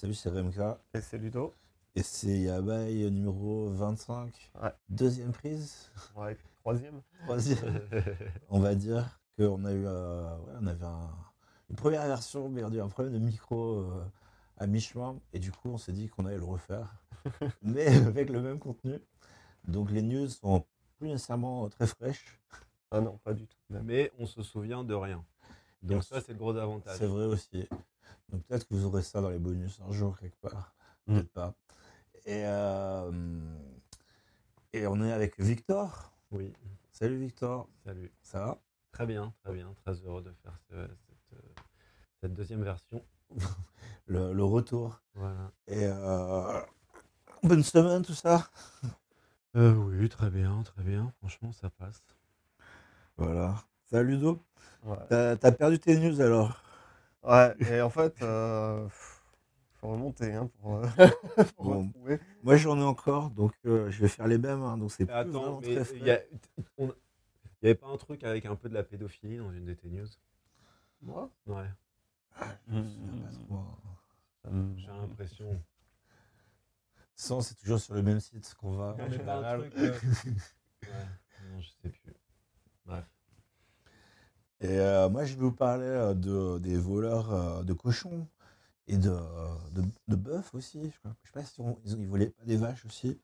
Salut, c'est Remka. Et c'est Ludo. Et c'est Yabai numéro 25. Ouais. Deuxième prise. Ouais, troisième. Troisième. on va dire qu'on a eu euh, ouais, on avait un- une première version, mais on a eu un problème de micro euh, à mi-chemin. Et du coup, on s'est dit qu'on allait le refaire. mais avec le même contenu. Donc les news sont plus nécessairement très fraîches. Ah non, pas du tout. même. Mais on se souvient de rien. Donc ça, c'est le gros avantage. C'est vrai aussi. Donc peut-être que vous aurez ça dans les bonus un jour quelque part. Mm. Peut-être pas. Et, euh, et on est avec Victor. Oui, Salut Victor. salut. Ça va? Très bien, très bien. Très heureux de faire ce- cette, euh, cette deuxième version. le, le retour. Voilà. Et euh, bonne semaine, tout ça? Euh, oui, très bien, très bien. Franchement, ça passe. Voilà. Salut Ludo. Ouais. T'as perdu tes news alors? Ouais, et en fait, euh, faut remonter hein, pour, euh, pour Bon. retrouver. Moi j'en ai encore, donc euh, je vais faire les mêmes. hein, donc c'est plus Attends, très il y, y avait pas un truc avec un peu de la pédophilie dans une de tes news? Moi? Ouais. Ça me- j'ai l'impression. Sans, c'est toujours sur le même site qu'on va. Non, mais pas un général. truc, euh, Ouais, non, je sais plus. Et euh, moi, je vais vous parler euh, de, des voleurs euh, de cochons et de, de, de bœufs aussi. Je ne sais pas si on- ils, ils volaient pas des vaches aussi.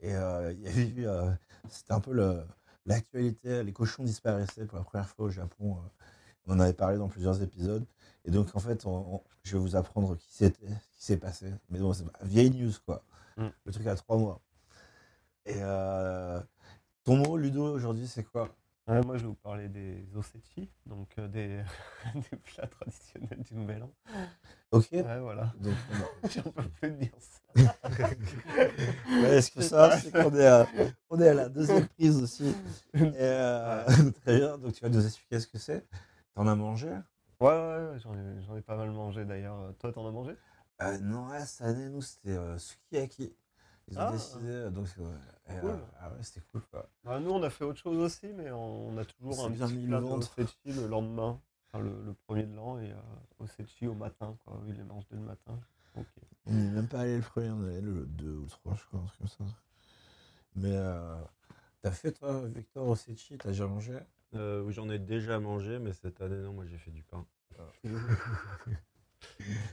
Et euh, il y avait eu, euh, c'était un peu le- l'actualité. Les cochons disparaissaient pour la première fois au Japon. on en avait parlé dans plusieurs épisodes. Et donc, en fait, on- on- je vais vous apprendre qui c'était, ce qui s'est passé. Mais bon, c'est pas- vieille news, quoi. Mm. Le truc à trois mois. Et euh, ton mot, Ludo, aujourd'hui, c'est quoi? Ouais, moi, je vais vous parler des osechi, donc euh, des, des plats traditionnels du Nouvel An. Ok Ouais, voilà. donc, J'en peux plus de dire ça. Ouais, ce que ça, c'est qu'on est, à- on est à la deuxième prise aussi. Et, euh, très bien, donc tu vas nous expliquer ce que c'est. T'en as mangé? Ouais, ouais, ouais, j'en ai, j'en ai pas mal mangé d'ailleurs. Toi, t'en as mangé? Euh, Non, ouais, cette année, nous, c'était euh, sukiyaki. Ils ont Ah. décidé, euh, donc Cool. euh, ah ouais, c'était cool quoi. Bah, Nous, on a fait autre chose aussi, mais on a toujours un bien petit mis plat le de ventre. osechi le lendemain, enfin, le, le premier de l'an, et euh, osechi au matin, quoi. Oui, les mangent dès le matin. Ok. On n'est même pas allé le premier, on est allé le 2 ou le 3, je crois, un truc comme ça. Mais euh, t'as fait toi, Victor Ossechi, t'as déjà mangé? Euh, oui, J'en ai déjà mangé, mais cette année, non, moi j'ai fait du pain.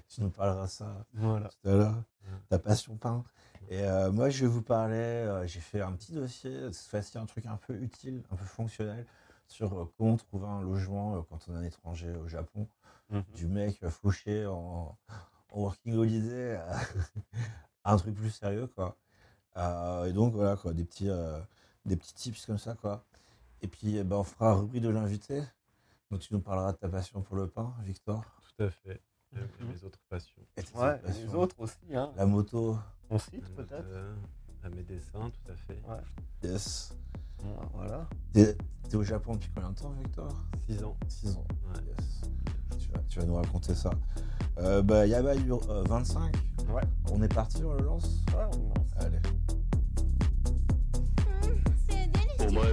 Tu nous parleras ça Voilà. tout à l'heure, ta passion pain. Et euh, moi, je vais vous parler, euh, j'ai fait un petit dossier, cette fois-ci un truc un peu utile, un peu fonctionnel, sur euh, comment trouver un logement quand on est un étranger au Japon. Mhm. Du mec fauché en, en working holiday à, un truc plus sérieux, quoi. Et donc, voilà, quoi, des petits, des petits tips comme ça, quoi. Et puis, eh ben, on fera un rubrique de l'invité. Donc, tu nous parleras de ta passion pour le pain, Victor. Tout à fait. Mhm. mes autres passions. Et Ouais, les autres aussi, hein. La moto, On cite Le peut-être À mes dessins, tout à fait. Ouais. yes. Bon, Voilà. T'es au Japon depuis combien de temps, Victor? 6 ans. 6 ans. Ouais. Yes. Tu vas, tu vas nous raconter ça. Euh, bah, Yaba euh, 25. Ouais. On est parti, on le lance? Ouais, on lance. Allez. お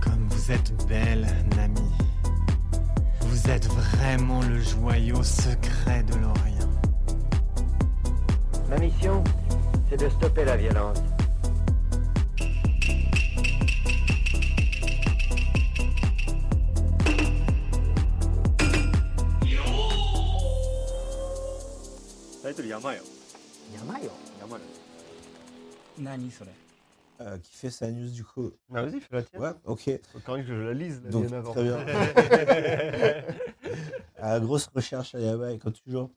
Comme vous êtes belle, Nami. Vous êtes vraiment le joyau secret de l'Orient. Ma mission, c'est de stopper la violence. Euh, qui fait sa news du coup Ah, vas-y, fais la tienne. Ouais, ok. Faut quand même que je la lise, la Donc, avant. très bien. Euh, grosse recherche à Yaba, comme toujours.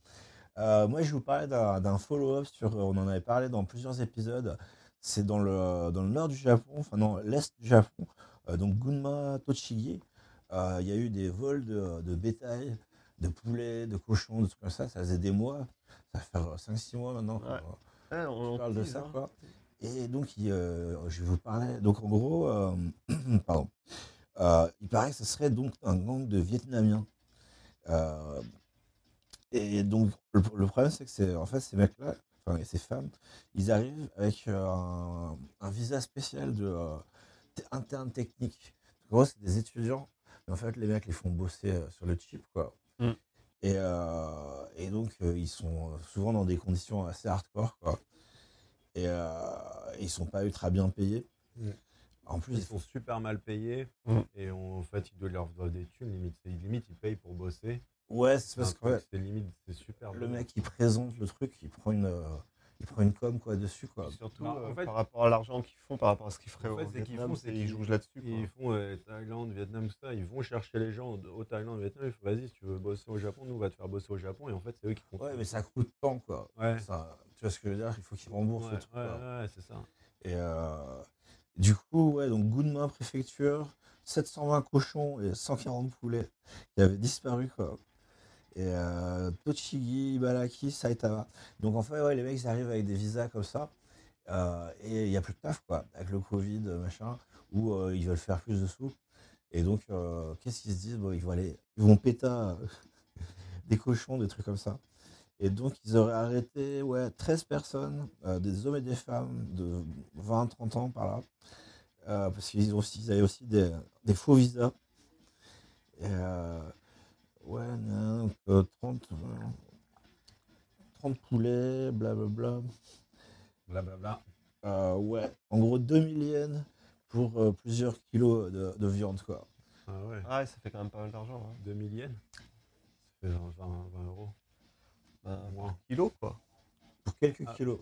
Euh, moi, je vous parler d'un follow-up sur. On en avait parlé dans plusieurs épisodes. C'est dans le, dans le nord du Japon, enfin, dans l'est du Japon, euh, donc Gunma Tochigi. Il y a eu des vols de, de bétail, de poulets, de cochons, de trucs comme ça. Ça faisait des mois. Ça fait 5-6 mois maintenant. Ouais. Ouais, on on parle de ça, hein. quoi. Et donc, il, euh, je vais vous parler. Donc, en gros, euh, pardon. Euh, il paraît que ce serait donc un gang de Vietnamiens. Et donc, le, le problème, c'est que c'est, en fait, ces mecs-là, enfin, et ces femmes, ils arrivent avec un, un visa spécial de interne technique. En gros, c'est des étudiants, mais en fait, les mecs les font bosser sur le chip, quoi. Mm. Et, et donc, ils sont souvent dans des conditions assez hardcore, quoi. Et euh, ils sont pas ultra bien payés. Mm. En plus, Ils sont super mal payés Mm. et on- en fait, ils doivent leur doivent des thunes. Limite, c'est- limite, ils payent pour bosser. ouais, c'est parce que truc, ouais, c'est limite, c'est super. le bon. mec, il présente le truc, il prend une, euh, il prend une com, quoi, dessus, quoi. Surtout Bah, en euh, fait- par rapport à l'argent qu'ils font, par rapport à ce qu'ils feraient En fait, au c'est qu'ils Vietnam, font, c'est qu'ils jouent là-dessus. quoi. Ils font euh, Thaïlande, Vietnam, tout ça. Ils vont chercher les gens au- Thaïlande, au Vietnam. Ils font vas-y, si tu veux bosser au Japon, nous, on va te faire bosser au Japon. Et en fait, c'est eux qui font. Ouais, mais ça coûte tant, quoi. Ouais. Ça, tu vois ce que je veux dire Il faut qu'ils remboursent Ouais, c'est ça. Et euh, du coup, ouais, donc Gunma préfecture, 720 cochons et 140 poulets qui avaient disparu, quoi. Et euh, Tochigi, Ibaraki, Saitama. Donc en fait, ouais, les mecs, ils arrivent avec des visas comme ça. euh, et il n'y a plus de taf, quoi, avec le Covid, machin, où euh, ils veulent faire plus de sous. Et donc, qu'est-ce qu'ils se disent? Bon, ils, vont aller, ils vont péter des cochons, des trucs comme ça. Et donc, ils auraient arrêté ouais, 13 personnes, euh, des hommes et des femmes de 20-30 ans par là, euh, parce qu'ils ont aussi, ils avaient aussi des, des faux visas. Et, euh, ouais, non, donc, euh, 30, euh, 30 poulets, blablabla. Blablabla. Euh, ouais, en gros 2000 yens pour euh, plusieurs kilos de, de viande, quoi. Ah ouais. Ah ouais, ça fait quand même pas mal d'argent. hein. 2000 yens. Ça fait 20, 20 euros. Bah, Moins. kilo, quoi. Pour quelques Ah. kilos.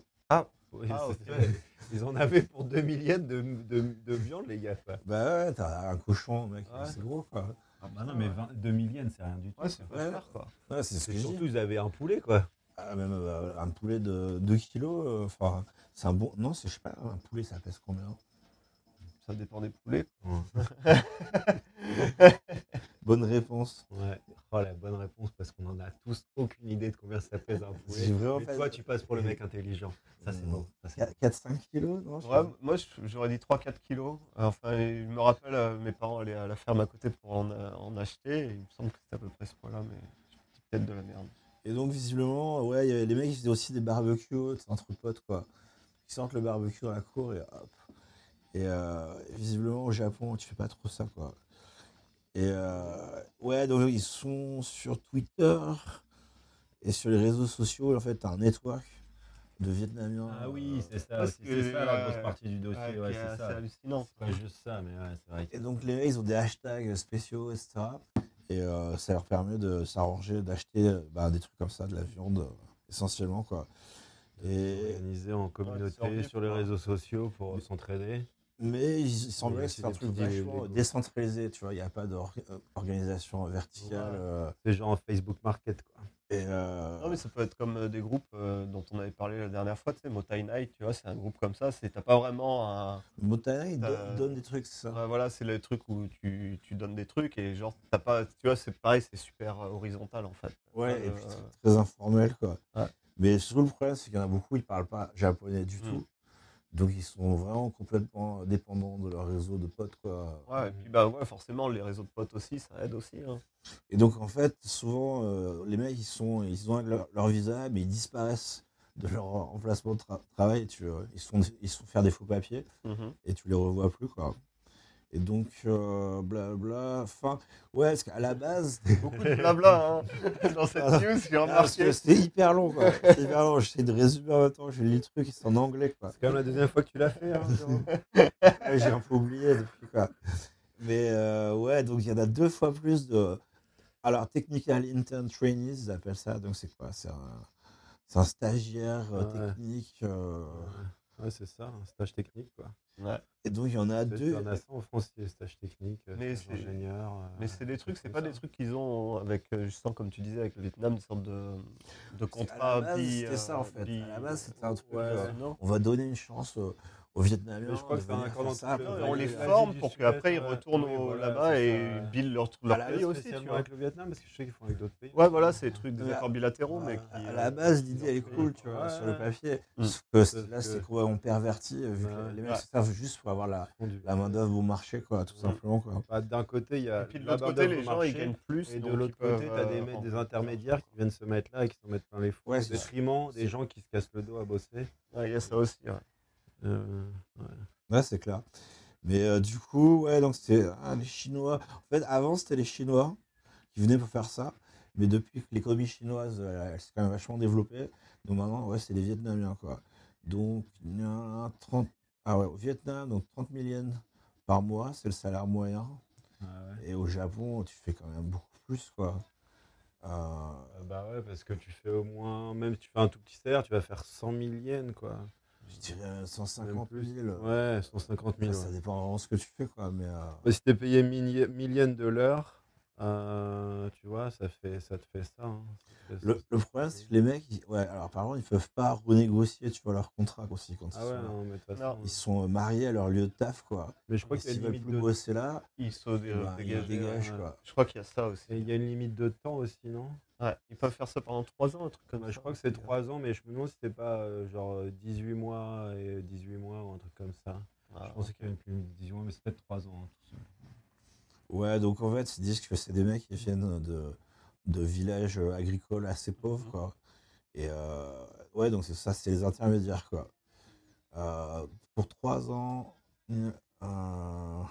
Oui, Ah, c'est- ok. Ils en avaient pour 2000 yens de, de, de viande, les gars. quoi. Bah ouais, t'as un cochon, mec, Ouais. c'est gros, quoi. Ah bah non, mais 20 2000 yens, c'est rien du tout. Ouais, c'est pas Ouais. cher, quoi. Ouais, c'est ce que Et je dis. surtout, ils avaient un poulet, quoi. Ah, même euh, un poulet de 2 kilos, euh, enfin, c'est un bon. Non, c'est, je sais pas, un poulet, ça pèse combien? Ça dépend des poulets. Bonne réponse. Ouais. Oh, la bonne réponse, parce qu'on en a tous aucune idée de combien ça pèse un poulet. Mais toi, tu passes pour le mec intelligent. Ça, c'est Mm. beau. Ça, c'est beau. 4-5 kilos, non je Ouais, moi, j'aurais dit 3-4 kilos. Enfin, je me rappelle, euh, mes parents allaient à la ferme à côté pour en, euh, en acheter. Et il me semble que c'était à peu près ce poids-là, mais peut-être de la merde. Et donc, visiblement, ouais, il y avait les mecs qui faisaient aussi des barbecues entre potes, quoi. Qui sortent le barbecue dans la cour et hop. Et euh, visiblement, au Japon, tu fais pas trop ça, quoi. Et euh, ouais, donc ils sont sur Twitter et sur les réseaux sociaux. En fait, t'as un network de Vietnamiens. Ah oui, c'est ça. C'est ça la grosse ouais, partie du dossier. Ouais, est c'est hallucinant. C'est pas juste ça, mais ouais, c'est vrai. Et donc les mecs, ils ont des hashtags spéciaux, etc. Et euh, ça leur permet de s'arranger, d'acheter euh, bah, des trucs comme ça, de la viande, euh, essentiellement, quoi. Et, Organisé en communauté sur les réseaux sociaux pour s'entraider. Mais il, Oui, que c'est un des truc vachement décentralisé, tu vois. Il n'y a pas d'organisation verticale. Ouais. euh, C'est genre Facebook Market, quoi. et, euh, Non, mais ça peut être comme euh, des groupes euh, dont on avait parlé la dernière fois, tu sais, Motai Night, tu vois, c'est un groupe comme ça, c'est t'as pas vraiment un. Euh, il donne des trucs, c'est ça? Ouais, voilà, c'est le truc où tu, tu donnes des trucs et genre, t'as pas. Tu vois, c'est pareil, c'est super euh, horizontal en fait. Ouais, Euh, et puis très informel, quoi. Ouais. Mais surtout, le problème, c'est qu'il y en a beaucoup, ils parlent pas japonais du Mm. tout. Donc, ils sont vraiment complètement dépendants de leur réseau de potes, quoi. Ouais, et puis bah ouais, forcément, les réseaux de potes aussi, ça aide aussi. hein. Et donc, en fait, souvent, euh, les mecs, ils, sont, ils ont leur, leur visa, mais ils disparaissent de leur emplacement de tra- travail. Tu, vois. ils, se font, ils se font faire des faux papiers Mhm. et tu les revois plus, quoi. Et donc, euh, blabla. Enfin, ouais, parce qu'à la base, Beaucoup de blabla hein, dans cette Ah, news, j'ai remarqué. c'était hyper long, quoi. C'était hyper long. J'essaie de résumer en même temps. J'ai lu le truc, c'est en anglais, quoi. C'est quand même la deuxième fois que tu l'as fait. Hein. Ouais, J'ai un peu oublié depuis, quoi. Mais euh, ouais, donc il y en a deux fois plus de. Alors, Technical Intern Trainees, ils appellent ça. Donc, c'est quoi? C'est un, stagiaire euh, Ouais. technique. euh, Ouais, c'est ça, un stage technique, quoi. Ouais. Et donc, il y en a deux. Il y en a ça en France, y a stage technique, euh, Mais stage c'est- ingénieur. euh, Mais c'est des trucs, c'est pas ça. des trucs qu'ils ont avec, euh, justement, comme tu disais, avec le Vietnam, des sortes de, de bi- c'était ça, en fait. bi- À la base, c'était un truc. Ouais, euh, on va donner une chance euh, aux Vietnamiens. Mais je crois que c'est un accord dans ça. les- et on les forme pour qu'après ils ouais. retournent Oui, au- voilà, là-bas et ça. ils billent leur, À leur la pays aussi. Tu vois. avec le Vietnam, parce que je sais qu'ils font avec d'autres pays. Ouais, voilà, c'est des trucs, des accords bilatéraux, mais qui. à euh, la base, l'idée elle est cool, tu vois, sur le papier. Mm. Sauf que Sauf là, c'est que- quoi On pervertit, euh, vu que les mecs se servent juste pour avoir la, main-d'œuvre bon marché, quoi, tout Mm. simplement, quoi. Bah, D'un côté, il y a Et puis de la l'autre côté, les au gens ils gagnent plus. Et de l'autre côté, tu as des, euh, mecs- des remplir. intermédiaires qui viennent se mettre là et qui s'en mettent plein les fous. Ouais, au c'est- détriment des gens qui se cassent le dos à bosser. Ouais, il y a ça aussi. ouais. Euh, Ouais, c'est clair. Mais euh, du coup, ouais, donc c'était ah, les Chinois. En fait, avant, c'était les Chinois qui venaient pour faire ça. Mais depuis que l'économie chinoise, euh, elle, s'est quand même vachement développée, donc maintenant, ouais, c'est les Vietnamiens, quoi. Donc, il y a 30... Ah ouais, au Vietnam, donc 30 000 yens par mois, c'est le salaire moyen. Et au Japon, tu fais quand même beaucoup plus, quoi. Euh, Euh, bah ouais, parce que tu fais au moins, même si tu fais un tout petit salaire, tu vas faire 100 000 yens, quoi. Je dirais Même 150 plus. 000. Ouais, 150 000. Après, Ça ouais. dépend vraiment de ce que tu fais, quoi. Mais, euh, Bah, si t'es payé 1000 1000 yens de l'heure, euh, tu vois, ça, fait, ça te fait ça. hein. Ça te fait Le, ça. le problème, c'est que les mecs, ils- ouais, alors par contre, ils peuvent pas renégocier, tu vois, leur contrat aussi quand Ah ils, ouais, sont, non, mais de toute Non. façon, ils sont mariés à leur lieu de taf, quoi. Mais je crois qu'il y a s'ils une limite plus de bosser là, Ils sont dé- bah, dégagent, ouais. quoi. Je crois qu'il y a ça aussi. Et il y a une limite de temps aussi, non? Ouais, ils peuvent faire ça pendant 3 ans, un truc comme Bah, ça. Je crois que c'est 3 ans, mais je me demande si c'est pas euh, genre euh, 18 mois et 18 mois ou un truc comme ça. Ah, je pensais qu'il y avait limite de 18 mois, mais c'est peut-être 3 ans. hein. Ouais, donc en fait, ils disent que c'est des mecs qui viennent de, de villages euh, agricoles assez pauvres, Mhm. quoi. Et euh, ouais, donc c'est ça, c'est les intermédiaires, quoi. Euh, pour 3 ans, euh,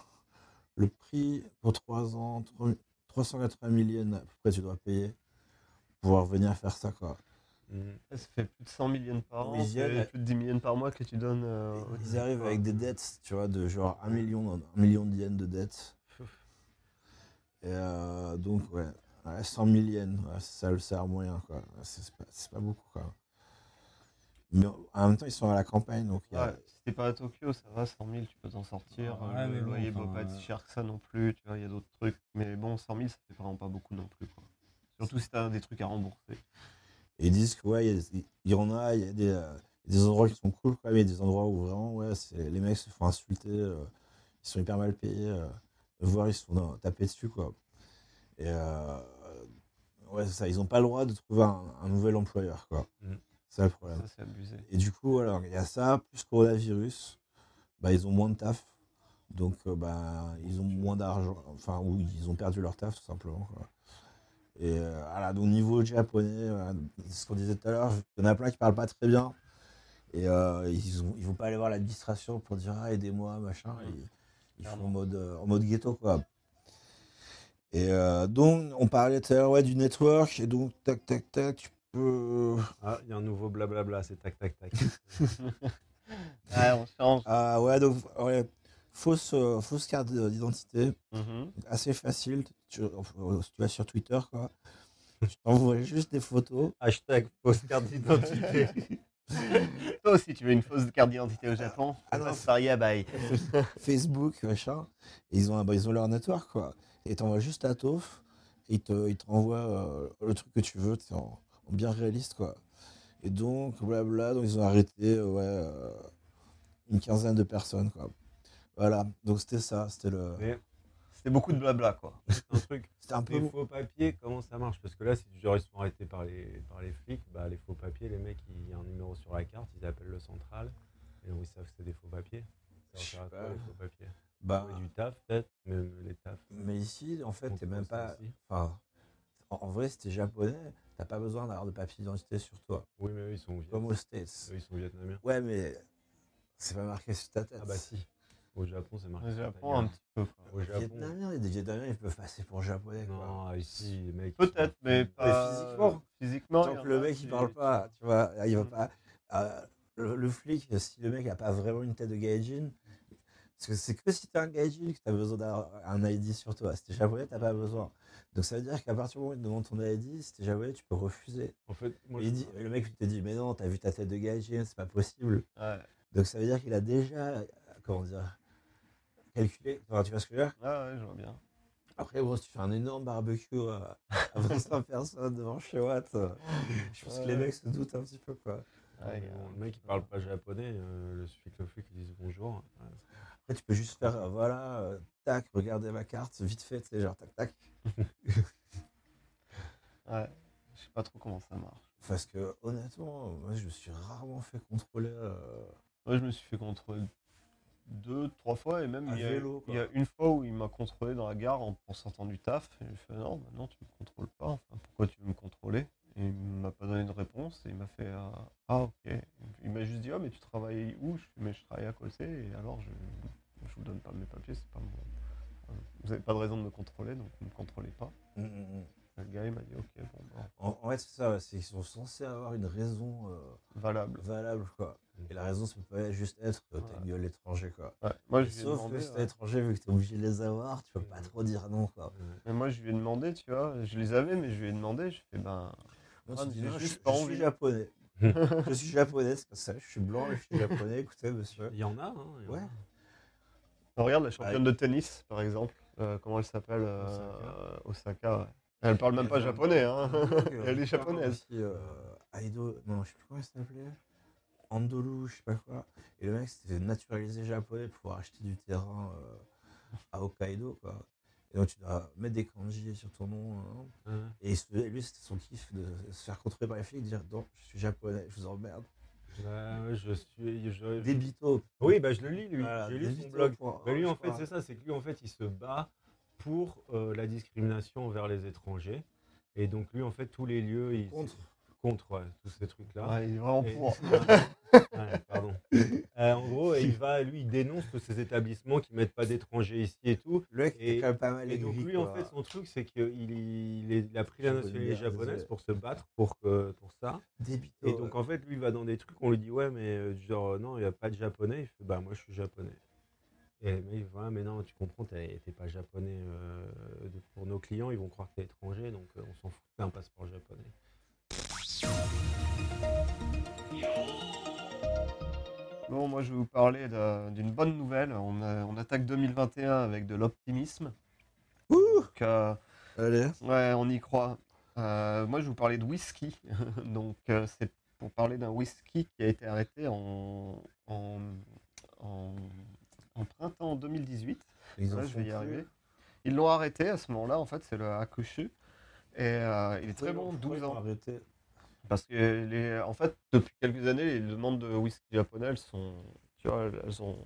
le prix pour 3 ans, 3 380 000 yens à peu près, tu dois payer pouvoir venir faire ça, quoi. Mhm. Ça fait plus de 100 millions par an, Ils c'est viennent- plus de 10 millions par mois que tu donnes. euh, Ils arrivent avec des dettes, tu vois, de genre 1 million, 1 million de yens de dettes. Et euh, donc, ouais, ouais, 100 000 yens, ouais, c'est ça le salaire moyen, quoi. Ouais, C'est pas, beaucoup, quoi. Mais en même temps, ils sont à la campagne, donc y a- Ouais, si t'es pas à Tokyo, ça va, 100 000, tu peux t'en sortir. Ouais, euh, le bon, loyer va enfin, pas être euh, si cher que ça non plus, tu vois, il y a d'autres trucs. Mais bon, 100 000, ça fait vraiment pas beaucoup non plus. Quoi. Surtout si t'as des trucs à rembourser. et ils disent que, ouais, il y, en a, il y a des, euh, des endroits qui sont cool, quoi, mais il y a des endroits où vraiment, ouais, les mecs se font insulter, euh, ils sont hyper mal payés, euh, voire ils se font taper dessus, quoi. Et ouais, ça, ils n'ont pas le droit de trouver un, un nouvel employeur, quoi. Mm. C'est ça le problème. Ça, c'est abusé. Et du coup, alors, il y a ça, plus coronavirus, bah, ils ont moins de taf. Donc, bah, ils ont moins d'argent. Enfin, ou ils ont perdu leur taf, tout simplement. quoi. Et euh, voilà, donc, niveau japonais, voilà, c'est ce qu'on disait tout à l'heure, il y en a plein qui parlent pas très bien. Et euh, ils ne ils vont pas aller voir l'administration pour dire ah, aidez-moi, machin. Ils, ils font en mode, euh, en mode ghetto, quoi. Et euh, donc, on parlait tout à l'heure ouais, du network. Et donc, tac, tac, tac, tu peux. Ah, il y a un nouveau blablabla, c'est tac tac tac. Ouais, on change. Ah ouais, donc, ouais, fausse, euh, fausse carte d'identité. Mhm. assez facile. Tu, euh, tu vas sur Twitter, quoi. Tu t'envoies juste des photos. Hashtag fausse carte d'identité. Toi aussi, tu veux une fausse carte d'identité au Japon? Ah non, Ah, bye. Facebook, machin. Et ils ont, bah, ils ont leur network, quoi. Et t'envoies juste à Tof. Et ils te, ils te renvoient euh, le truc que tu veux, tu sais, en, en bien réaliste, quoi. Et donc, blabla, donc ils ont arrêté, euh, ouais, euh, une quinzaine de personnes, quoi. Voilà, donc c'était ça, c'était le... C'était beaucoup de blabla, quoi. c'est un truc. C'était un peu... Les faux papiers, comment ça marche? Parce que là, si genre, ils sont arrêtés par les, par les flics, bah, les faux papiers, les mecs, il y a un numéro sur la carte, ils appellent le central, et donc ils savent que c'est des faux papiers. Ça sert à quoi, les faux papiers? Bah, du taf, peut-être, même les tafs. mais ici, en fait, t'es te même pas... Enfin, en, vrai, si t'es japonais, t'as pas besoin d'avoir de papier d'identité sur toi. Oui, mais eux, ils sont, Comme aux States. eux, ils sont vietnamiens. Ouais, mais c'est pas marqué sur ta tête. Ah bah si. Au Japon, c'est marqué. Au Japon, un petit peu. quoi. Au Les Japon. Vietnamiens, des Vietnamiens, ils peuvent passer pour japonais. Quoi. Non, ici, les mecs. Peut-être, sont- mais pas. physiquement. Physiquement. Tant que le mec qui- il parle pas, tu vois, il va Mm. pas. euh, le, le flic, si le mec a pas vraiment une tête de gaijin, parce que c'est que si t'es un gaijin que t'as besoin d'avoir un ID sur toi. Si t'es japonais, t'as pas besoin. Donc ça veut dire qu'à partir du moment où il te demande ton ID, si t'es japonais, tu peux refuser. En fait, moi, il dit, le mec il te dit, mais non, t'as vu ta tête de gaijin, c'est pas possible. Ouais. Donc ça veut dire qu'il a déjà, comment dire, calculé. Enfin, tu vois ce que je veux dire Ah ouais, je vois bien. Après, bon, si tu fais un énorme barbecue à, à 25 personnes devant chez Watt, euh, je pense que les mecs se doutent un petit peu, quoi. Ouais, Bon, le mec il parle pas japonais, euh, le suffit que le flic lui dise bonjour. Ouais, Après, tu peux juste faire, euh, voilà, euh, tac, regardez ma carte, vite fait, tu sais, genre tac, tac. Ouais, je sais pas trop comment ça marche. Parce que, honnêtement, moi, je me suis rarement fait contrôler. euh, Moi, je me suis fait contrôler deux, trois fois, et même il y, a, vélo, il y a quoi. une fois où il m'a contrôlé dans la gare en, en sortant du taf. Et je fait non, maintenant tu me contrôles pas. Enfin, pourquoi tu veux me contrôler? Et il m'a pas donné de réponse. Et il m'a fait euh, ah ok. Il m'a juste dit ah mais tu travailles où? Je fais, mais je travaille à côté. Et alors je je vous donne pas mes papiers, c'est pas mon. Vous avez pas de raison de me contrôler, donc ne me contrôlez pas. mm, mm, mm. Le gars il m'a dit ok bon bah, En, en fait, c'est ça, c'est qu'ils sont censés avoir une raison euh, valable. valable, quoi. Et la raison, ça peut pas juste être que t'as une gueule étranger, quoi. Ouais, Moi je lui ai Sauf demandé. que si t'es ouais. étranger, vu que t'es obligé de les avoir, tu peux pas trop dire non, quoi. Mais moi je lui ai demandé, tu vois, je les avais, mais je lui ai demandé, je fais ben. Moi, Ah, tu dis, j'ai non, juste je, pas je envie. suis japonais. je suis japonais, c'est ça. Je suis blanc et je suis japonais. Écoutez, monsieur. Il y en a, hein. il y en Ouais. Regarde la championne de tennis, par exemple. Euh, comment elle s'appelle euh, Osaka. ouais. Elle parle même pas japonais, hein. euh, elle est japonaise. aussi, euh, Aido, non, je sais plus comment il s'appelait. Andolu, je sais pas quoi. Et le mec s'était naturalisé japonais pour pouvoir acheter du terrain euh, à Hokkaido, quoi. Et donc tu dois mettre des kanji sur ton nom. hein. Et se- lui, c'était son kiff de se faire contrôler par les flics, de dire non, je suis japonais, je vous emmerde. Ouais, je suis. je- je- Débito. Oui, bah je le lis lui. Voilà, J'ai lu son débito blog. point Bah, lui, en je fait, c'est ça, c'est que lui, en fait, il se bat pour euh, la discrimination envers les étrangers. Et donc, lui, en fait, tous les lieux, il. Contre. Contre, ouais, tous ces trucs-là. Ouais, il est vraiment Et- pour. Ouais, pardon. Euh, en gros, il va, lui, il dénonce tous ces établissements qui mettent pas d'étrangers ici et tout. Le mec Et- quand même pas mal Et donc lui, en fait, son truc, c'est qu'il il, est- il a pris la nationalité japonaise pour se battre pour, que, pour ça. Débito. Et donc, en fait, lui, il va dans des trucs, on lui dit, ouais, mais euh, genre, euh, non, il n'y a pas de japonais. Il fait, bah, moi, je suis japonais. Et ils font, ah, mais non, tu comprends, t'es pas japonais. euh, pour nos clients, ils vont croire que t'es étranger, donc on s'en fout, t'as un passeport japonais. Bon, moi je vais vous parler d'un- d'une bonne nouvelle. On, a- on attaque 2021 avec de l'optimisme. Ouh Donc, euh, Allez. ouais, on y croit. Euh, moi je vais vous parler de whisky. Donc, euh, c'est pour parler d'un whisky qui a été arrêté en, en, en- en printemps 2018. Ils je vais y arriver. Ils l'ont arrêté à ce moment-là, en fait, c'est le Hakushu. Et euh, il est très bon, ils- pourquoi 12 ils ont ans. arrêté Parce que, les, en fait, depuis quelques années, les demandes de whisky japonais, elles sont, tu vois, elles ont,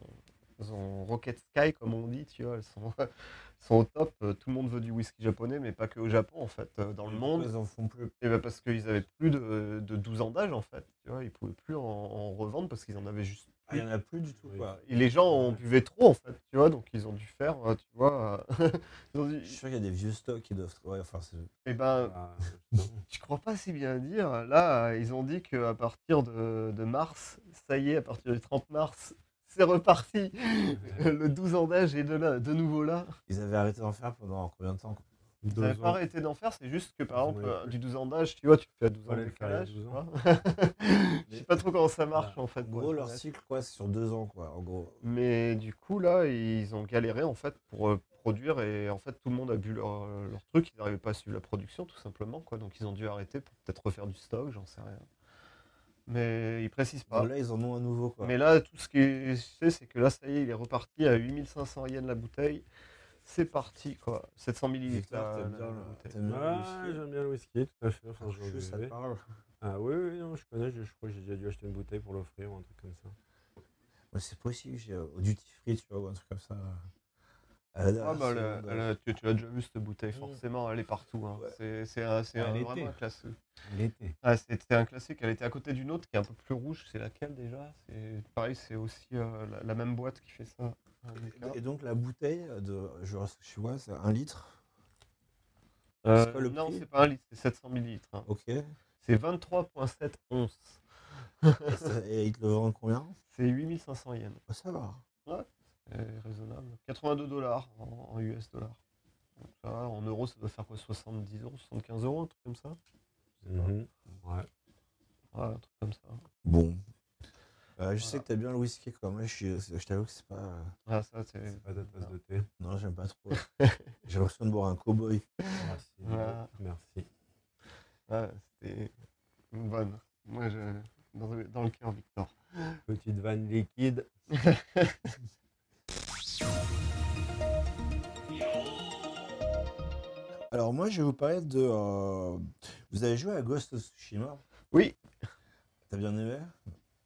elles ont Rocket Sky, comme on dit, tu vois, elles sont, sont au top. Euh, Tout le monde veut du whisky japonais, mais pas que au Japon, en fait, euh, dans le monde. Ils en font plus? Et ben parce qu'ils avaient plus de, de 12 ans d'âge, en fait. Tu vois, ils pouvaient plus en, en revendre parce qu'ils en avaient juste il y en a plus du tout, quoi. et les gens en buvaient trop, en fait, tu vois, donc ils ont dû faire, euh, tu vois, euh, ils ont Je suis sûr qu'il y a des vieux stocks qui doivent. Ouais, enfin, eh ben, Ah. Je crois pas si bien dire. Là, euh, ils ont dit qu'à partir de, de mars, ça y est, à partir du 30 mars, c'est reparti. Le 12 ans d'âge est de, là, de nouveau là. Ils avaient arrêté d'en faire pendant combien de temps quoi Deux n'avaient pas arrêté d'en faire, c'est juste que par exemple, eu euh, du 12 ans d'âge, tu vois, tu fais à 12 ans de décalage. 12 tu ans. vois. Je sais pas trop comment ça marche en fait. En gros, leur cycle, quoi, c'est sur deux ans, quoi, en gros. Mais du coup, là, ils ont galéré en fait pour euh, produire et en fait, tout le monde a bu leur, leur truc. Ils n'arrivaient pas à suivre la production tout simplement, quoi. Donc, ils ont dû arrêter pour peut-être refaire du stock, j'en sais rien. Mais ils précisent pas. Là, ils en ont un nouveau, quoi. Mais là, tout ce que je sais, c'est que là, ça y est, il est reparti à 8500 yens la bouteille. C'est parti, quoi. 700 millilitres t'aimes bien le- j'aime bien le whisky, tout à fait. Enfin, je Ah, je- ça te parle. Ah oui, oui, non, je connais, je, je crois que j'ai déjà dû acheter une bouteille pour l'offrir ou un truc comme ça. Ouais, c'est possible, j'ai euh, au duty free, tu vois, ou un truc comme ça. La Ah bah, tu, tu l'as déjà vu cette bouteille, Mm. forcément, elle est partout. hein. Ouais. C'est c'est un, c'est Ah, un- elle vraiment un classique. L'été. Ah, C'était un classique, elle était à côté d'une autre qui est un peu plus rouge. C'est laquelle déjà? C'est Pareil, c'est aussi euh, la, la même boîte qui fait ça. Écart. Et donc, la bouteille de. Je, je vois, c'est un litre. Euh, le non, c'est pas un litre, c'est 700 millilitres. hein. Ok. Et, C'est 23,7 onces. ça- et ils te le vendent combien? C'est 8500 yens. Bah, Ça va. C'est raisonnable. 82 dollars en, en US dollars. Donc ça, en euros, ça doit faire quoi? 70 euros, 75 euros, un truc comme ça? Mhm. Ouais. Ouais, un truc comme ça. Bon. Euh, je sais que t'aimes bien le whisky, quoi. Moi, je, suis- je t'avoue que c'est pas. Ah, ça, c'est. C'est pas ta tasse de thé. Non, j'aime pas trop. J'ai l'impression de boire un cowboy. Merci. Voilà. Merci. Ah, c'était une bonne. Moi, je... dans, le- dans le cœur, Victor. Petite vanne liquide. Alors, moi, je vais vous parler de. euh, Vous avez joué à Ghost of Tsushima? Oui. T'as bien aimé?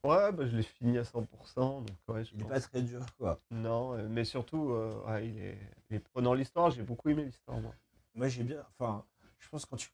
Ouais, bah, je l'ai fini à 100%. Donc, ouais, je Il est pense- pas très dur, quoi. Non, euh, mais surtout, euh, ouais, il, est... il est prenant l'histoire. J'ai beaucoup aimé l'histoire, moi. Moi, j'ai bien. Enfin, je pense que quand tu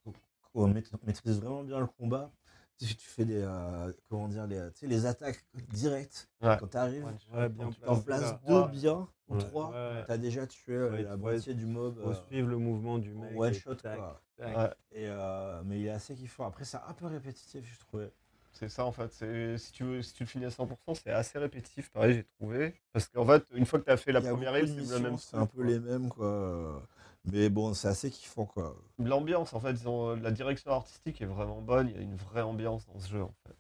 maîtrises vraiment bien le combat, tu tu fais des. euh, comment dire les, tu sais, les attaques directes. Ouais. Quand t'arrives, Ouais, bien tu en places deux Ouais. bien, en Ouais, trois, ouais. t'as déjà tué euh, Ouais, la moitié du mob. Euh, suivre le mouvement du mec. one et shot, tac, quoi. tac. Et, euh, mais il est assez kiffant. Après, c'est un peu répétitif, je trouvais. C'est ça en fait. Si tu veux, si tu le finis à 100%, c'est assez répétitif. Pareil, j'ai trouvé. Parce qu'en fait, une fois que tu as fait la première île, c'est même. un peu quoi. les mêmes, quoi. Mais bon, c'est assez kiffant, quoi. L'ambiance, en fait, ont- la direction artistique est vraiment bonne. Il y a une vraie ambiance dans ce jeu, en fait.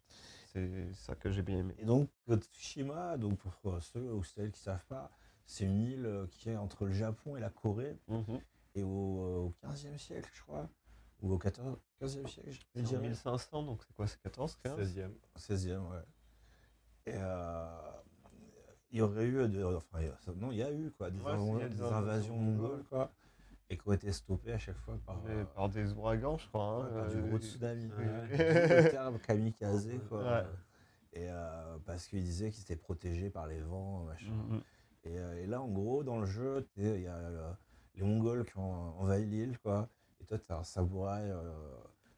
C'est ça que j'ai bien aimé. Et donc, Tsushima, donc pour euh, ceux ou celles qui savent pas, c'est une île euh, qui est entre le Japon et la Corée, Mhm. et au, euh, au 15e siècle, je crois, ou au 14, 15e siècle, je dirais. 1500, donc c'est quoi C'est 14, 15 16e. 16e, ouais. Et euh, il y aurait eu, de, enfin, il y a- non, il y a eu quoi, des, Ouais, inv- des des invasions mongoles. quoi, et qui ont été stoppées à chaque fois par, euh, Par des ouragans, je crois. hein, ouais, par du euh, gros tsunami. le terme kamikaze, quoi. Ouais. Et euh, parce qu'ils disaient qu'ils étaient protégés par les vents, machin. Mhm. Et, euh, et là, en gros, dans le jeu, il y a euh, les Mongols qui ont envahi l'île, quoi. Et toi, tu as un samouraï euh,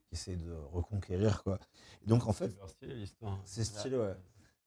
qui essaie de reconquérir, quoi. Et donc, en fait, C'est stylé l'histoire. c'est stylé, ouais.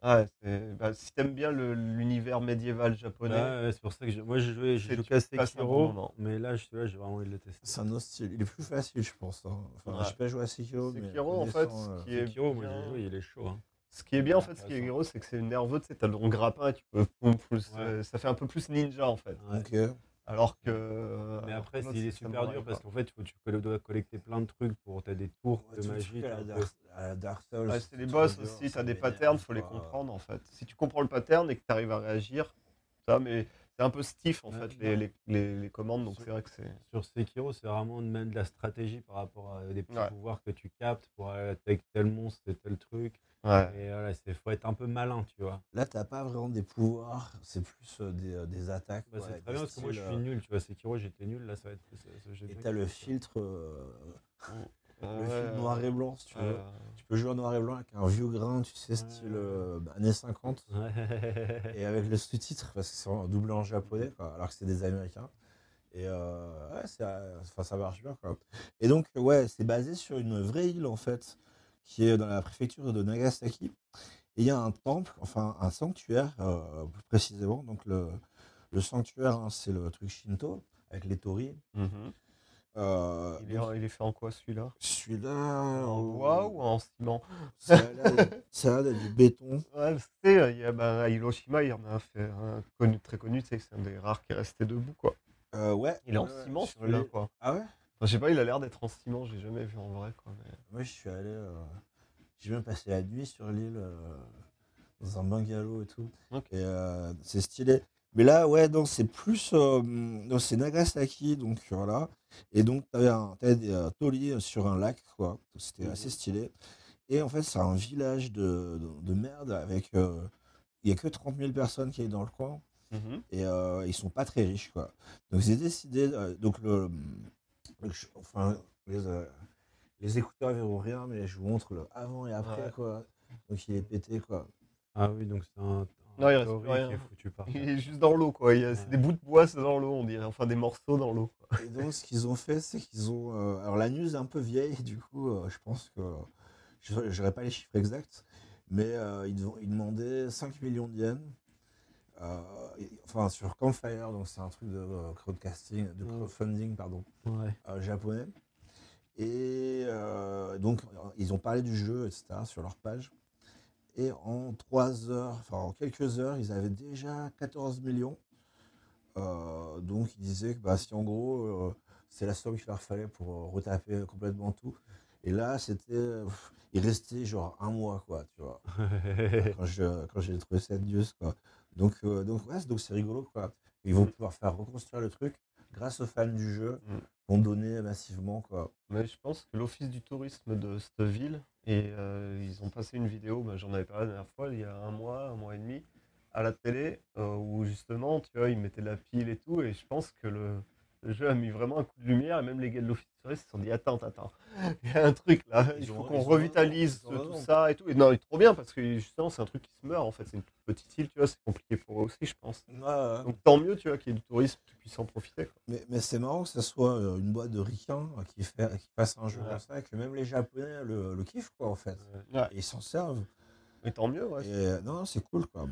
Ouais, c'est- bah, si t'aimes bien le- l'univers médiéval japonais, Ouais, ouais, c'est pour ça que moi j'ai joué, j'ai C'est- joué bon Sekiro, mais là, j'ai vraiment envie de le tester. C'est un autre style. Il est plus facile, je pense. hein. Enfin, Ouais. j'ai pas joué à Sekiro, mais Sekiro, en fait, ce euh, qui est Sekiro, moi bien- j'ai joué, il est chaud. hein. Ce qui est bien en fait, ce qui est Intéressant. gros, c'est que c'est nerveux, tu sais, t'as ton grappin et tu peux poum, plus, Ouais. euh, ça fait un peu plus ninja en fait. Ouais. Alors que. euh, Mais après, est c'est super dur parce qu'en fait, il faut, tu dois collecter plein de trucs pour. T'as des tours Ouais, de magie. à la à la Dark Souls. Ouais, c'est les boss dur, aussi, ça t'as des patterns, faut les quoi. comprendre en fait. Si tu comprends le pattern et que tu arrives à réagir, ça, mais c'est un peu stiff en Ouais, fait, les, les, les, les commandes, donc c'est vrai que c'est. Sur Sekiro, c'est vraiment de même de la stratégie par rapport à des petits Ouais. pouvoirs que tu captes pour aller attaquer tel monstre et tel truc. Ouais. Et voilà, il faut être un peu malin, tu vois. Là, t'as pas vraiment des pouvoirs, c'est plus euh, des, euh, des attaques. Bah, c'est très bien parce que moi je suis euh, nul, tu vois. Sekiro, j'étais nul, là ça va être. Et t'as le filtre, euh, le Ouais, filtre noir et blanc, si tu veux. euh, Tu peux jouer en noir et blanc avec un vieux grain, tu sais, Ouais. style euh, bah, années 50. Ouais. Et avec le sous-titre, parce que c'est en doublé en japonais, quoi, alors que c'est des Américains. Et euh, ouais, euh, enfin, ça marche bien. Quoi. Et donc, ouais, c'est basé sur une vraie île, en fait, qui est dans la préfecture de Nagasaki. Et il y a un temple, enfin un sanctuaire, euh, plus précisément. Donc, le, le sanctuaire, hein, c'est le truc Shinto, avec les torii. Euh, il, est, donc, il est fait en quoi celui-là? celui-là. En euh, bois ou en ciment? Ça d'être du béton. Ouais, il y a, bah, à Hiroshima, il y en a un, fait, un connu, très connu, tu sais, que c'est un des rares qui est resté debout, quoi. Euh, ouais. Il est en ciment, sur celui-là, les- quoi. Ah ouais? Enfin, je sais pas, il a l'air d'être en ciment, j'ai jamais vu en vrai, quoi. mais- Moi, je suis allé. euh, J'ai même passé la nuit sur l'île, dans un bungalow et tout. Et euh, c'est stylé. Mais là, ouais, donc c'est plus. euh, c'est Nagasaki, donc voilà. Et donc, t'avais un, t'avais des euh, torii sur un lac, quoi. C'était Mhm. assez stylé. Et en fait, c'est un village de, de, de merde avec. euh, Il y a que 30 000 personnes qui est dans le coin Mhm. et euh, ils sont pas très riches quoi. Donc j'ai décidé euh, donc le, enfin les, euh, les écouteurs verront rien mais je vous montre le avant et après Ouais. quoi. Donc il est pété quoi. Ah oui, donc c'est un. Non, il reste plus rien. qui est foutu par Il est juste dans l'eau, quoi. Il y a- C'est Ouais. des bouts de bois, c'est dans l'eau, on dirait. Enfin, des morceaux dans l'eau. quoi. Et donc ce qu'ils ont fait c'est qu'ils ont euh, alors la news est un peu vieille du coup euh, je pense que je n'aurai pas les chiffres exacts mais euh, ils, dev- ils demandaient 5 millions de yens. euh, et- enfin sur Campfire donc c'est un truc de euh, crowdcasting de Mm. crowdfunding pardon Ouais. euh, japonais. Et euh, donc, ils ont parlé du jeu, etc., sur leur page. Et en trois heures, enfin en quelques heures, ils avaient déjà 14 millions. Euh, donc, ils disaient que bah, si en gros, euh, c'est la somme qu'il leur fallait pour euh, retaper complètement tout. Et là, c'était. Il restait genre un mois, quoi, tu vois. quand je- quand j'ai trouvé cette news, quoi. Donc, euh, donc, ouais, c'est- donc c'est rigolo, quoi. Ils vont pouvoir faire reconstruire le truc grâce aux fans du jeu, Mm. Vont donner massivement, quoi. Mais je pense que l'office du tourisme de cette ville, et euh, ils ont passé une vidéo, bah, j'en avais parlé la dernière fois, il y a un mois, un mois et demi, à la télé, euh, où justement, tu vois, ils mettaient la pile et tout, et je pense que le, le jeu a mis vraiment un coup de lumière, et même les gars de l'office du tourisme se sont dit, attends, attends, il y a un truc là, il faut qu'on revitalise tout ça et tout. Et non, il est trop bien, parce que justement, c'est un truc qui se meurt, en fait, c'est une toute petite île, tu vois, c'est compliqué pour eux aussi, je pense. Ouais, ouais. Donc tant mieux, tu vois, qu'il y ait du tourisme qui puisse en profiter. quoi. Mais, mais c'est marrant que ce soit euh, une boîte de ricains euh, qui, fait, qui fasse un jeu Ouais. comme ça, et que même les Japonais le, le kiffent, quoi, en fait. Ouais. Et ils s'en servent. Et tant mieux, ouais. Et euh, non, non, c'est cool, quoi.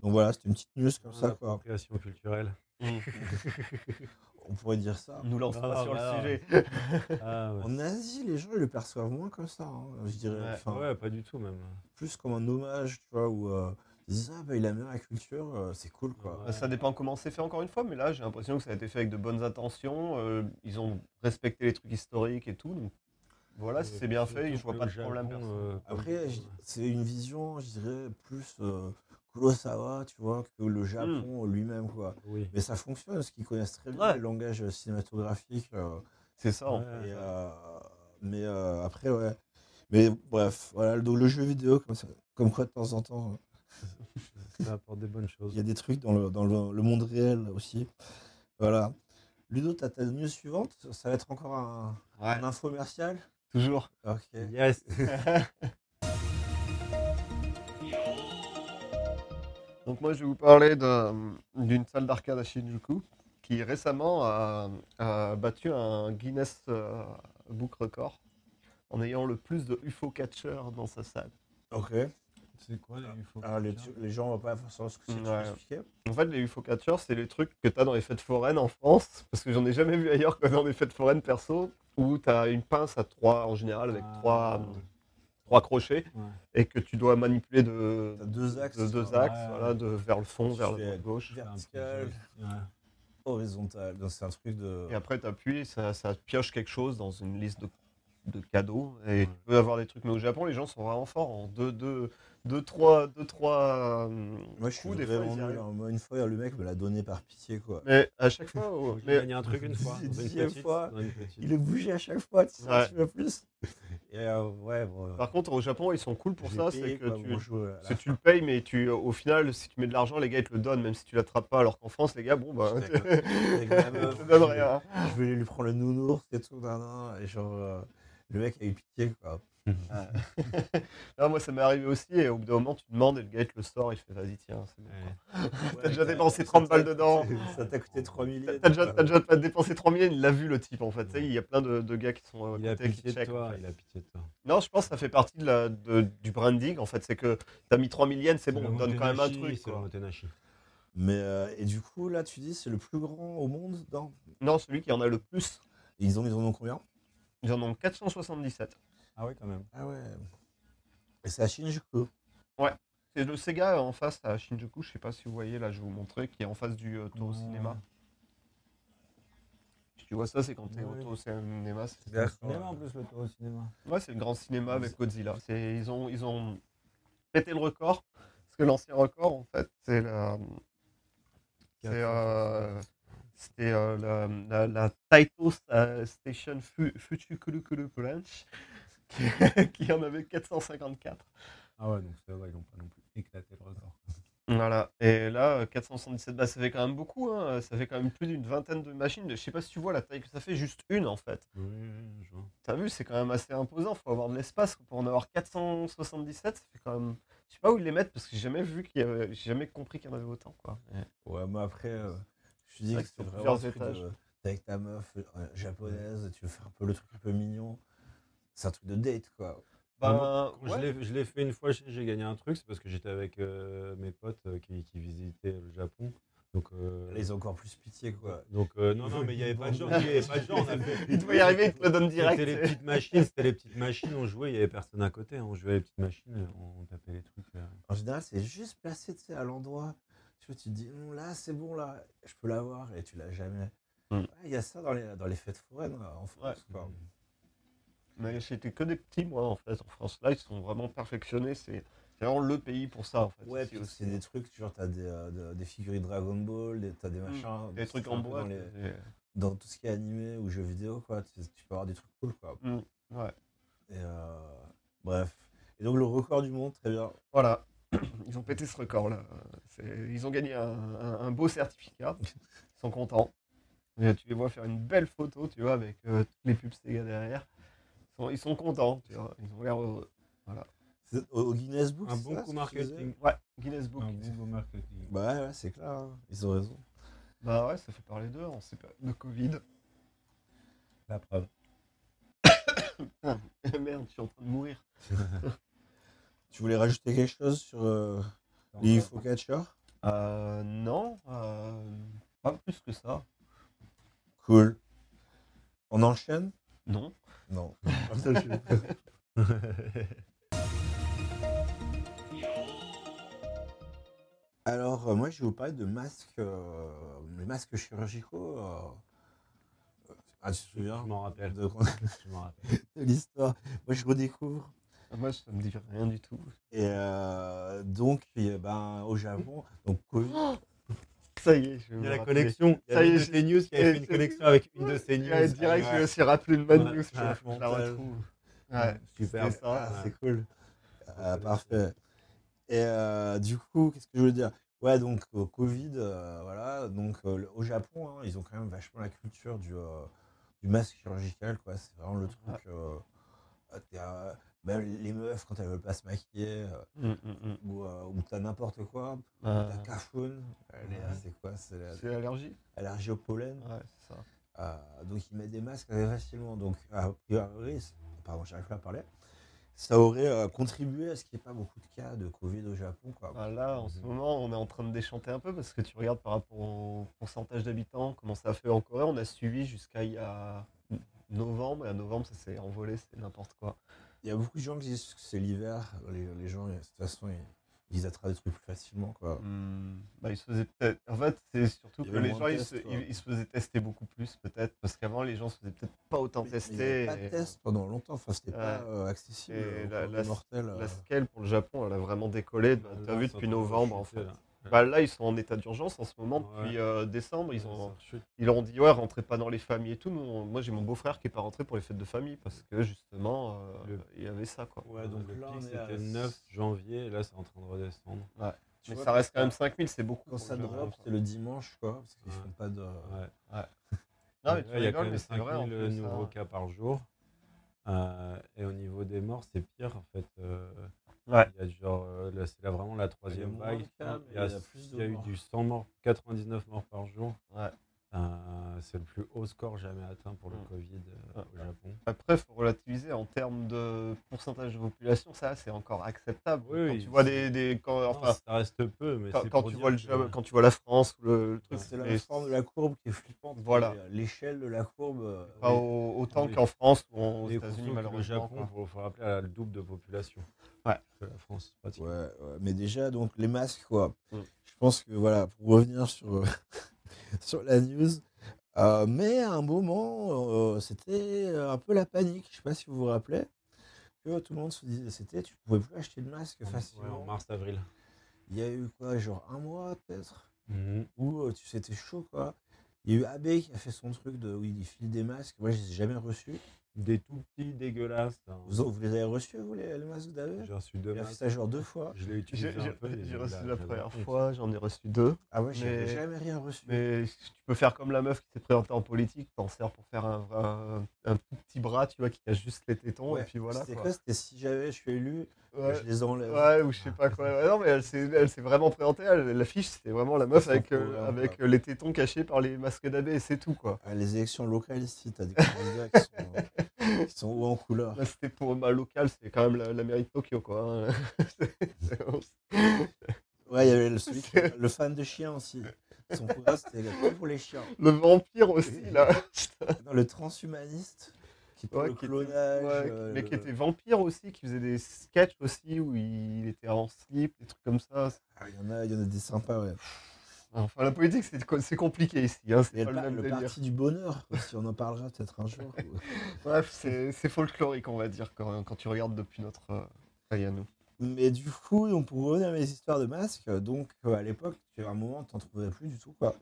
Donc voilà, c'était une petite news comme ça, quoi. Appropriation culturelle. On pourrait dire ça. Nous lance pas non, sur le sujet. Ah ouais. En Asie, les gens ils le perçoivent moins comme ça, hein, je dirais. Ouais. Enfin, Ouais, pas du tout même. Plus comme un hommage, tu vois, où euh, ils disent Ah, bah, il a mis la culture, euh, c'est cool, quoi. Ouais. Ça dépend comment c'est fait encore une fois, mais là j'ai l'impression que ça a été fait avec de bonnes intentions. euh, ils ont respecté les trucs historiques et tout. Donc voilà, si c'est bien fait, je vois pas de problème. Perso. euh, Après, je- c'est une vision, je dirais, plus euh, Kurosawa, tu vois, que le Japon lui-même, quoi. Oui. Mais ça fonctionne, parce qu'ils connaissent très bien Ouais. le langage cinématographique. euh, C'est ça. en Ouais. fait. et, euh, mais euh, après, ouais. Mais bref, voilà, donc le jeu vidéo, comme, ça, comme quoi de temps en temps, Ça apporte des bonnes choses. il y a des trucs dans le, dans le, le monde réel aussi. Voilà. Ludo, t'as ta news suivante? Ça va être encore un, Ouais, un infomercial toujours. Ok. Yes. Donc moi je vais vous parler d'un- d'une salle d'arcade à Shinjuku qui récemment a, a battu un Guinness euh, Book Record en ayant le plus de UFO catchers dans sa salle. Ok. C'est quoi les UFO Alors, les, les gens vont pas forcément ce que c'est que tu Ouais. En fait, les UFO catchers, c'est les trucs que tu as dans les fêtes foraines en France, parce que j'en ai jamais vu ailleurs que dans les fêtes foraines perso, où tu as une pince à trois en général avec Ah. trois, trois crochets Ouais. et que tu dois manipuler de, deux axes. de deux axes, ouais. voilà, de, vers le fond, Tu vers la gauche. Vertical, Ouais. horizontal. C'est un truc de. Et après, tu appuies, ça, ça pioche quelque chose dans une liste de, de cadeaux. Et Ouais. tu peux avoir des trucs. Mais au Japon, les gens sont vraiment forts en 2, 2, 2, 3, 2, 3. Moi, je suis coups, des fois, vraiment ils y nul. arrivent. Moi, une fois, le mec me l'a donné par pitié, quoi. Mais à chaque fois, oh, J'ai mais gagné un truc une fois. Une petite- fois. une. Il est bougé à chaque fois, tu sais, Ouais. plus. Et euh, ouais, bon. par contre, au Japon, ils sont cool pour ça. C'est que quoi, tu, tu le payes, mais tu, au final, si tu mets de l'argent, les gars, ils te le donnent, même si tu l'attrapes pas. Alors qu'en France, les gars, bon, bah, meuf, te je- rien. Je vais lui prendre le nounours et tout, nan, nan, et genre, euh, le mec a eu pitié, quoi. Non, moi, ça m'est arrivé aussi. Et au bout d'un moment, tu demandes et le gars, il te le sort. Il fait, vas-y, tiens, c'est bon. Ouais. T'as déjà dépensé 30 balles dedans. Ça t'a coûté 3 000 T'as t'as déjà, t'as déjà pas dépensé 3 millions, il l'a vu le type en fait. Il y a plein de, de gars qui sont euh, Il a côté qui pitié de toi. fait. Il a pitié de toi. Non, je pense que ça fait partie de la, de- du branding en fait. C'est que t'as mis 3 millions, c'est bon, on donne quand même un truc. C'est quoi. Mais, euh, et du coup, là, tu dis, c'est le plus grand au monde dans... Non, celui qui en a le plus, Et ils, ont, ils en ont combien? Ils en ont 477. Ah oui, quand même. Ah ouais. Et c'est à Shinjuku. C'est le Sega en face à Shinjuku, je sais pas si vous voyez, là je vais vous montrer, qui est en face du euh, Toho Ouais. Cinéma. Si tu vois ça, c'est quand t'es Ouais. au Toho Cinéma. c'est- au cinéma en plus, le au cinéma. Ouais, c'est le grand cinéma avec Godzilla. C'est- Ils ont, ils ont pété le record. Parce que l'ancien record, en fait, c'est la. C'est. euh, C'était euh, la, la, la Taito euh, Station Branch, qui, qui en avait 454. Ah ouais, donc ça va, ils n'ont pas non plus éclaté le record. Voilà. Et là, euh, 477, bah, ça fait quand même beaucoup. Hein. Ça fait quand même plus d'une vingtaine de machines. Je sais pas si tu vois la taille que ça fait, juste une en fait. Oui, je vois. T'as vu, c'est quand même assez imposant. Faut avoir de l'espace pour en avoir 477. Ça fait quand même. Je sais pas où ils les mettent parce que j'ai jamais vu qu'il y avait. J'ai jamais compris qu'il y en avait autant quoi. Ouais, moi après, euh, je dis vrai que c'est vraiment un plusieurs étages. de- T'es avec ta meuf euh, japonaise, tu veux faire un peu le truc un peu mignon. C'est un truc de date, quoi. Ouais. je l'ai- fait une fois, j'ai j'ai gagné un truc, c'est parce que j'étais avec euh, mes potes euh, qui, qui visitaient le Japon. Donc, euh, Là, ils ont encore plus pitié, quoi. donc euh, non, non, mais il n'y avait pas de gens. Il y avait pas de gens. On a fait- Il doit y arriver, il te le donne direct. C'était les petites machines, c'était les petites machines, on jouait, il n'y avait personne à côté, hein, on jouait les petites machines, on tapait les trucs. En général, c'est juste placé tu sais, à l'endroit. Tu vois, tu te dis, Hum, là, c'est bon, là, je peux l'avoir, et tu l'as jamais. Mm. Ouais, Il y a ça dans les, dans les fêtes foraines en France, quoi. Mais j'étais que des petits, moi, en fait, en France. Là, ils sont vraiment perfectionnés. C'est c'est vraiment le pays pour ça, en fait. Ouais, puis aussi. c'est des trucs, genre, t'as des, euh, de- des figurines Dragon Ball, t'as des machins. Des trucs en bois. Dans, les- c'est- dans tout ce qui est animé ou jeux vidéo, quoi. Tu, tu peux avoir des trucs cool, quoi. Ouais. Et euh, bref. Et donc, le record du monde, très bien. Voilà. Ils ont pété ce record-là. Ils ont gagné un, un- un beau certificat. Ils sont contents. Et tu les vois faire une belle photo, tu vois, avec euh, toutes les pubs Sega derrière. Ils sont, ils sont contents, tu vois. Ils ont l'air heureux. C'est Au, Guinness Book, Un bon ça, coup marketing. Ouais, Guinness Book. Un bon beau marketing. Bah ouais, ouais, c'est clair. hein. Ils ont raison. Bah ouais, ça fait parler d'eux en ces périodes de Covid. La preuve. Merde, je suis en train de mourir. Tu voulais rajouter quelque chose sur euh, les UFO Catcher Euh, non, euh, pas plus que ça. Cool. On enchaîne? Non. Non. Alors, euh, moi, je vais vous parler de masques, euh, les masques chirurgicaux. euh, ah, tu te souviens Je m'en rappelle. de, Je m'en rappelle. de l'histoire Moi, je redécouvre. Moi, ça me dit rien du tout. Et euh, donc, ben, au Japon, donc Covid. Ça y est, je vais Il y a la connexion. Il y Ça a y une est, de je- tes news qui avait fait une connexion avec une de ses news. Direct, je me suis rappelé une bonne news. Je, la retrouve. Ouais, Super. Ah, c'est cool. Ah, parfait. Et euh, du coup, qu'est-ce que je veux dire? Ouais, donc euh, Covid, euh, voilà. Donc euh, au Japon, hein, ils ont quand même vachement la culture du, euh, du masque chirurgical, quoi. C'est vraiment le truc. Même les meufs, quand elles veulent pas se maquiller, euh, hum, hum. ou, euh, ou t'as n'importe quoi, Euh, t'as cafoune, ouais. c'est quoi C'est la- c'est l'allergie allergie au pollen. Ouais, ça. Euh, donc ils mettent des masques assez facilement. Donc a priori, pardon, j'arrive pas à parler. Ça aurait contribué à ce qu'il n'y ait pas beaucoup de cas de Covid au Japon. Quoi. Bah là, en ce moment, on est en train de déchanter un peu parce que tu regardes par rapport au pourcentage d'habitants, comment ça a fait en Corée. On a suivi jusqu'à il y a novembre, et à novembre, ça s'est envolé, c'est n'importe quoi. Il y a beaucoup de gens qui disent que c'est l'hiver. Les, les gens, de toute façon, ils, ils attrapent des trucs plus facilement. Quoi. Hum, bah, ils se faisaient peut-être. En fait, c'est surtout que les gens, de ils, se, quoi. ils- ils se faisaient tester beaucoup plus, peut-être, parce qu'avant, les gens se faisaient peut-être pas autant Mais- mais tester. pas de test pendant longtemps. Enfin, c'était Ouais. pas euh, accessible Et la- la- mortels. euh. La scale pour le Japon, elle a vraiment décollé. Bah, T'as vu Ça depuis novembre, en fait. là. Bah, là, ils sont en état d'urgence en ce moment. Ouais. Depuis euh, décembre, ils Ça ont, ils leur ont dit ouais, rentrez pas dans les familles et tout. Nous, on- moi, j'ai mon beau-frère qui est pas rentré pour les fêtes de famille parce que justement, euh, Le- il y avait ça quoi. Ouais, donc le là, pic, est à- c'était 9 janvier, et là, c'est en train de redescendre. Tu Mais vois, ça reste quand même 5000, c'est beaucoup. Quand ça drop, c'est le dimanche, quoi. Parce qu'ils Ouais. font pas de. Ouais. Non, mais tu il y a quand rigoles, même mais c'est vrai. en 5000 plus, nouveaux hein. cas par jour. Euh, et au niveau des morts, c'est pire en fait. euh, Ouais. Il y a genre, euh, là, c'est là vraiment la troisième vague. il y a, il y a il y a eu du 100 morts, 99 morts par jour. Ouais. Euh, c'est le plus haut score jamais atteint pour le Mm. Covid euh, Ouais. au Japon. Après, il faut relativiser en termes de pourcentage de population, ça c'est encore acceptable. Oui, quand oui, tu vois c'est- des, des quand, Non, enfin, ça reste peu, mais quand, c'est quand tu vois le que- Japon- quand tu vois la France ou le, le truc, C'est la forme de la courbe qui est flippante. Voilà. euh, L'échelle de la courbe. pas au- autant Oui. qu'en France ou en- aux États-Unis malheureusement. Le Japon, il faut, rappeler, a le double de population Ouais. que la France. pratiquement. Ouais, ouais, mais déjà, donc les masques, quoi. Mm. Je pense que, voilà, pour revenir sur, euh, sur la news, euh, mais à un moment, euh, c'était un peu la panique. Je sais pas si vous vous rappelez, que tout le monde se disait, c'était, tu pouvais plus acheter de masque Ouais, facilement. en mars-avril. Il y a eu quoi, genre un mois peut-être, Mhm. où euh, tu sais, c'était chaud, quoi. Il y a eu Abbé qui a fait son truc de où il file des masques. Moi, je les ai jamais reçus. Des tout petits dégueulasses. hein. Vous, vous les avez reçus, vous, les, les masques d'Abbé J'ai reçu deux Il a fait ça genre deux fois. Je l'ai utilisé J'ai un peu. reçu la première fois, j'en ai reçu deux. Ah ouais, j'ai Mais- jamais rien reçu. Mais tu peux faire comme la meuf qui s'est présentée en politique, t'en sers pour faire un, un, un tout petit bras, tu vois, qui cache juste les tétons, Ouais, et puis voilà. C'était quoi. quoi C'était si jamais je suis élu, Ouais. je les enlève. Ouais, ou je sais pas quoi. Non, mais elle s'est, elle s'est vraiment présentée. L'affiche, c'était vraiment la meuf avec, euh, programme, avec euh, les tétons cachés par les masques d'abbé, et c'est tout, quoi. À les élections locales ici, t'as des candidats qui sont, qui sont hauts en couleur? Là, c'était pour ma locale, c'est quand même la, la mairie de Tokyo, quoi. hein. C'est- c'est- Ouais, il y avait le, celui qui- le fan de chien aussi. Son programme, c'était pour les chiens. Le vampire aussi, là. Non, le transhumaniste, qui Ouais, le qui était- clonage. ouais, euh, mais le- qui était vampire aussi, qui faisait des sketchs aussi où il était en slip, des trucs comme ça. Ah, Il y, en a, il y en a des sympas, ouais. Enfin, la politique, c'est co- c'est compliqué ici. Hein, c'est pas le, même parti du bonheur, si on en parlera peut-être un jour. Bref, c'est folklorique, on va dire, quand, quand tu regardes depuis notre euh, à nous. Mais du coup, pour revenir à mes histoires de masques, donc euh, à l'époque, à un moment, t'en trouvais plus du tout. Quoi.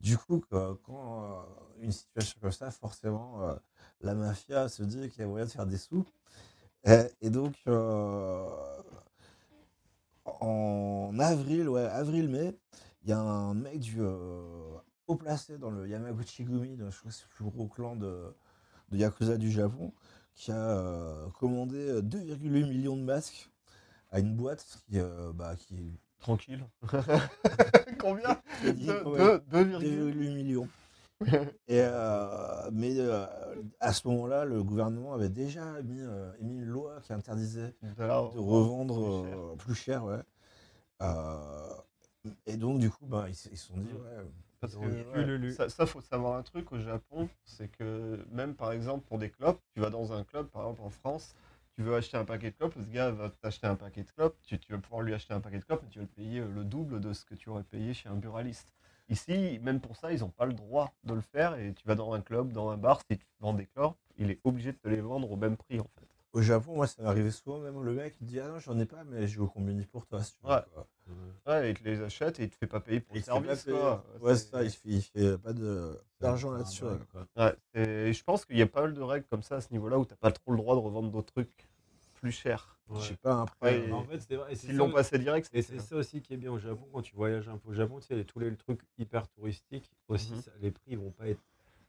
Du coup, quand euh, une situation comme ça, forcément, euh, la mafia se dit qu'il y a moyen de faire des sous. Et, et donc, en avril, ouais, avril-mai, il y a un mec du haut placé dans le Yamaguchi-gumi, donc je crois que c'est le plus gros clan de, de Yakuza du Japon, qui a commandé 2,8 millions de masques à une boîte qui, euh, bah, qui, Tranquille. Combien? Qui a dit, Deux- ouais, deux- 2,8 2,8 millions. Et, euh, mais euh, à ce moment-là, le gouvernement avait déjà mis, euh, émis une loi qui interdisait de revendre plus cher. euh, plus cher. ouais. Euh, et donc, du coup, bah, ils se sont dit, ouais, Parce Ils que ont ouais, ça, ça, faut savoir un truc au Japon, c'est que même par exemple pour des clopes, tu vas dans un club, par exemple en France, tu veux acheter un paquet de clopes, le gars va t'acheter un paquet de clopes, tu, tu vas pouvoir lui acheter un paquet de clopes, mais tu vas le payer euh, le double de ce que tu aurais payé chez un buraliste. Ici, même pour ça, ils n'ont pas le droit de le faire et tu vas dans un club, dans un bar, si tu vends des clopes, il est obligé de te les vendre au même prix en fait. Au Japon, moi, ça m'arrivait souvent, même le mec, il dit, ah non, j'en ai pas, mais je vais au combini pour toi, si Ouais. quoi. Ouais, il te les achète et il te fait pas payer pour Et le service. quoi. Ouais, C'est- ça, il fait, il fait pas de- d'argent là-dessus. ouais. Ouais, et je pense qu'il y a pas mal de règles comme ça à ce niveau-là où t'as pas trop le droit de revendre d'autres trucs plus chers. Je sais pas, après. Ouais, En fait, c'est vrai. et c'est S'ils ça l'ont passé direct, Et c'est ça aussi qui est bien au Japon, quand tu voyages un peu au Japon, tu sais, les- tous les trucs hyper touristiques, aussi, Mhm. ça- les prix vont pas être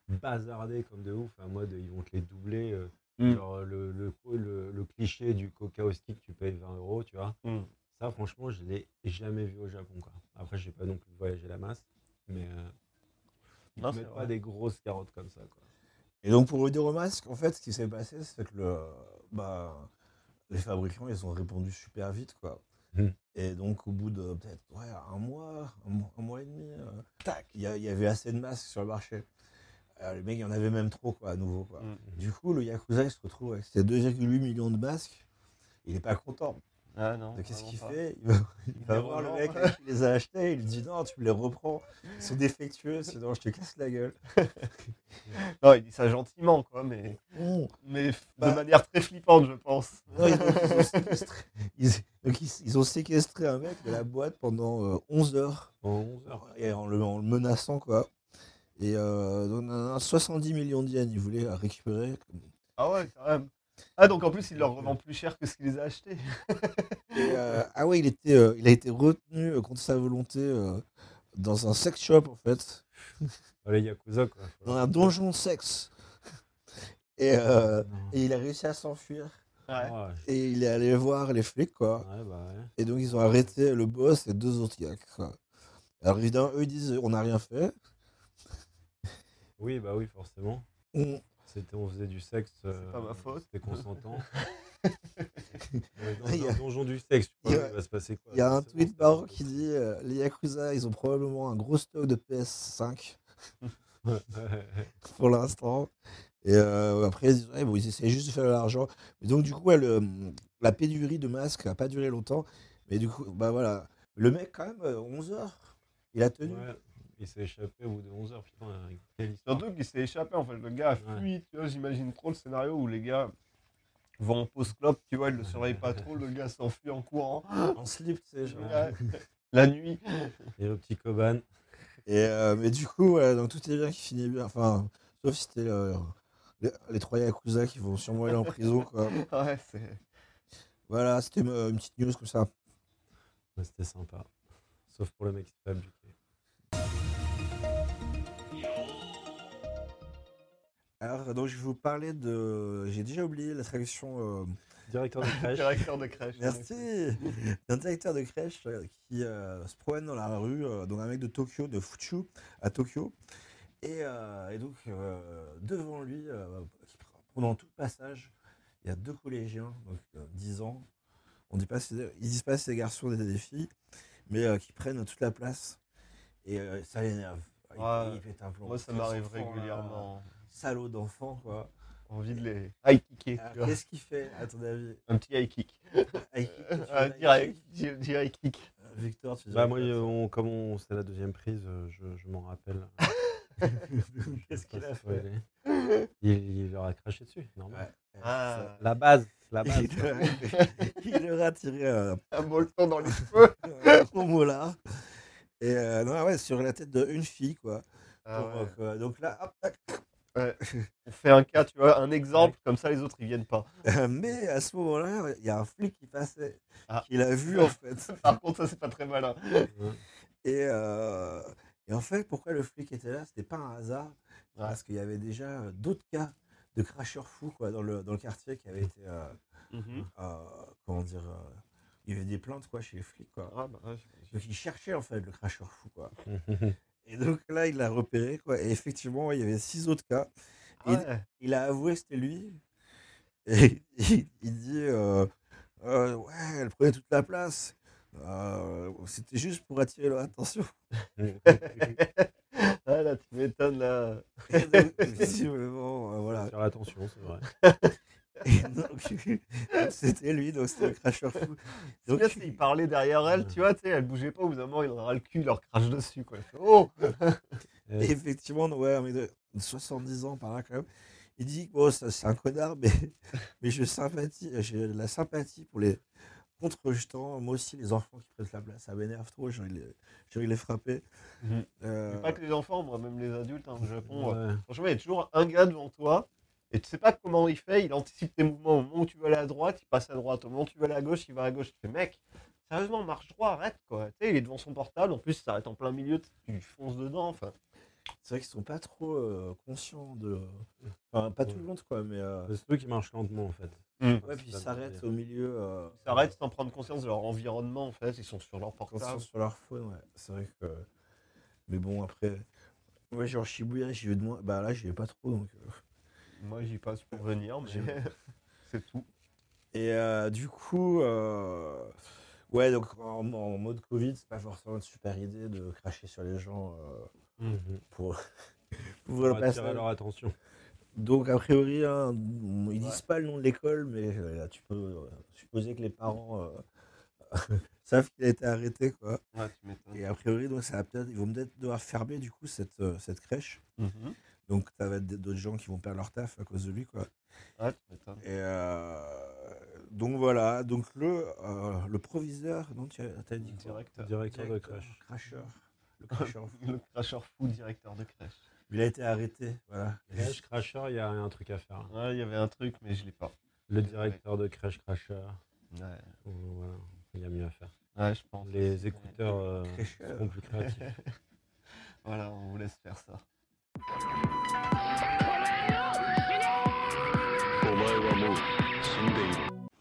bazardés comme de ouf, en mode ils vont te les doubler. euh, Mm. Genre le, le, le- le cliché du coca au stick, tu payes 20 euros, tu vois. Mm. Ça, franchement, je l'ai jamais vu au Japon. Quoi. Après, j'ai pas non plus voyagé la masse, mais euh, ils Non, pas des grosses carottes comme ça. Quoi. Et donc, pour revenir au masque, en fait, ce qui s'est passé, c'est que le, bah, les fabricants, ils ont répondu super vite, quoi. Hmm. Et donc, au bout de peut-être ouais, un mois, un mois, un mois et demi, euh, tac, il y, a- il y avait assez de masques sur le marché. Euh, les mecs, il y en avait même trop, quoi, à nouveau, quoi. Mm. Du coup, le Yakuza, il se retrouve avec ses 2,8 millions de masques. Il est pas content. Ah non. Donc, qu'est-ce qu'il pas. fait? Il va, il va les voir le mec qui les a achetés. Il lui dit non, tu me les reprends. Ils sont défectueux, sinon je te casse la gueule. Non, il dit ça gentiment, quoi, mais, Bon. mais f- Bah. de manière très flippante, je pense. Non, ils, ont, ils ont séquestré, ils- donc ils- ils ont séquestré un mec de la boîte pendant euh, 11 heures, En 11 heures. et en, le, en le menaçant, quoi. Et euh, donc, on a 70 millions d'yens, ils voulaient la récupérer. Ah ouais, quand même. Ah, donc en plus, il leur revend plus cher que ce qu'il les a achetés. Et, euh, ah ouais, il, était, euh, il a été retenu euh, contre sa volonté euh, dans un sex shop, en fait, Oh, les Yakuza, quoi. dans un donjon de sexe. Et, euh, il a réussi à s'enfuir. Ouais. Ouais, Et il est allé voir les flics, quoi. ouais, bah ouais. Et donc, ils ont arrêté le boss et deux autres gars, quoi. Alors, évidemment, eux, ils disent on n'a rien fait. Oui, bah oui, forcément. On- C'était, on faisait du sexe. euh, pas ma faute. C'était consentant. Dans Il y un a- donjon du sexe, tu il y vois, a- il va se passer quoi Il y a un tweet c'est marrant pas qui dit euh, les Yakuza, ils ont probablement un gros stock de PS5 possible. pour l'instant. Et euh, après, ils disent ouais, bon, ils essaient juste de faire de l'argent. Mais donc, du coup, ouais, le- la pénurie de masques n'a pas duré longtemps. Mais du coup, bah voilà. Le mec, quand même, euh, 11 heures, il a tenu. Ouais, il s'est échappé au bout de 11 heures. Putain, quelle histoire. Surtout qu'il s'est échappé, en fait. Le gars a Ouais. fui. Tu vois, j'imagine trop le scénario où les gars vont en pause clope, tu vois, ils le surveillent pas trop. Le gars s'enfuit en courant. En slip, tu sais. genre. Ouais. La nuit. Et le petit Koban. Et, euh, mais du coup, voilà, donc tout est bien qui finit bien. Enfin, sauf si c'était euh, les, les trois Yakuza qui vont sûrement aller en prison. Quoi. Ouais, c'est. Voilà, c'était une, une petite news comme ça. Ouais, C'était sympa. Sauf pour le mec qui s'est fait Alors, donc, je vais vous parler de. J'ai déjà oublié la traduction. euh, Directeur de crèche. Directeur de crèche. Merci D'un directeur de crèche euh, qui euh, se promène dans la rue, euh, donc un mec de Tokyo, de Fuchu, à Tokyo. Et, euh, et donc, euh, devant lui, euh, pendant tout le passage, il y a deux collégiens, donc euh, 10 ans. On dit pas, ils disent pas si c'est des garçons ou des filles, mais euh, qui prennent toute la place. Et euh, ça l'énerve. Il- Ouais. il pète un plomb. Moi, ça m'arrive régulièrement. Salaud d'enfants, quoi. Envie de les high kicker. Qu'est-ce qu'il fait, à ton avis? Un petit high kick. High un direct, petit high kick. Victor, tu Bah moi, on- comme on, c'était la deuxième prise, euh, je, je m'en rappelle. Qu'est-ce qu'il a fait? il, il leur a craché dessus, normal. Ouais. Ah, La base, la base. Il leur a- il leur a tiré un, un molleton dans les cheveux. un gros molar. Et euh, non, ouais, sur la tête d'une fille, quoi. Ah Pour, ouais. euh, donc là, hop, tac. On fait un cas, tu vois, un exemple, comme ça les autres ils viennent pas. Mais à ce moment-là, il y a un flic qui passait, Ah. qui l'a vu en fait. Par contre, ça c'est pas très malin. Et, euh, et en fait, pourquoi le flic était là C'était pas un hasard, Ouais. parce qu'il y avait déjà euh, d'autres cas de crasheurs fous quoi, dans, le, dans le quartier qui avaient été. euh, Mhm. euh, comment dire euh, Il y avait des plaintes quoi, chez les flics. Quoi. Ah, bah, ouais. Donc il cherchait en fait le crasheur fou. Quoi. Et donc là, il l'a repéré. Quoi. Et effectivement, il y avait six autres cas. Ah ouais. Il a avoué que c'était lui. Et il, il dit euh, Euh, Ouais, elle prenait toute la place. Euh, c'était juste pour attirer leur attention. Ah là, tu m'étonnes là. Donc, visiblement, euh, voilà. Faire attention, c'est vrai. C'était lui, donc c'était le cracheur fou. Donc, il parlait derrière elle, tu vois, elle bougeait pas, au bout d'un moment, il aura le cul, il leur crache dessus, quoi. Oh et effectivement, ouais, mais de, de 70 ans par là quand même. Il dit bon, ça c'est un connard, mais, mais je sympathie, j'ai de la sympathie pour les contre-jetants. Moi aussi, les enfants qui prennent la place, ça m'énerve trop. J'ai envie de les, frapper. Mhm. Euh, Pas que les enfants, moi, même les adultes, hein, au Japon. euh, Ouais. Franchement, il y a toujours un gars devant toi, et tu sais pas comment il fait, il anticipe tes mouvements. Au moment où tu veux aller à droite, il passe à droite. Au moment où tu veux aller à gauche, il va à gauche. Tu fais, mec, sérieusement, marche droit, arrête, quoi. Tu sais, il est devant son portable, en plus, ça s'arrête en plein milieu, tu fonces dedans, enfin. c'est vrai qu'ils sont pas trop euh, conscients de. Enfin, pas tout le monde, quoi, mais. euh, C'est ceux qui marchent lentement en fait. Mm. ouais, puis ils s'arrêtent au milieu. euh, Ils s'arrêtent sans prendre conscience de leur environnement, en fait. Ils sont sur leur quand ils portable. sont sur leur phone, ouais. C'est vrai que. Mais bon, après. Moi, genre Shibuya, j'y vais de moins. Bah là, j'y vais pas trop, donc. Moi, j'y passe pour venir, mais c'est tout. Et euh, du coup, euh, ouais, donc en, en mode Covid, c'est pas forcément une super idée de cracher sur les gens euh, pour, pour Pour attirer passage. leur attention. Donc, a priori, hein, ils disent pas le nom de l'école, mais là, tu peux euh, supposer que les parents euh, savent qu'il a été arrêté, quoi. Ouais, tu. Et a priori, donc, ça va peut-être, ils vont peut-être devoir fermer, du coup, cette, euh, cette crèche. Mhm. Donc, ça va être d'autres gens qui vont perdre leur taf à cause de lui, quoi. Ouais. Et euh, donc voilà, donc le, euh, le proviseur, non, tu as, dit quoi? Directeur. Directeur de crèche. cracheur. Le cracheur. Le cracheur fou, directeur de crèche. Il a été arrêté, voilà. Crèche, cracheur, il y a un truc à faire. Ouais, il y avait un truc, mais je l'ai pas. Le directeur de crèche cracheur. Ouais, Voilà, il y a mieux à faire. ouais je pense. Les écouteurs euh, plus créatifs. Voilà, on vous laisse faire ça.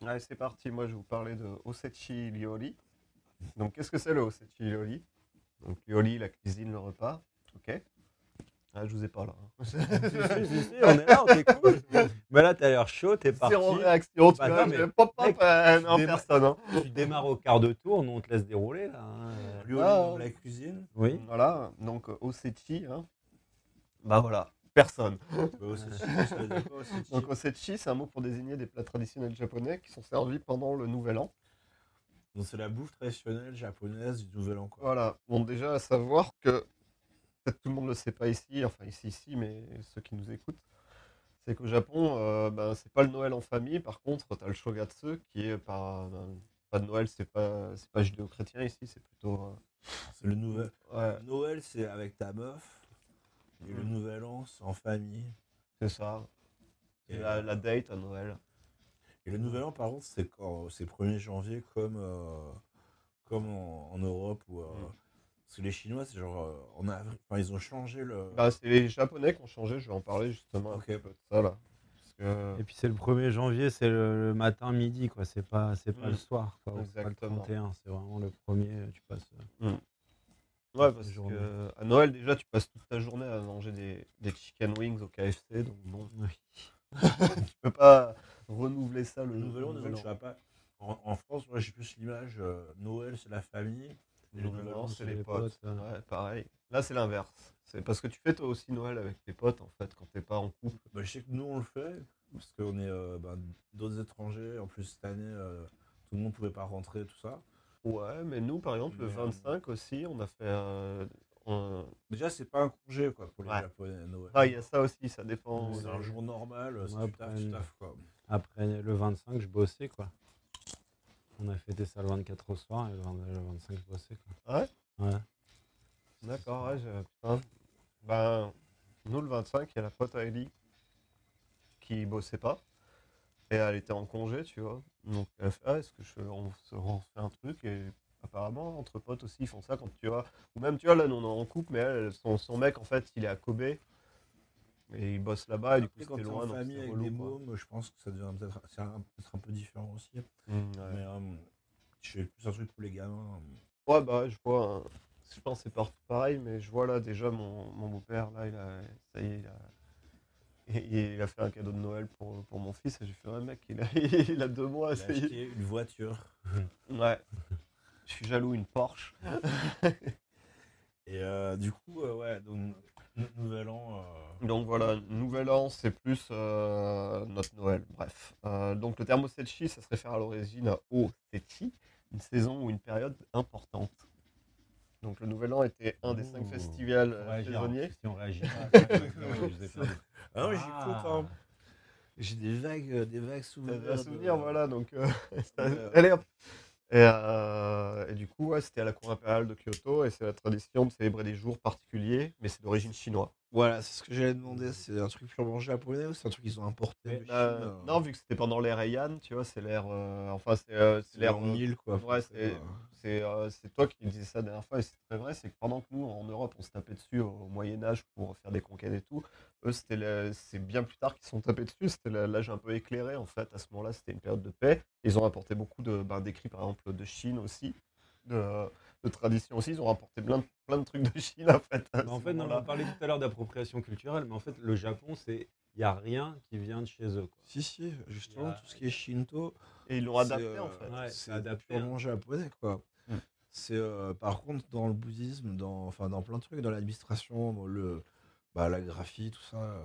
Allez, c'est parti. Moi, je vais vous parlais de Osechi Lioli. Donc, qu'est-ce que c'est le Osechi Lioli Donc, Lioli, la cuisine, le repas. Ok. Ah, je vous ai pas là. Hein. si, si, si, on est là, on t'écoute. Mais là, t'as l'air chaud, t'es parti. Zéro réaction, tu bah, vois, mais, euh, tu en personne. Hein. Tu démarres au quart de tour, nous on te laisse dérouler là. Hein. Ah. Lioli, la cuisine. Oui. Voilà, donc Osechi, hein. Bah voilà. Personne. Bah. Donc, Osechi, c'est un mot pour désigner des plats traditionnels japonais qui sont servis pendant le Nouvel An. Donc, c'est la bouffe traditionnelle japonaise du Nouvel An, quoi. Voilà. Bon, déjà, à savoir que peut-être tout le monde ne le sait pas ici, enfin ici, ici, mais ceux qui nous écoutent, c'est qu'au Japon, euh, ben, c'est pas le Noël en famille. Par contre, tu as le Shogatsu qui est pas, ben, pas de Noël, c'est pas, c'est pas judéo-chrétien ici, c'est plutôt. C'est le nouvel. euh, ouais, Noël, c'est avec ta meuf. Et le Mm. Nouvel An, c'est en famille. c'est ça. Et, C'est la, la date à Noël. Et le Nouvel An, par contre, c'est quand c'est 1er janvier, comme, euh, comme en, en Europe. Ou, euh, Mm. Parce que les Chinois, c'est genre. euh, en avril, enfin, ils ont changé le. Bah, c'est les Japonais qui ont changé, je vais en parler justement Ok. un peu de ça là. Que- Et puis c'est le 1er janvier, c'est le, le matin midi, quoi. C'est pas, c'est pas Mm. le soir, quoi. le Exactement. 31, c'est vraiment le premier, tu passes. Ouais, parce que à Noël, déjà, tu passes toute ta journée à manger des, des chicken wings au KFC, donc bon, tu peux pas renouveler ça le Nouvel An, Nouvel An. pas. En, en France, moi, j'ai plus l'image euh, Noël, c'est la famille. Et Le Nouvel An, c'est les potes. euh. Ouais, pareil. Là, c'est l'inverse. C'est parce que tu fais toi aussi Noël avec tes potes, en fait, quand t'es pas en couple. Bah, je sais que nous, on le fait. Parce qu'on est euh, bah, d'autres étrangers. En plus, cette année, euh, tout le monde pouvait pas rentrer, tout ça. Ouais, mais nous, par exemple, le Mais, euh, 25 aussi, on a fait un... Déjà, c'est pas un congé quoi pour les Ouais. Japonais. Noël. Ah, il y a ça aussi, ça dépend. c'est un jour normal. C'est Ouais, tu taffes, après, tu taffes, quoi. Après le 25, je bossais quoi. On a fêté ça le 24 au soir et le 20 le 25, je bossais quoi. Ouais? Ouais. D'accord, ouais, j'ai- putain. Ben, nous, le 25, il y a la pote à Ellie qui bossait pas. Et elle était en congé, tu vois. Donc, elle a fait, ah, est-ce que je, on, fait un truc Et apparemment, entre potes aussi, ils font ça quand tu vois. Ou même, tu vois, là, nous, on est en couple, mais elle, son, son mec, en fait, il est à Kobe. Et il bosse là-bas, et du coup, c'était loin, en donc famille avec relou, des quoi. mômes, je pense que ça devient peut-être un, peu différent aussi. Mm, ouais. Mais euh, je fais plus un truc pour les gamins. Ouais, bah, je vois. un- Je pense que c'est pareil, mais je vois là déjà mon, mon beau-père, là, il a, ça y est, il a, il, il a fait un cadeau de Noël pour, pour mon fils. Et j'ai fait, ouais, mec, il a, il a deux mois. Il a acheté une voiture. Ouais. Je suis jaloux, une Porsche. Et euh, du coup, euh, ouais, donc, nou- nouvel an. euh, Donc voilà, nouvel an, c'est plus notre Noël. Bref. Donc le terme Osechi, ça se réfère à l'origine à Osechi, une saison ou une période importante. Donc le nouvel an était un des cinq Ouh. festivals Faut euh, réagir, saisonniers. Si on réagit. Ah j'y Ah. J'ai des vagues, euh, des vagues souvenirs. un souvenir, de- voilà, donc euh, ça- allez hop. Et, euh, et du coup, ouais, c'était à la cour impériale de Kyoto et c'est la tradition de célébrer des jours particuliers, mais c'est d'origine chinoise. Voilà, c'est ce que j'allais demander. C'est un truc purement japonais ou c'est un truc qu'ils ont importé de Euh, euh, non, vu que c'était pendant l'ère Heian, tu vois, c'est l'ère. euh, enfin, c'est euh, l'ère. 1000, quoi. Ouais, c'est- euh, c'est toi qui disais ça la dernière fois et c'est très vrai, c'est que pendant que nous, en Europe, on se tapait dessus au Moyen-Âge pour faire des conquêtes et tout, eux, c'est bien plus tard qu'ils se sont tapés dessus, c'était l'âge un peu éclairé en fait. À ce moment-là, c'était une période de paix. Ils ont apporté beaucoup de, ben, d'écrits, par exemple, de Chine aussi, de, de tradition aussi. Ils ont rapporté plein de, plein de trucs de Chine en fait. en fait, non, on parlait tout à l'heure d'appropriation culturelle, mais en fait, le Japon, c'est il n'y a rien qui vient de chez eux. Quoi. Si, si, justement, a- tout ce qui est Shinto, Et ils l'ont adapté en euh, fait. Ouais, c'est adapté, hein. purement japonais, quoi. Mm. C'est euh, par contre dans le bouddhisme, dans, enfin, dans plein de trucs, dans l'administration, dans le, bah, la graphie, tout ça. euh,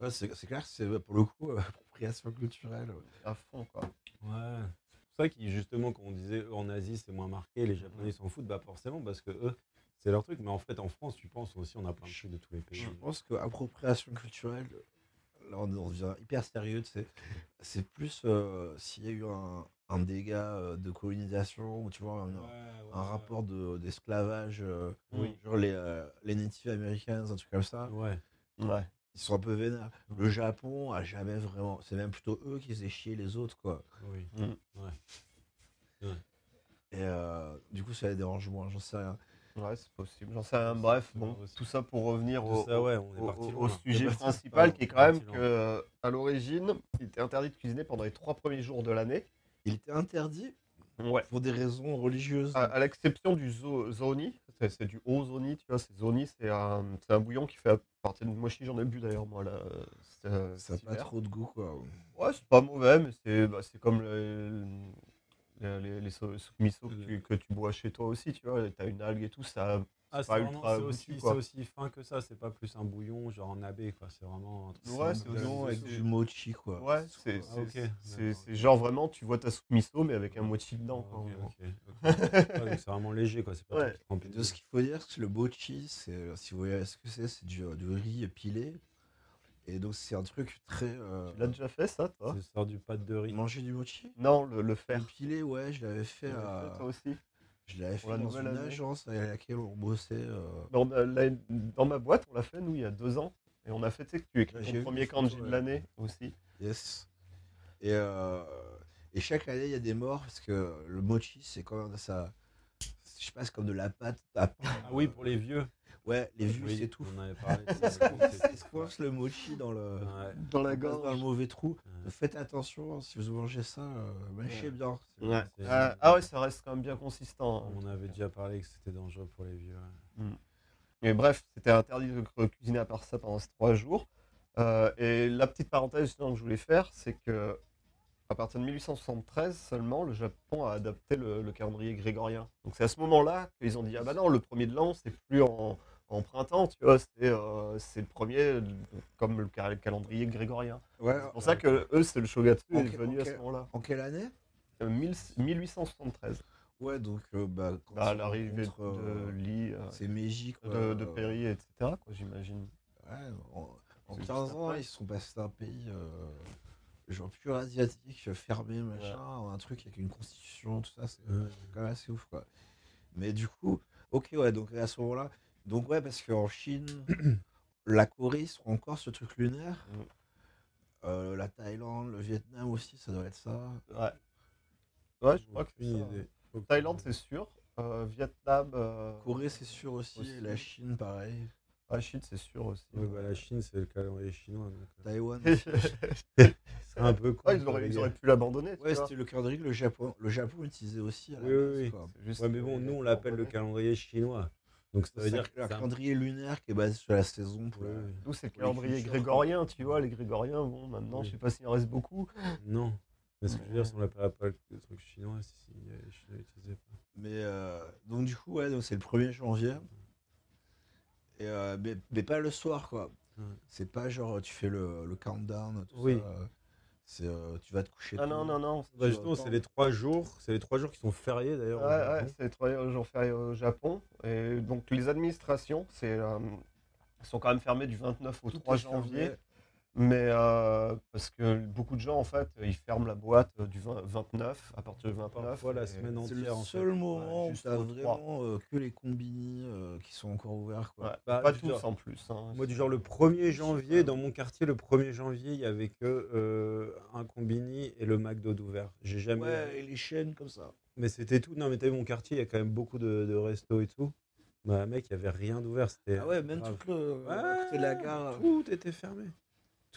ouais, c'est c'est clair que c'est pour le coup euh, appropriation culturelle. ouais. À fond quoi. Ouais. C'est pour ça que justement, quand on disait eux, en Asie, c'est moins marqué, les Japonais s'en foutent, bah forcément, parce que eux, c'est leur truc. Mais en fait, en France, tu penses aussi, on a plein de trucs de tous les pays. Je pense que appropriation culturelle, là on, devient hyper sérieux, c'est c'est plus euh, s'il y a eu un, un dégât euh, de colonisation ou tu vois un, un rapport de- d'esclavage, euh, Oui. genre les, euh, les Native Americans, un truc comme ça, Ouais. Ouais. Ils sont un peu vénères. Le Japon a jamais vraiment, c'est même plutôt eux qui faisaient chier les autres quoi. Oui. Et euh, du coup ça les dérange moins, j'en sais rien. Ouais, c'est possible. J'en sais rien. Bref, bon, tout ça pour revenir Tout au, ça, ouais, on est au- parti au- loin, au là. sujet principal, qui est quand même que, euh, à l'origine, il était interdit de cuisiner pendant les trois premiers jours de l'année. Il était interdit Ouais. pour des raisons religieuses. À, à l'exception du zo- zoni, c'est du ozoni, tu vois, c'est zoni, c'est un, c'est un bouillon qui fait de mochi, j'en ai bu d'ailleurs moi là. euh, euh, ça n'a pas trop de goût quoi. Ouais, c'est pas mauvais, mais c'est bah, comme les, les, les, les so- soupes miso que tu, que tu bois chez toi aussi, tu vois, t'as une algue et tout, ça. Ah, c'est aussi, quoi. c'est aussi fin que ça, c'est pas plus un bouillon genre en AB, quoi. C'est vraiment un truc. Ouais, un c'est bouillon avec du mochi quoi. Ouais, c'est Ah, ok, c'est- c'est- d'accord. c'est genre vraiment, tu vois ta soupe miso, mais avec un mochi dedans. quoi. Ouais, c'est vraiment léger, quoi. C'est pas Ouais. De ce qu'il faut dire, c'est que le mochi, c'est, si vous voyez ce que c'est, c'est du, du riz pilé. Et donc c'est un truc très. euh, Tu l'as déjà fait ça, toi? C'est sort du pâte de riz. Manger du mochi? Non, le, le faire. Le pilé, ouais, je l'avais fait, Tu l'as à- fait, toi aussi? Je l'avais fait la dans une année. agence à laquelle on bossait. euh, dans, ma- la- dans ma boîte, on l'a fait, nous, il y a deux ans. Et on a fait, tu sais, que tu écris ton premier kanji de l'année aussi. Yes. Et, euh, et chaque année, il y a des morts parce que le mochi, c'est quand même ça. Je sais pas, c'est comme de la pâte à pain. Ah oui, pour les vieux. Ouais, les vieux, Oui, c'est tout. On avait parlé. se le mochi dans le. Ouais. Dans la passe dans le mauvais trou. Ouais. Faites attention, si vous mangez ça, euh, mâchez Ouais. bien. Ouais. Euh, ah ouais, ça reste quand même bien consistant. hein. On avait déjà parlé que c'était dangereux pour les vieux. ouais. Mais bref, c'était interdit de cu- cuisiner à part ça pendant ces trois jours. Euh, et la petite parenthèse justement que je voulais faire, c'est que à partir de 1873 seulement, le Japon a adapté le, le calendrier grégorien. Donc c'est à ce moment-là qu'ils ont dit ah bah non, le premier de l'an c'est plus en, en printemps, tu vois, c'est euh, le premier euh, comme le cal- calendrier grégorien. Ouais, C'est pour ça que eux c'est le shogatsu est venu en à ce moment-là. En quelle année? Euh, 1000 1873. Ouais, donc euh, bah, quand Bah, l'arrivée de euh, Lee, euh, c'est Meiji de, de euh, Perry, etc. Quoi, j'imagine. Ouais, en, en C'est juste 15 ans, ils sont passés d'un pays euh, genre pur asiatique, fermé, machin, un truc avec une constitution, tout ça, c'est quand même assez ouf, quoi. Mais du coup, ok, ouais, donc à ce moment-là, donc ouais, parce qu'en Chine, la Corée, ils sont encore ce truc lunaire. Mm. Euh, la Thaïlande, le Vietnam aussi, ça doit être ça. Ouais. Ouais, je crois que c'est ça. idée. Aucune Thaïlande, c'est sûr. Euh, Vietnam. euh, Corée, c'est sûr aussi, aussi. et la Chine, pareil. Ah, Chine, c'est sûr aussi. Ouais, bah, la Chine, c'est le calendrier chinois. Donc, euh, Taïwan. c'est un peu. Ouais, ils, auraient, ils auraient pu l'abandonner. Ouais, c'était le calendrier que le Japon, le Japon utilisait aussi à la Oui, oui, base, oui. quoi. C'est juste Ouais, mais bon, nous, on l'appelle le calendrier chinois. Donc, ça veut C'est dire que un calendrier lunaire qui est basé sur la saison. Pour ouais. Nous, c'est le calendrier grégorien, tu vois. Les grégoriens, bon, maintenant, Oui. je sais pas s'il en reste beaucoup. Non. Mais ce que je veux dire, si on l'appelle pas le truc chinois, si si, euh, les Chinois n'utilisaient pas. Mais euh, donc du coup, ouais, c'est le 1er janvier. Et, euh, mais, mais pas le soir, quoi. Ouais. C'est pas genre tu fais le, le countdown, tout Oui. ça. Euh, C'est euh, tu vas te coucher. Ah non, non, non. Bah, justement, pas. c'est les trois jours. C'est les trois jours qui sont fériés d'ailleurs. Ouais, ouais, c'est les trois jours fériés au Japon. Et donc, les administrations, c'est. euh, sont quand même fermées du 29 au Tout 3 est fermé. janvier. Mais euh, parce que beaucoup de gens, en fait, ils ferment la boîte euh, du 20 29, à partir du 29. Parfois, la semaine C'est le entière. en seul fait. moment Ouais, où trois. vraiment euh, que les combini euh, qui sont encore ouverts, quoi. Ouais, Bah, pas du tous genre- en plus. hein. Moi, du genre le 1er janvier, dans mon quartier, le 1er janvier, il y avait que euh, un combini et le McDo d'ouvert. J'ai jamais. Ouais, et les chaînes comme ça. Mais c'était tout. Non, mais t'as vu mon quartier, il y a quand même beaucoup de, de restos et tout. Bah, mec, il y avait rien d'ouvert. C'était. Ah ouais, même grave. tout le de la gare. Tout était fermé.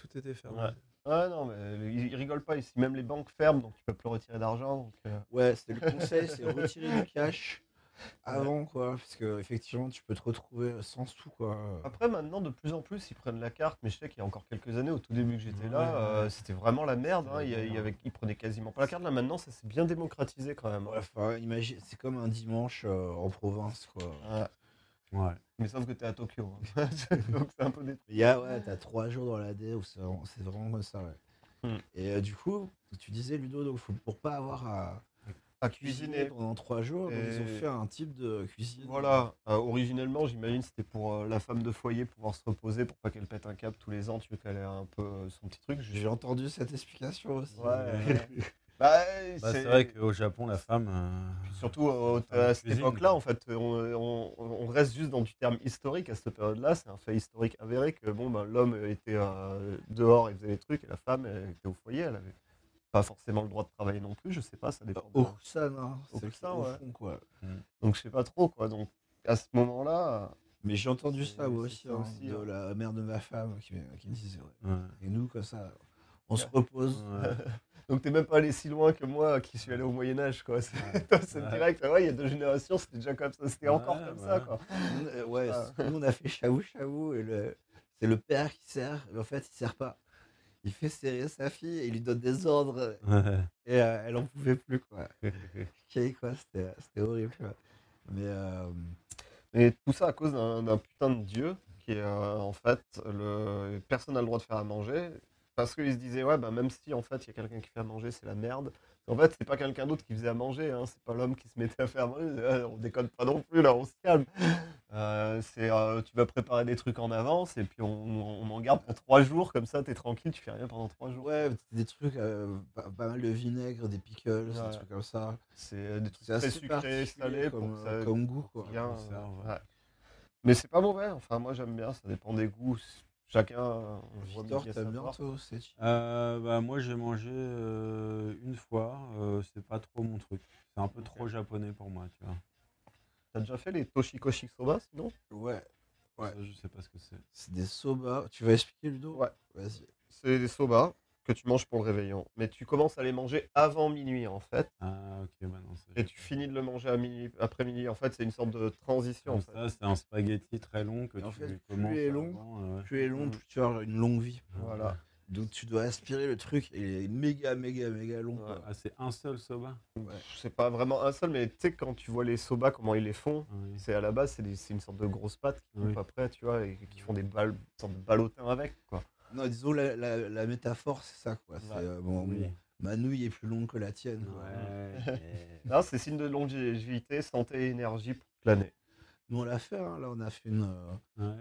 Tout était fermé. Ouais. Ouais, non, mais ils, rigolent pas ici. Même les banques ferment, donc tu peux plus retirer d'argent. Donc, euh, Ouais, c'était le conseil, c'est retirer du cash avant, quoi. Parce que effectivement, tu peux te retrouver sans sous, quoi. Après, maintenant, de plus en plus, ils prennent la carte. Mais je sais qu'il y a encore quelques années, au tout début que j'étais Ouais, là, ouais. euh, c'était vraiment la merde. hein. Il il avait- ils prenaient quasiment pas la carte. Là, maintenant, ça s'est bien démocratisé quand même. hein. Ouais, enfin, imagine, c'est comme un dimanche euh, en province, quoi. Ouais. Ouais. Mais sauf que t'es à Tokyo. hein. donc c'est un peu. Mais il y a, ouais, t'as trois jours dans l'année où c'est vraiment, comme ça, ouais. Hmm. Et euh, du coup, tu disais, Ludo, donc faut, pour pas avoir à, à cuisiner cuisiner. pendant trois jours, donc ils ont fait un type de cuisine. Voilà, Euh, originellement, j'imagine c'était pour euh, la femme de foyer pouvoir se reposer pour pas qu'elle pète un câble tous les ans, tu veux qu'elle ait un peu son petit truc. J'ai entendu cette explication aussi. Ouais. Bah, Bah, c'est vrai qu'au Japon, la femme. euh, Puis surtout euh, Enfin, à cette époque-là, en fait, on, on- on reste juste dans du terme historique à cette période-là. C'est un fait historique avéré que bon, ben, l'homme était euh, dehors, il faisait des trucs, et la femme elle était au foyer. Elle avait pas forcément le droit de travailler non plus. Je sais pas, ça dépend. de- Okusan, hein, c'est Okusan, au ouais. fond, quoi. Donc je sais pas trop quoi. Donc à ce moment-là, Mais j'ai entendu ça moi aussi, ça hein, aussi, de hein. la mère de ma femme qui, me- qui me disait, ouais. ouais. Et nous, comme ça, on se repose. Donc t'es même pas allé si loin que moi qui suis allé au Moyen Âge quoi. C'est Ouais. direct. Ouais, il y a deux générations, c'était déjà comme ça. C'était encore comme ça quoi. Euh, ouais, Ah. nous, on a fait chavou chavou et le, c'est le père qui sert, mais en fait il sert pas. Il fait serrer sa fille et il lui donne des ordres et euh, elle en pouvait plus quoi. Quoi, c'était, c'était horrible. quoi. Mais euh, tout ça à cause d'un d'un putain de dieu qui est euh, en fait le personne n'a le droit de faire à manger parce qu'ils se disaient ouais bah même si en fait il y a quelqu'un qui fait à manger c'est la merde. En fait c'est pas quelqu'un d'autre qui faisait à manger hein, c'est pas l'homme qui se mettait à faire à manger. Ah, on déconne pas non plus là on se calme. Euh, c'est euh, tu vas préparer des trucs en avance et puis on, on, en garde pour trois jours comme ça t'es tranquille tu fais rien pendant trois jours. ouais, des trucs, euh, pas, pas mal de vinaigre, des pickles, des trucs comme ça. C'est des trucs très assez sucrés salés comme, ça comme goût quoi. bien, conserve, ouais. Mais c'est pas mauvais, enfin moi j'aime bien, ça dépend des goûts. Chacun voit Victor, sa bien toi aussi Euh, bah, moi, j'ai mangé euh, une fois. euh, c'est pas trop mon truc. C'est un peu trop japonais pour moi, tu vois. T'as déjà fait les Toshikoshi Soba sinon? Ouais, Ouais. Ça, je sais pas ce que c'est. c'est des soba. Tu vas expliquer Ludo? Ouais. Vas-y. C'est des soba que tu manges pour le réveillon. Mais tu commences à les manger avant minuit en fait. Ah, ok, bah non. ça, Et tu finis de le manger à minuit, après minuit. En fait, c'est une sorte de transition. Comme en fait. ça, c'est un spaghetti très long que en tu fait, plus commences il est long, avant, euh, ouais. Plus il est long, Mm. plus tu avoir une longue vie. Voilà. Donc tu dois aspirer le truc et il est méga, méga, méga long. Ouais. Ah, c'est un seul soba C'est pas vraiment un seul, mais tu sais, quand tu vois les soba, comment ils les font, Oui. c'est à la base, c'est une sorte de grosse pâte qui Oui. coupe après, tu vois, et qui font des balles, une sorte de ballotins avec, quoi. Non, disons la, la, la métaphore, c'est ça quoi. Ouais. euh, bon, Oui. Ma nouille est plus longue que la tienne. quoi. Ouais. mais- Non, c'est signe de longévité, santé et énergie pour toute l'année. Nous, on l'a fait. hein, Là, on a fait une, euh,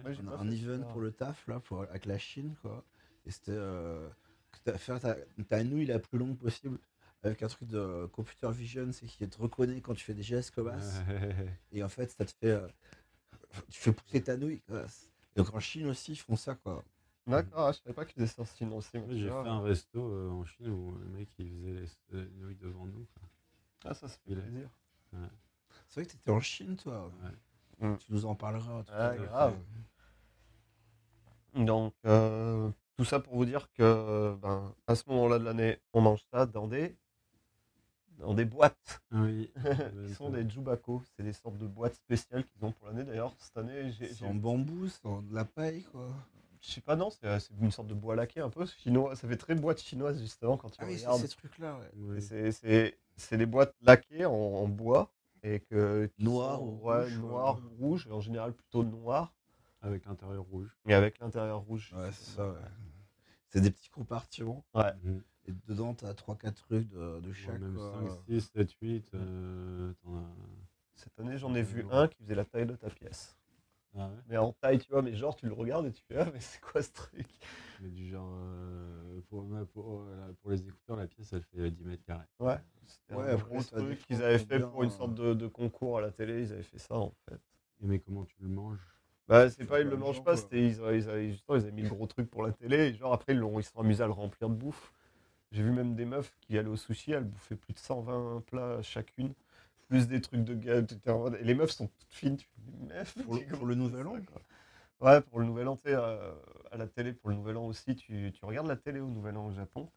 ouais. On a un fait event ça. pour le taf, là, pour, avec la Chine, quoi. Et c'était euh, faire ta, ta nouille la plus longue possible avec un truc de computer vision, c'est qu'il te reconnaît quand tu fais des gestes comme ça. Ouais. Et en fait, ça te fait. euh, tu fais pousser ta nouille. quoi. Donc en Chine aussi, ils font ça, quoi. D'accord, ah, je savais pas qu'ils faisaient ça en Chine aussi. Ouais, J'ai fait un resto euh, en Chine où le mec il faisait les, les nouilles devant nous. quoi. Ah, ça, ça fait Il est- plaisir. C'est vrai que tu étais en Chine, toi. Ouais. Tu nous en parleras. tout Ah, grave. Donc, euh, tout ça pour vous dire que ben, à ce moment-là de l'année, on mange ça dans des, dans des boîtes oui. qui sont des jubako. C'est des sortes de boîtes spéciales qu'ils ont pour l'année. D'ailleurs, cette année, j'ai. C'est en bambou, c'est en de la paille, quoi. Je sais pas, non, c'est c'est une sorte de bois laqué un peu chinois. Ça fait très boîte chinoise, justement, quand tu Ah oui, ces trucs-là, ouais. Et c'est- des boîtes laquées en, en bois. Et que, Noir sont- ou ouais, rouge, Noir ouais. ou rouge, et en général plutôt noir, Avec l'intérieur rouge. mais avec l'intérieur rouge. Ouais, c'est ça, ouais. C'est des petits compartiments. Mhm. Et dedans, t'as 3-4 trucs de, de Ouais, chaque. même quoi. 5, 6, 7, 8. euh, t'en as- Cette année, j'en ai vu Ouais. un qui faisait la taille de ta pièce. Ah ouais. Mais en taille, tu vois, mais genre, tu le regardes et tu fais, ah, mais c'est quoi ce truc? Mais du genre, euh, pour, euh, pour les écouteurs, la pièce elle fait 10 mètres carrés. Ouais, c'était Ouais, un gros truc qu'ils avaient fait pour une sorte de, de concours à la télé, ils avaient fait ça en fait. Et mais comment tu le manges? Bah, c'est pas, ils le mangent pas, c'était, ils, avaient- ils, avaient, justement, ils avaient mis le gros truc pour la télé, et genre après, ils se sont amusés à le remplir de bouffe. J'ai vu même des meufs qui allaient au sushi, elles bouffaient plus de 120 plats chacune, plus des trucs de gars, et les meufs sont toutes fines, tu fais, meuf, Pour le- pour nouvel an quoi Ouais, pour le nouvel an, tu sais, euh, à la télé, pour le nouvel an aussi, tu, tu regardes la télé au nouvel an au Japon.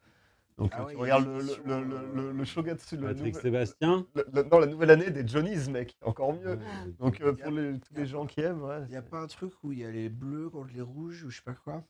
Donc Ah euh, ouais, tu regardes le, le, le, euh, le, le Shogatsu, le Patrick nouvel- Sébastien le- le- non, la nouvelle année des Johnny's, mec, encore mieux. Ouais, Donc euh, pour les, tous les gens qui aiment, ouais, Il n'y a pas un truc où il y a les bleus contre les rouges ou je sais pas quoi?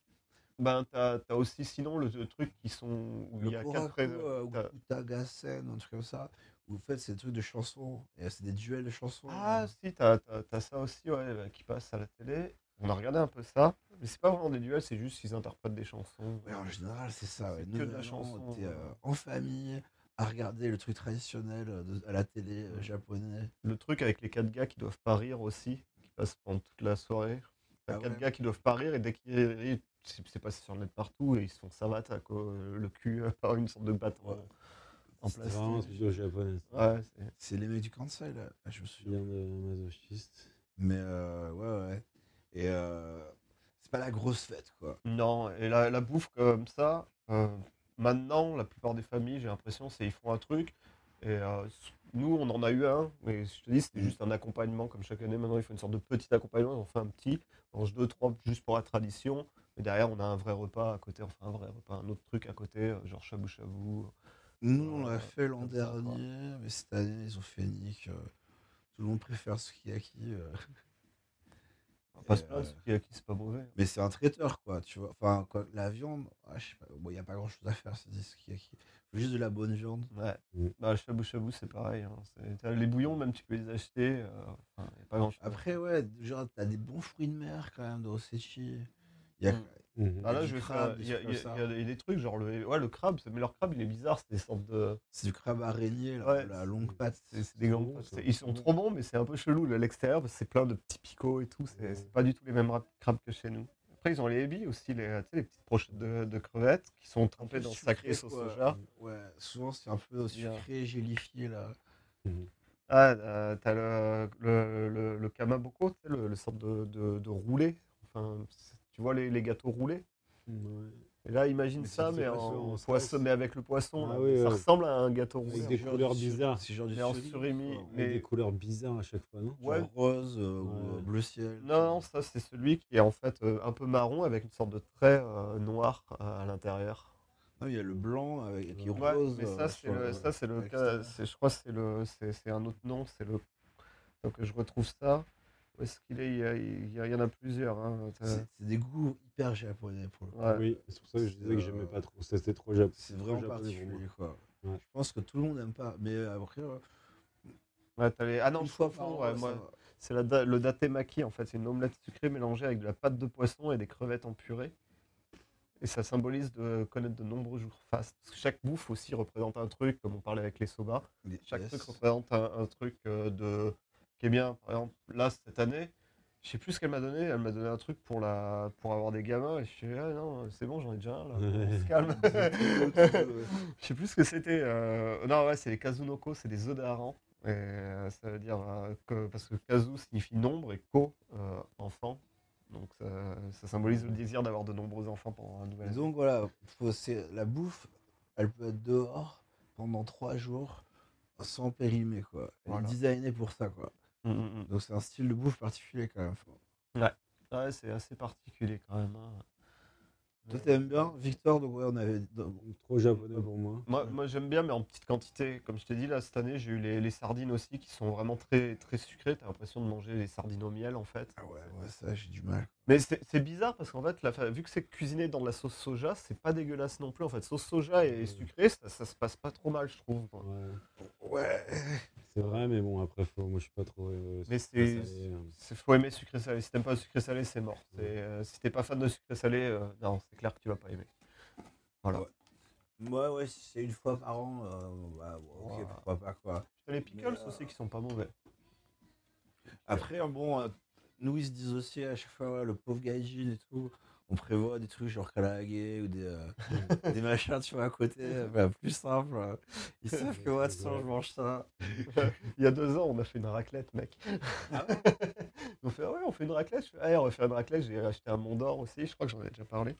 Ben t'as as aussi sinon le, le truc qui sont où il y a Koraku, quatre euh, ou un truc comme ça. Où en fait, c'est des trucs de chansons. Et c'est des duels de chansons. Ah si, t'as as, ça aussi ouais, bah, qui passe à la télé. On a regardé un peu ça, mais c'est pas vraiment des duels, c'est juste qu'ils interprètent des chansons. Ouais, en général, c'est ça. Ouais. Que de la chanson, T'es euh, en famille à regarder le truc traditionnel euh, de- à la télé euh, japonais. Le truc avec les quatre gars qui doivent pas rire aussi, qui passent pendant toute la soirée. T'as Ah quatre ouais. gars qui doivent pas rire et dès qu'ils rient, c'est passé sur le net partout et ils se font savate quoi, le cul par une sorte de Ouais. En C'est C'est vraiment un plastique. studio japonais. Ouais, c'est- les mecs du Kansai, là. Ah, je me souviens. Bien de masochiste. Mais euh, ouais, ouais. Et euh, c'est pas la grosse fête, quoi. Non, et la, la bouffe comme ça, euh, maintenant, la plupart des familles, j'ai l'impression, c'est ils font un truc. Et euh, nous, on en a eu un, mais je te dis, c'était Mm. juste un accompagnement comme chaque année. Maintenant, ils font une sorte de petit accompagnement. Ils ont fait un petit, on mange deux, trois, juste pour la tradition. Mais derrière, on a un vrai repas à côté, enfin un vrai repas, un autre truc à côté, euh, genre shabu shabu. Nous, on Euh, l'a fait l'an dernier, mais cette année, ils ont fait nique. euh, tout le monde préfère Sukiyaki. euh. Pas euh, sukiyaki, c'est pas mauvais. Mais c'est un traiteur, quoi, tu vois. Enfin, quoi, la viande, ah, je sais pas, bon, il n'y a pas grand chose à faire, c'est des Sukiyaki. Faut juste de la bonne viande. Ouais. Mm. Bah, le shabu shabu, c'est pareil. hein. Les bouillons, même, tu peux les acheter. euh, enfin, y a pas grand chose. Après, ouais, genre, t'as des bons fruits de mer quand même de Osechi. Il y a, Mm. Ah là, du je vais crabe, faire. des Il y, a- trucs il y a- comme il y a ça. des- trucs, genre le, ouais, le crabe, mais leur crabe, il est bizarre, c'est des sortes de. c'est du crabe araignée, là, Ouais, la longue patte. C'est c'est des Ils grands. sont Ils trop bons, mais c'est un peu chelou le- l'extérieur, parce que c'est plein de petits picots et tout. C'est c'est pas du tout les mêmes crabes que chez nous. Après, ils ont les ebi aussi, les, les petites brochettes de, de crevettes qui sont trempées dans sacré sauce quoi. soja. Ouais, souvent c'est un peu sucré, gélifié, là. Mhm. Ah, euh, t'as le, le, le, le kamaboko, le, le sorte de, de, de roulé. Enfin, c'est- tu vois les, les gâteaux roulés Ouais. Et là, imagine Mais ça, mais en, poisson, mais avec le poisson. Ah là. oui, ça ouais. ressemble à un gâteau roulé. Avec des couleurs bizarres. C'est genre du Mais en surimi, mais- des couleurs bizarres à chaque fois, non Genre Ouais. rose euh, Ouais. euh, bleu ciel. Non, non, ça c'est celui qui est en fait euh, un peu marron avec une sorte de trait euh, noir euh, à l'intérieur. Non, il y a le blanc avec, qui est Ouais, rose. mais ça c'est le, ça c'est le cas, je crois que c'est le, c'est c'est un autre nom, c'est le. Donc je retrouve ça. Où est-ce qu'il est? Il y, a- il y a- il y en a plusieurs. hein. C'est c'est des goûts hyper japonais pour le coup. Ouais. Oui, c'est pour ça que je disais que j'aimais Euh, pas trop. C'était trop japonais. C'est vraiment particulier, quoi. Ouais. Je pense que tout le monde n'aime pas. Mais euh, après, euh, Ouais, t'as les- Ah non, je fois ouais, moi, c'est la da- le datemaki en fait, c'est une omelette sucrée mélangée avec de la pâte de poisson et des crevettes en purée. Et ça symbolise de connaître de nombreux jours. Parce que chaque bouffe aussi représente un truc, comme on parlait avec les soba. Chaque truc représente un, un truc de qui est bien. Par exemple, là, cette année, je sais plus ce qu'elle m'a donné. Elle m'a donné un truc pour, la... pour avoir des gamins. Et je suis ah non, c'est bon, j'en ai déjà un là. On se calme. je sais plus ce que c'était. euh, Non, ouais, c'est les Kazunoko, c'est des œufs. Et euh, ça veut dire euh, que, parce que Kazu signifie nombre et Ko, euh, enfant. Donc ça, ça symbolise le désir d'avoir de nombreux enfants pendant un nouvel Et an. donc voilà, faut- c'est- la bouffe, elle peut être dehors pendant trois jours sans périmer quoi. Elle Voilà. est designée pour ça quoi. Mm, mm, mm. Donc c'est un style de bouffe particulier quand même. Ouais, c'est assez particulier quand même. hein. Toi t'aimes bien Victor donc ouais on avait Trop japonais pour moi. Moi, moi j'aime bien, mais en petite quantité. Comme je t'ai dit, là, cette année, j'ai eu les, les sardines aussi qui sont vraiment très, très sucrées. T'as l'impression de manger les sardines au miel, en fait. Ah ouais, ouais ça j'ai du mal. Mais c'est bizarre parce qu'en fait, la vu que c'est cuisiné dans de la sauce soja, c'est pas dégueulasse non plus. En fait, sauce soja et Mm. sucré, ça, ça se passe pas trop mal, je trouve. Ouais. Ouais. C'est vrai, mais bon, après, faut... moi je suis pas trop. euh, Mais sucré c'est- faut aimer sucré salé. Si t'aimes pas le sucré salé, c'est mort. Euh, si t'es pas fan de sucré salé, euh, non, c'est clair que tu vas pas aimer. Voilà. Ouais. Moi ouais si c'est une fois par an, euh, bah, ouais, ok Ouais. pourquoi pas quoi. T'as les pickles euh, aussi qui sont pas mauvais. Après, bon, euh, nous, ils se disent aussi à chaque fois, ouais, le pauvre gaijin et tout, on prévoit des trucs genre karaage ou des, euh, des machins, tu vois, à côté, euh, bah, plus simple. euh. Ils savent que moi, de toute je mange ça. Il y a deux ans, on a fait une raclette, mec. Ah on fait, ouais, on fait une raclette. Je fais, ah, on va faire une raclette. J'ai acheté un Mont d'Or aussi. Je crois que j'en ai déjà parlé.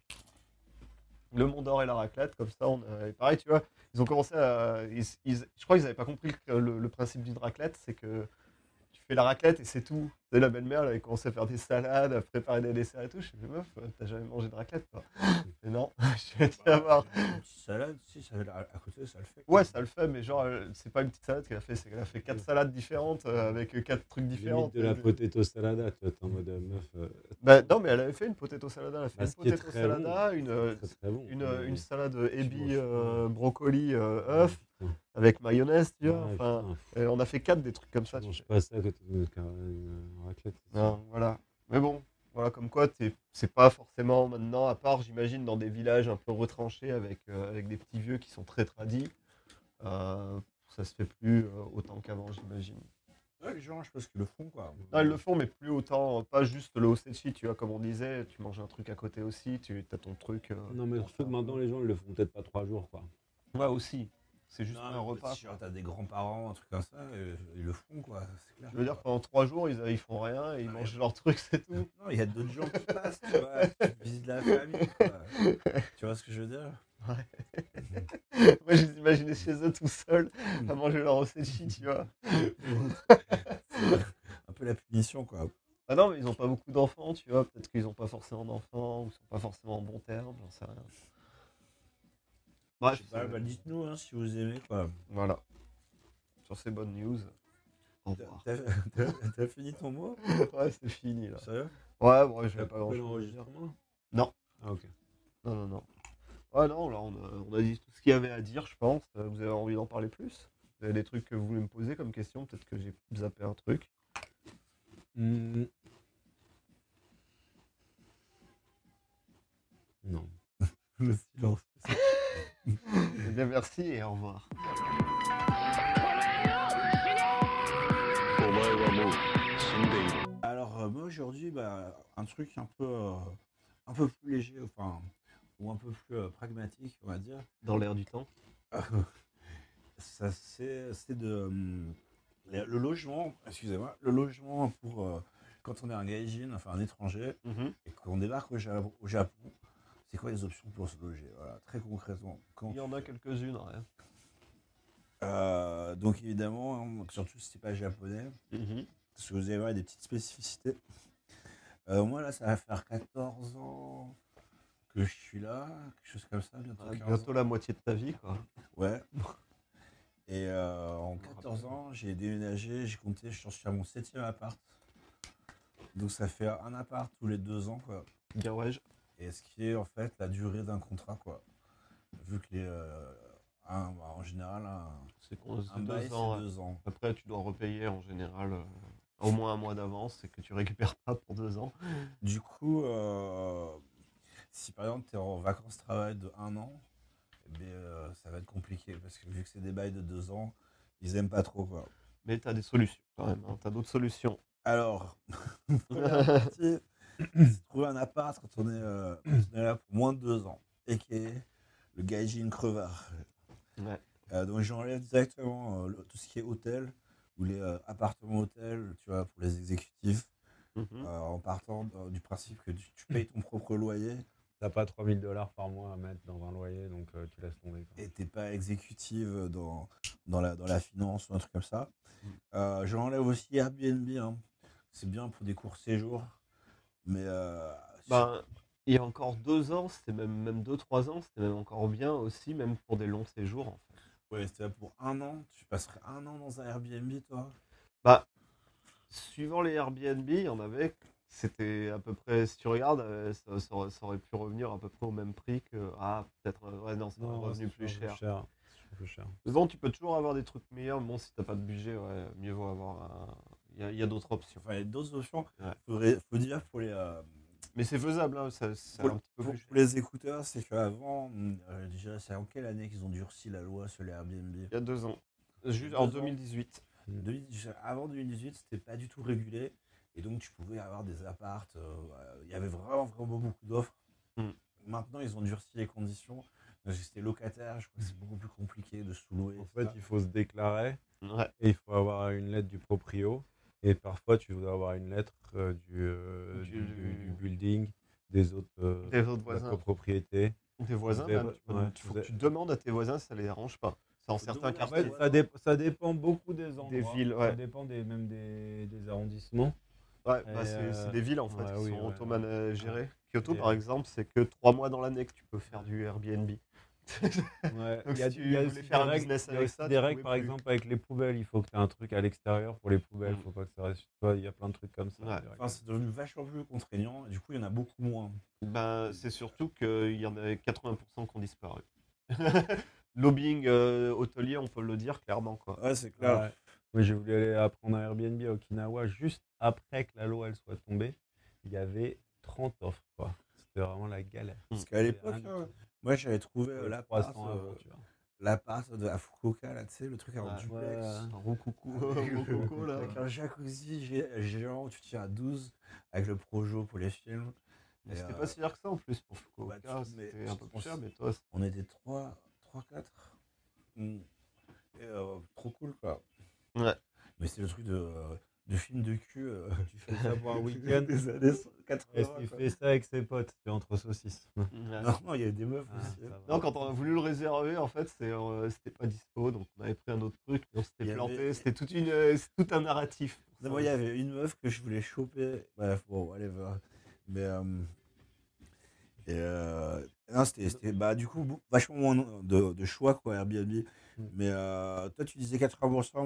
Le Mont d'Or et la raclette, comme ça, on a... et pareil, tu vois, ils ont commencé à. ils- ils- Je crois qu'ils n'avaient pas compris que le, le principe d'une raclette, c'est que fais la raclette et c'est tout. La belle-mère, elle avait commencé à faire des salades, à préparer des desserts et tout. Je fais, meuf, euh, t'as jamais mangé de raclette, toi Et non, je vais te avoir. Une petite salade, si, ça, à à côté, ça le fait. Ouais, ça le fait, mais genre, euh, c'est pas une petite salade qu'elle a fait, c'est qu'elle a fait quatre salades différentes euh, avec euh, quatre trucs différents. Limite de la potato salada, t'es en mode meuf. euh, Bah, non, mais elle avait fait une potato salada. Elle a fait Bah, une potato salada, une, très très bon. une, mais- une salade euh, brocoli, euh, œuf. Avec mayonnaise, tu vois. Ouais, Enfin, putain, euh, on a fait quatre des trucs comme ça. tu tu manges sais. pas ça à côté d'une raclette. c'est ça. Non, voilà. Mais bon, voilà, comme quoi, t'es- c'est pas forcément maintenant, à part, j'imagine, dans des villages un peu retranchés avec, euh, avec des petits vieux qui sont très tradis. euh, ça se fait plus euh, autant qu'avant, j'imagine. Ouais, les gens, je pense qu'ils le font, quoi. Non, ils le font, mais plus autant, pas juste le osechi, tu vois, comme on disait, tu manges un truc à côté aussi, tu as ton truc. euh, Non, mais surtout que maintenant, les gens, ils le font peut-être pas trois jours, quoi. Ouais, aussi. C'est juste Non, un repas. Si t'as des grands-parents, un truc comme ça, euh, ils le font, quoi. Clair. Je veux dire, pendant trois jours, ils, ils font rien et ils Ouais. mangent leur truc, c'est tout. Non, il y a d'autres gens qui passent, tu vois. Tu visites la famille, quoi. Tu vois ce que je veux dire? Moi, je les imaginais chez eux tout seuls à manger leur osechi, tu vois. Un peu la punition, quoi. Ah non, mais ils ont pas beaucoup d'enfants, tu vois. Peut-être qu'ils ont pas forcément d'enfants ou ils sont pas forcément en bon terme, j'en sais rien. Bref, Je sais pas, bah, dites-nous hein, si vous aimez, quoi. voilà. Sur ces bonnes news. Au T'as- revoir. T'as t'as- t'as fini ton mot? Ouais, c'est fini là. Sérieux? Ouais, bon, je vais pas coupé grand chose. l'enregistrement? Non. Ah, ok. Non, non, non. Ouais, non, là, on a, on a dit tout ce qu'il y avait à dire, je pense. Euh, Vous avez envie d'en parler plus? Vous avez des trucs que vous voulez me poser comme question? Peut-être que j'ai zappé un truc. Hmm. Non. Le silence. Eh merci et au revoir. Alors, euh, moi aujourd'hui, bah, un truc un peu, euh, un peu plus léger, enfin, ou un peu plus euh, pragmatique, on va dire. Dans l'air du temps Ça, c'est, de. le logement, excusez-moi, le logement pour quand on est un gaijin, enfin un étranger, mhm. et qu'on débarque au Japon, c'est quoi les options pour se loger Voilà, très concrètement. Quand Il y en a quelques-unes, rien. Euh, donc évidemment, surtout si c'est pas japonais, parce que vous allez voir des petites spécificités. Euh, moi là, ça va faire 14 ans que je suis là, quelque chose comme ça, bientôt Ah, 15 bientôt ans. la moitié de ta vie, quoi. Ouais. Et euh, en 14 ans, j'ai déménagé, j'ai compté, je suis à mon septième appart. Donc ça fait un appart tous les deux ans, quoi. Garage. Et ce qui est en fait la durée d'un contrat, quoi. Vu que les, euh, un- bah, en général, un, C'est deux ans. ouais. deux ans. Après, tu dois repayer en général euh, au moins un mois d'avance et que tu récupères pas pour deux ans. Du coup, euh, si par exemple tu es en vacances travail de un an, eh bien, ça va être compliqué parce que vu que c'est des bails de deux ans, ils aiment pas trop quoi. Mais tu as des solutions quand même. Hein. Tu as d'autres solutions. Alors, première partie, trouver un appart quand on est, euh, quand on est là pour moins de deux ans, et qui est le gaijin crevard. Ouais. Euh, donc j'enlève directement euh, le- tout ce qui est hôtel ou les euh, appartements hôtels, tu vois, pour les exécutifs, Mhm. euh, en partant euh, du principe que tu, tu payes ton propre loyer T'as pas 3000 dollars par mois à mettre dans un loyer, donc euh, tu laisses tomber. quoi. et t'es pas exécutive dans, dans, la, dans la finance ou un truc comme ça. Euh, j'enlève aussi Airbnb, hein. c'est bien pour des courts séjours, mais euh, Ben, il y a encore deux ans, c'était même, même deux, trois ans, c'était même encore bien aussi, même pour des longs séjours. En fait. ouais, c'était pour un an, tu passerais un an dans un Airbnb toi? Bah, suivant les Airbnb, il y en avait, c'était à peu près, si tu regardes, euh, ça, ça aurait, ça aurait pu revenir à peu près au même prix que. Ah, peut-être. euh, Ouais, non, c'est revenu plus cher. cher. C'est plus cher. Souvent, tu peux toujours avoir des trucs meilleurs. Bon, si t'as pas de budget, ouais, mieux vaut avoir un. Il y a, d'autres options. Enfin, il y a d'autres options. Ouais. Faudrait- faut dire pour les, euh, Mais c'est faisable, hein, ça, pour, un petit peu pour- plus cher. pour les écouteurs, c'est qu'avant, euh, déjà, c'est en quelle année qu'ils ont durci la loi sur les Airbnb? Il y a deux ans. Juste en ans. 2018. 2018, Avant 2018, c'était pas du tout régulé. Et donc, tu pouvais avoir des apparts. euh, Il y avait vraiment, vraiment beaucoup d'offres. Mm. Maintenant, ils ont durci les conditions. C'était locataire, je crois que c'est beaucoup plus compliqué de sous-louer. En fait, ça. il faut se déclarer Ouais. et il faut avoir une lettre du proprio. Et parfois, tu dois avoir une lettre euh, du, euh, Du- du, building, des autres, euh, Des autres de la voisins. copropriété. Des voisins, Des même, vo- tu, peux- ouais, tu- faut des- que tu demandes à tes voisins si ça les dérange pas. C'est en certains quartiers. fait, ça, dé- ça dépend beaucoup des endroits. villes, ouais. Ça dépend des, même des, des arrondissements. Bah, c'est euh, des villes en fait ouais, qui oui, sont ouais. auto-gérées. Kyoto Et, par exemple, c'est que trois mois dans l'année que tu peux faire du Airbnb. Ouais, Donc, il y a, si tu il y a voulais aussi faire des un règles, avec ça, des règles, par plus. exemple, avec les poubelles. Il faut que tu aies un truc à l'extérieur pour les poubelles. Il Mm. faut pas que ça reste. Tu vois, il y a plein de trucs comme ça. Ouais. Enfin, c'est devenu vachement plus contraignant. Et du coup, il y en a beaucoup moins. Ben, c'est surtout qu'il y en a 80% qui ont disparu. Lobbying euh, hôtelier, on peut le dire clairement. Quoi. Ouais, c'est Ouais. Moi, j'ai voulu aller apprendre un Airbnb à Okinawa juste après que la loi elle soit tombée. Il y avait 30 offres. quoi. C'était vraiment la galère. Parce qu'à l'époque, Moi, j'avais trouvé Euh, l'appart, 300 euh, vois. l'appart de la Fukuoka, là, tu sais, le truc en Ouais. duplex. Ouais. Un rocoucou, Avec, un rococo, là. avec un jacuzzi gé- géant, tu tiens à 12 avec le projo pour les films. Mais C'était euh, pas si cher que ça en plus pour Fukuoka. bah, C'était un peu on plus cher, mais toi, On était 3, 3 4. Et euh, trop cool, quoi. Ouais. Mais c'est le truc de, euh, de film de cul. euh, Tu fais ça pour un week-end. des années 80. Est-ce qu'il quoi. fait ça avec ses potes Tu entre saucisses. Ouais. Non, non, il y avait des meufs Ah, aussi. va. Non, quand on a voulu le réserver, en fait, euh, c'était pas dispo, donc on avait pris un autre truc, on Il s'était planté, avait- c'était toute une, euh, c'est tout un narratif. Non, moi, il y avait une meuf que je voulais choper. Bref, bon, whatever. Mais. euh, et euh, non, c'était, bah, du coup, vachement moins de, de choix, quoi, Airbnb. Mm. Mais euh, toi, tu disais 80%,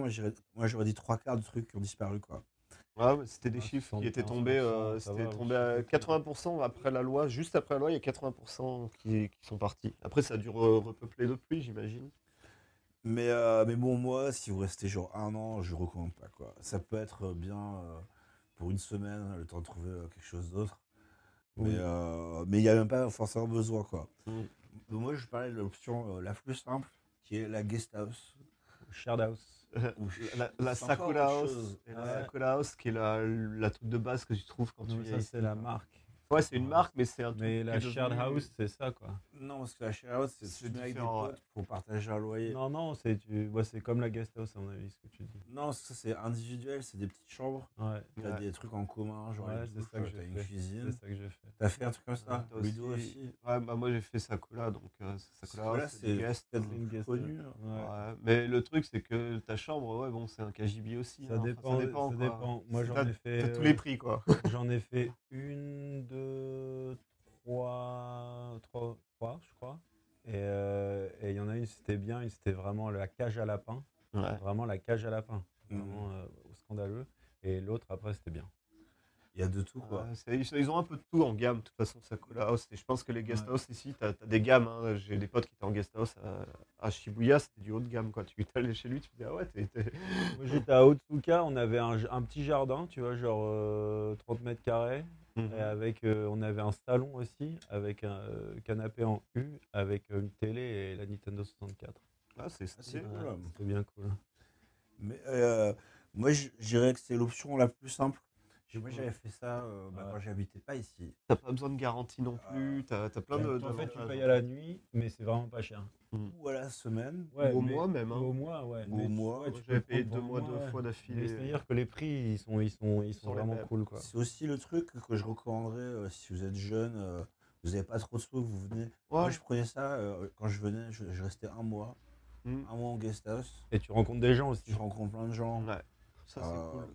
moi, j'aurais dit trois quarts de trucs qui ont disparu, quoi. Ouais, mais c'était des Ouais, chiffres qui 75%, étaient tombés, euh, c'était va, tombé à c'est 80% après la loi, juste après la loi, il y a 80% qui, qui sont partis. Après, ça a dû re- repeupler depuis, j'imagine. Mais, euh, mais bon, moi, si vous restez genre un an, je recommande pas, quoi. Ça peut être bien euh, pour une semaine, le temps de trouver quelque chose d'autre. Oui. Mais euh, mais il n'y a même pas forcément besoin, quoi. Mm. Donc, moi, je parlais de l'option euh, la plus simple, qui est la guest house. Shared house. Ou La, la Sakura House, la Ouais. Sakura House qui est la, la truc de base que tu trouves quand tu Non, viens ça, c'est la marque. Ouais, c'est une Ouais. marque, mais c'est un truc Mais la shared devenu- house, c'est ça, quoi. Non, parce que la share house, c'est mets avec des différent, potes pour partager un loyer. Non, non, c'est tu... ouais, c'est comme la guest house, à mon avis, ce que tu dis. Non, ça c'est individuel, c'est des petites chambres. Ouais, T'as Ouais. des trucs en commun, genre Ouais, les c'est douches, ça que j'ai t'as une cuisine. c'est ça que j'ai fait. T'as fait un truc comme ça Toi Ludo aussi. aussi? Ouais, bah moi j'ai fait Sakura, donc euh, House, c'est peut-être hein. une guest connu. house. hein. Ouais. Ouais, mais le truc c'est que ta chambre, ouais, bon, c'est un KGB aussi. Ça hein. Dépend, ça dépend. Moi, j'en ai fait. T'as tous euh, les prix, quoi. J'en ai fait une, deux, trois, trois, trois je crois. Et euh, il y en a une, c'était bien, une, c'était vraiment la cage à lapin. Ouais. Vraiment la cage à lapin. Mhm. Vraiment euh, scandaleux. Et l'autre, après, c'était bien. Il y a de tout, quoi. Ouais, c'est- ils, ont un peu de tout en gamme, de toute façon, Sakura House. Et je pense que les guest Ouais. house ici, tu as, des gammes. hein. J'ai des potes qui étaient en guest house à, à Shibuya, c'était du haut de gamme. Quoi. Tu allais chez lui, tu te dis, ah ouais, t'es. Moi j'étais à Otsuka, on avait un, un petit jardin, tu vois, genre euh, 30 mètres carrés. Mhm. Et avec, euh, on avait un salon aussi, avec un euh, canapé en U, avec euh, une télé et la Nintendo 64. Ah, c'est Ah, cool. Bien cool. Mais euh, moi, je dirais que c'est l'option la plus simple. Moi, j'avais fait ça euh, bah, Ouais. quand j'habitais pas ici. T'as pas besoin de garantie non plus. T'as as plein de. En fait, tu payes à la nuit, mais c'est vraiment pas cher. Ou à la semaine. Ouais, Ou au mais- mois même. hein. Ou au mois, ouais. Ou au tu- mois. tu J'avais payé deux mois, deux fois d'affilée. c'est-à-dire que les prix, ils sont, ils sont, ils sont vraiment cool, quoi. C'est aussi le truc que je recommanderais euh, si vous êtes jeune, euh, vous n'avez pas trop de sous, vous venez. Moi, je prenais ça euh, quand je venais, je, je restais un mois, Mm. un mois en guest house. Et tu rencontres des gens aussi. Je rencontre plein de gens. Ouais. Ça, c'est Euh, cool.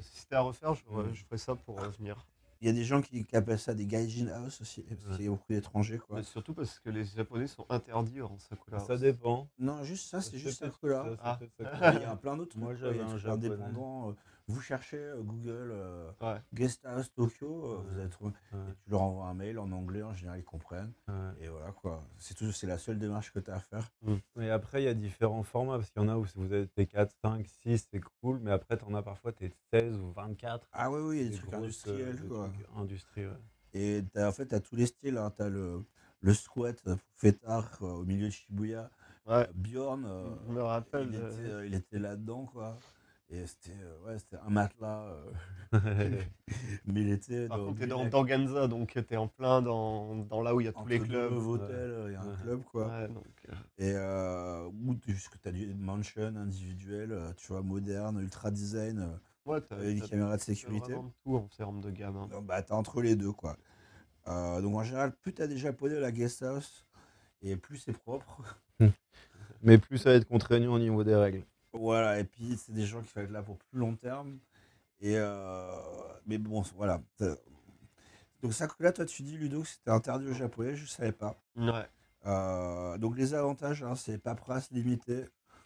Si c'était à refaire, je, je ferais ça pour revenir. Il y a des gens qui, qui appellent ça des gaijin house aussi, parce qu'il y a beaucoup d'étrangers. quoi. Mais surtout parce que les Japonais sont interdits en Sakura. Ça dépend. Non, juste ça, c'est juste Sakura. Ah. Il y a plein d'autres Moi, j'avais un japonais. indépendants. Vous cherchez euh, Google euh, Ouais. Guest House Tokyo, euh, vous allez trouver. Ouais. Et tu leur envoies un mail en anglais, en général ils comprennent. Ouais. Et voilà quoi. C'est la seule démarche que tu as à faire. Et après, il y a différents formats, parce qu'il y en a où si vous êtes t'es 4, 5, 6, c'est cool, mais après, t'en as parfois, t'es 16 ou 24. Ah oui, oui, il y a des Des trucs grosses, industriels des quoi. trucs industriels, ouais. Et t'as- en fait, tu as tous les styles. Hein. Tu as le, le squat fêtard quoi, au milieu de Shibuya. Ouais. Bjorn, euh, Je me rappelle. il, était, euh, il était là-dedans quoi. Et c'était euh, ouais, c'était un matelas. euh, mais il était Par dans, contre, t'es dans, Ganza, donc t'es en plein dans, dans là où il y a tous les deux clubs. hôtels, Ouais. euh, il y a un Ouais. club quoi. Ouais, donc, euh, Et euh, où tu as du mansion individuel, euh, tu vois, moderne, ultra design, euh, ouais, t'as avec des t'as- caméras de t'as sécurité. vraiment tout en termes de gamme. hein. Bah, t'as entre les deux, quoi. Euh, donc, en général, plus t'as des japonais à la guest house, et plus c'est propre. Mais plus ça va être contraignant au niveau des règles. Voilà, et puis c'est des gens qui vont être là pour plus long terme. Et euh, mais bon, voilà. T'as- Donc, ça, là, toi, tu dis, Ludo, que c'était interdit aux japonais, je savais pas. Ouais. Euh, donc, les avantages, hein, c'est paperasse limitée.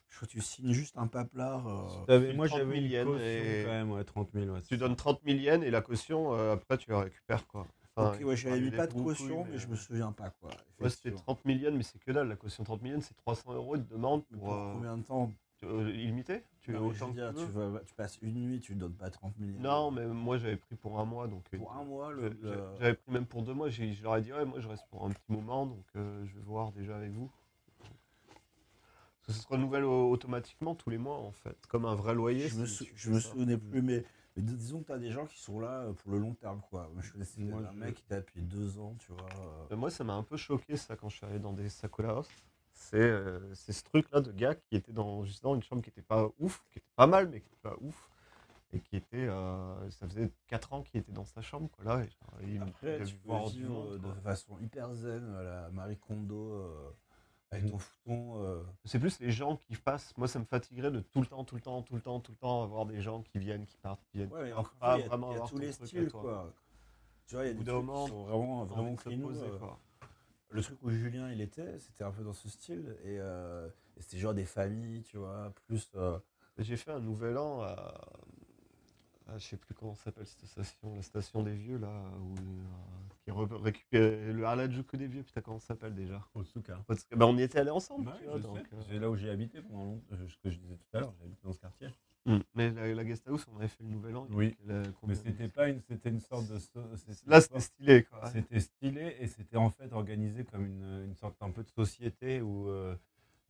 Je crois que tu signes juste un paplard. euh, tu moi, 30 j'avais 000 une yens caution et- quand même, ouais, 30 000. ouais, Tu c'est donnes ça. 30 000 yens et la caution, euh, après, tu la récupères. quoi. Enfin, Ok, ouais, j'avais mis pas de caution, couilles, mais je me souviens pas, quoi. Ouais, c'était effectivement. 30 000 yens, mais c'est que dalle. La caution 30 000 yens, c'est 300 euros. Demandent Mais pour. Pour euh, combien de temps euh, illimité Tu autant veux que dire, tu veux? tu passes une nuit, tu ne donnes pas 30 000 Non, mais moi, j'avais pris pour un mois. donc euh, Pour un mois, le. J'avais pris même pour deux mois. j'ai- Je leur ai dit, ouais, moi, je reste pour un petit moment. Donc, euh, je vais voir déjà avec vous. Parce que ça se renouvelle au- automatiquement tous les mois, en fait. Comme un vrai loyer. Je me, sou- je me souvenais plus, mais, mais dis- disons que tu as des gens qui sont là euh, pour le long terme, quoi. Moi, je connaissais Moi, un je- mec qui était là depuis deux ans, tu vois. Moi, ça m'a un peu choqué, ça, quand je suis allé dans des House. C'est euh, c'est ce truc-là de gars qui était dans, justement une chambre qui était pas ouf, qui était pas mal, mais qui était pas ouf. Et qui était. euh, ça faisait 4 ans qu'il était dans sa chambre, quoi. Là, et, il, Après, il a tu peux voir du vivre monde, euh, quoi. de façon hyper zen, à la Marie Kondo, avec ton fouton. euh, C'est plus les gens qui passent. Moi, ça me fatiguerait de tout le temps, tout le temps, tout le temps, tout le temps avoir des gens qui viennent, qui partent, qui viennent. Ouais, il y a- y a, avoir tous les styles, toi. quoi. Tu vois, il y a des d'un qui sont vraiment, vraiment euh, quoi. Le truc où Julien il était, c'était un peu dans ce style. Et, euh, c'était genre des familles, tu vois, plus. euh, J'ai fait un nouvel an à. je sais plus comment s'appelle cette station, la station des vieux, là, où, récupère le Harajuku des vieux, putain, comment ça s'appelle déjà? Otsuka. Que, bah, On y était allés ensemble, tu vois, donc, euh, C'est là où j'ai habité pendant longtemps, euh, ce que je disais tout à l'heure, j'ai habité dans ce quartier. hmm. Mais la, la guest house, on avait fait le nouvel an. Oui. Mais c'était pas une, c'était une sorte de. c'était Là, c'était stylé, quoi. C'était stylé et c'était en fait organisé comme une, une sorte un peu de société où euh,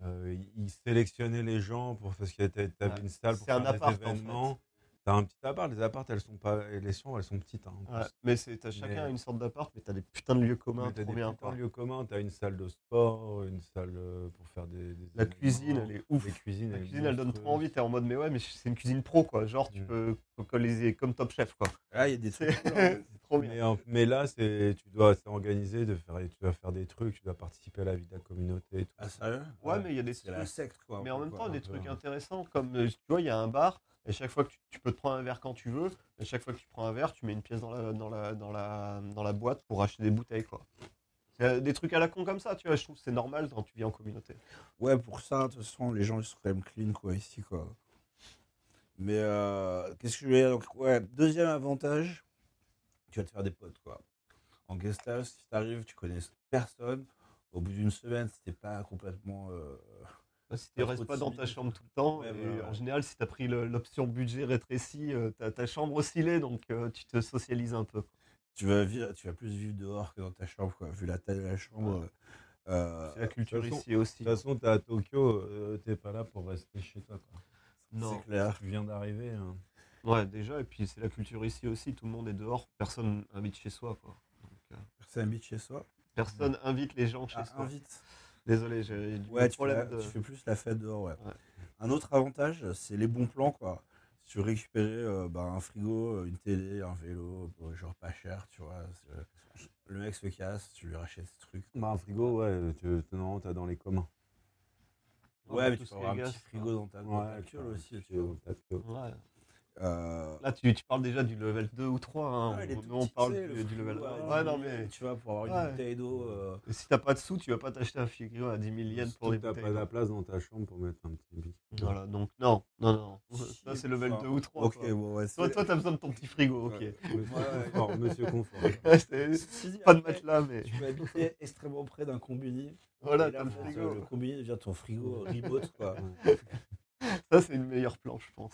euh, ils sélectionnaient les gens pour parce qu'il y avait Ouais. une salle pour faire appart, des en fait. T'as un petit appart, les apparts elles sont pas, les chambres elles sont petites. hein, en Ouais, plus. mais c'est- t'as chacun Mais- une sorte d'appart, mais t'as des putains de lieux communs, t'as trop des bien. putains de lieux communs, t'as une salle de sport, une salle euh, pour faire des. des La cuisine, elle est ouf. Les cuisines, La cuisine, elle donne trop envie. T'es en mode, mais ouais, mais c'est une cuisine pro, quoi. Genre, tu Mm. peux comme, les- comme Top Chef, quoi. Là, il y a des trucs. Hein. trop bien. Mais, en- mais là, c'est, tu dois s'organiser, de faire, tu dois faire des trucs, tu dois participer à la vie de la communauté. Et tout. Ah, sérieux? Ouais, mais il y a des C'est trucs. la secte, quoi. Mais en même quoi. temps, des peu, trucs ouais. intéressants, comme euh, tu vois, il y a un bar, et chaque fois que tu, peux te prendre un verre quand tu veux, et chaque fois que tu prends un verre, tu mets une pièce dans la, dans la, dans la, dans la boîte pour acheter des bouteilles, quoi. Euh, Des trucs à la con comme ça, tu vois, je trouve que c'est normal quand tu vis en communauté. Ouais, pour ça, de toute façon, les gens ils sont quand même clean, quoi, ici, quoi. Mais euh, qu'est-ce que je veux dire? Donc, ouais, deuxième avantage, tu vas te faire des potes, quoi. En guest house, si t'arrives, tu connais personne. Au bout d'une semaine, si t'es pas complètement. euh, si tu restes pas dans ta chambre tout le temps, Ouais, et voilà, ouais. en général, si tu as pris l'option budget rétréci, euh, ta, ta chambre oscillée, donc euh, tu te socialises un peu. tu, vas vivre, tu vas plus vivre dehors que dans ta chambre, quoi. Vu la taille de la chambre. euh, C'est la culture façon- ici aussi. De toute façon, t'es à Tokyo, euh, t'es pas là pour rester chez toi. Quoi. Non. c'est clair. Tu viens d'arriver. hein. Ouais, déjà, et puis c'est la culture ici aussi, tout le monde est dehors, personne invite chez soi. Quoi. Donc, euh, Personne habite chez soi. personne invite les gens chez Ah, soi. invite. Désolé, j'ai du Ouais, tu fais, problème la- de... tu fais plus la fête dehors, ouais. Ouais. Un autre avantage, c'est les bons plans, quoi. Si tu veux récupérer euh, bah, un frigo, euh, une télé, un vélo, euh, genre pas cher, tu vois. c'est- Le mec se casse, tu lui rachètes ce truc. Bah, un frigo, ouais, tu, tu- non, t'as dans les communs. Ouais, mais tu peux avoir un gaz, petit frigo dans ta, dans ta Ouais, aussi, tu vois. Ouais. Euh, Là, tu, tu parles déjà du level 2 ou 3. Hein. ouais, on petit, parle tu sais, du, du level frigo 1. à Ouais, 10 non, 000 mais Tu vois, pour avoir une Ouais. bouteille d'eau. euh, si t'as pas de sous, tu vas pas t'acheter un frigo à 10 000 yens pour les que t'as bouteilles. pas la place dans ta chambre pour mettre un petit bic. Voilà, donc non, non, non. Si, Ça, c'est level enfin, 2 ou 3. Ok, quoi. bon, ouais. Toi, toi, t'as besoin de ton petit frigo, ok. Ouais, Monsieur Ouais. Confort, Monsieur Confort. Ouais, dit, pas de après, matelas, mais Tu peux habiter extrêmement près d'un combini. voilà, et là, t'as le pour frigo. le combini devient ton frigo remote, quoi. Ça, c'est une meilleure plan, je pense.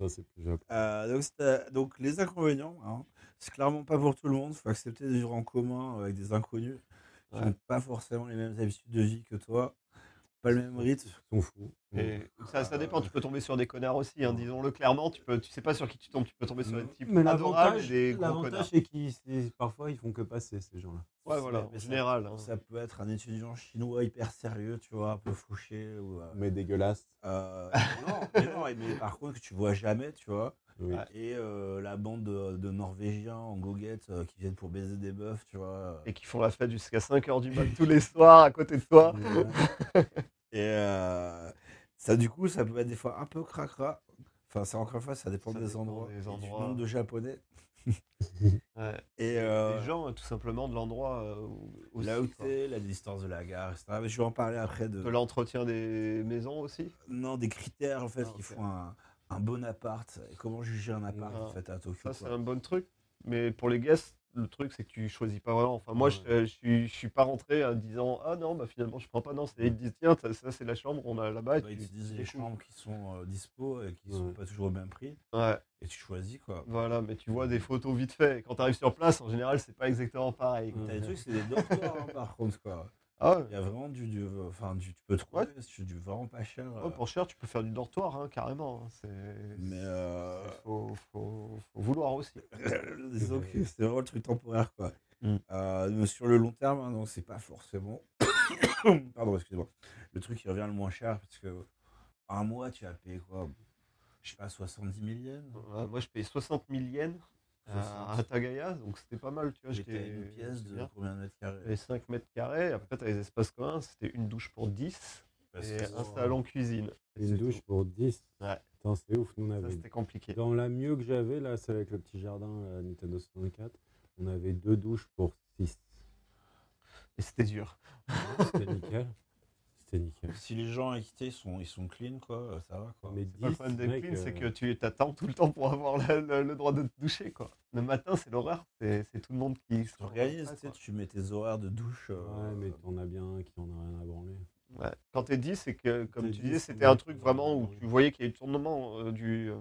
Ça, c'est plus japonais. Euh, donc, les inconvénients, hein, c'est clairement pas pour tout le monde. Il faut accepter de vivre en commun avec des inconnus qui Ouais. n'ont pas forcément les mêmes habitudes de vie que toi, pas le même rythme. Ils sont fous. Et ça, ça dépend, tu peux tomber sur des connards aussi, hein, disons-le clairement. Tu, peux, tu sais pas sur qui tu tombes, tu peux tomber sur des types Mais adorables des gros connards. l'avantage, c'est qu'ils parfois ils font que passer ces gens-là. Ouais, voilà, Mais en ça- général. hein. Ça peut être un étudiant chinois hyper sérieux, tu vois, un peu fauché. Ou, euh, Mais dégueulasse. euh, non, mais non, mais par contre, que tu vois jamais, tu vois. Oui. Et euh, la bande de, de Norvégiens en goguette euh, qui viennent pour baiser des meufs, tu vois. Et qui font la fête jusqu'à 5h du mat tous les soirs à côté de toi. Et euh, ça, du coup, ça peut être des fois un peu cracra. Enfin, c'est encore une fois, ça dépend Ça des dépend endroits. des et du endroits. nombre de japonais. Ouais. Et Les euh, gens, euh, tout simplement, de l'endroit euh, aussi, là où t'es, la distance de la gare, etc. Mais je vais en parler après de, De l'entretien des maisons aussi? non, des critères en fait Ah, qui font un, un bon appart. Et comment juger un appart Ah, en fait à Tokyo. Ça, c'est un bon truc. Mais pour les guests, le truc, c'est que tu choisis pas vraiment. Enfin, moi, Ouais. je, je, suis, je suis pas rentré en disant Ah non, bah finalement, je prends pas. Non, c'est ils te disent Tiens, ça, c'est la chambre, on a là-bas. Bah, ils te disent les cool. chambres qui sont euh, dispo et qui sont Ouais. pas toujours au même prix. Ouais, Et tu choisis quoi. voilà, mais tu vois des photos vite fait. Et quand tu arrives sur place, en général, c'est pas exactement pareil. T'as des trucs, c'est des dortoirs hein, par contre quoi. Ah ouais. Il y a vraiment du, du- enfin, du, tu peux trouver du vraiment pas cher. Ouais, euh, pour cher, tu peux faire du dortoir, hein, carrément. hein. C'est. mais euh, Faut, faut, faut vouloir aussi. disons que c'est vraiment le truc temporaire quoi. Mm. Euh, sur le long terme, hein, non, c'est pas forcément. Pardon, excusez-moi. Le truc qui revient le moins cher parce que un mois tu vas payer quoi? Je sais pas, 70 000 yens? Moi, je paye 60 000 yens à, 60. à Tagaya, donc c'était pas mal. Tu vois, J'étais une pièce de bien. combien de mètres carrés? Et 5 mètres carrés. Après, tu as les espaces communs. C'était une douche pour 10 Parce et un salon cuisine. Une douche tout. pour 10. Ouais. Putain, c'est ouf. Nous, on Ça, c'était compliqué. Dans la mieux que j'avais, là, c'est avec le petit jardin la Nintendo 64. On avait deux douches pour 6. Et c'était dur. C'était nickel. Nickel. Si les gens équités ils sont, ils sont clean quoi, ça va quoi. Mais C'est pas le 10, problème des mec, clean, c'est euh, que tu t'attends tout le temps pour avoir le, le- le droit de te doucher. Quoi. Le matin, c'est l'horreur. C'est tout le monde qui se T'organises, Ouais, tu mets tes horaires de douche. euh, Ouais, mais t'en as bien un qui en a rien à branler. Ouais. Quand t'es 10, c'est que, comme tu 10, disais, c'était un truc vraiment où tu voyais qu'il y a eu le tournement euh, du. euh,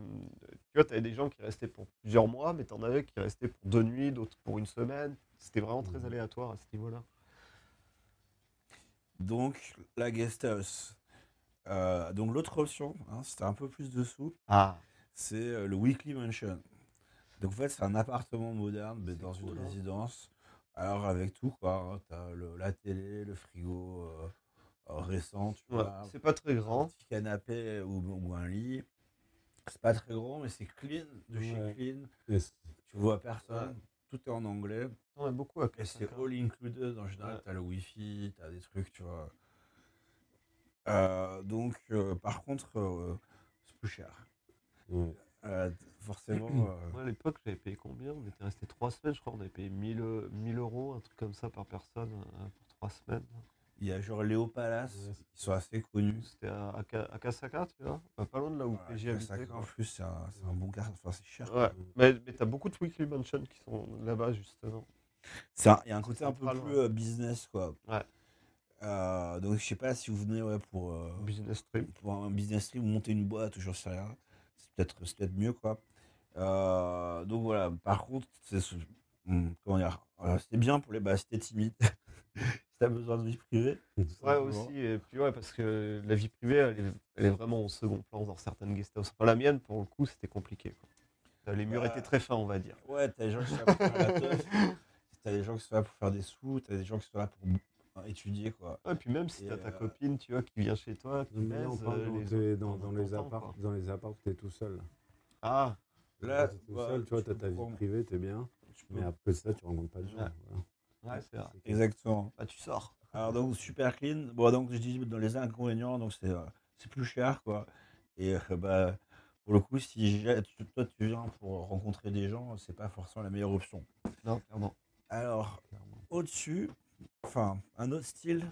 tu vois, t'avais des gens qui restaient pour plusieurs mois, mais t'en avais qui restaient pour deux nuits, d'autres pour une semaine. C'était vraiment très Mhm. aléatoire à ce niveau-là. Donc, la guest house. Euh, donc, l'autre option, hein, c'était un peu plus dessous, Ah. c'est euh, le weekly mansion. Donc, en fait, c'est un appartement moderne, mais dans cool, une hein. résidence. Alors, avec tout, quoi. hein, T'as le- la télé, le frigo euh, récent, tu Ouais, vois. c'est pas très un grand. petit canapé ou, ou un lit. C'est pas très grand, mais c'est clean, de chez clean. Tu vois personne. Tout est en anglais. On a beaucoup à Et c'est all included en général. Ouais. T'as le wifi, t'as des trucs, tu vois. Euh, donc, euh, par contre, euh, c'est plus cher. ouais. Euh, forcément. euh, Moi, à l'époque, j'avais payé combien? On était resté trois semaines, je crois. On avait payé 1000, euh, 1000 euros, un truc comme ça par personne pour trois semaines. Il y a genre Léo Palace, Ouais, qui sont assez connus. C'était à, à Kasaka, tu vois Pas loin de là où Voilà, en plus, c'est un, c'est un bon quartier, enfin, c'est cher. Ouais, mais, mais t'as beaucoup de Weekly Mansion qui sont là-bas, justement. Il y a un côté un peu loin. plus euh, business, quoi. Ouais. Euh, donc, je sais pas si vous venez ouais, pour, euh, Business trip. pour un business stream, monter une boîte ou j'en sais rien. C'est peut-être c'est peut-être mieux, quoi. Euh, donc, voilà. Par contre, c'est ce- comment dire euh, C'est bien pour les bah, t'es timide. Si t'as besoin de vie privée. Ouais, aussi. Et puis, ouais, parce que la vie privée, elle est, elle est vraiment au second plan dans certaines guest houses. Enfin, la mienne, pour le coup, c'était compliqué. quoi. Les murs Bah, étaient très fins, on va dire. Ouais, t'as des gens qui sont là pour faire la teuf. T'as des gens qui sont là pour faire des sous. T'as des gens qui sont là pour euh, étudier, quoi. Ouais, puis même si Et, t'as ta euh, copine, tu vois, qui vient chez toi, qui là, on baise, parle euh, dans, les dans, dans les apparts, dans les apparts, t'es tout seul. Ah, Là, t'es tout bah, seul, tu vois, je t'as ta vie privée, t'es bien. Tu Mais après ça, tu rencontres pas de gens. Ouais. voilà. Ouais, c'est vrai. Exactement. Bah, tu sors. Alors donc super clean. Bon donc je dis dans les inconvénients donc c'est euh, c'est plus cher quoi. Et euh, bah pour le coup si j'ai- tu- toi tu viens pour rencontrer des gens c'est pas forcément la meilleure option. Non, clairement. Alors au-dessus enfin un autre style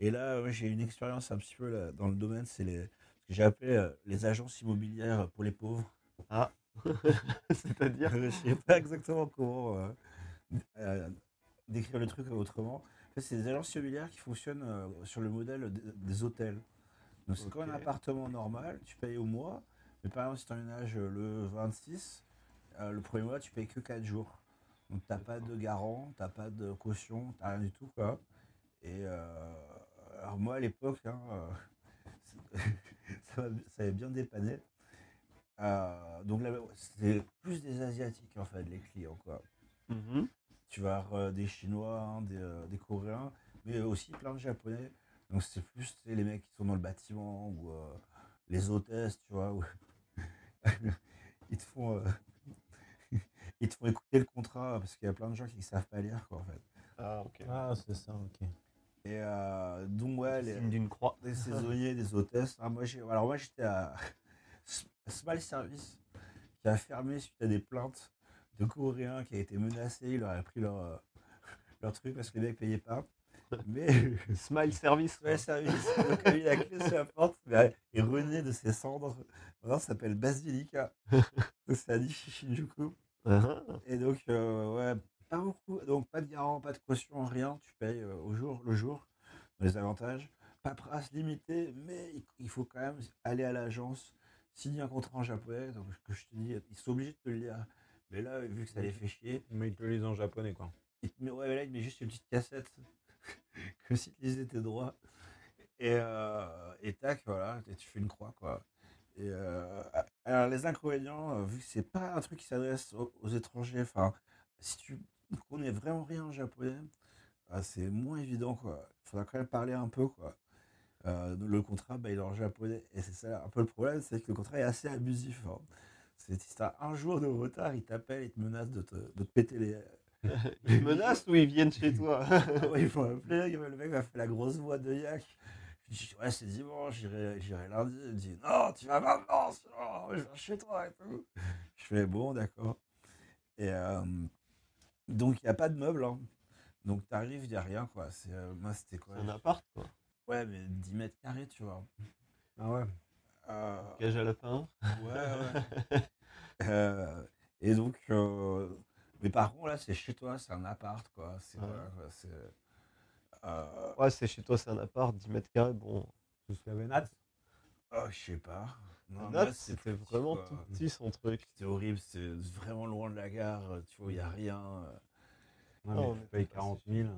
et là ouais, j'ai une expérience un petit peu là, dans le domaine c'est les ce que j'ai appelé euh, les agences immobilières pour les pauvres. C'est-à-dire je sais pas exactement comment euh, euh, décrire le truc autrement. En fait, c'est des agences immobilières qui fonctionnent euh, sur le modèle des, des hôtels. Donc c'est comme un Ok. appartement normal, tu payes au mois, mais par exemple si tu emménages le 26, euh, le premier mois tu payes que 4 jours. Donc t'as pas de garant, t'as pas de caution, t'as rien du tout quoi. Et euh, alors moi à l'époque, hein, euh, ça m'a- ça avait bien dépanné. Euh, donc là, c'était plus des asiatiques en fait, les clients quoi. Mhm. Tu vas avoir euh, des Chinois, hein, des, euh, des Coréens, mais aussi plein de Japonais. Donc c'est plus les mecs qui sont dans le bâtiment ou euh, les hôtesses, tu vois. où ils, te font, euh, ils te font écouter le contrat parce qu'il y a plein de gens qui ne savent pas lire, quoi, en fait. Ah, ok. Ah, c'est ça, ok. Et euh, donc, ouais, les, d'une croix. des saisonniers, des hôtesses. Ah, moi, j'ai- alors, moi, j'étais à S- Smile Service qui a fermé suite à des plaintes de Coréens qui a été menacés. Ils leur avaient pris leur, euh, leur truc parce que les mecs payaient pas. Mais Smile service. Smile Service, donc il a mis la clé sur la porte mais il renaît de ses cendres. Maintenant, ça s'appelle Basilica. Donc, c'est à Nishi Shinjuku. Ah, Et donc, euh, ouais, pas beaucoup. Donc, pas de garant, pas de caution, rien. Tu payes euh, au jour, le jour, dans les avantages. Paperasse limitée, mais il, il faut quand même aller à l'agence, signer un contrat en japonais. Donc, ce que je te dis, ils sont obligés de te le lire. Mais là, vu que ça les fait chier, Mais ils te lisent en japonais, quoi. met, ouais, mais là, il met juste une petite cassette. que si tu lisais tes droits. Et, euh, et tac, voilà, et tu fais une croix, quoi. Et euh, alors, les inconvénients, euh, vu que c'est pas un truc qui s'adresse aux, aux étrangers, enfin, si tu connais vraiment rien en japonais, c'est moins évident, quoi. Il faudra quand même parler un peu, quoi. Euh, le contrat, bah, il est en japonais. Et c'est ça un peu le problème, c'est que le contrat est assez abusif. hein. C'est si t'as un jour de retard, il t'appelle, il te menace de te, de te péter les, Ils menacent ou ils viennent chez toi? Ah ouais, ils vont appeler, le mec m'a fait la grosse voix de yak. Je dis, ouais, c'est dimanche, j'irai j'irai lundi. Il me dit, non, tu vas maintenant, sinon je vais chez toi et tout. Je fais, bon, d'accord. Et euh, donc, il n'y a pas de meubles. hein. Donc, t'arrives, il n'y a rien, quoi. C'est, euh, moi, c'était quoi? Un appart, quoi. Ouais, mais 10 mètres carrés, tu vois. Ah ouais. Euh, Cage à lapin. ouais, ouais. Euh, et donc, euh, mais par contre, là, c'est chez toi, c'est un appart, quoi. C'est, Ouais. euh, Ouais, c'est chez toi, c'est un appart, 10 mètres carrés. Bon, Tout ce qu'il y avait Nat. Oh, je sais pas. C'était vraiment quoi. tout petit son truc. C'était horrible, c'est vraiment loin de la gare, tu vois, il n'y a rien. euh. Ouais, Non, mais tu payes c'est 40 000. euh,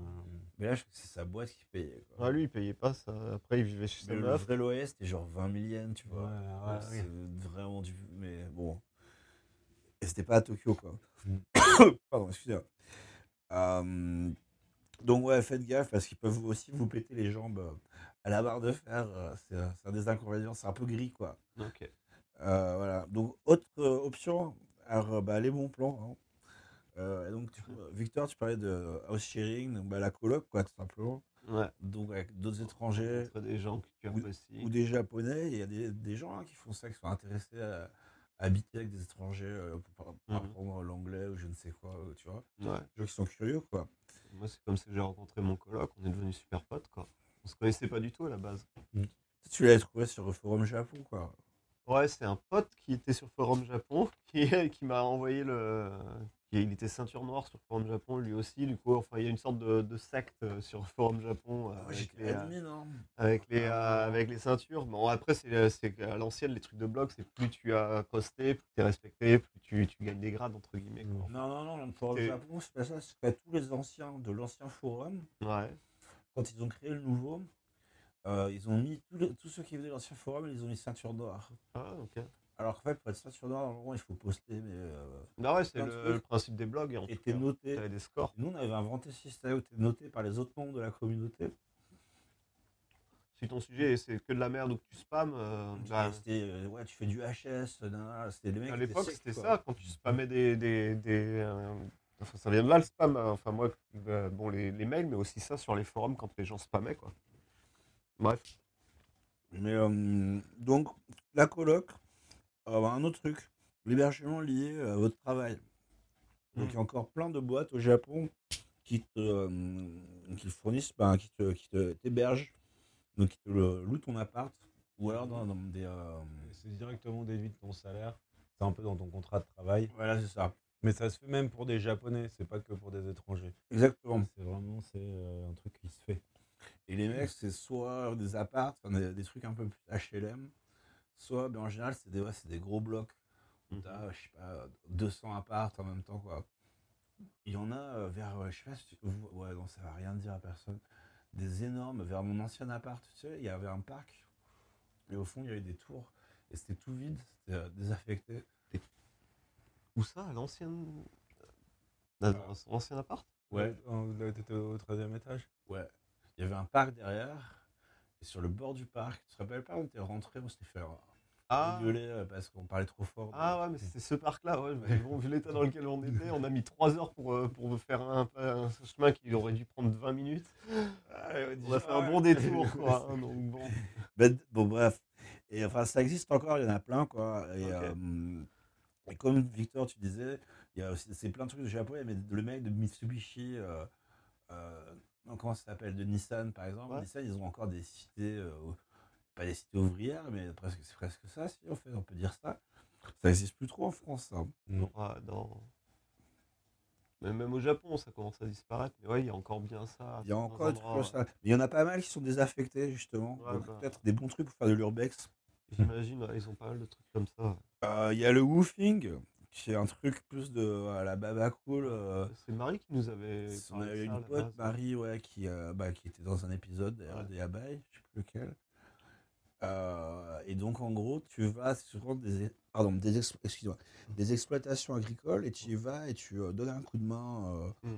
Mais là, je crois que c'est sa boîte qui payait. Quoi. Lui, il payait pas ça. Après, il vivait chez sa Mais le meuf. vrai loyer, c'était genre 20 000 yens, tu vois. ouais, c'est vraiment du. Mais bon. Et c'était pas à Tokyo, quoi. Mm. Pardon, excusez-moi. Euh, donc, ouais, faites gaffe parce qu'ils peuvent aussi vous péter les jambes euh, à la barre de fer. euh, C'est c'est un des inconvénients, c'est un peu gris, quoi. Ok. Euh, voilà. Donc, autre euh, option, alors, euh, bah, les bons plans. hein. Euh, et donc, tu- Victor, tu parlais de house sharing, donc, bah, la coloc, quoi, tout simplement. Ouais. Donc, avec d'autres étrangers Entre des gens que tu ou, apprécies. ou des japonais. Il y a des, des gens hein, qui font ça, qui sont intéressés à habiter avec des étrangers euh, pour, Mhm. apprendre l'anglais ou je ne sais quoi, euh, tu vois. Ouais. Des gens qui sont curieux, quoi. Moi, c'est comme ça que j'ai rencontré mon coloc. On est devenus super potes, quoi. On se connaissait pas du tout à la base. Tu l'avais trouvé sur le forum Japon, quoi. Ouais, c'est un pote qui était sur Forum Japon, qui, qui m'a envoyé le. Il était ceinture noire sur Forum Japon, lui aussi. Du coup, enfin, il y a une sorte de, de secte euh, sur Forum Japon euh, avec, J'étais les, euh, admin, avec, les, Ah. euh, avec les ceintures. Bon, après, c'est qu'à l'ancienne, les trucs de blog, c'est plus tu as posté, plus tu es respecté, plus tu, tu gagnes des grades, entre guillemets. quoi. Non, non, non, le forum Japon, c'est pas ça. C'est pas tous les anciens de l'ancien forum. Ouais. Quand ils ont créé le nouveau, euh, ils ont mis tous, les- tous ceux qui venaient de l'ancien forum, ils ont mis ceinture noire. Ah, ok. Alors qu'en fait, pour être ceinture noire, normalement, il faut poster, mais. Euh, Bah ouais, c'est le, principe des blogs. En et t'es noté. T'avais des scores. Nous, on avait inventé ce système où t'es noté par les autres membres de la communauté. Si ton sujet c'est que de la merde ou que tu spammes, euh, bah, C'était, euh, ouais, tu fais du HS, nanana, c'était les mecs. à l'époque c'était ça, quand tu spammais des. des, des, euh, enfin, ça vient de là le spam. hein. Enfin, moi, euh, bon, les, les mails, mais aussi ça sur les forums quand les gens spammaient, quoi. Bref. Mais euh, donc, la coloc, euh, un autre truc, l'hébergement lié à votre travail. Donc, Mm. il y a encore plein de boîtes au Japon qui te, euh, qui fournissent, ben, qui te, qui te t'hébergent, donc qui te louent ton appart, ou alors dans, dans des. euh, C'est directement déduit de ton salaire. C'est un peu dans ton contrat de travail. voilà, c'est ça. Mais ça se fait même pour des Japonais, c'est pas que pour des étrangers. Exactement. C'est vraiment c'est euh, un truc qui se fait. Et les mecs, c'est soit des apparts, des trucs un peu plus HLM, soit, ben, en général, c'est des, ouais, c'est des gros blocs. Mhm. T'as, je sais pas, 200 apparts en même temps, quoi. Il y en a euh, vers, euh, je sais pas si tu- vous- ouais, non, ça va rien dire à personne. Des énormes, vers mon ancien appart, tu sais, il y avait un parc, et au fond, il y avait des tours, et c'était tout vide, c'était euh, désaffecté. Où ça, à l'ancienne. Dans son ancien appart? Ouais. T'étais au 13e étage Ouais. Il y avait un parc derrière, et sur le bord du parc, tu te rappelles pas, on était rentré, on s'était fait Ah, engueuler euh, parce qu'on parlait trop fort. ah ouais, mais c'est ce parc-là, ouais. mais bon, vu l'état dans lequel on était, on a mis 3 heures pour, euh, pour faire un, un chemin qui aurait dû prendre 20 minutes. On a fait un bon détour, quoi. hein, donc bon. Ben, bon, bref. Et enfin, ça existe encore, il y en a plein, quoi. Et, euh, et comme Victor, tu disais, il y a aussi c'est plein de trucs de japonais, mais le mec de Mitsubishi, euh, euh, comment ça s'appelle, de Nissan, par exemple? Ouais. Nissan, ils ont encore des cités, euh, pas des cités ouvrières, mais presque, c'est presque ça, si, en fait, on peut dire ça. Ça existe plus trop en France, ça. Non. Ouais, non. Mais même au Japon, ça commence à disparaître. Mais ouais, il y a encore bien ça. Il y a encore des trucs endroits, comme ça. Mais il y en a pas mal qui sont désaffectés, justement. Ouais, bah. peut-être des bons trucs pour faire de l'urbex. J'imagine, ils ont pas mal de trucs comme ça. Euh, Il y a le woofing, qui est un truc plus de à la baba cool. euh, C'est Marie qui nous avait. on avait une pote. Marie, ouais, qui, euh, bah, qui était dans un épisode d'ailleurs, Ouais. des abeilles, je sais plus lequel. Euh, et donc, en gros, tu vas sur des, pardon, des, ex- excuse-moi, des exploitations agricoles et tu y vas et tu donnes un coup de main. Mm.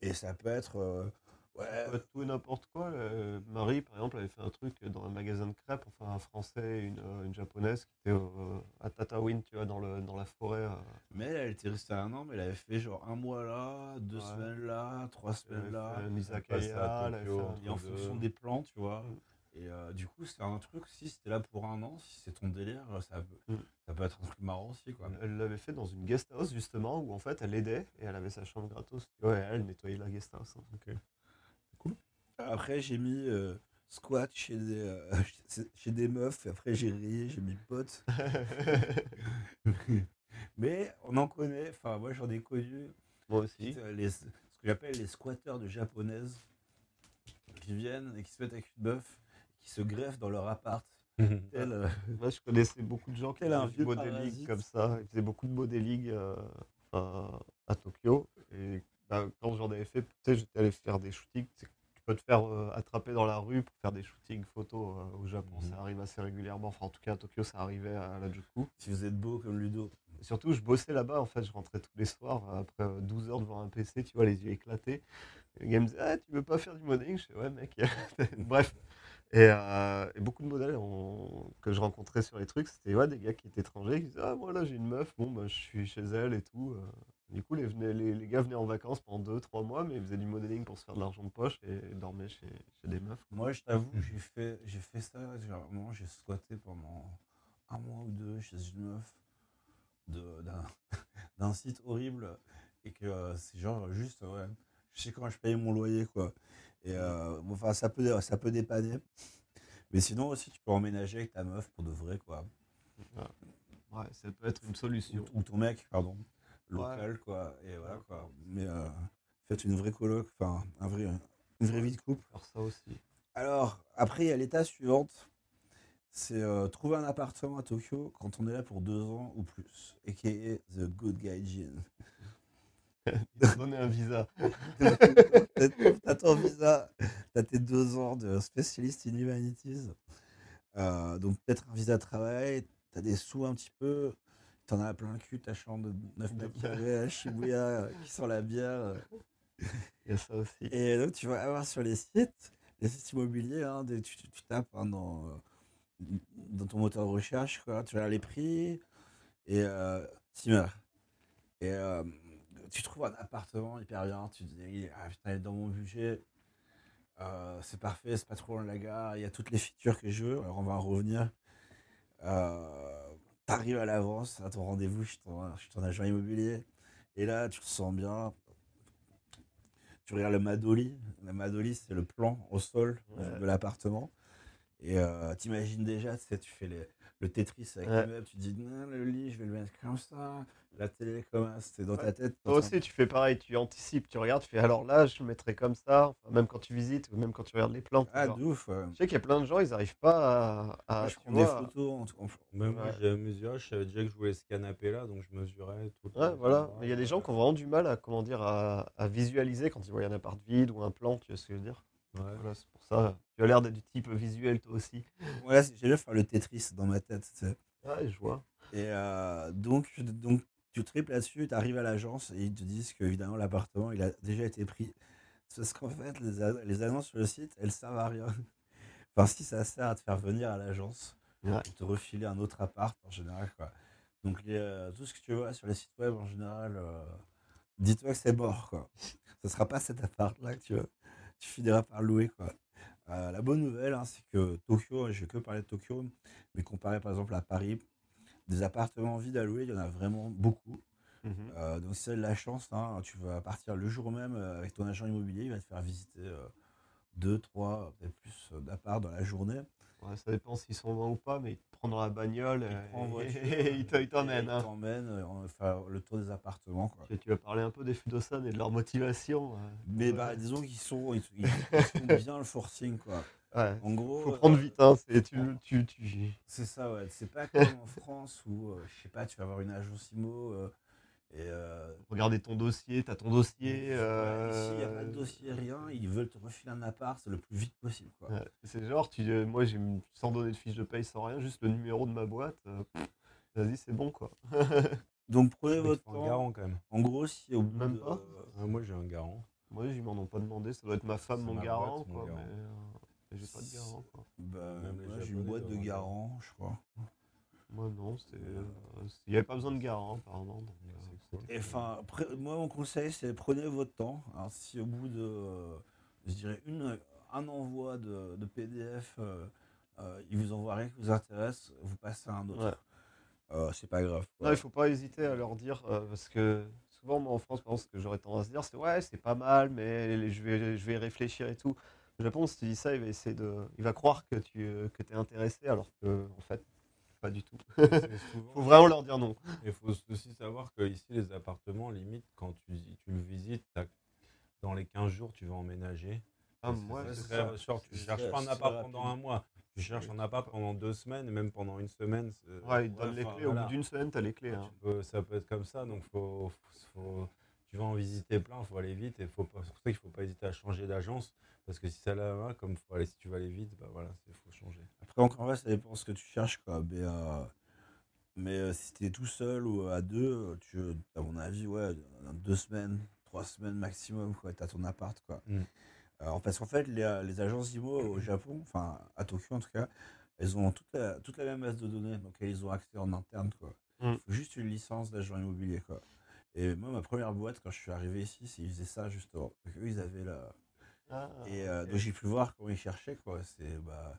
Et ça peut être. Ouais, tout et n'importe quoi. Marie, par exemple, avait fait un truc dans un magasin de crêpes, enfin un français et une, euh, une japonaise qui était euh, à Tatooine, tu vois, dans, le, dans la forêt. euh, Mais elle, elle était restée un an, mais elle avait fait genre un mois là, deux Ouais. semaines là, trois semaines là. un izakaya, elle avait Tokyo, fait un- Et en de- fonction des plans, tu vois. Mm. Et euh, du coup, c'est un truc, si c'était là pour un an, si c'est ton délire, ça peut, Mm. ça peut être un truc marrant aussi, quoi. Elle l'avait fait dans une guest house justement où en fait elle aidait et elle avait sa chambre gratos. Et elle nettoyait la guest house. hein. Après, j'ai mis euh, squat chez des, euh, chez- des meufs, après, j'ai rié, j'ai mis pote. Mais on en connaît, enfin, moi, j'en ai connu, Moi aussi. euh, les, ce que j'appelle les squatteurs de japonaises, qui viennent et qui se mettent avec une meuf, qui se greffent dans leur appart. Tel, euh, Moi je connaissais beaucoup de gens qui faisaient du modéling comme ça. Ils faisaient beaucoup de enfin, à Tokyo. Et bah, quand j'en avais fait, sais, j'étais allé faire des shootings. Peux te faire euh, attraper dans la rue pour faire des shootings photos euh, au Japon. Mhm. Ça arrive assez régulièrement. Enfin, en tout cas, à Tokyo, ça arrivait à la Juku. si vous êtes beau comme Ludo. Et surtout, je bossais là-bas, en fait, je rentrais tous les soirs, euh, après euh, 12 heures devant un PC, tu vois, les yeux éclatés. Et le gars me disait, ah, tu veux pas faire du modeling Je fais, ouais, mec. Bref. Et, euh, et beaucoup de modèles on- que je rencontrais sur les trucs, c'était ouais, des gars qui étaient étrangers, qui disaient, ah, moi là, j'ai une meuf, bon, bah, je suis chez elle et tout. Du coup, les, les, les gars venaient en vacances pendant 2-3 mois, mais ils faisaient du modeling pour se faire de l'argent de poche et dormaient chez, chez des meufs. Moi, je t'avoue, j'ai fait, j'ai fait ça. Genre, moi, j'ai squatté pendant un mois ou deux chez une meuf d'un, site horrible et que euh, c'est genre juste, ouais, je sais quand je paye mon loyer, quoi. Et euh, bon, enfin, ça peut, ça peut dépanner. Mais sinon aussi, tu peux emménager avec ta meuf pour de vrai, quoi. Ouais, ça peut être une Ou, solution. ou ton mec, pardon. Local, quoi. Et voilà, quoi. Mais euh, faites une vraie coloc, enfin, un vrai, une vraie vie de couple. Faire ça aussi. Alors, après, il y a l'étape suivante. C'est euh, trouver un appartement à Tokyo quand on est là pour deux ans ou plus. Et qui est The Good Guy Jin. Donner un visa. T'as t'as ton visa, t'as tes deux ans de spécialiste in humanities. Euh, donc peut-être un visa de travail, t'as des sous un petit peu, t'en as plein le cul, ta chambre de 9 mètres carrés à Shibuya euh, qui sent la bière. euh. Il y a ça aussi. Et donc tu vas avoir sur les sites, les sites immobiliers, hein, des- tu, tu- tu tapes hein, dans, euh, dans ton moteur de recherche, quoi, tu as les prix, et euh, Simmer. Et euh, tu trouves un appartement hyper bien, tu te dis, ah putain, dans mon budget, euh, c'est parfait, c'est pas trop loin de la gare, il y a toutes les features que je veux, alors on va en revenir. Euh, T'arrives à l'avance à ton rendez-vous, je suis ton, je suis ton agent immobilier, et là tu te sens bien, tu regardes le Madoli. Le Madoli, c'est le plan au sol Ouais. de l'appartement. Et euh, t'imagines déjà, tu sais, tu fais les- le Tetris avec Ouais. les meubles, tu te dis, non, le lit, je vais le mettre comme ça. La télé, comme ça. C'est dans ta tête. Toi aussi, tu fais pareil, tu anticipes, tu regardes, tu fais alors là, je le mettrai comme ça, enfin, même quand tu visites ou même quand tu regardes les plans. Ah, genre. de ouf. ouais. Je sais qu'il y a plein de gens, ils n'arrivent pas à. à, Moi, je prends des photos. en tout- en- Même moi, Ouais. j'ai mesuré, je savais déjà que je voulais ce canapé-là, donc je mesurais tout. le Ouais, voilà. il y a des gens qui ont vraiment du mal à, comment dire, à, à visualiser quand ils voient un appart vide ou un plan, tu vois ce que je veux dire? Ouais. Voilà, c'est pour ça. Tu as l'air d'être du type visuel, toi aussi. Ouais, c'est- j'aime bien faire le Tetris dans ma tête. tu sais. Ouais, je vois. Et euh, donc, donc, tu triples là-dessus, tu arrives à l'agence et ils te disent que évidemment l'appartement il a déjà été pris. C'est Parce qu'en fait, les, annonces sur le site, elles servent à rien. Enfin, si ça sert à te faire venir à l'agence Ouais. pour te refiler un autre appart en général. Quoi. Donc, les, euh, tout ce que tu vois sur les sites web en général, euh, dis-toi que c'est mort. Quoi. Ce sera pas cet appart-là que tu, tu finiras par louer. Quoi. Euh, la bonne nouvelle, hein, c'est que Tokyo, je vais que parler de Tokyo, mais comparé par exemple à Paris, des appartements vides à louer, il y en a vraiment beaucoup. Mhm. Euh, donc si tu as de la chance, hein, tu vas partir le jour même euh, avec ton agent immobilier, il va te faire visiter euh, deux, trois, peut-être plus euh, d'apparts dans la journée. Ouais, ça dépend s'ils sont loin ou pas, mais ils te prennent dans la bagnole Il euh, et ils te- ils t'emmènent. Hein. faire le tour des appartements. Quoi. Tu, tu vas parler un peu des Fudosan et de leur motivation. Mais bah, disons qu'ils sont, ils, ils- ils font bien le forcing. Quoi. Ouais. En gros, Faut prendre euh, vite, hein. c'est- tu, tu, tu... C'est ça, ouais. C'est pas comme en France où, euh, je sais pas, tu vas avoir une agence IMO euh, et euh, Regardez ton dossier, t'as ton dossier. Ici, il n'y a pas de dossier, rien. Ils veulent te refiler un appart le plus vite possible. Quoi. Ouais, C'est genre, tu, euh, moi, j'ai une- sans donner de fiche de paye, sans rien, juste le numéro de ma boîte. euh, Vas-y, c'est bon, quoi. Donc prenez votre un garant quand même. En gros, si au bout Même de- pas Ah, moi, j'ai un garant. Moi, ils m'en ont pas demandé, ça doit être ma femme, C'est mon ma garant, boîte, mon quoi. garant. Mais, euh, mais j'ai pas de garant, quoi. bah, Même les moi, j'ai une Japonais boîte de doivent en garant, je crois. Moi, non, c'est. euh, Il n'y avait pas besoin de garant, apparemment. donc, euh, C'est cool. c'était Et enfin, pre- moi, mon conseil, c'est prenez votre temps. Alors, si au bout de, euh, je dirais, une, un envoi de, de PDF, euh, euh, il vous envoie rien qui vous intéresse, vous passez à un autre. Ouais. Euh, c'est pas grave. Non, il faut pas hésiter à leur dire, euh, parce que souvent, moi en France, par exemple, ce que j'aurais tendance à dire, c'est ouais, c'est pas mal, mais je vais, je vais réfléchir et tout. Au Japon, si tu dis ça, il va essayer de. Il va croire que tu que es intéressé, alors que, en fait, pas du tout. Souvent- faut vraiment leur dire non. Il faut aussi savoir que ici, les appartements, limite, quand tu, tu le visites, dans les 15 jours, tu vas emménager. Ah, C'est- moi, c'est très ça. rassurant. Tu cherches pas un appart pendant un mois. Tu cherches un appart pendant deux semaines, et même pendant une semaine. c'est- Ouais, ils te donnent les clés. Au bout d'une semaine, tu as les clés. hein. Tu peux- ça peut être comme ça, donc faut, faut- tu vas en visiter plein, il faut aller vite, et faut pas, c'est pour ça qu'il faut pas hésiter à changer d'agence, parce que si ça la main, comme faut aller, si tu vas aller vite, bah voilà, il faut changer. Après, encore fois, ça dépend de ce que tu cherches. Quoi. Mais, euh, mais euh, si tu es tout seul ou à deux, tu, à mon avis, ouais, dans deux semaines, trois semaines maximum, tu as ton appart. Quoi. Mm. Alors, parce qu'en fait, les, les agences IMO au Japon, enfin à Tokyo en tout cas, elles ont toute la, toute la même base de données, donc elles ont accès en interne. Quoi. Mm. Il faut juste une licence d'agent immobilier. Quoi. Et moi, ma première boîte, quand je suis arrivé ici, c'est- ils faisaient ça justement. Donc, eux, ils avaient la, Ah, et euh, donc j'ai pu voir comment ils cherchaient quoi. C'est bah,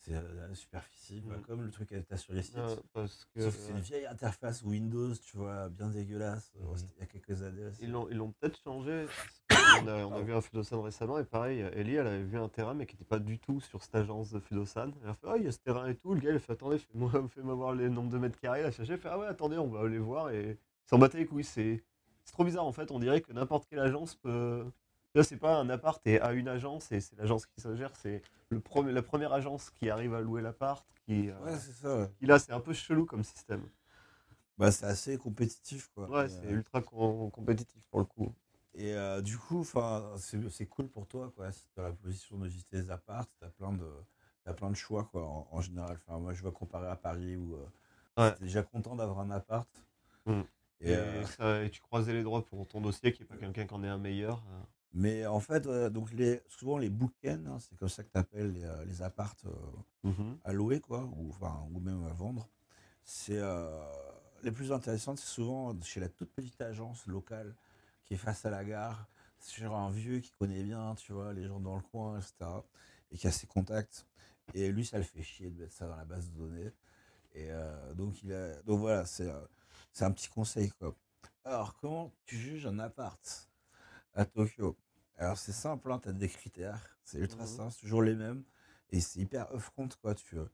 C'est euh, la superficie, Mm. comme le truc que t'as sur les sites. Euh, parce que Sauf que c'est une vieille interface Windows, tu vois, bien dégueulasse. Mhm. C'était Il y a quelques années aussi. Ils l'ont, ils l'ont peut-être changé. On a, on a vu un Fudosan récemment et pareil, Ellie, elle avait vu un terrain mais qui n'était pas du tout sur cette agence de Fudosan. Elle a fait, ah, il y a ce terrain et tout. Le gars, il a fait, attendez, fais-moi, fais-moi voir les nombres de mètres carrés. Elle a cherché, elle fait, ah ouais, attendez, on va aller voir. Et s'en battaient les couilles. C'est, c'est trop bizarre en fait. On dirait que n'importe quelle agence peut. Tu vois, c'est pas un appart et à une agence et c'est l'agence qui se gère. C'est le premier, la première agence qui arrive à louer l'appart. Qui, euh, Ouais, c'est ça. ouais. qui là, c'est un peu chelou comme système. Bah, c'est assez compétitif, quoi. Ouais, c'est euh, ultra com- compétitif pour le coup. Et euh, du coup, enfin, c'est cool pour toi, quoi. Si t'es dans la position de visiter des apparts, t'as plein de, plein de choix, quoi. En, en général, enfin, moi, je vais comparer à Paris où euh, Ouais. déjà content d'avoir un appart. Mm. Et, Et, euh, ça- et tu croisais les droits pour ton dossier, qui n'est pas quelqu'un qui en est un meilleur. euh. mais en fait, euh, donc les, souvent les bookends, hein, c'est comme ça que t'appelles les, euh, les apparts euh, Mhm. à louer, quoi, ou, enfin, ou même à vendre. C'est euh, les plus intéressantes, c'est souvent chez la toute petite agence locale qui est face à la gare, sur un vieux qui connaît bien, tu vois, les gens dans le coin, etc. Et qui a ses contacts. Et lui, ça le fait chier de mettre ça dans la base de données. Et euh, donc, il a, donc voilà, c'est euh, c'est un petit conseil, quoi. Alors, comment tu juges un appart à Tokyo? Alors, c'est simple, hein, tu as des critères. C'est ultra Mhm. simple, c'est toujours les mêmes. Et c'est hyper upfront, quoi. Tu, euh,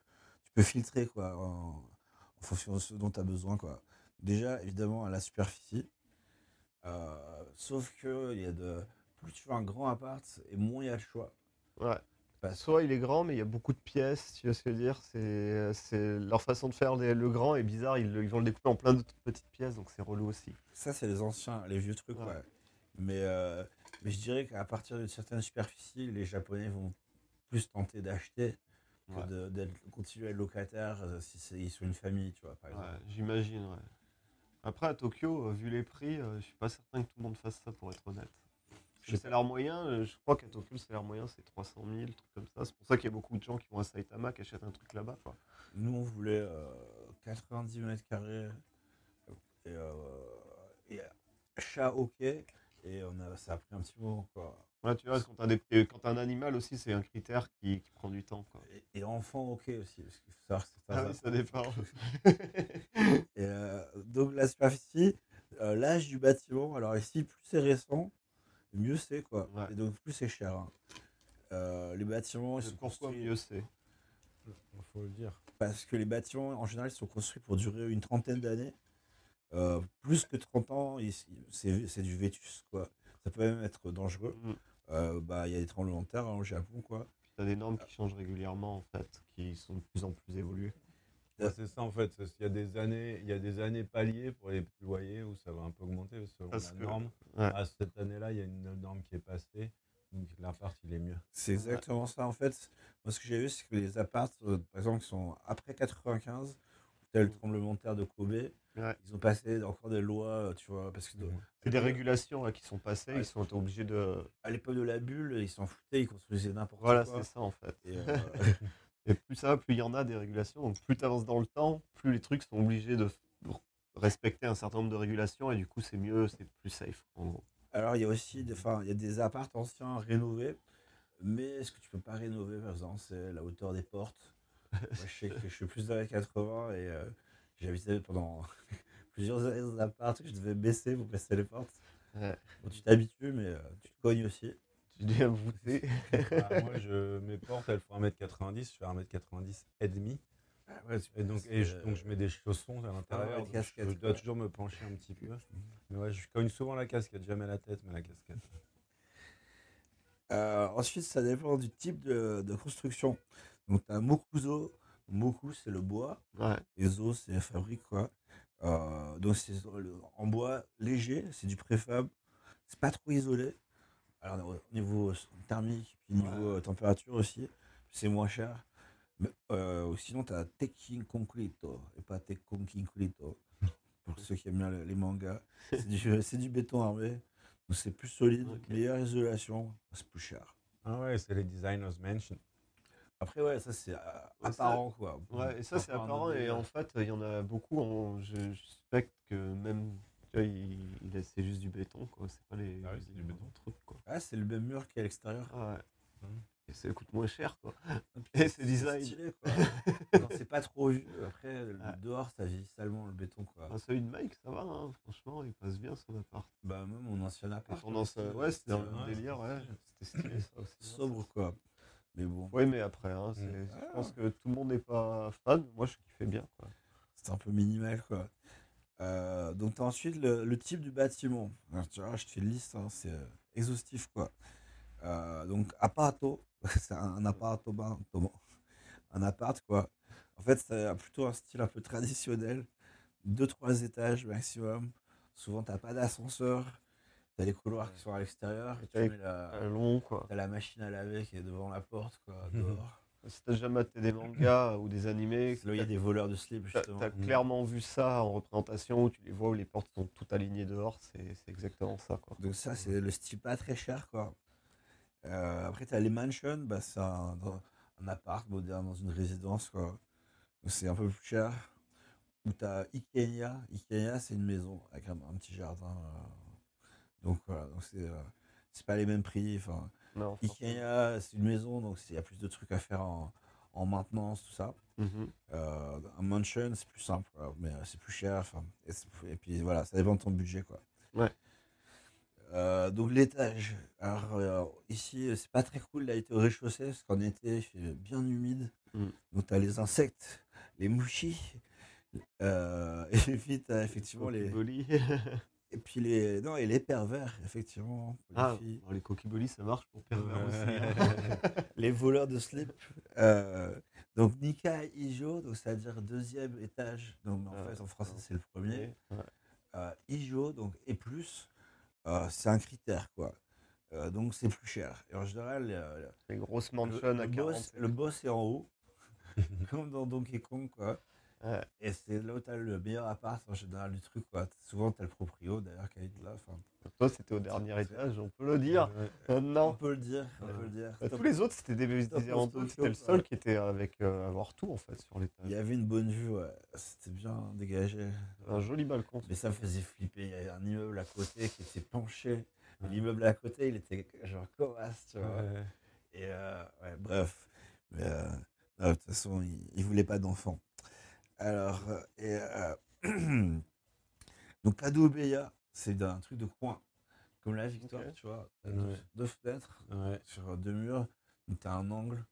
tu peux filtrer, quoi, en, en fonction de ce dont tu as besoin, quoi. Déjà, évidemment, à la superficie. Euh, sauf que il y a de, plus tu veux un grand appart, et moins il y a de choix. Ouais. Parce Soit il est grand, mais il y a beaucoup de pièces, tu vois ce que je veux dire c'est, c'est Leur façon de faire les- le grand est bizarre, ils, vont le découper en plein de toutes petites pièces, donc c'est relou aussi. Ça, c'est les anciens, les vieux trucs, Ouais. ouais. Mais, euh, mais je dirais qu'à partir d'une certaine superficie, les Japonais vont plus tenter d'acheter que Ouais. de, d'être continuer à être locataire euh, si c'est, ils sont une famille, tu vois, par exemple. Ouais, j'imagine, ouais. Après, à Tokyo, euh, vu les prix, euh, je suis pas certain que tout le monde fasse ça, pour être honnête. Le salaire moyen, euh, je crois qu'à Tokyo, le salaire moyen, c'est 300 000, truc comme ça. C'est pour ça qu'il y a beaucoup de gens qui vont à Saitama, qui achètent un truc là-bas, quoi. Nous, on voulait euh, 90 mètres carrés et, euh, et chat ok. Et on a, ça a pris un petit moment, quoi. Ouais, tu vois, quand t'as, des, et quand t'as un animal aussi, c'est un critère qui, qui prend du temps, quoi. Et, et enfant ok aussi, parce qu'il faut savoir que c'est Ah oui, ça dépend. Et, euh, donc la superficie, euh, l'âge du bâtiment, alors ici, plus c'est récent, mieux c'est quoi. Ouais. Et donc plus c'est cher. hein. Euh, les bâtiments, ils sont Pourquoi construits mieux c'est? Il faut le dire. parce que les bâtiments en général ils sont construits pour durer une trentaine d'années. Euh, plus que 30 ans, c'est du vétus quoi. Ça peut même être dangereux. Mm. Euh, bah il y a des tremblements de terre hein, au Japon quoi. T'as des normes qui changent régulièrement, en fait, qui sont de plus en plus évoluées. Ouais, c'est ça en fait. c'est- Il y a des années, il y a des années paliers pour les loyers où ça va un peu augmenter selon Parce la que- norme. Ouais. Ah, cette année-là, il y a une norme qui est passée, donc l'appart il est mieux. C'est exactement ça en fait. Moi ce que j'ai vu c'est que les apparts euh, par exemple qui sont après 95 tel le tremblement de terre de Kobe, Ouais. ils ont passé encore des lois, tu vois, parce que de- C'est des régulations là, qui sont passées, Ouais. ils sont obligés de. à l'époque de la bulle, ils s'en foutaient, ils construisaient n'importe Voilà, quoi. c'est ça en fait. Et, euh, Et plus ça va, plus il y en a des régulations. Donc plus tu avances dans le temps, plus les trucs sont obligés de respecter un certain nombre de régulations et du coup c'est mieux, c'est plus safe en gros. Alors, il y a aussi des, enfin, il y a des apparts anciens rénovés, mais ce que tu peux pas rénover, par exemple, c'est la hauteur des portes? Moi, je sais que je suis plus dans les 80 et euh, j'ai habité pendant plusieurs années dans un appart que je devais baisser pour baisser les portes. Ouais. Bon, tu t'habitues, mais euh, tu te cognes aussi. Tu dis à voûter. Ah, moi, je, mes portes, elles font 1m90, je fais 1m90 et demi. ouais, tu- Et donc, et je, euh, donc je mets des chaussons à l'intérieur. ouais, donc casquette, je, je dois quoi. toujours me pencher un petit peu. Mais ouais, je cogne souvent la casquette, jamais la tête, mais la casquette. Euh, ensuite, ça dépend du type de, de construction. Donc, tu as Mokuzo. Moku, c'est le bois. Ouais. Et Zo, c'est la fabrique, quoi. Euh, donc, c'est en bois léger, c'est du préfab. C'est pas trop isolé. Alors, au niveau thermique, puis niveau euh, température aussi, c'est moins cher. Mais, euh, sinon, tu as Tekken Concreto et pas Tekken Concreto. Pour ceux qui aiment bien le- les mangas. C'est du, béton armé. Donc, c'est plus solide, meilleure isolation, c'est plus cher. Ah ouais, c'est les designers mention. Après, ouais, ça, c'est euh, Ouais, apparent, quoi. Ouais, et ça c'est apparent et en fait il y en a beaucoup, en- je, je suspecte que même, il, c'est juste du béton quoi, c'est pas les, Ah oui, c'est du les béton. trucs quoi. Ah, c'est le même mur qu'à l'extérieur. Ah ouais. Et ça coûte moins cher, quoi. Puis Et c'est design. stylé, quoi. C'est pas trop vu. Après, le- Ouais. dehors, ça vieillit salement le béton, quoi. Un celui de Mike, ça va, hein, franchement, il passe bien son appart. Bah, même mon ancien appart. Son ancien- ouais, c'était un le délire, ouais. C'était stylé, ça aussi. hein. Sobre, quoi. Mais bon, Oui, mais après, hein, c'est- Mm. je pense que tout le monde n'est pas fan. Moi, je kiffais bien, quoi. c'est un peu minimal, quoi. Euh, donc, t'as ensuite le, le type du bâtiment. Alors, tu vois, je te fais une liste, hein, c'est euh, exhaustif, quoi. Euh, donc, apparato, c'est un appartement, un appart, quoi. En fait, c'est plutôt un style un peu traditionnel. Deux, trois étages maximum. Souvent, t'as pas d'ascenseur. T'as les couloirs qui sont à l'extérieur. et tu mets la- Un long, quoi. T'as la machine à laver qui est devant la porte, quoi, dehors. Si t'as jamais maté des mangas ou des animés, là il y a des voleurs de slip, t'as justement. t'as clairement vu ça en représentation où tu les vois où les portes sont toutes alignées dehors. C'est exactement ça, quoi. Donc ça, c'est le style pas très cher, quoi. Euh, après, tu as les mansions, bah, c'est un, appart moderne dans une résidence, quoi. C'est un peu plus cher. Ou tu as Ikea. Ikea, c'est une maison avec un, un petit jardin. euh. Donc voilà, donc c'est euh, c'est pas les mêmes prix. Enfin, Non, forcément. Ikea, c'est une maison, donc il y a plus de trucs à faire en, en maintenance, tout ça. Mhm. Euh, un mansion, c'est plus simple, mais c'est plus cher. Et, puis voilà, ça dépend de ton budget. Quoi. Ouais. Euh, donc l'étage. Alors euh, ici, c'est pas très cool, été au rez-de-chaussée, parce qu'en été, il fait bien humide. Mm. Donc tu as les insectes, les mouchis, euh, et puis tu as effectivement les. Et puis les. Non, et les pervers, effectivement. les ah, bon, les coquibolis, ça marche pour pervers aussi. Hein. les voleurs de slip. Euh, donc Nika Ijo, donc c'est-à-dire deuxième étage. Donc en Ah, fait en français ah. c'est le premier. Ouais. Euh, Ijo donc et plus, euh, c'est un critère quoi. Donc c'est plus cher. Et en général, Les grosses le, mansions le à 40. boss, le boss est en haut, comme dans Donkey Kong quoi. Ouais. Et c'est là où t'as le meilleur appart en général du truc quoi. Souvent t'as le proprio d'ailleurs qui est là. Enfin, Toi, c'était au dernier étage, on peut le dire. Euh, on non. peut le dire, on peut le dire. Bah, tous les autres, c'était des, des C'était le seul qui était avec euh, avoir tout en fait sur Il l'étage. y avait une bonne vue, ouais. C'était bien dégagé. Un joli balcon. Mais ça me faisait flipper. Il y avait un immeuble à côté qui était penché. L'immeuble à côté, il était genre comasse, tu vois. Et euh, bref. Mais euh, de toute façon, il, il voulait pas d'enfant. Alors, euh, et, euh, donc c'est un truc de coin. Comme la Victoire, tu vois. Ouais. Deux, deux fenêtres Ouais. sur deux murs. Donc t'as un angle.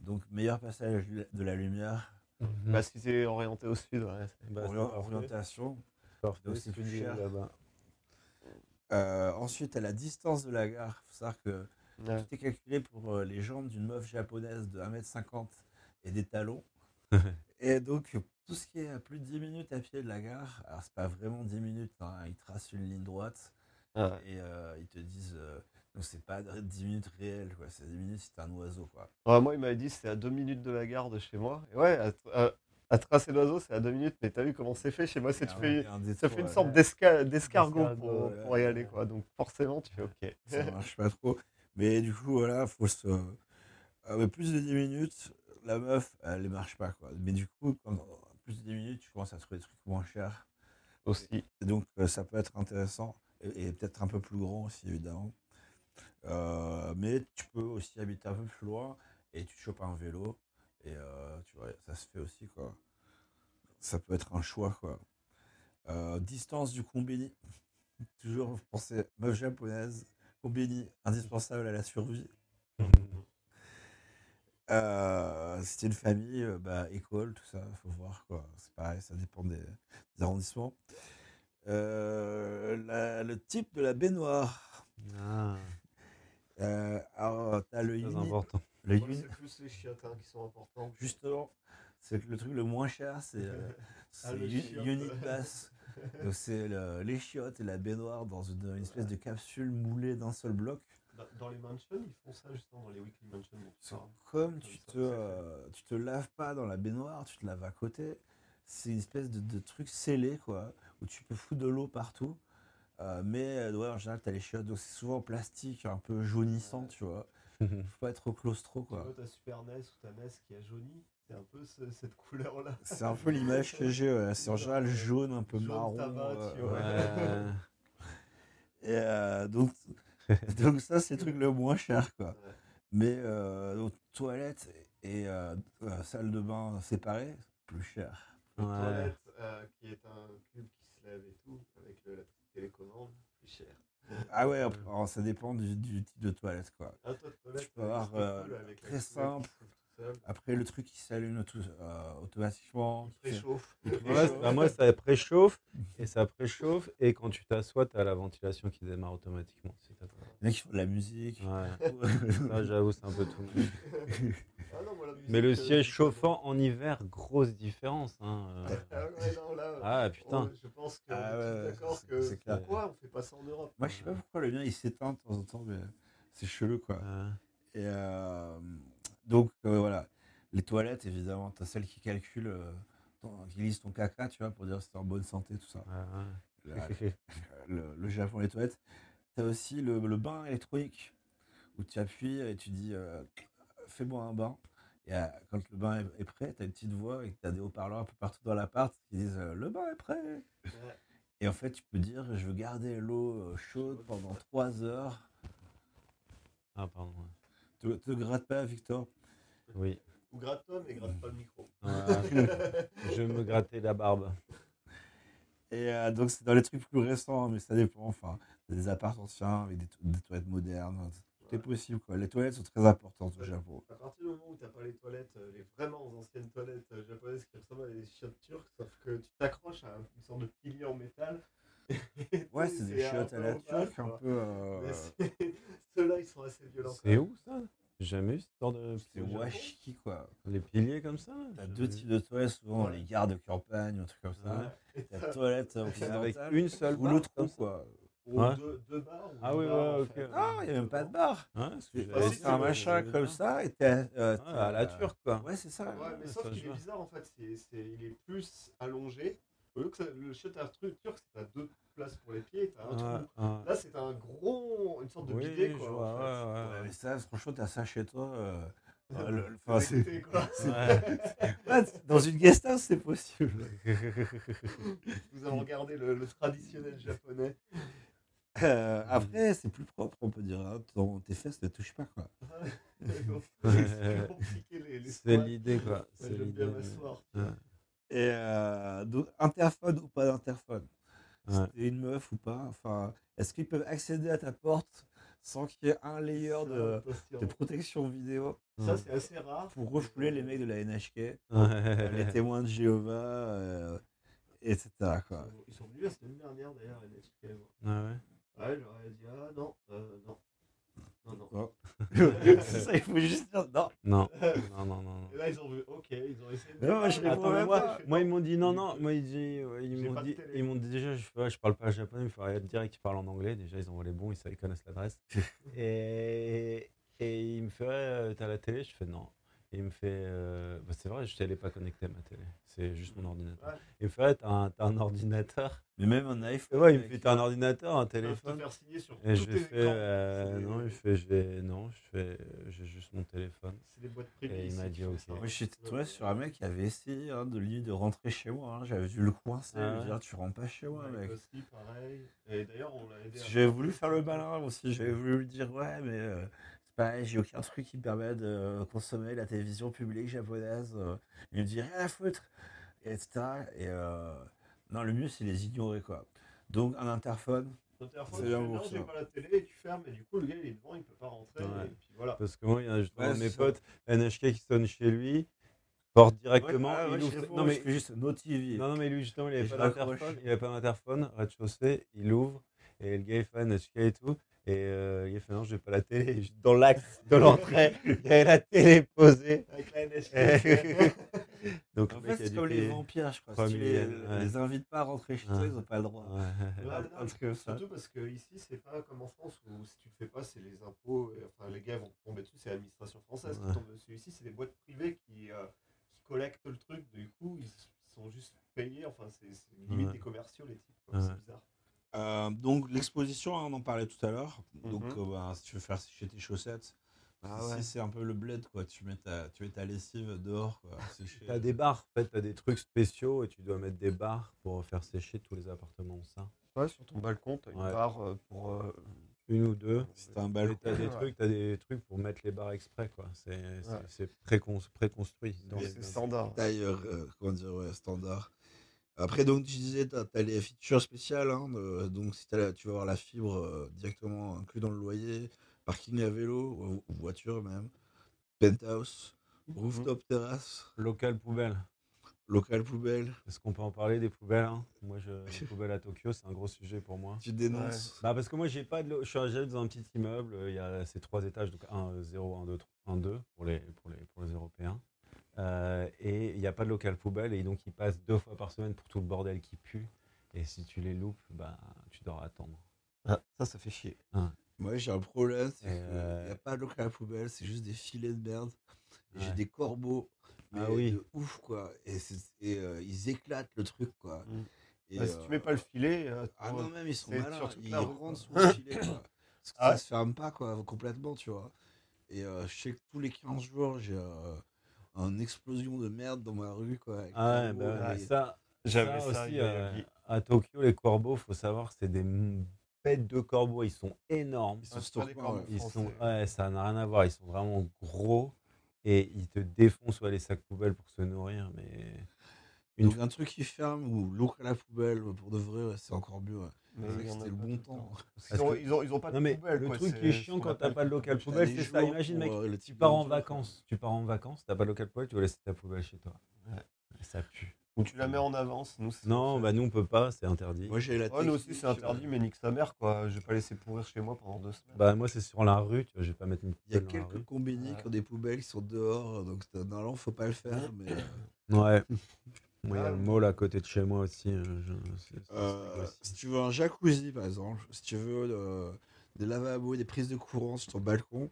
Donc meilleur passage de la lumière. Bah, si c'est orienté au sud, ouais. Bah, Orient- orientation. Parfait, donc ce c'est que plus tu dis cher. là-bas. Euh, ensuite, à la distance de la gare, il faut savoir que Ouais. tout est calculé pour euh, les jambes d'une meuf japonaise de 1m50 et des talons. et donc, tout ce qui est à plus de 10 minutes à pied de la gare, alors c'est pas vraiment 10 minutes, hein, ils tracent une ligne droite Ouais. et euh, ils te disent. euh, donc, c'est pas 10 minutes réelles, quoi. C'est 10 minutes si t'es un oiseau, quoi. Ouais, moi, il m'avait dit c'était à deux minutes de la gare de chez moi. Et ouais, à, à- à tracer l'oiseau, c'est à deux minutes. Mais t'as vu comment c'est fait chez moi c'est tu fais, Ça fait une ouais. sorte d'esca- d'escargot pour, ouais, pour y aller, quoi. Donc forcément, tu fais OK. ça marche pas trop. Mais du coup, voilà, faut se. Ah ouais, plus de 10 minutes, la meuf, elle ne marche pas, quoi. Mais du coup, quand plus de 10 minutes, tu commences à trouver des trucs moins chers. Aussi. Donc, euh, ça peut être intéressant et, et peut-être un peu plus grand aussi, évidemment. Euh, mais tu peux aussi habiter un peu plus loin et tu chopes un vélo et euh, tu vois, ça se fait aussi, quoi. Ça peut être un choix, quoi. Distance du combini. Toujours vous pensez meuf japonaise, combini indispensable à la survie. Euh, si c'est une famille, euh, bah, école, tout ça, faut voir quoi. C'est pareil, ça dépend des, des arrondissements. Euh, la- le type de la baignoire. Ah, Euh, alors, t'as le uni, important. le uni- plus les chiottes hein, qui sont importants. justement, c'est que le truc le moins cher, c'est euh, Ah, c'est. Unit. Donc, c'est le- les chiottes et la baignoire dans une, une espèce de capsule moulée d'un seul bloc. Dans les mansions, ils font ça justement dans les weekly mansions. tu. Comme tu ça, te, euh, tu te laves pas dans la baignoire, tu te laves à côté. C'est une espèce de, de truc scellé, quoi, où tu peux foutre de l'eau partout. Euh, mais euh, ouais, en général, tu as les chiottes, donc c'est souvent en plastique, un peu jaunissant, tu vois. Faut pas être trop claustro, Tu quoi. vois ta Super NES ou ta NES qui a jauni, c'est un peu ce- cette couleur-là. C'est un peu l'image que j'ai, ouais. c'est en général jaune, un peu Jaune marron. tabac, euh, tu vois. ouais. Ouais. Et euh, donc, donc ça, c'est le truc le moins cher, quoi. Mais euh, donc, toilette et euh, salle de bain séparées, plus cher. Ouais. Toilette, euh, qui est un cube qui se lève et tout, avec le, la petite télécommande, plus cher. Ah ouais, alors, ça dépend du, du type de toilette, quoi. Ah, toi, toilette, Tu peux avoir, euh, très simple. Après, le truc qui s'allume tout, euh, automatiquement. Il préchauffe. Ouais, bah, moi, ça préchauffe et ça préchauffe. Et quand tu t'assois, tu as la ventilation qui démarre automatiquement. Les mecs qui font de la musique. Ouais. J'avoue, c'est un peu tout. Ah non, moi, la musique, Mais le euh, siège chauffant en hiver, grosse différence. Hein. euh. Ah ouais, non, là, Ah putain. on- je pense qu'on Ah est tous ouais, d'accord c'est- que pourquoi on fait pas ça en Europe Moi, je sais pas pourquoi le mien il s'éteint de temps en temps, mais c'est chelou quoi. Et euh, donc euh, voilà, les toilettes évidemment, t'as celle qui calcule, euh, ton- qui lise ton caca, tu vois, pour dire si t'es en bonne santé, tout ça. le, le Japon, les toilettes. T'as aussi le, le bain électronique où tu appuies et tu dis euh, fais-moi un bain. Et quand le bain est, prêt, t'as une petite voix et t'as des haut-parleurs un peu partout dans l'appart qui disent le bain est prêt. Ouais. Et en fait, tu peux dire je veux garder l'eau chaude pendant 3 heures. Ah, pardon. Te, te gratte pas, Victor. Oui. Ou gratte-toi, mais gratte pas le micro. Ouais. je me grattais la barbe. Et euh, donc, c'est dans les trucs plus récents, mais ça dépend. Enfin, des apparts anciens avec des, to- des toilettes modernes. Tout est possible, quoi. Les toilettes sont très importantes au. Japon. À partir du moment où t'as pas les toilettes, euh, les vraiment anciennes toilettes euh, japonaises qui ressemblent à des chiottes turques, sauf que tu t'accroches à une sorte de pilier en métal. Ouais, c'est des chiottes à la turque, un peu. euh, Ceux-là, ils sont assez violents. C'est où ça? Jamais eu ce genre de. C'est washiki, quoi. Les piliers comme ça T'as deux types de toilettes, souvent Ouais. les gares de campagne, un truc comme ça. Ouais. T'as toilette. Avec une seule ou l'autre quoi. ou Ouais. deux, deux barres. ou Ah oui, ouais, ok. fait. Ah, il n'y a même pas de que C'est un machin comme ça et t'as. euh, à la turque, quoi. Ouais, c'est ça. Ouais, mais sauf qu'il est bizarre en fait, c'est, c'est, il est plus allongé. Au lieu que ça- le truc turc, c'est t'as deux places pour les pieds, t'as un Ouais, trou. ouais. Là, c'est un gros, une sorte de Oui, bidet quoi. vois, en fait. ouais, ouais, Ouais, ouais. mais ça, franchement, t'as ça chez toi. euh, le- quoi. Ouais. Dans une guest house, c'est possible. Nous avons regardé le, le traditionnel japonais. Euh, après, c'est plus propre, on peut dire. hein. Ton- tes fesses ne touchent pas, quoi. c'est plus compliqué les, les C'est squats. l'idée, quoi. Ouais, C'est J'aime l'idée. bien m'asseoir. Et euh, donc, interphone ou pas d'interphone Ouais. T'es une meuf ou pas, enfin, est-ce qu'ils peuvent accéder à ta porte sans qu'il y ait un layer de, de protection vidéo? Ça, c'est assez rare. pour refouler les mecs de la NHK, Ouais. les témoins de Jéhovah, euh, etc. Ils Quoi. sont- Ils sont venus la semaine dernière d'ailleurs, les NHK. Ah ouais? Ouais, je leur ai dit, ah non, euh, non. Non, non. Non. c'est ça, il faut juste dire non. Non, non, non, non. non. Et là, ils ont vu, ok, ils ont essayé de. Non, moi, je réponds Attends, mais même moi, pas. moi, ils m'ont dit non, non. Moi, ils, dit- ouais, ils J'ai m'ont dit, ils m'ont dit déjà, je, fais, ouais, je parle pas japonais, il faudrait direct qu'ils parlent en anglais. Déjà, ils envoient les bons, ils, savent- ils connaissent l'adresse. et, et il me fait, ouais, euh, t'as la télé? Je fais non. Et il me fait, euh, bah, c'est vrai, je n'allais pas connecter à ma télé. C'est juste mon ordinateur. Ouais. Il me fait, t'as un, ordinateur Mais même un iPhone. Ouais, il me fait, t'as un ordinateur, un peuvent te téléphone faire signer sur Et tous je fais, euh, non, il fait, je non, je fais, j'ai juste mon téléphone. C'est des boîtes privées. Et il m'a dit, ok. ça. Moi, j'étais tombé sur un mec qui avait essayé hein, de, lui, de rentrer chez moi. hein. J'avais dû le coincer, Ah lui dire Tu rentres pas chez moi, Ouais, mec. aussi, pareil. Et d'ailleurs, on l'a aidé. à- J'avais voulu faire le malin aussi. J'avais voulu lui dire Ouais, mais euh, pareil, j'ai aucun truc qui me permet de consommer la télévision publique japonaise. euh. Il me dit Rien à foutre, et etc. Et euh, non, le mieux, c'est les ignorer, quoi. Donc, un interphone. C'est tu bien non, ça. j'ai pas la télé, et tu fermes, et du coup, le gars, il est devant, il peut pas rentrer. Ouais. Et puis voilà. Parce que moi, il y a justement Ouais, un de mes ça. potes, NHK qui sonne chez lui, porte directement. Ouais, il ouvre- non, je mais, fais juste No TV. non, non, mais lui, justement, il Et avait je pas d'interphone. Il avait pas d'interphone, rez-de-chaussée, il ouvre, et le gars, il fait NHK et tout. Et euh, il fait non, j'ai pas la télé. Dans l'axe de l'entrée, il y avait la télé posée. Avec la NHK. Donc, En fait, a c'est comme les vampires, je crois. Si tu les, ouais. les invites pas à rentrer chez toi, Ouais. ils n'ont pas le droit. Ouais. Ouais, Un non, truc comme ça. Surtout parce que ici, c'est pas comme en France où si tu le fais pas, c'est les impôts. et, enfin, les gars vont tomber dessus, c'est l'administration française Ouais. qui tombe dessus. Ici, c'est des boîtes privées qui, euh, qui collectent le truc. Du coup, ils, sont juste payés. Enfin, c'est limite Ouais. des commerciaux, les types. C'est bizarre. Euh, donc l'exposition, hein, on en parlait tout à l'heure. Donc Mhm. euh, bah, si tu veux faire sécher tes chaussettes, Ah ouais. c'est un peu le bled quoi. Tu mets ta, tu mets ta lessive dehors quoi. sécher. T'as des barres, en fait, t'as des trucs spéciaux et tu dois mettre des barres pour faire sécher tous les appartements. Ça. Ouais, sur ton balcon, t'as une Ouais. barre pour. euh, une ou deux. Si t'as un balcon. t'as des Ouais. trucs, t'as des trucs pour mettre les barres exprès, quoi. C'est préconstruit. dans Mais les- C'est standard. taille, euh, comment dire, ouais, standard. Après, donc, tu disais, tu as, les features spéciales. hein, de- donc, si tu vas avoir la fibre euh, directement inclus dans le loyer, parking à vélo, ou, ou voiture même, penthouse, rooftop terrasse, Local poubelle. local poubelle. Est-ce qu'on peut en parler des poubelles hein Moi, je, les poubelles à Tokyo, c'est un gros sujet pour moi. Tu dénonces. Bah parce que moi j'ai pas de. Je suis j'habite dans un petit immeuble, il y a ces trois étages, donc 1, 0, 1, 2, 1, 2 pour les, pour les, pour les Européens. Euh, et il n'y a pas de local poubelle et donc ils passent deux fois par semaine pour tout le bordel qui pue. Et si tu les loupes, bah tu dois attendre. Ah, ça, ça fait chier. Moi, j'ai un problème, c'est qu'il euh, n'y a pas de local poubelle, c'est juste des filets de merde. Et J'ai Ouais. des corbeaux. Mais Ah oui. de ouf, quoi. Et, c'est- et, euh, ils éclatent le truc, quoi. Mm. Et, Bah, si tu mets pas le filet, euh, Ah non, même ils sont malins, ils rentrent sous le filet, quoi. Parce que Ah ça ouais se ferme pas, quoi, complètement, tu vois. Et euh, je sais que tous les 15 jours, j'ai une explosion de merde dans ma rue, quoi. avec Ah ouais, bah, ça, J'avais ça ça, aussi euh, à Tokyo, les corbeaux, faut savoir, c'est des bêtes de corbeaux, ils sont énormes. Ils Ah, sont pas corbeaux ouais. Ils sont, ouais, ça n'a rien à voir. Ils sont vraiment gros et ils te défoncent ouais, les sacs poubelles pour se nourrir. Mais une Donc un truc qui ferme ou l'eau à la poubelle, pour de vrai, ouais, c'est encore mieux. Mais c'était le bon temps. Ont, ils ont, ils ont pas de non mais poubelle. le quoi, truc qui est chiant quand t'as pas de local poubelle, c'est ça. Imagine mec, euh, tu pars en vacances, tu pars en vacances, t'as pas de local poubelle, tu vas laisser ta poubelle chez toi. Ouais. Ça pue. Ou tu la mets en avance. Nous, c'est- Non, bah nous on peut pas, c'est interdit. Moi, j'ai la Ouais, nous aussi, c'est interdit, euh, mais nique sa mère, quoi. Je vais pas laisser pourrir chez moi pendant deux semaines. Bah moi c'est sur la rue, tu vois, je vais pas mettre une Il y a quelques combini qui ont des poubelles qui sont dehors, donc c'est- normalement, faut pas le faire. Mais euh, Ouais. Moi il y a le mall à côté de chez moi aussi. je- c'est Euh, si tu veux un jacuzzi, par exemple, si tu veux euh, des lavabos, des prises de courant sur ton balcon,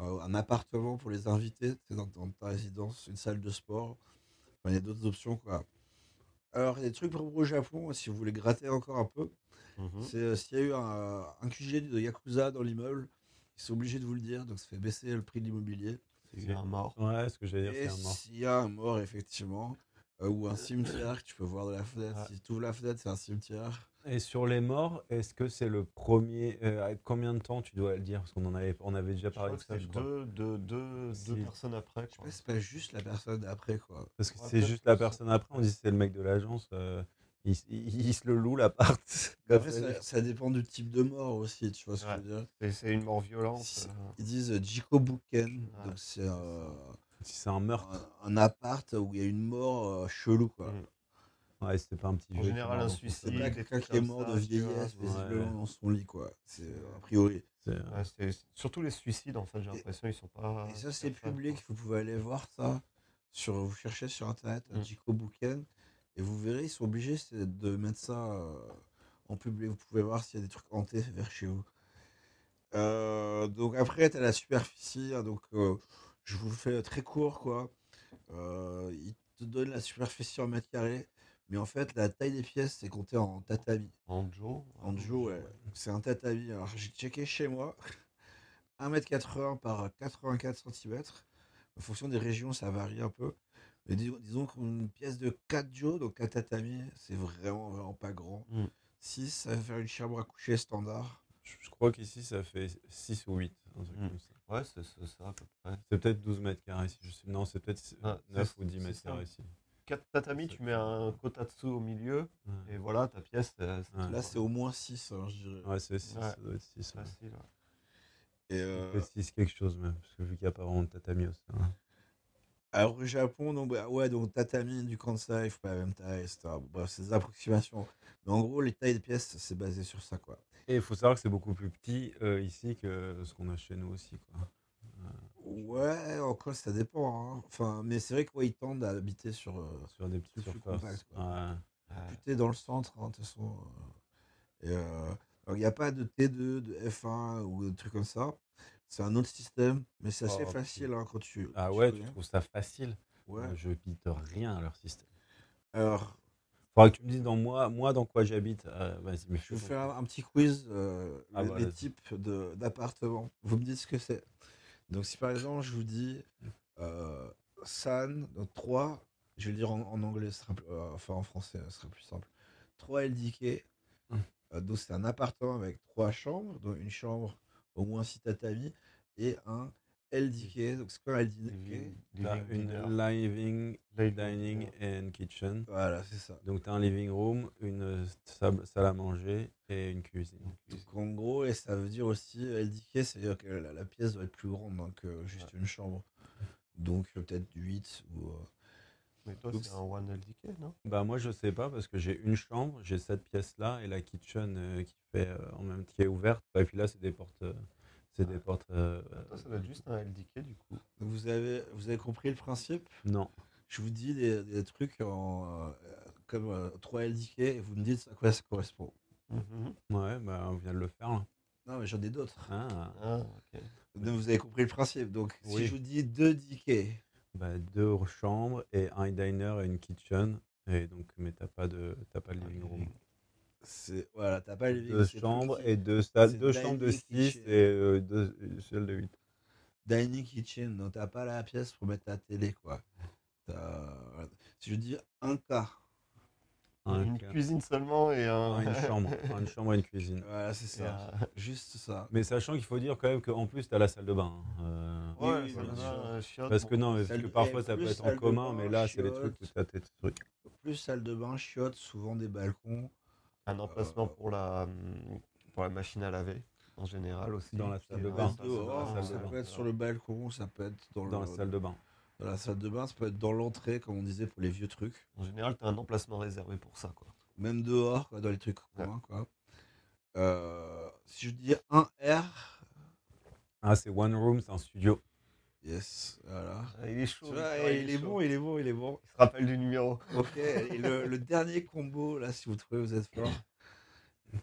euh, un appartement pour les invités, dans, dans ta résidence, une salle de sport, Enfin, il y a d'autres options, quoi. Alors, il y a des trucs pour au Japon, si vous voulez gratter encore un peu. Mhm. C'est euh, s'il y a eu un, un QG de Yakuza dans l'immeuble, ils sont obligés de vous le dire, donc ça fait baisser le prix de l'immobilier. C'est un mort. Ouais, ce que j'allais dire, c'est un mort. s'il y a un mort, effectivement, ou un cimetière que tu peux voir de la fenêtre, Ouais. si tu ouvres la fenêtre, c'est un cimetière. Et sur les morts, est-ce que c'est le premier euh, à Combien de temps tu dois le dire? Parce qu'on en avait, on avait déjà Je parlé crois de que ça, c'est deux, deux, deux, Si. deux personnes après. Je sais pas, c'est pas juste la personne après, quoi. Parce que Ouais, c'est juste la personne après, on dit c'est le mec de l'agence, euh, il, s- il- il se le loue l'appart. Après, ça, ça dépend du type de mort aussi, tu vois ce que je veux dire. C'est- C'est une mort violente. Euh. Ils disent euh, Jikobuken, Ouais. donc c'est euh, Si c'est un meurtre, un, un appart où il y a une mort euh, chelou, quoi. Ouais, c'était pas un petit En jeu qui général, un suicide. C'est pas quelqu'un qui est mort ça, de vieillesse, visiblement, ouais. dans son lit, quoi. C'est euh, a priori. Euh, Ouais, surtout les suicides, en fait, j'ai l'impression ils sont pas. Et ça, c'est public, vous pouvez aller voir ça. Sur, vous cherchez sur internet, Mm. Jikobuken, et vous verrez, ils sont obligés de mettre ça euh, en public. Vous pouvez voir s'il y a des trucs hantés vers chez vous. Euh, donc après, tu as la superficie. hein, donc, euh, je vous le fais très court, quoi. Euh, il te donne la superficie en mètres carrés. Mais en fait, la taille des pièces, c'est compté en tatami. En Joe En Joe, ouais. C'est un tatami. Alors, j'ai checké chez moi. 1m80 par 84 cm. En fonction des régions, ça varie un peu. Mais disons, disons qu'une pièce de 4 Joe, donc 4 tatami, c'est vraiment, vraiment pas grand. Mm. 6, ça va faire une chambre à coucher standard. je, je crois qu'ici ça fait 6 ou 8. Un truc Mm. comme ça. Ouais, c'est c'est ça à peu près. C'est peut-être 12 mètres carrés. Si je sais. Non, c'est peut-être Ah, 9 c'est- ou 10 c'est mètres carrés ici. 4 tatamis, tu mets un kotatsu au milieu, Ouais. et voilà, ta pièce, Ouais. Là, c'est au moins 6, je dirais. Ouais, c'est 6, Ouais. ça doit être 6. facile. ouais. Et, euh, Peut-être 6 quelque chose même, parce que vu qu'il n'y a pas vraiment de tatami aussi. hein. Alors, au Japon, donc, bah, ouais, donc tatami, du Kansai, il faut pas la même taille, etc. Bon, bref, c'est des approximations. Mais en gros, les tailles des pièces, c'est basé sur ça, quoi. Et il faut savoir que c'est beaucoup plus petit euh, ici que ce qu'on a chez nous aussi. Quoi. Ouais, encore, ça dépend. hein. Enfin, mais c'est vrai qu'ils tendent à habiter sur. euh, Sur des plus surfaces. compact, quoi. Ouais. Ouais. Dans le centre, hein, de toute façon. euh, et, euh, il n'y a pas de T2, de F1 ou de trucs comme ça. C'est un autre système, mais c'est assez Oh, facile hein, quand tu. Ah tu ouais, tu connais. trouves ça facile? Ouais. Euh, Je bite rien à leur système. Alors, Faudrait que tu me dises dans moi, moi dans quoi j'habite. Euh, je vais vous faire un, un petit quiz, euh, Ah les, bah, les types d'appartements. Vous me dites ce que c'est. Donc, si par exemple, je vous dis euh, San, donc 3, je vais le dire en, en anglais, sera enfin en français, ce sera plus simple. 3 LDK, Hum. Donc c'est un appartement avec trois chambres, donc une chambre au moins six tatamis et un LDK. Donc c'est quoi un LDK Living, T'as living une living, Living dining and kitchen. Voilà, c'est ça. Donc tu as un living room, une salle à manger et une cuisine. Donc en gros, et ça veut dire aussi LDK, c'est-à-dire que la, la pièce doit être plus grande hein, que juste une chambre. Donc euh, peut-être 8 ou. euh, Mais toi, c'est un one LDK, non? Bah moi je sais pas parce que j'ai une chambre, j'ai cette pièce là et la kitchen euh, qui fait euh, en même qui est ouverte. Et puis là c'est des portes, euh, c'est des portes. euh, Toi, ça doit être juste un LDK, du coup. Vous avez, vous avez compris le principe? Non. Je vous dis des, des trucs en, euh, comme euh, 3 LDK et vous me dites à quoi ça correspond. Mhm. Ouais bah on vient de le faire là. Non, mais j'en ai d'autres. Ah. Ah, vous avez compris le principe. Donc si je vous dis 2 DK, Bah, deux chambres et un diner et une kitchen. Et donc mais t'as pas de t'as pas de living room. c'est voilà, t'as pas le living, Deux chambres et deux salles, deux chambres de dining 6 kitchen. et euh, deux celles de 8. dining kitchen, donc t'as pas la pièce pour mettre ta télé quoi. T'as-. Si je dis un cas, Une cuisine seulement et un. une chambre, une chambre et une cuisine. voilà c'est ça, juste ça. Mais sachant qu'il faut dire quand même qu'en plus, tu as la salle de bain. hein. Oui, euh, chiotte, parce que non, parce que parfois ça peut plus être en commun, bain, mais là, c'est des trucs as tes trucs. Plus salle de bain, chiottes, souvent des balcons. Un emplacement Euh, pour la, hum, pour la machine à laver, en général aussi. Dans la salle de bain. salle ça peut être sur le balcon, ça peut être dans, Dans la le- salle de bain. dans la salle de bain, ça peut être dans l'entrée, comme on disait pour les vieux trucs. En général, tu as un emplacement réservé pour ça. Quoi. Même dehors, quoi, dans les trucs Ouais. communs. Quoi. Euh, si je dis un R, Ah, c'est One Room, c'est un studio. yes, voilà. Ah, il est chaud. Vois, il, est chaud. bon, il est bon, il est bon. Il se rappelle du numéro. Ok, et le, le dernier combo, là, si vous trouvez, vous êtes fort.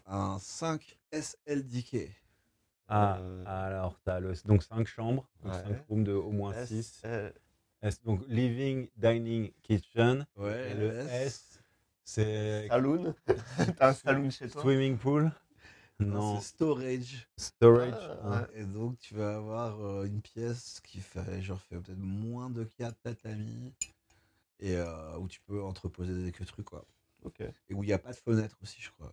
Un 5 SLDK. Ah, Euh, alors, tu as le, donc 5 chambres, donc Ouais. 5 rooms de au moins S, 6. euh, Donc, living, dining, kitchen. Ouais, Et le S, c'est Saloon. T'as un saloon chez toi swimming pool. Non, c'est storage. storage. Ah, ouais. Et donc, tu vas avoir euh, une pièce qui fait, genre, fait peut-être moins de 4 tatamis. Et euh, où tu peux entreposer des que trucs, quoi. Ok. Et où il n'y a pas de fenêtre aussi, je crois.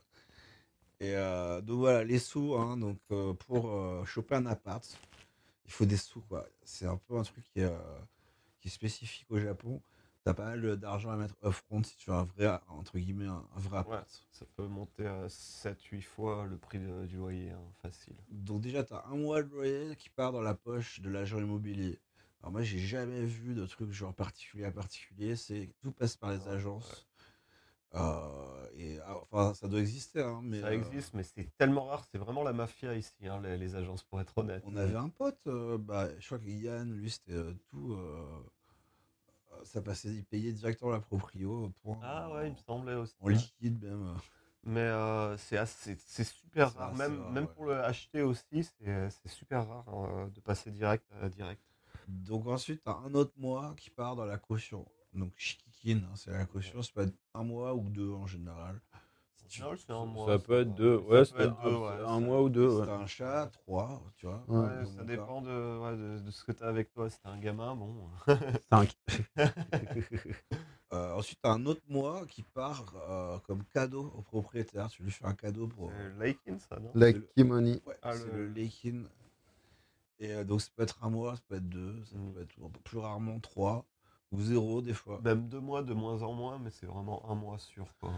Et euh, donc voilà, les sous, hein, donc euh, pour euh, choper un appart, il faut des sous, quoi. C'est un peu un truc euh, qui est spécifique au Japon. T'as pas mal d'argent à mettre upfront si tu veux un vrai, entre guillemets, un, un vrai Ouais, ça peut monter à 7-8 fois le prix de- du loyer, hein, facile. Donc déjà, tu as un mois de loyer qui part dans la poche de l'agent immobilier. Alors moi, j'ai jamais vu de truc genre particulier à particulier. C'est tout passe par les Ouais, agences. Euh, et ah, enfin, ça doit exister, hein, mais ça euh, existe, mais c'est tellement rare. C'est vraiment la mafia ici, hein, les, les agences, pour être honnête. on avait un pote, euh, bah, je crois que Yann, lui, c'était tout. Euh, euh, ça passait, il payait directement la proprio. Point, Ah ouais, il me semblait aussi. En liquide même. euh. Mais euh, c'est assez- c'est super C'est rare. Même, rare, même ouais. pour le acheter aussi, c'est c'est super rare euh, de passer direct à direct. Donc ensuite, tu as un autre mois qui part dans la caution. Donc Shikikin, hein, c'est la caution, peut être un mois ou deux en général. Tu- c'est un mois. Ça peut être deux. Ça Ouais, peut c'est être un, deux, ouais, un ça- mois ou deux. Si ouais. t'as un chat, trois, tu vois. Ouais. Ça dépend de, ouais, de, de ce que tu as avec toi. Si t'es un gamin, bon. 5. cas. Euh, ensuite, t'as un autre mois qui part euh, comme cadeau au propriétaire. Tu lui fais un cadeau pour. C'est Laikin, ça, non? Le- Kimoni. Ouais, Ah, c'est le-. Et euh, donc, ça peut être un mois, ça peut être deux, ça Mm. peut être plus rarement trois ou zéro des fois. Même deux mois, de moins en moins, mais c'est vraiment un mois sûr. Quoi.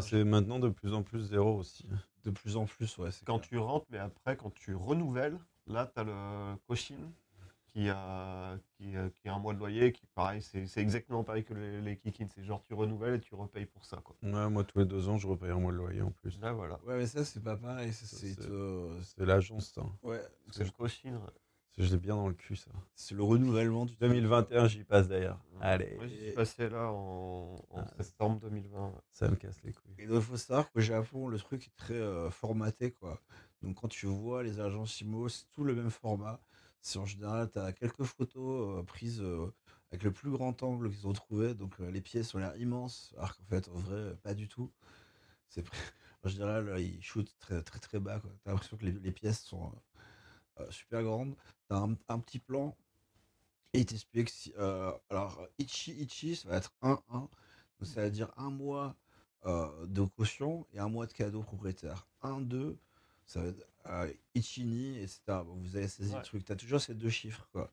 C'est maintenant de plus en plus zéro aussi. De plus en plus, ouais. c'est Quand clair. tu rentres, mais après, quand tu renouvelles, là, tu as le Koshin qui a, qui, a, qui a un mois de loyer, qui, pareil, c'est c'est exactement pareil que les, les. C'est genre, tu renouvelles et tu repayes pour ça. Quoi. Ouais, moi, tous les deux ans, je repaye un mois de loyer en plus. Là, voilà. Ouais, mais ça, c'est pas pareil. c'est- Ça, C'est c'est- euh, C'est l'agence, ça. ouais, C'est le Koshin. Je l'ai bien dans le cul, ça. c'est le renouvellement du 2021, j'y passe d'ailleurs. Allez, Moi, j'y suis passé là en, en Ah, septembre 2020. ouais. ça me casse les couilles. Et donc, il faut savoir qu'au Japon, le truc est très euh, formaté, quoi. Donc, quand tu vois les agences IMO, c'est tout le même format. C'est en général, tu as quelques photos euh, prises euh, avec le plus grand angle qu'ils ont trouvé. Donc, euh, les pièces ont l'air immenses, alors qu'en fait, en vrai, pas du tout. C'est En général, ils shootent très, très, très bas, quoi. Tu as l'impression que les, les pièces sont super grandes. Tu as un, un petit plan. Et il t'explique si. euh, alors, Ichi, Ichi, ça va être 1-1. Donc, ça veut dire un mois euh, de caution et un mois de cadeau propriétaire. 1, 2, ça va être euh, Ichini, etc. Vous avez saisi Ouais. le truc. Tu as toujours ces deux chiffres. Quoi.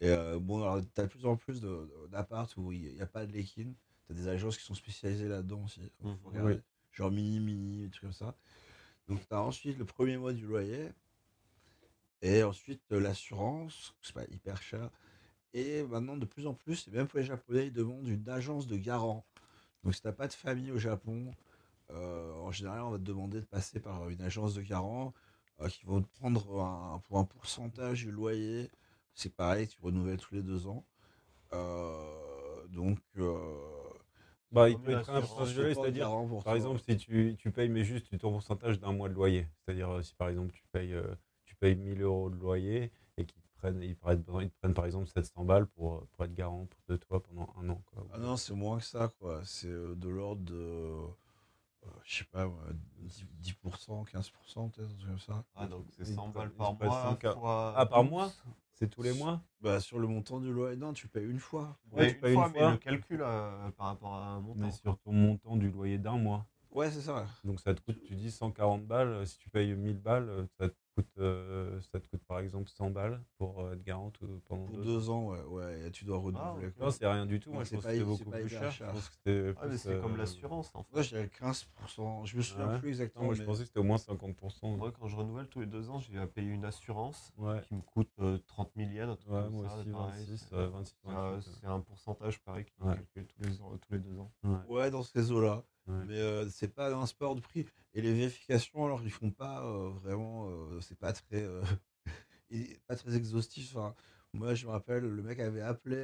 Et euh, bon, alors, tu as de plus en plus de- d'appart où il n'y a pas de leaking. Tu as des agences qui sont spécialisées là-dedans aussi. Mhm. Genre mini, mini, des trucs comme ça. Donc, tu as ensuite le premier mois du loyer. Et ensuite, euh, l'assurance, c'est pas hyper cher. Et maintenant, de plus en plus, et même pour les Japonais, ils demandent une agence de garant. Donc, si tu n'as pas de famille au Japon, euh, en général, on va te demander de passer par une agence de garant euh, qui vont te prendre un, pour un pourcentage du loyer. C'est pareil, tu renouvelles tous les deux ans. Euh, donc, Bah, il peut être un pourcentage de loyer, c'est-à-dire, par toi. exemple, si tu, tu payes, mais juste ton pourcentage d'un mois de loyer. C'est-à-dire, si par exemple, tu payes, payes 1000 euros de loyer et qu'ils te prennent, ils, prennent, ils te prennent par exemple 700 balles pour, pour être garant de toi pendant un an. Quoi. Ah non, c'est moins que ça, quoi. C'est euh, de l'ordre de, euh, je sais pas, ouais, 10%, 10%, 15%, peut-être, un truc comme ça. Ah, donc c'est Ils 100 te- balles par mois. 100K. fois Ah, par 12. mois? C'est tous les mois? Bah, sur le montant du loyer, non, tu payes une fois. Ouais, Mais tu payes une fois, mais le calcul euh, par rapport à un montant. Mais sur ton montant du loyer d'un mois. Ouais, c'est ça. Donc ça te coûte, tu dis 140 balles. euh, Si tu payes 1000 balles, euh, ça te coûte, euh, ça te coûte par exemple 100 balles pour euh, être garant tout- pendant Pour deux, deux ans, ouais, ouais, et tu dois renouveler. ok. quoi. Non, c'est rien du tout. Ouais, Moi, je c'est pense pas- que c'était c'est beaucoup pas plus cher. cher. Je Ah, mais c'est comme euh, l'assurance en fait. Moi, j'avais 15%. Je me souviens Ouais. plus Non, exactement. moi, je mais- pensais que c'était au moins 50%. Moi, quand je renouvelle tous les deux ans, j'ai à payer une assurance Ouais, qui me coûte euh, 30 000 yens. comme moi ça, aussi, pareil. 26, C'est- euh, 26, c'est un- 28, C'est un pourcentage pareil qui est calculé tous les, ans, tous les deux ans. ouais. Ouais, dans ces eaux-là. Mais euh, c'est pas un sport de prix. Et les vérifications, alors, ils font pas euh, vraiment. euh, c'est pas très. pas très exhaustif. Enfin, moi, je me rappelle, le mec avait appelé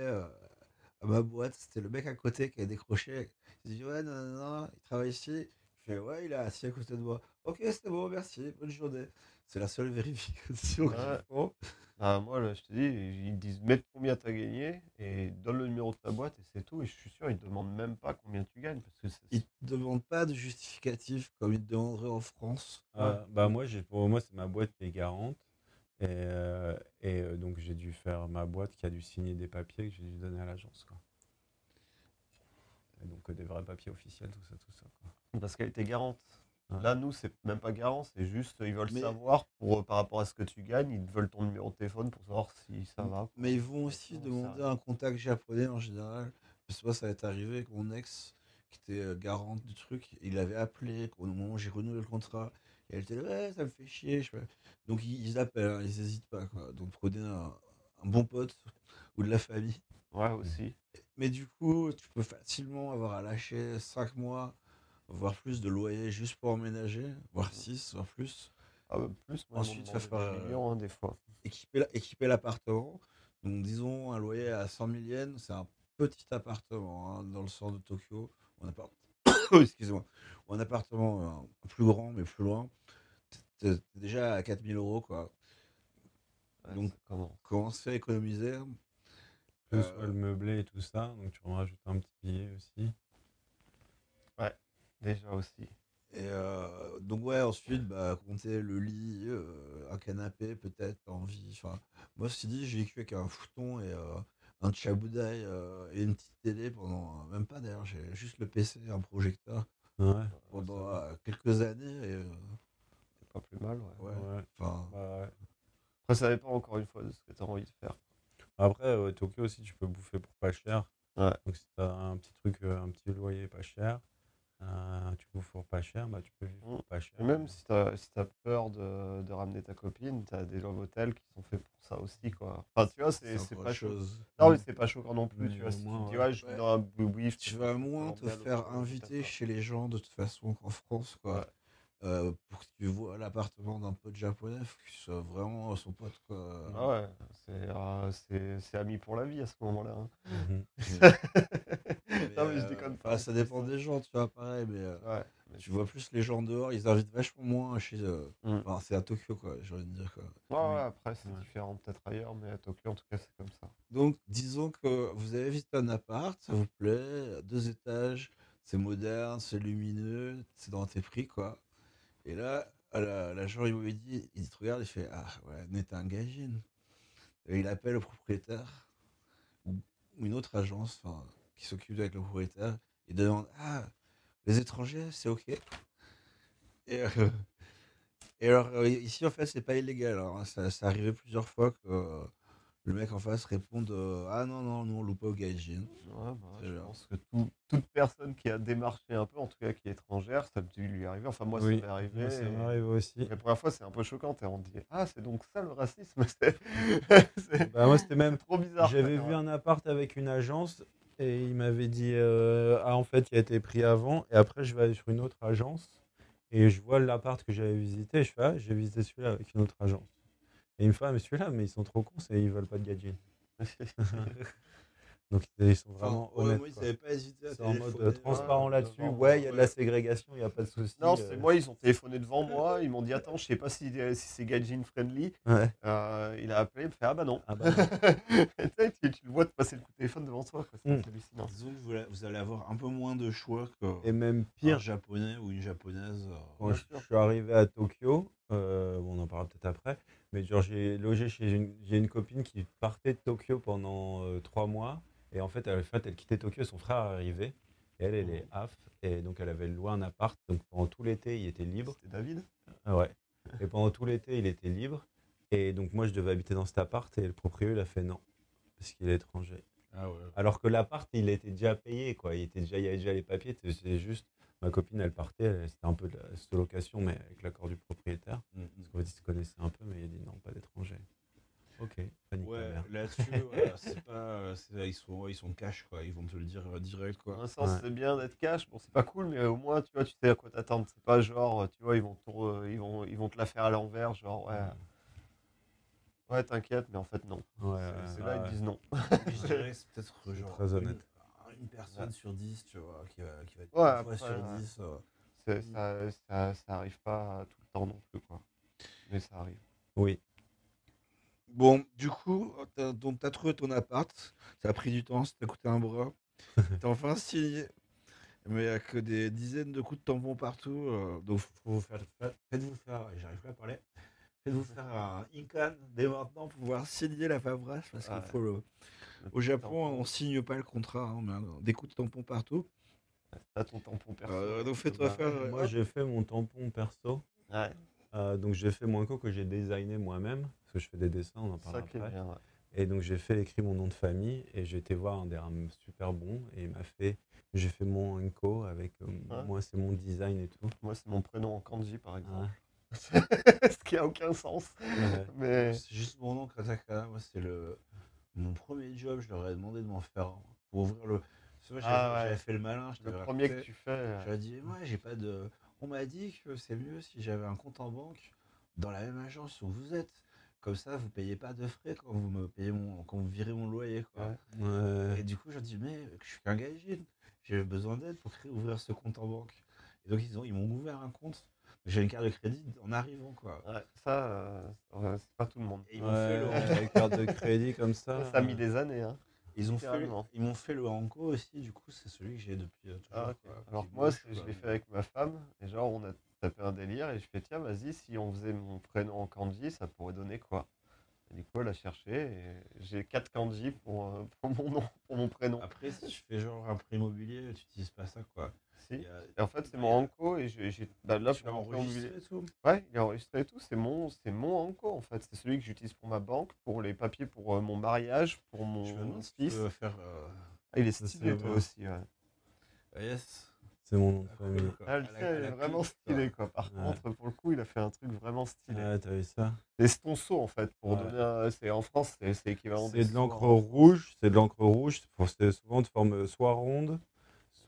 à ma boîte. C'était le mec à côté qui avait décroché. Il dit Ouais, non, non, non, il travaille ici. Il fait Ouais, il est assis à côté de moi. Ok, c'était bon, merci, bonne journée. C'est la seule vérification. Ah, moi, là, je te dis, ils disent mettre combien tu as gagné et donne le numéro de ta boîte et c'est tout. Et je suis sûr, ils ne demandent même pas combien tu gagnes. Parce que c'est- Ils te demandent pas de justificatif comme ils te demanderaient en France. Euh, bah moi, j'ai, pour moi, c'est ma boîte qui est garante. Et, euh, et euh, donc, j'ai dû faire ma boîte qui a dû signer des papiers que j'ai dû donner à l'agence. Et donc, euh, des vrais papiers officiels, tout ça, tout ça. Quoi. Parce qu'elle était garante. Ouais. Là, nous, c'est même pas garant, c'est juste, ils veulent Mais- savoir pour, euh, par rapport à ce que tu gagnes, ils veulent ton numéro de téléphone pour savoir si ça va. quoi. Mais ils vont aussi demander un contact japonais en général. Parce que moi, ça est arrivé avec mon ex qui était euh, garante du truc. Il avait appelé au moment où j'ai renouvelé le contrat. Et elle était là, ouais, ça me fait chier. je Donc ils, appellent, hein, ils n'hésitent pas. Quoi. Donc prenez un, un bon pote ou de la famille. Ouais, aussi. Mais du coup, tu peux facilement avoir à lâcher 5 mois, voire plus de loyer juste pour emménager, voire 6, voire plus. Ah, bah, plus, moi, Ensuite, des euh, millions, hein, des fois. équiper, la- équiper l'appartement. Donc, disons, un loyer à 100 000 yens, c'est un petit appartement hein, dans le centre de Tokyo. Ou un appart- Excusez-moi. Ou un appartement euh, plus grand, mais plus loin. T'es déjà à 4 000 euros, quoi. Ouais, donc- ça commence. Commencer à économiser? Plus Euh, le meublé et tout ça. Donc, tu en rajoutes un petit billet aussi. Déjà aussi. Et euh, donc, ouais, ensuite, bah, compter le lit, euh, un canapé, peut-être, en vie. Enfin, moi, ceci dit, j'ai vécu avec un futon et euh, un chaboudaï euh, et une petite télé pendant. même pas d'ailleurs, j'ai juste le PC et un projecteur Ouais. pendant euh, quelques années. Et, euh, C'est pas plus mal, ouais. ouais, ouais. Bah. Après, ça dépend encore une fois de ce que tu as envie de faire. Après, ouais, Tokyo aussi, tu peux bouffer pour pas cher. Ouais. Donc, si tu as un petit truc, un petit loyer pas cher, euh, tu bouffes pour pas cher, bah, tu peux vivre pour pas cher. Et même si tu as, si t'as peur de, de ramener ta copine, tu as des hôtels qui sont faits pour ça aussi, quoi. Enfin, tu vois, c'est pas chose. Non, mais c'est pas choquant non plus, Mais tu vois. au Si moins, tu dis, ouais. ouais, je Ouais. dans un boui Tu vas moins te faire inviter chez les gens de toute façon qu'en France, quoi. Ouais. Euh, pour que tu vois l'appartement d'un pote japonais, faut qu'il soit vraiment son pote, quoi. Ah ouais, c'est euh, c'est- c'est ami pour la vie à ce moment-là. hein. Mhm. non, mais je euh, déconne ça dépend des gens, tu vois, pareil, mais euh, Ouais. mais tu vois plus les gens dehors, ils invitent vachement moins chez eux. Mm. Enfin, c'est à Tokyo, quoi, j'ai envie de dire, quoi. Ouais, ouais, après, c'est Ouais. différent peut-être ailleurs, mais à Tokyo, en tout cas, c'est comme ça. Donc, disons que vous avez visité un appart, ça vous plaît, deux étages, c'est moderne, c'est lumineux, c'est dans tes prix, quoi. Et là, à la- l'agent immobilier, il te regarde, il fait Ah, ouais, n'est un gagine. Et il appelle le propriétaire, ou ou une autre agence enfin, qui s'occupe avec le propriétaire, il demande Ah, les étrangers, c'est ok. Et, euh, et alors, euh, ici, en fait, c'est pas illégal. Hein. ça, ça arrivait plusieurs fois que euh, le mec en face réponde euh, Ah non, non, nous, on loue pas au gaijin. Ouais, bah, je genre. pense que tout- toute personne qui a démarché un peu, en tout cas qui est étrangère, ça a dû lui arriver. Enfin, moi, Oui, ça m'est arrivé. moi, ça et- m'arrive aussi. La première fois, c'est un peu choquant. t'es- On dit Ah, c'est donc ça le racisme C'est c'est Bah, moi, c'était même. trop bizarre. J'avais vu un appart avec une agence et il m'avait dit euh, Ah, en fait, il a été pris avant. Et après, je vais aller sur une autre agence et je vois l'appart que j'avais visité. Je fais Ah, j'ai visité celui-là avec une autre agence. Et il me fait Ah, mais celui-là, mais ils sont trop cons et ils veulent pas de gadget. Donc, ils sont vraiment Enfin, ouais, honnêtes. moi, ils pas hésité à C'est en mode euh, transparent ouais, là-dessus. Ouais, il y a de la ouais. ségrégation, il n'y a pas de souci. Non, euh, c'est moi, ils ont téléphoné devant moi. Ils m'ont dit Attends, je sais pas si, si c'est Gaijin friendly. Ouais. Euh, il a appelé, il me fait Ah bah non. Ah bah non. Tu, le vois te passer le coup de téléphone devant toi. quoi, C'est Mm. hallucinant. Disons que vous, allez- vous allez avoir un peu moins de choix que Et même un pire, japonais ou une japonaise. euh, quand je, suis arrivé à Tokyo, euh, bon, on en parlera peut-être après, mais genre j'ai logé chez une, j'ai une copine qui partait de Tokyo pendant euh, trois mois, et en fait, elle, en fait, elle quittait Tokyo, son frère arrivait, et elle, elle est AF, et donc elle avait loué un appart, donc pendant tout l'été, il était libre. C'était David? Ah ouais. Et pendant tout l'été, il était libre, et donc moi, je devais habiter dans cet appart, et le propriétaire, il a fait non, parce qu'il est étranger. Ah ouais. Alors que l'appart, il était déjà payé, quoi. Il, était déjà, il y avait déjà les papiers. C'est juste, ma copine, elle partait. C'était un peu de la sous-location, mais avec l'accord du propriétaire. Mm, mm. Parce qu'en fait, ils se connaissaient un peu, mais il a dit non, pas d'étrangers. Ok, panique Ouais, là-dessus, voilà, c'est pas, euh, ils sont, ils sont cash quoi. Ils vont te le dire euh, direct quoi. Dans un sens, Ouais. c'est bien d'être cash. Bon, c'est pas cool, mais au moins, tu vois, tu sais à quoi t'attendre. C'est pas genre, tu vois, ils vont te, ils vont, ils vont te la faire à l'envers. Genre, ouais, ouais t'inquiète, mais en fait, non. Ouais, C'est- là, ouais. ils disent non. Je dirais que c'est peut-être genre très honnête. Une, une personne Ouais. sur 10, tu vois, qui va, qui va être Ouais, une après, sur ouais. 10. euh, C'est- Ça, ça, ça arrive pas tout le temps non plus, quoi. Mais ça arrive. Oui. Bon, du coup, t'as, donc t'as trouvé ton appart, ça a pris du temps, ça t'a coûté un bras, t'as enfin signé, mais il n'y a que des dizaines de coups de tampon partout, euh, donc faut vous faire, fa- faites-vous faire, j'arrive pas à parler, faites-vous faire un INCAN dès maintenant pour pouvoir signer la fabrage, parce qu'il faut le... Au Japon, on signe pas le contrat, hein, mais, euh, des coups de tampon partout, T'as ton tampon perso. Euh, donc fais-toi Bah, faire... moi, j'ai fait mon tampon perso. Ouais, Euh, donc, j'ai fait mon co que j'ai designé moi-même. Parce que je fais des dessins, on en est après. bien. ouais. Et donc j'ai fait écrit mon nom de famille et j'ai été voir un des rames super bon et il m'a fait j'ai fait mon Enco avec euh, Ouais. moi c'est mon design et tout. Moi, c'est mon prénom en kanji, par exemple. Ouais. Ce qui a aucun sens. Ouais. Mais C'est juste mon nom, Katakana. Moi, c'est le mon premier job. Je leur ai demandé de m'en faire pour ouvrir le. Vrai, Ah ouais. j'avais fait le malin. je le premier que tu fais. euh, J'avais dit, moi, j'ai pas de. On m'a dit que c'est mieux si j'avais un compte en banque dans la même agence où vous êtes. Comme ça, vous payez pas de frais quand vous me payez mon, quand vous virez mon loyer, quoi. Ouais. Ouais. Et du coup, je dis, mais je suis qu'un. J'ai besoin d'aide pour créer, ouvrir ce compte en banque. Et donc, ils ont, ils m'ont ouvert un compte. J'ai une carte de crédit en arrivant, quoi. Ouais, ça, euh, c'est pas tout le monde. Et ils m'ont fait le- carte de crédit comme ça. Ça, ça a mis des années. Hein. Ils ont fait, ils m'ont fait le Hanko aussi, du coup, c'est celui que j'ai depuis euh, toujours. Ah. Alors moi, je l'ai fait avec ma femme. Et genre, on a tapé un délire. Et je fais, tiens, vas-y, si on faisait mon prénom en kanji, ça pourrait donner quoi? Et du coup, elle a cherché. Et j'ai quatre kanji pour, euh, pour mon nom, pour mon prénom. Après, si je fais genre un prix immobilier, tu utilises pas ça, quoi. A- Et en fait, c'est mon Anko. Et j'ai, bah, là, pour enregistré et tout? Ouais, il est enregistré et tout. C'est mon, c'est mon Anko, en fait. C'est celui que j'utilise pour ma banque, pour les papiers pour euh, mon mariage, pour mon Je me demande si fils. tu faire. euh, Ah, il est stylé, c'est toi bien. aussi. Ouais. ah, yes. C'est mon nom de famille. Quoi. Ah, le tien, à il est vraiment stylé, quoi. Par Ouais. contre, pour le coup, il a fait un truc vraiment stylé. Ouais, t'as vu ça? C'est ton seau, en fait, pour Ouais. donner un... C'est en France, c'est équivalent C'est de l'encre hein. rouge, c'est de l'encre rouge, c'est souvent de forme soit ronde,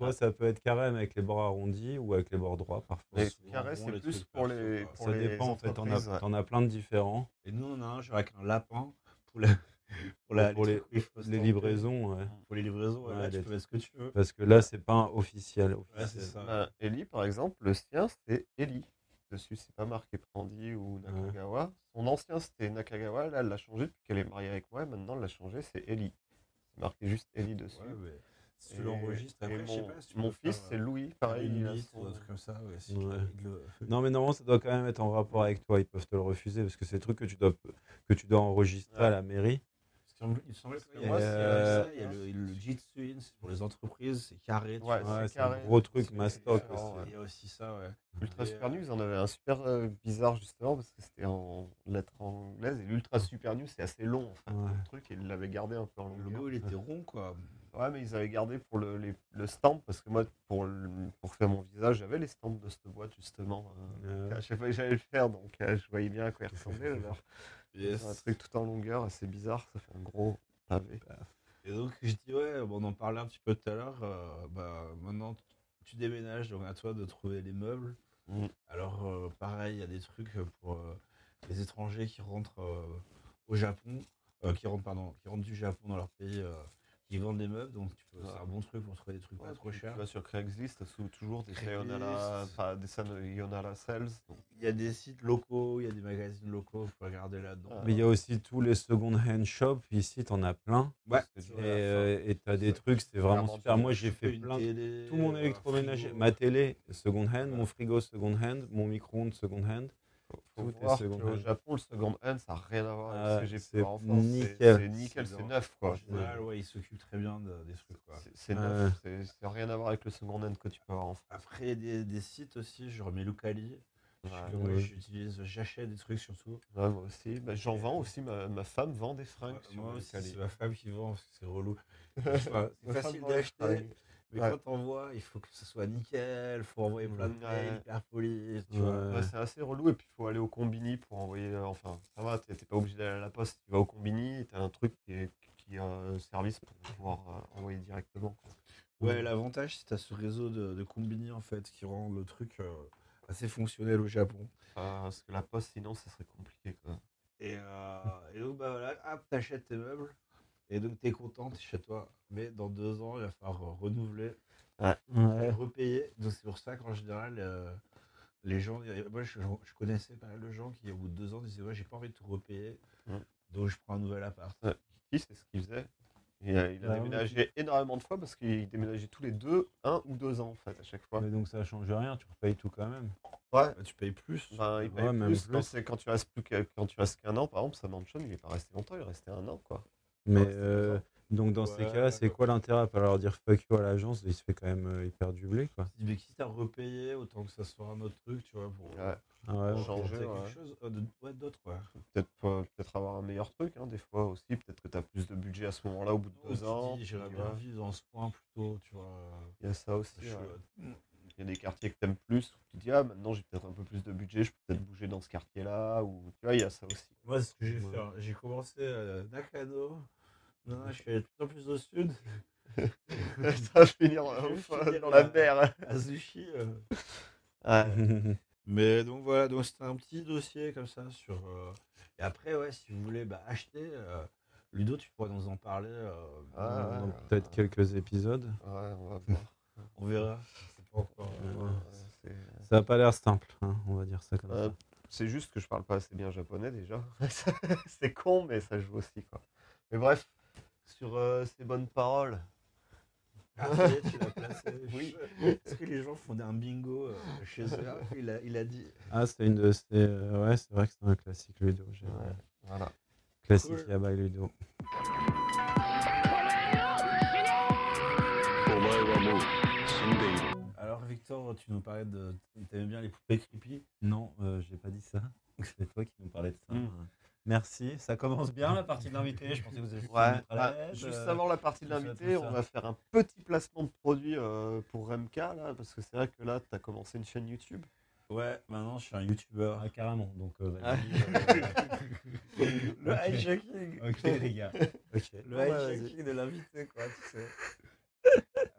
soit ça peut être carré avec les bords arrondis ou avec les bords droits parfois. Carré, c'est plus pour les- pour Ça les dépend en fait, as, ouais. t'en as plein de différents. Et nous, on a un genre avec un lapin pour, la, pour, la, Pour les- Les livraisons, ouais. Pour les livraisons, ouais, Ouais, là, tu peux mettre ce que tu veux. Parce que là, c'est pas un officiel. Ouais, ça. Bah, Eli, par exemple, le sien, c'est Eli. Dessus, c'est pas marqué Prandi ou Nakagawa. Son ancien, c'était Nakagawa. Là, elle l'a changé depuis qu'elle est mariée avec moi. et Maintenant, elle l'a changé, c'est Eli. C'est marqué juste Eli dessus. Ouais, mais si tu l'enregistres, je sais mon, pas si tu mon peux faire, fils, c'est euh, Louis. Pareil, une il a liste son- ou un truc comme ça. Ouais, si Ouais. il le- Non, mais normalement, ça doit quand même être en rapport avec toi. Ils peuvent te le refuser parce que c'est des trucs que tu dois, que tu dois enregistrer Ouais. à la mairie. Il semblait qu'il y moi, euh, ça, il y a le, le Jitsu, c'est pour les entreprises, c'est carré. Ouais, c'est un gros truc mastoc il y a- aussi. Il y a aussi ça, ouais. Ultra Et, Super euh, News, on avait un super euh, bizarre justement parce que c'était en lettres anglaises et l'Ultra Super News c'est assez long en fait Ouais. le truc et ils l'avaient gardé un peu en Le longueur. logo, il était rond, quoi. Ouais mais ils avaient gardé pour le, les- le stamp parce que moi pour, le- pour faire mon visage j'avais les stamps de cette boîte justement. euh, à chaque fois que j'allais le faire donc euh, je voyais bien à quoi il ressemblait. alors. Yes. Un truc tout en longueur assez bizarre ça fait un gros pavé. Et donc, je dis, ouais, bon, on en parlait un petit peu tout à l'heure. euh, bah, maintenant, tu- déménages, donc à toi de trouver les meubles. Mm. Alors, euh, pareil, il y a des trucs pour les étrangers qui rentrent au Japon, qui, rentrent, pardon, qui rentrent du Japon dans leur pays, qui vendent des meubles. Donc, tu peux- c'est un bon truc pour trouver des trucs pas trop chers. Tu vas sur Craigslist, toujours des. Sayonara, enfin des Sayonara Sales. donc, Il y a des sites locaux, il y a des magazines locaux, il faut regarder là-dedans. Ah. Mais il y a aussi tous les second hand shops. Ici, t'en as plein. Ouais, Et euh, t'as des trucs, c'est vraiment super. Moi, j'ai fait plein. télé, Tout mon euh, électroménager, ma télé second hand, mon frigo second hand, mon micro-ondes second hand. Faut voir hand. Japon, le second hand, ça n'a rien à voir avec Ah, ce que j'ai pu en France. C'est- nickel. C'est neuf, En quoi. général, ouais, ils s'occupent très bien de- des trucs. C'est- Ouais. neuf, c'est rien à voir avec le second hand que tu peux avoir en France. Après, il des, des sites aussi, je remets Lucali. Ouais, Moi, Ouais. j'utilise, j'achète des trucs surtout. ouais, moi aussi. Bah, J'en vends aussi, ma, ma femme vend des fringues. Moi le aussi, c'est ma femme qui vend c'est relou. C'est facile d'acheter. Mais Ouais. quand t'envoies, il faut que ce soit nickel, faut envoyer plein de Ouais. mails hyper tu Ouais. Ouais, c'est assez relou et puis il faut aller au combini pour envoyer. euh, enfin, ça va, t'es pas obligé d'aller à la poste. Tu vas au combini t'as un truc qui, est, qui un service pour pouvoir euh, envoyer directement. quoi. Ouais, l'avantage, c'est que t'as ce réseau de, de combini en fait qui rend le truc euh, assez fonctionnel au Japon. Euh, parce que la poste, sinon, ça serait compliqué. Quoi. Et, euh, et donc, bah voilà, hop, t'achètes tes meubles. Et donc, t'es content, t'es chez toi. Mais dans deux ans, il va falloir renouveler, et repayer. Donc, c'est pour ça qu'en général, euh, les gens. Moi, je, je connaissais pas mal de gens qui, au bout de deux ans, disaient Ouais, j'ai pas envie de tout repayer. Donc, je prends un nouvel appart. Kitty, c'est ce qu'il faisait. Et, euh, il a Bah oui. déménagé énormément de fois parce qu'il déménageait tous les deux, un ou deux ans en fait, à chaque fois. Mais donc ça change rien, tu repayes tout quand même. Ouais. Bah, tu payes plus. Enfin, il Ouais, paye même plus. Quand, c'est- quand tu restes plus que- quand tu restes qu'un an, par exemple, sa mansion, il est pas resté longtemps, il est resté un an, quoi. Mais euh, donc dans ces cas-là, c'est quoi l'intérêt? À pas leur dire fuck you à l'agence Il se fait quand même euh, hyper du blé quoi. Mais quitte à repayer, autant que ça soit un autre truc, tu vois, pour, Ouais. Ah ouais, changer, quelque chose euh, de- ouais, d'autre, quoi. Peut-être avoir un meilleur truc, hein, des fois aussi. Peut-être que tu as plus de budget à ce moment-là, au bout de Oh, deux ans. puis, bien vivre dans ce coin plutôt, tu vois. Il y a ça aussi. Euh, Il y a des quartiers que tu aimes plus, où tu te dis, ah, maintenant j'ai peut-être un peu plus de budget, je peux peut-être bouger dans ce quartier-là. Ou tu vois, il y a ça aussi. Moi, ce que j'ai Ouais. fait, hein, j'ai commencé à Nakano. Non, je suis allé de plus en plus au sud. ça va finir Je vais euh, finir dans la là. mer. À Zushi. euh. Ouais. Mais donc voilà, donc c'était un petit dossier comme ça sur. euh, Et après, ouais, si vous voulez bah, acheter, euh, Ludo, tu pourrais nous en parler. euh, Ah, Dans ouais. peut-être quelques épisodes. Ouais, on va voir. On verra. C'est pas encore. euh, Ouais. C'est- Ça a pas l'air simple, hein, on va dire ça comme Euh, ça. c'est juste que je parle pas assez bien japonais déjà. c'est con, mais ça joue aussi quoi. Mais bref, sur euh, ces bonnes paroles. Ah, oui. Est-ce que les gens font un bingo euh, chez eux il a, il a dit. Ah, c'est une de ces. Euh, ouais, c'est vrai que c'est un classique Ludo. Voilà. Classique cool. Ludo. Alors Victor, tu nous parlais de... T'aimes bien les poupées creepy? Non, euh, j'ai pas dit ça. C'est toi qui nous parlais de ça. Hmm. Merci, ça commence bien la partie de l'invité. Je pensais que vous alliez Ouais, bah, l'aise, juste euh, avant la partie de l'invité, on va faire un petit placement de produit euh, pour RMK là, parce que c'est vrai que là, tu as commencé une chaîne YouTube. Ouais, maintenant je suis un youtubeur. Ah, carrément, donc euh, Ah. vas-y. euh, Le Ok. hijacking Ok, les gars. Le Ouais, hijacking de l'invité, quoi, tu sais.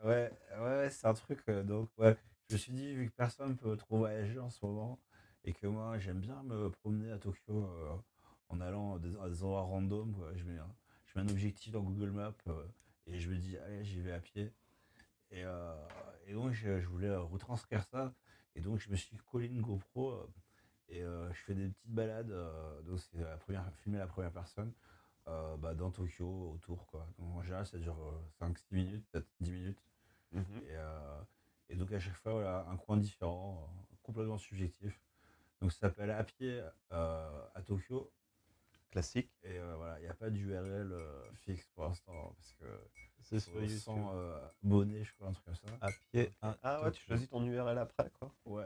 ouais, ouais, ouais, c'est un truc. euh, donc, ouais, je me suis dit, vu que personne peut trop voyager en ce moment, et que moi, j'aime bien me promener à Tokyo euh, en allant à des, à des endroits random, quoi, je, mets un, je mets un objectif dans Google Maps euh, et je me dis, allez, j'y vais à pied. Et, euh, et donc, je, je voulais retranscrire ça. Et donc, je me suis collé une GoPro euh, et euh, je fais des petites balades. donc, c'est la première, filmer la première personne bah, dans Tokyo, autour. Quoi. Donc, en général, ça dure 5-6 minutes, peut-être 10 minutes. Et, euh, et donc, à chaque fois, voilà, un coin différent, complètement subjectif. Donc, ça s'appelle À pied à Tokyo. Classique. Et euh, voilà, il n'y a pas d'URL euh, fixe pour l'instant parce que C'est faut 100 euh, abonnés, je crois, un truc comme ça. À pied. Ah ouais, tu choisis ton URL après, quoi. Ouais.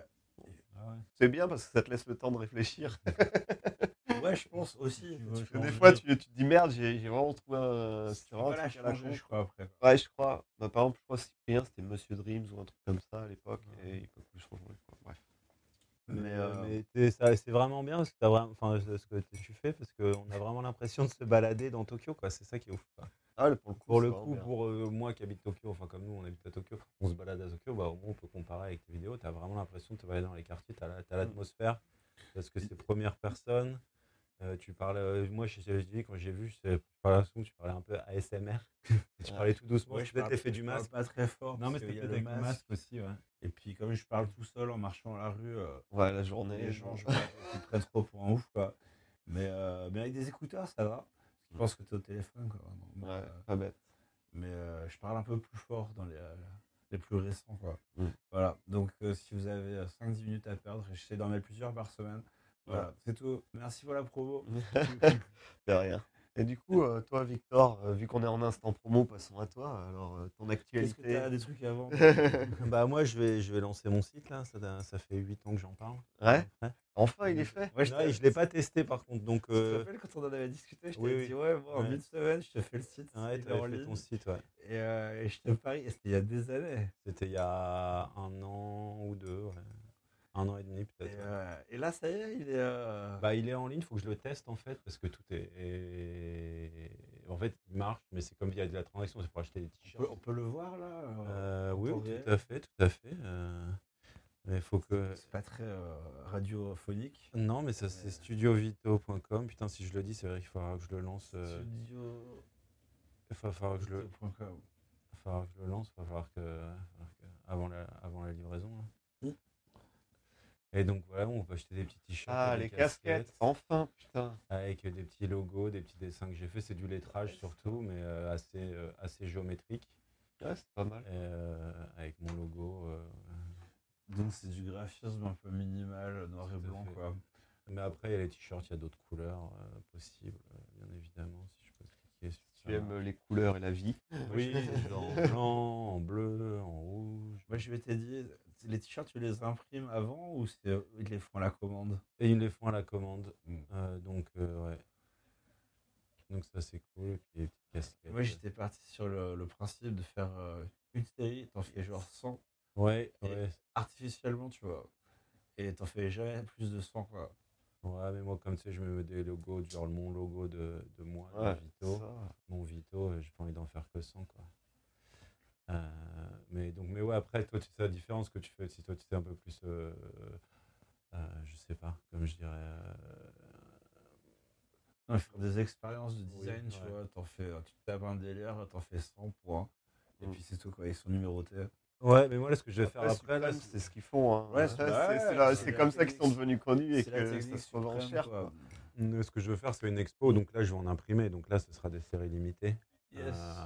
Ah ouais. C'est bien parce que ça te laisse le temps de réfléchir. Ouais, je pense aussi. Parce que des fois, tu, tu te dis merde, j'ai j'ai vraiment trouvé un. C'est vraiment pas un la truc à la changer, con, je crois, après. Ouais, je crois. Bah, par exemple, je crois que Cyprien, c'était Monsieur Dreams ou un truc comme ça à l'époque. Et il peut plus changer. Quoi. Bref. Mais, euh, mais c'est vraiment bien ce que, vraiment, ce que tu fais parce qu'on a vraiment l'impression de se balader dans Tokyo. quoi. C'est ça qui est ouf. quoi. Ah, pour le coup, Pour le coup, euh, moi qui habite Tokyo, enfin comme nous on habite à Tokyo, on se balade à Tokyo, bah, au moins on peut comparer avec tes vidéos. Tu as vraiment l'impression de te balader dans les quartiers, tu as Mm. l'atmosphère parce que c'est première personne. Euh, tu parles, euh, moi je, je dis quand j'ai vu, je parlais tu parlais un peu ASMR. tu parlais tout doucement, Ouais, je peut-être l'effet du masque. pas très fort. Non, mais c'était qu'il y a peut-être le masque aussi, ouais. Et puis, comme je parle tout seul en marchant dans la rue, euh, Ouais, la journée. les gens, je qu'ils prennent trop pour un ouf, quoi. Mais, euh, mais avec des écouteurs, ça va. Je pense que tu es au téléphone, quoi. Mais, Ouais, euh, pas bête. mais euh, je parle un peu plus fort dans les, euh, les plus récents, quoi. Mm. Voilà. Donc, euh, si vous avez euh, 5-10 minutes à perdre, j'essaie d'en mettre plusieurs par semaine. Voilà, c'est tout. Merci pour la promo. De rien. Et du coup, euh, toi, Victor, euh, vu qu'on est en instant promo, passons à toi. Alors, euh, ton Qu'est-ce que tu actualité. as des trucs vendre bah moi je vais, je vais lancer mon site là, ça, ça fait 8 ans que j'en parle. Ouais, Ouais. enfin, il est fait. Ouais, je l'ai pas testé par contre, donc Tu te rappelles quand on en avait discuté, je oui, oui. dit ouais, bon, en Ouais. une semaine, je te fais le site, ouais, fait ligne. ton site, ouais. Et, euh, et je te parie, c'était il y a des années. C'était il y a un an ou deux, ouais. Un an et demi peut-être. euh, et là, ça y est, il est. euh, Bah, il est en ligne, il faut que je le teste en fait, parce que tout est. est- En fait, il marche, mais c'est comme il y a de la transaction, c'est pour acheter des t-shirts. on peut le voir là euh, Euh, oui, tout à fait, tout à fait. Mais il faut que. C'est pas très radiophonique. Non, mais ça c'est studiovito.com. Putain, si je le dis, c'est vrai qu'il faudra que je le lance. Studio. Il falloir que je le, va falloir que je le lance, il va falloir que, va falloir que- avant, la, avant la livraison. là. Oui. Et donc voilà, on peut acheter des petits t-shirts. Ah, les casquettes. Enfin, putain. Avec des petits logos, des petits dessins que j'ai fait. C'est du lettrage surtout, mais euh, assez, euh, assez géométrique. Ouais, c'est pas mal. Et, euh, avec mon logo. euh, Donc c'est du graphisme un peu minimal, noir et blanc fait. quoi. Mais après, il y a les t-shirts, il y a d'autres couleurs euh, possibles, euh, bien évidemment, si je peux cliquer sur Tu ça. aimes les couleurs et la vie. Oui, en blanc, en bleu, en rouge. Moi je vais te dire, les t-shirts tu les imprimes avant ou c'est eux qui les font à la commande? Et ils les font à la commande. Mm. Euh, donc, euh, ouais. Donc, ça, c'est cool. Et puis, les petites casquettes. Moi j'étais parti sur le, le principe de faire euh, une série, t'en fais genre 100 Ouais, ouais. artificiellement, tu vois. Et t'en fais jamais plus de 100 quoi. Ouais, mais moi, comme tu sais, je me mets des logos, genre mon logo de, de moi, de Vito. ça. Mon Vito, euh, j'ai pas envie d'en faire que 100, quoi. Euh, mais, donc, mais ouais, après, toi, tu sais la différence que tu fais. Si toi, tu sais un peu plus. euh, euh, je sais pas, comme je dirais. euh, Non, faire des expériences de Oui, design, tu ouais. vois, t'en fais, tu te tapes un délire, t'en fais 100 points. Et Mm. puis c'est tout quoi, ils sont numérotés. Ouais, mais moi, là, ce que je vais faire Après, là, c'est ce qu'ils font. Hein. Ouais, c'est c'est- ouais, c'est comme ça qu'ils sont devenus connus et la que ça se revend cher. quoi. quoi. Ce que je veux faire, c'est une expo. Donc là, je vais en imprimer. Donc là, ce sera des séries limitées. Yes. Euh,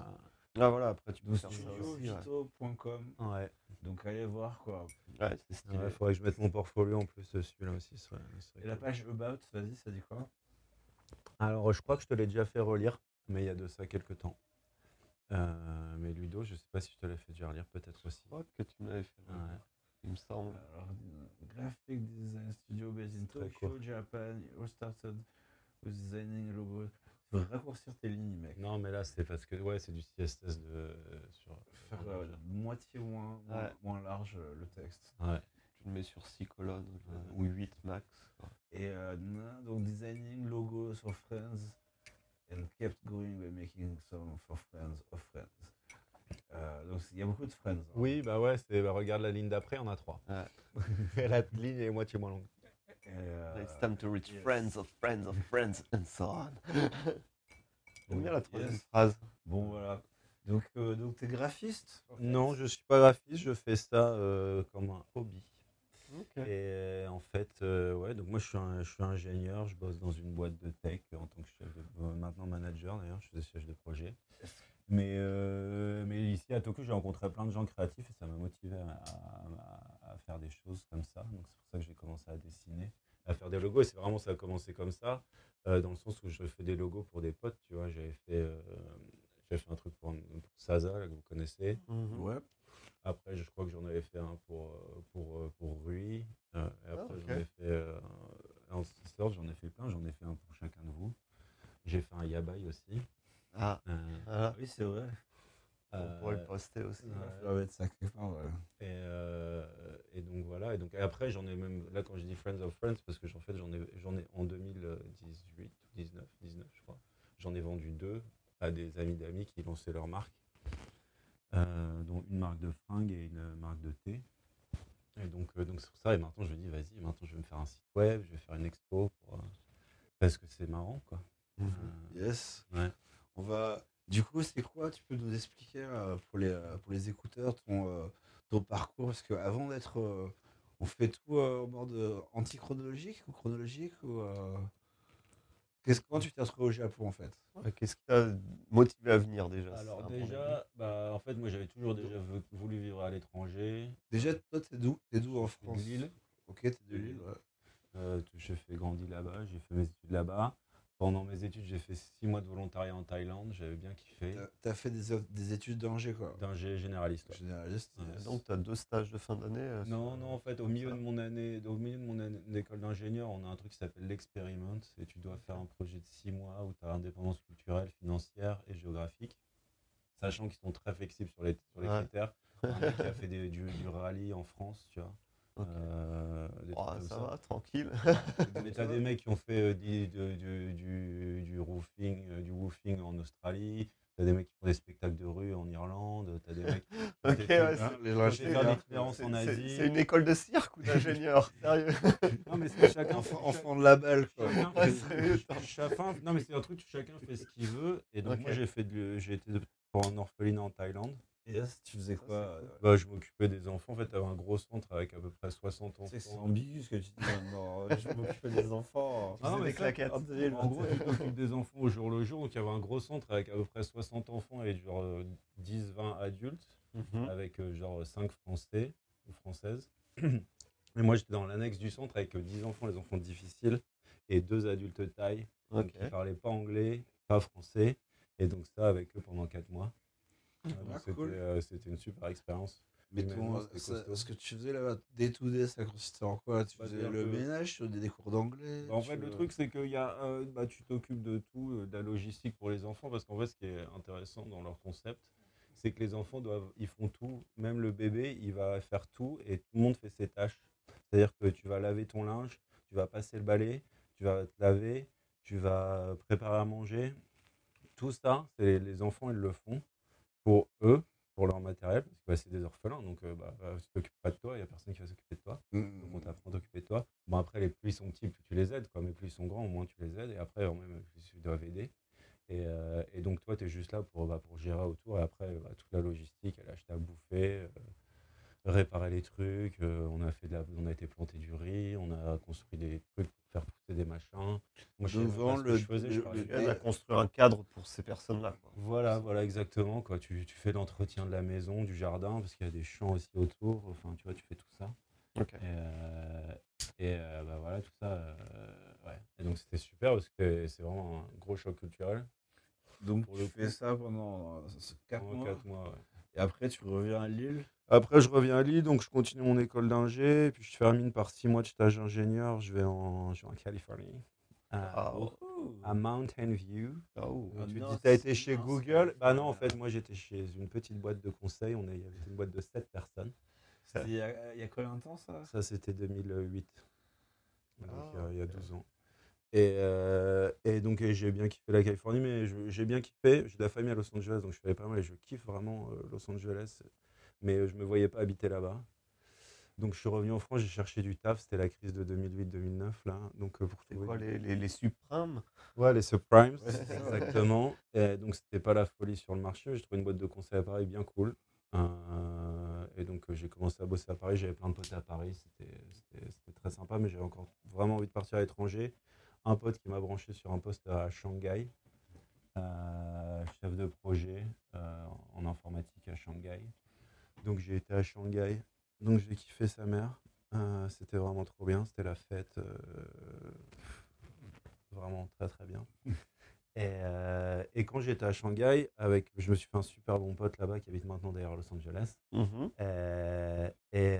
Ah voilà, après tu peux Donc faire ça aussi. ouais. studiovito.com. ouais. Donc allez voir quoi. Ouais, c'est stylé. Il faudrait que je mette mon portfolio en plus dessus là aussi. serait- serait Et la page About, vas-y, ça dit quoi? Alors, je crois que je te l'ai déjà fait relire, mais il y a de ça quelques temps. Euh, mais Ludo, je sais pas si je te l'ai fait déjà relire, peut-être aussi. Je crois que tu me l'avais fait. Ouais. Il me semble. Alors, euh, Graphic Design Studio based in Tokyo. Japan. You started with designing logo. Tu veux raccourcir tes lignes, mec. Non, mais là, c'est parce que ouais, c'est du CSS de, sur. Faire euh, moitié moins, moins, Ouais. moins large euh, le texte. Ouais. Tu le mets sur 6 colonnes euh, ou 8 max. quoi. Et euh, donc designing logos for friends and kept going by making some for friends of friends. Euh, donc il y a beaucoup de friends. hein. Oui, bah ouais, c'est, bah, regarde la ligne d'après, on a trois. Ouais. la ligne est moitié moins longue. Euh, It's time to reach yes. friends of friends of friends and so on. J'aime bien la troisième Yes. phrase. Bon voilà. Donc euh, donc t'es graphiste en fait Non, je suis pas graphiste, je fais ça euh, comme un hobby. Ok. Et euh, en fait, euh, ouais, donc moi je suis, un, je suis ingénieur, je bosse dans une boîte de tech en tant que chef de, euh, maintenant manager d'ailleurs, je suis chef de projet. Mais, euh, mais ici à Tokyo, j'ai rencontré plein de gens créatifs et ça m'a motivé à, à- à faire des choses comme ça. Donc c'est pour ça que j'ai commencé à dessiner, à faire des logos. Et c'est vraiment ça a commencé comme ça. Euh, dans le sens où je fais des logos pour des potes, tu vois. J'avais fait, euh, j'avais fait un truc pour, pour Saza, là, que vous connaissez. Mhm. Ouais. Après, je crois que j'en avais fait un pour, euh, pour, pour Rui. Euh, et après, Ah, j'en ai fait. Euh, en sorte, j'en ai fait plein. J'en ai fait un pour chacun de vous. J'ai fait un Yabai aussi. Ah, Euh, voilà. Oui, c'est vrai. On pourrait euh, le poster aussi. ouais. Et, euh, et donc voilà. Et donc et après, j'en ai même là quand je dis Friends of Friends, parce que en fait, j'en ai, j'en ai en 2018 ou 19, 19 je crois. J'en ai vendu deux à des amis d'amis qui lançaient leur marque, euh, dont une marque de fringues et une marque de thé. Et donc euh, donc c'est pour ça. Et maintenant, je me dis, vas-y, maintenant je vais me faire un site web, je vais faire une expo pour, euh, parce que c'est marrant, quoi. Euh, Yes. Ouais. On va. Du coup, c'est quoi Tu peux nous expliquer euh, pour, les, euh, pour les écouteurs ton, euh, ton parcours? Parce qu'avant d'être. euh, on fait tout euh, en mode anti-chronologique ou chronologique ou, euh, qu'est-ce- Comment tu t'es retrouvé au Japon en fait? Ouais, Qu'est-ce qui t'a motivé à venir déjà? Alors déjà, bah, en fait, moi j'avais toujours déjà vou- voulu vivre à l'étranger. Déjà, toi, t'es d'où? T'es d'où en suis de France? Lille. Ok, t'es de Lille. ouais. Euh, j'ai fait grandi là-bas, j'ai fait mes études là-bas. Pendant mes études, j'ai fait six mois de volontariat en Thaïlande, j'avais bien kiffé. T'as- T'as fait des, des études d'Angers quoi D'ingé généraliste. ouais. Généraliste. Ouais. Donc, tu as deux stages de fin d'année euh, Non, non, en fait, au milieu de mon année, au milieu de mon année d'école d'ingénieur, on a un truc qui s'appelle l'expériment, et tu dois faire un projet de six mois où tu as indépendance culturelle, financière et géographique, sachant qu'ils sont très flexibles sur les, sur les Ouais. critères. Un mec qui a fait des- du, du rallye en France, tu vois. Euh, Oh, ça ça. va, tranquille. Mais t'as des mecs qui ont fait euh, du, du, du, roofing, euh, du woofing en Australie. T'as des mecs qui font des spectacles de rue en Irlande. T'as des mecs qui font Ok, des ouais, Hein, les l'itinérance en Asie. C'est une école de cirque ou d'ingénieur Sérieux Non, mais c'est chacun. enfant, enfant de la balle quoi. Chacun fait- chacun- non, mais c'est un truc, chacun fait ce qu'il veut. Et donc, moi, j'ai fait de- j'ai été pour un orphelinat en Thaïlande. Yes, tu faisais quoi euh, Bah, je m'occupais des enfants. En fait, t'avais un gros centre avec à peu près 60 enfants. C'est ambigu ce que tu dis maintenant. Je m'occupais des enfants. Ah non, mais ça. En gros, tu t'occupes des enfants au jour le jour. Donc, il y avait un gros centre avec à peu près 60 enfants et genre 10-20 adultes, Mhm. avec euh, genre 5 Français ou Françaises. Et moi, j'étais dans l'annexe du centre avec euh, 10 enfants, les enfants difficiles, et deux adultes taille, qui ne parlaient pas anglais, pas français. Et donc, ça avec eux pendant 4 mois. Ah, c'était, cool. euh, c'était une super expérience. Mais ton, ça- ce que tu faisais là-bas, day to day, ça consistait en quoi? Tu Bah, faisais le que- ménage, tu faisais des cours d'anglais Bah, en tu- fait, le truc, c'est que y a, euh, bah, tu t'occupes de tout, euh, de la logistique pour les enfants, parce qu'en fait, ce qui est intéressant dans leur concept, c'est que les enfants doivent, ils font tout, même le bébé, il va faire tout, et tout le monde fait ses tâches. C'est-à-dire que tu vas laver ton linge, tu vas passer le balai, tu vas te laver, tu vas préparer à manger. Tout ça, les enfants, ils le font pour eux, pour leur matériel, parce que bah, c'est des orphelins, donc euh, bah, bah, tu t'occupes pas de toi, il n'y a personne qui va s'occuper de toi. Mm, Donc on t'apprend à t'occuper de toi. Bon après les plus ils sont petits, plus tu les aides, quoi. Mais plus ils sont grands, au moins tu les aides. Et après, même ils doivent aider. Et, euh, et donc toi, tu es juste là pour, bah, pour gérer autour. Et après, toute la logistique, elle acheter à bouffer, euh, réparer les trucs. euh, on a fait de la, on a été planter du riz, on a construit des trucs pour faire pousser des machins. Devant le- je faisais. je le- parlais le- pas. Elle a construit un cadre pour ces personnes-là. Voilà, voilà, exactement. Quoi. Tu, tu fais l'entretien de la maison, du jardin, parce qu'il y a des champs aussi autour. Enfin, tu vois, tu fais tout ça. Ok. Et, euh, et, euh, bah voilà, tout ça. euh, ouais. Et donc c'était super parce que c'est vraiment un gros choc culturel. Donc pour tu le fais coup. ça pendant 4 Pendant mois. quatre mois, ouais. Et après, tu reviens à Lille? Après, je reviens à Lille, donc je continue mon école d'ingé, puis je termine par six mois de stage d'ingénieur. Je vais en, je vais en Californie, à, Ah, oh. à Mountain View. Ah, oh. Ah, tu non, dis, t'as été c'est- chez non, Google Bah non, en fait, moi j'étais chez une petite boîte de conseil. On est, il y avait une boîte de 7 personnes. Il y, a, il y a combien de temps ça? Ça, c'était 2008. Donc, Ah, il y a- il y a ok. 12 ans. Et, euh, et donc, j'ai bien kiffé la Californie, mais j'ai bien kiffé. J'ai de la famille à Los Angeles, donc je fais pas mal et je kiffe vraiment euh, Los Angeles. Mais je me voyais pas habiter là-bas. Donc, je suis revenu en France, j'ai cherché du taf. C'était la crise de 2008-2009, là. Donc, euh, pour trouver quoi les, les, Ouais, les subprimes, Ouais, exactement. Et donc, c'était pas la folie sur le marché. J'ai trouvé une boîte de conseil à Paris bien cool. Euh, et donc, euh, j'ai commencé à bosser à Paris. J'avais plein de potes à Paris. C'était- très sympa, mais j'avais encore vraiment envie de partir à l'étranger. Un pote qui m'a branché sur un poste à Shanghai, euh, chef de projet en informatique à Shanghai. Donc, j'ai été à Shanghai. Donc, j'ai kiffé sa mère. Euh, c'était vraiment trop bien. C'était la fête. euh, vraiment très très bien. Et, euh, et quand j'étais à Shanghai, avec, je me suis fait un super bon pote là-bas qui habite maintenant d'ailleurs à Los Angeles. Mhm. Euh, et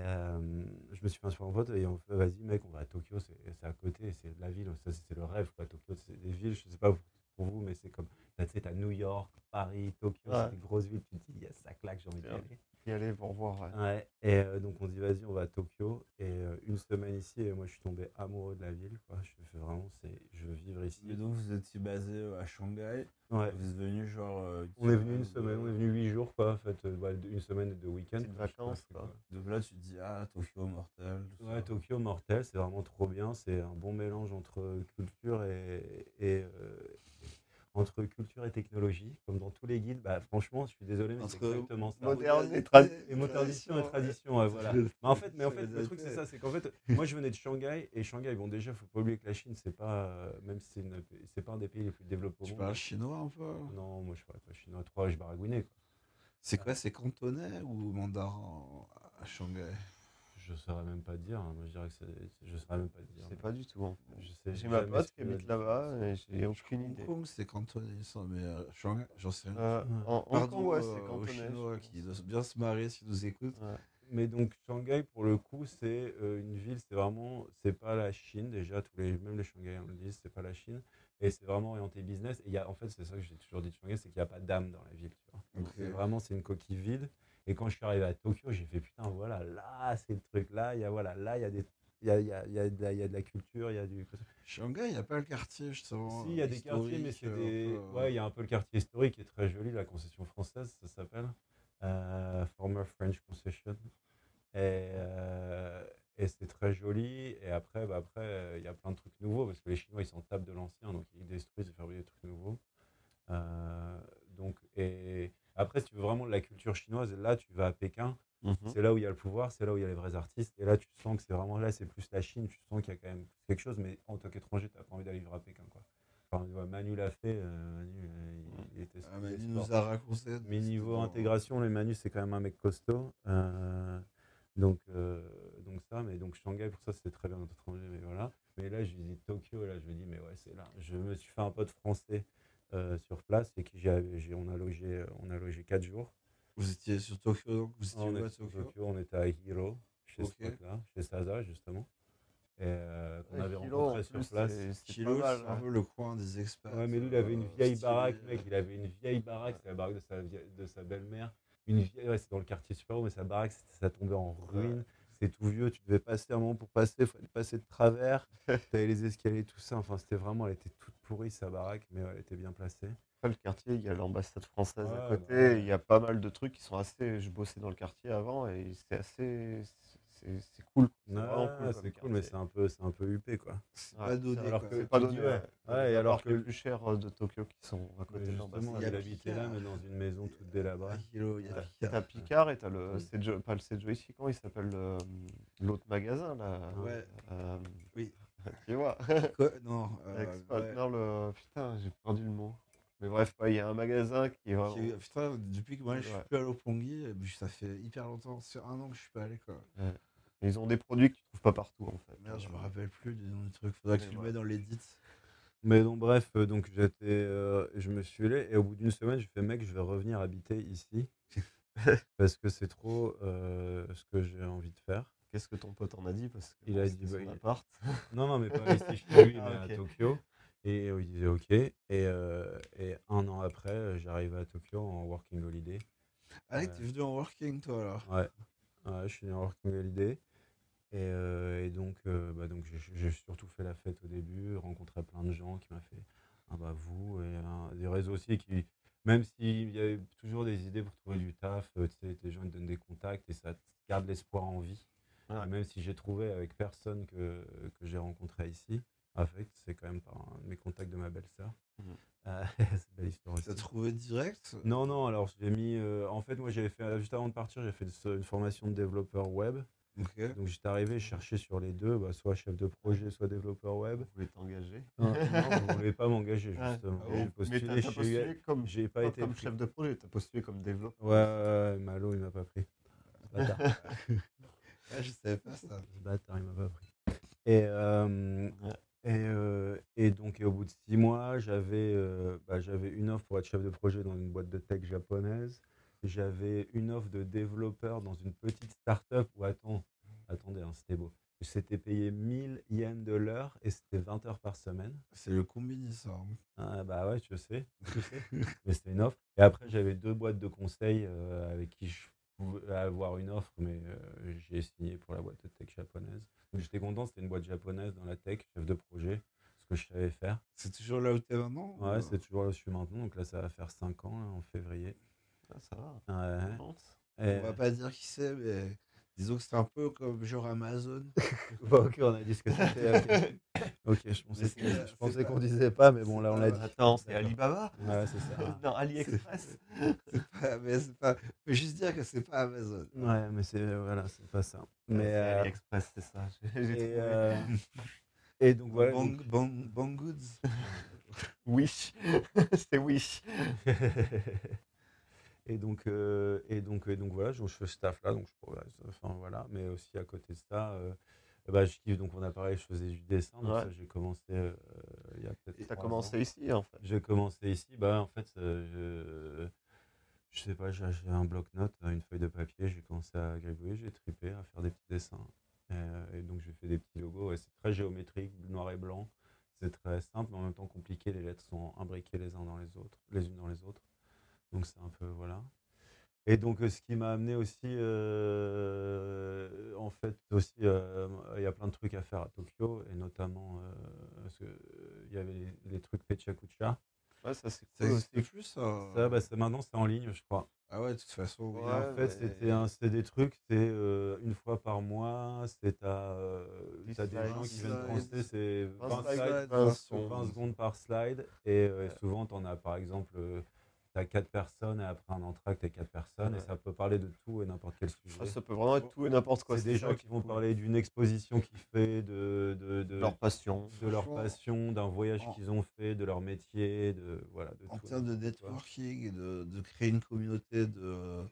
je me suis fait un super bon pote et on fait vas-y mec, on va à Tokyo, c'est à côté, c'est la ville, c'est le rêve quoi. Tokyo, c'est des villes, je sais pas pour, vous, mais c'est comme, tu sais, t'as New York, Paris, Tokyo, Ouais. c'est des grosses villes, tu te dis yes, ça claque, j'ai envie d'y aller. Y aller pour voir. ouais. Ouais, et euh, donc on dit vas-y, on va à Tokyo. Et euh, une semaine ici, et moi je suis tombé amoureux de la ville. Quoi. Je fais vraiment, c'est, je veux vivre ici. Et donc vous étiez basé euh, à Shanghai. Ouais. Vous êtes venu genre. euh, On est venu une de- semaine, on est venu huit jours, quoi. En fait, une semaine de week-end. Pas, vacances, quoi. Donc là tu te dis ah Tokyo mortel. Ouais, ça. Tokyo mortel, c'est vraiment trop bien. C'est un bon mélange entre culture et, et, entre culture et technologie, comme dans tous les guides. Bah, franchement, je suis désolé, mais c'est exactement ça. moderne et tradi- Et modernisation et tradition, ouais, voilà. Mais en fait, mais en fait, le truc c'est ça, c'est qu'en fait, moi je venais de Shanghai et Shanghai, bon déjà, faut pas oublier que la Chine, c'est pas, euh, même si c'est pas un des pays les plus développés au Tu monde. parles chinois un peu Non, moi je parle pas chinois. Trois, je baragouinais. C'est quoi C'est cantonais ou mandarin à Shanghai? Je saurais même pas dire. hein. Moi je dirais que c'est, je saurais même pas dire. Je sais pas du tout. en fait. Je sais J'ai ma pote qui habite là-bas et j'ai aucune Hong idée. Kong c'est cantonais, mais euh, Shanghai, j'en sais rien. Euh, en Hong Kong, ouais, euh, c'est cantonais. Chinois qui doivent bien se marrer s'ils nous écoutent. Ouais. Mais donc Shanghai, pour le coup, c'est euh, une ville, c'est vraiment, c'est pas la Chine déjà, tous les, même les Shanghaiens le disent, c'est pas la Chine, et c'est vraiment orienté business. Et il y a, en fait, c'est ça que j'ai toujours dit de Shanghai, c'est qu'il n'y a pas d'âme dans la ville, tu vois. Vraiment, c'est une coquille vide. Et quand je suis arrivé à Tokyo, j'ai fait putain, voilà, là, c'est le truc, là, il y a, voilà, là, il y a des, il y a, y a, y a de la- il y a de la culture, il y a du. Shanghai, il n'y a pas le quartier justement. Si, il y a des quartiers, mais c'est des. peu, Ouais, il y a un peu le quartier historique qui est très joli, la concession française, ça s'appelle. Euh, Former French Concession. Et, euh, et c'est très joli. Et après, bah, après, euh, il y a plein de trucs nouveaux parce que les Chinois, ils s'en tapent de l'ancien, donc ils détruisent et fabriquent des trucs nouveaux. Euh, donc, et après, si tu veux vraiment de la culture chinoise, là, tu vas à Pékin. Mhm. C'est là où il y a le pouvoir, c'est là où il y a les vrais artistes. Et là, tu sens que c'est vraiment là, c'est plus la Chine. Tu sens qu'il y a quand même quelque chose, mais en tant qu'étranger, tu n'as pas envie d'aller vivre à Pékin. Quoi. Enfin, ouais, Manu l'a fait. euh, Manu, euh, il, il était Ah, mais il nous a raconté. Mais niveau intégration, les Manu, c'est quand même un mec costaud. Euh, donc, euh, donc ça, mais donc Shanghai, pour ça, c'était très bien d'être étranger, mais voilà. Mais là, je visite Tokyo, là, je me dis, mais ouais, c'est là. Je me suis fait un pote français sur place et qui j'ai, j'ai- on a logé, on a logé quatre jours. Vous étiez sur Tokyo donc Vous étiez on, où était à sur Tokyo Tokyo, on était à Hiro, chez Ok. ce pote-là, chez Saza, justement. Et euh, qu'on Ouais, avait Kilo, rencontré sur place. c'est- un hein. peu le coin des experts. Ouais, mais lui, il avait une euh, vieille baraque, mec. Il avait une vieille baraque. C'est la baraque de sa, de sa belle-mère. Une vieille, ouais, c'est dans le quartier super haut, mais sa baraque, ça tombait en ruine. Tout vieux. Tu devais passer un moment pour passer. Il fallait passer de travers. T'avais les escaliers, tout ça. Enfin, c'était vraiment, elle était toute pourrie, sa baraque, mais ouais, elle était bien placée. Après, le quartier, il y a l'ambassade française Ouais, à côté. Il y a pas mal de trucs qui sont assez. Je bossais dans le quartier avant et c'est assez. C'est cool. C'est cool. c'est cool, mais c'est un peu, c'est un peu huppé, quoi. C'est pas donné. Alors quoi. que pas donné. ouais. ouais. Et alors que le- les plus chers euh, de Tokyo qui sont à côté de justement, l'ambassade. il y a il habitait là, mais dans une maison toute délabrée. Kilo, il y a T'as- Picard. Et t'as le. Sejo- pas le Sejo ici, comment il s'appelle le- l'autre magasin là? Ouais. Euh, Oui. tu vois Quoi? Non. euh, le. Putain, j'ai perdu le mot. Mais bref, ouais, il y a un magasin qui est vraiment. Qui- Putain, depuis que moi je suis Ouais. plus à l'Opongi, euh, ça fait hyper longtemps, c'est un an que je suis pas allé quoi. Ils ont des produits que tu trouves pas partout en fait. Merde, je me rappelle plus du nom du truc, faudrait que tu le mets dans l'édit. Mais donc, bref, euh, donc j'étais, euh, je me suis allé et au bout d'une semaine, je fais mec, je vais revenir habiter ici parce que c'est trop euh, ce que j'ai envie de faire. Qu'est-ce que ton pote en a dit? Parce que Il a dit, bah, son il- appart. Non, non, mais pas ici chez lui, Ah, mais à Tokyo. Et il disait ok. Et, euh, et un an après, j'arrive à Tokyo en working holiday. Ouais. t'es venu en working toi alors Ouais, ouais je suis venu en working holiday. Et, euh, et donc, euh, bah, donc j'ai- surtout fait la fête au début, rencontré plein de gens qui m'a fait ah bah vous et des réseaux aussi qui même s'il y avait toujours des idées pour trouver du taf, euh, tu sais, les gens ils te donnent des contacts et ça te garde l'espoir en vie. Et Même si j'ai trouvé avec personne que, que j'ai rencontré ici, en fait, c'est quand même par un mes contacts de ma belle-sœur. Mhm. Euh, c'est belle histoire aussi. T'as trouvé direct Non, non, alors j'ai mis. euh, en fait, moi, j'avais fait, juste avant de partir, j'ai fait une formation de développeur web. Donc, j'étais arrivé, je cherchais sur les deux, bah, soit chef de projet, soit développeur web. Vous voulez t'engager non, je ne voulais pas m'engager, Ah, justement. ah J'ai Mais postulé t'as chez postulé UL. comme, J'ai pas pas été comme chef de projet, t'as postulé comme développeur. Ouais, ouais, ouais, Malo, il m'a pas pris. Ce bâtard. Ah, je savais pas ça. Ce bâtard, il m'a pas pris. Et, euh, Ouais. Et, euh, et donc, et au bout de six mois, j'avais euh, bah, j'avais une offre pour être chef de projet dans une boîte de tech japonaise. J'avais une offre de développeur dans une petite start-up où, attends, attendez, hein, c'était beau. C'était payé 1000 yens de l'heure et c'était 20 heures par semaine. C'est le combini, ça. hein. Ah, bah ouais, je sais, je sais. mais c'était une offre. Et après, j'avais deux boîtes de conseil euh, avec qui je pouvais avoir une offre, mais euh, j'ai signé pour la boîte de tech japonaise. J'étais content, c'était une boîte japonaise dans la tech, chef de projet, ce que je savais faire. C'est toujours là où t'es maintenant Ouais, ou- c'est toujours là où je suis maintenant, donc là, ça va faire 5 ans, là, en février. Ah, ça va. Ouais. on avance. Et- On va pas dire qui c'est, mais disons que c'est un peu comme genre Amazon. Bon, ok, on a dit ce que c'était. ok. Ok, je pensais, c'est que- pas- je c'est pensais pas- qu'on disait pas, mais bon, là, on l'a dit. Attends, c'est. Alibaba? Ouais, c'est ça. Non, AliExpress. Ah, mais c'est pas. Je peux juste dire que c'est pas Amazon. Ouais, mais c'est voilà, c'est pas ça. Mais C'est euh, AliExpress, c'est ça. J'ai j'ai et, euh, donc voilà. Bang, donc- bang, bang goods. Wish. C'était Wish. Et donc euh, et donc et donc voilà, je, je fais ce taf là, donc je progresse. Enfin voilà, mais aussi à côté de ça, euh, bah, je kiffe. Donc on a parlé, je faisais du dessin. Donc Ouais. ça, j'ai commencé euh, il y a peut-être. Et t'as commencé ans. ici, en fait. J'ai commencé ici, bah en fait, euh, je, je sais pas, j'ai acheté un bloc-notes, une feuille de papier, j'ai commencé à gribouiller, j'ai tripé, à faire des petits dessins. Et, et donc j'ai fait des petits logos, ouais, c'est très géométrique, noir et blanc, c'est très simple, mais en même temps compliqué, les lettres sont imbriquées les uns dans les autres, les unes dans les autres. Donc c'est un peu, voilà. Et donc, euh, ce qui m'a amené aussi, euh, en fait, aussi, euh, il y a plein de trucs à faire à Tokyo, et notamment, parce que, il y avait les, les trucs Pechakucha. Ouais, ça, c'est cool aussi. plus, ça Ça, bah, maintenant, c'est en ligne, je crois. Ah ouais, de toute façon. Et Ouais, en fait, mais- c'était un- des trucs, c'est euh, une fois par mois, c'est à, euh, t'as des gens qui viennent poster, c'est 20 20 slides, slides, 20 20 secondes. par slide, et euh, souvent, t'en as, par exemple, t'as quatre personnes, et après un entracte, t'as quatre personnes, et ça peut parler de tout et n'importe quel sujet. Ah, ça peut vraiment être tout et n'importe quoi. c'est des gens qui vont parler d'une exposition qu'ils fait, de, de, de, Leur passion. de leur passion, d'un voyage qu'ils ont fait, de leur métier, de voilà, de En tout. termes de networking et de, de créer une communauté de.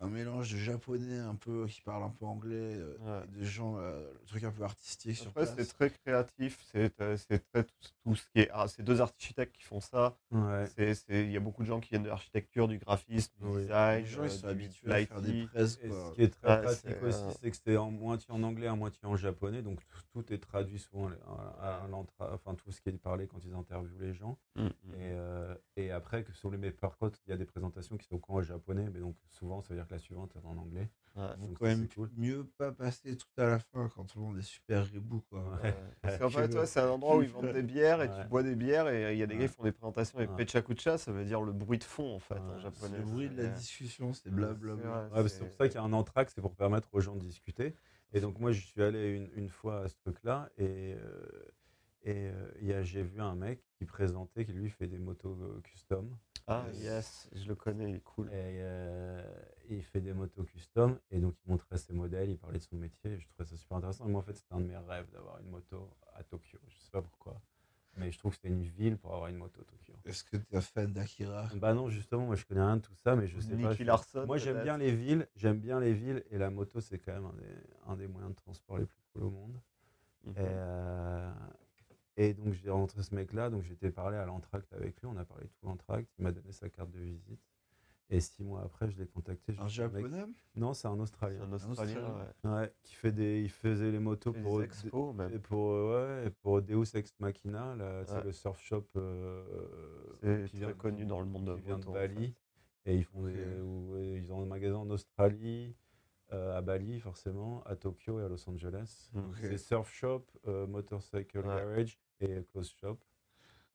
Un mélange de japonais un peu qui parlent un peu anglais, euh, Ouais. et de gens, euh, le truc un peu artistique sur Après, place. c'est très créatif. C'est euh, c'est très tout, tout ce qui est. Ah, c'est deux architectes qui font ça. Ouais. C'est- c'est- Il y a beaucoup de gens qui viennent de l'architecture, du graphisme, du Oui. design. Les gens, euh, ils sont du- habitués à faire des presses. Et ce qui est très Ouais, pratique aussi, euh, c'est que c'est en moitié en anglais, en moitié en japonais, donc tout, tout est traduit souvent à, l'entra- enfin tout ce qui est parlé quand ils interviewent les gens. Mm, mm. Et, euh, et après, que sur les mais par contre, il y a des présentations qui sont qu'en japonais, mais donc souvent, ça veut dire que la suivante est en anglais. Ouais. Donc, Donc quand même, cool. mieux pas passer tout à la fin quand tout le monde est super rebou. Quoi. Ouais. Parce qu'en fait, ouais, c'est un endroit où ils vendent des bières et tu bois des bières et il y a des gars qui font des présentations et pechakucha, ça veut dire le bruit de fond en fait en japonais. Le bruit de la discussion, c'est blablabla. c'est pour ça qu'il y a un entracte, c'est pour permettre aux gens de discuter. Et donc moi, je suis allé une, une fois à ce truc-là et, euh, et euh, j'ai vu un mec qui présentait, qui lui fait des motos custom. Ah yes, je le connais, il est cool. Et euh, il fait des motos custom et donc il montrait ses modèles, il parlait de son métier. Et je trouvais ça super intéressant. Et moi, en fait, c'était un de mes rêves d'avoir une moto à Tokyo. Je sais pas pourquoi, mais je trouve que c'était une ville pour avoir une moto à Tokyo. Est-ce que tu es fan d'Akira? Bah non, justement, moi je connais rien de tout ça, mais je sais pas. Je- Larson, Moi j'aime bien les villes, j'aime bien les villes et la moto c'est quand même un des, un des moyens de transport les plus cool au monde. Mhm. Et, euh, et donc j'ai rencontré ce mec-là, donc j'étais parlé à l'entracte avec lui, on a parlé de tout l'entracte, il m'a donné sa carte de visite. Et six mois après, je l'ai contacté. je Un japonais? Non, c'est un C'est Australien. un Australien, Australien. ouais. Ouais, qui fait des, il faisait les motos Fait pour des expos même. et pour euh, ouais, et pour Deus Ex Machina, là, c'est Ouais. le surf shop euh, C'est qui très vient- connu dans le monde de qui vient de en Bali. Et ils font des, où- et ils ont un magasin en Australie, euh, à Bali forcément, à Tokyo et à Los Angeles. C'est Surf Shop, euh, Motorcycle Ouais. Garage et Close Shop.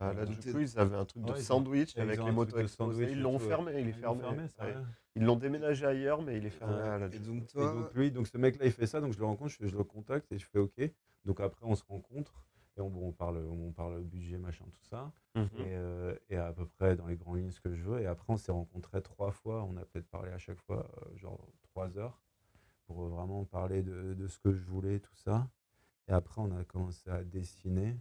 Ah, là, du coup, ils avaient un truc de Ouais, sandwich ils avec les motos exposées. Ils l'ont fermé, il est Ils l'ont fermé. ouais. Ils l'ont déménagé ailleurs, mais il est fermé Ouais. à la Et donc Et toi, donc lui, donc ce mec-là, il fait ça, donc je le rencontre, je, je le contacte et je fais OK. Donc après, on se rencontre et on, bon, on parle, on parle budget, machin, tout ça. Mhm. Et, euh, et à peu près dans les grandes lignes ce que je veux. Et après, on s'est rencontrés trois fois. On a peut-être parlé à chaque fois, euh, genre trois heures, pour euh, vraiment parler de, de ce que je voulais, tout ça. Et après, on a commencé à dessiner.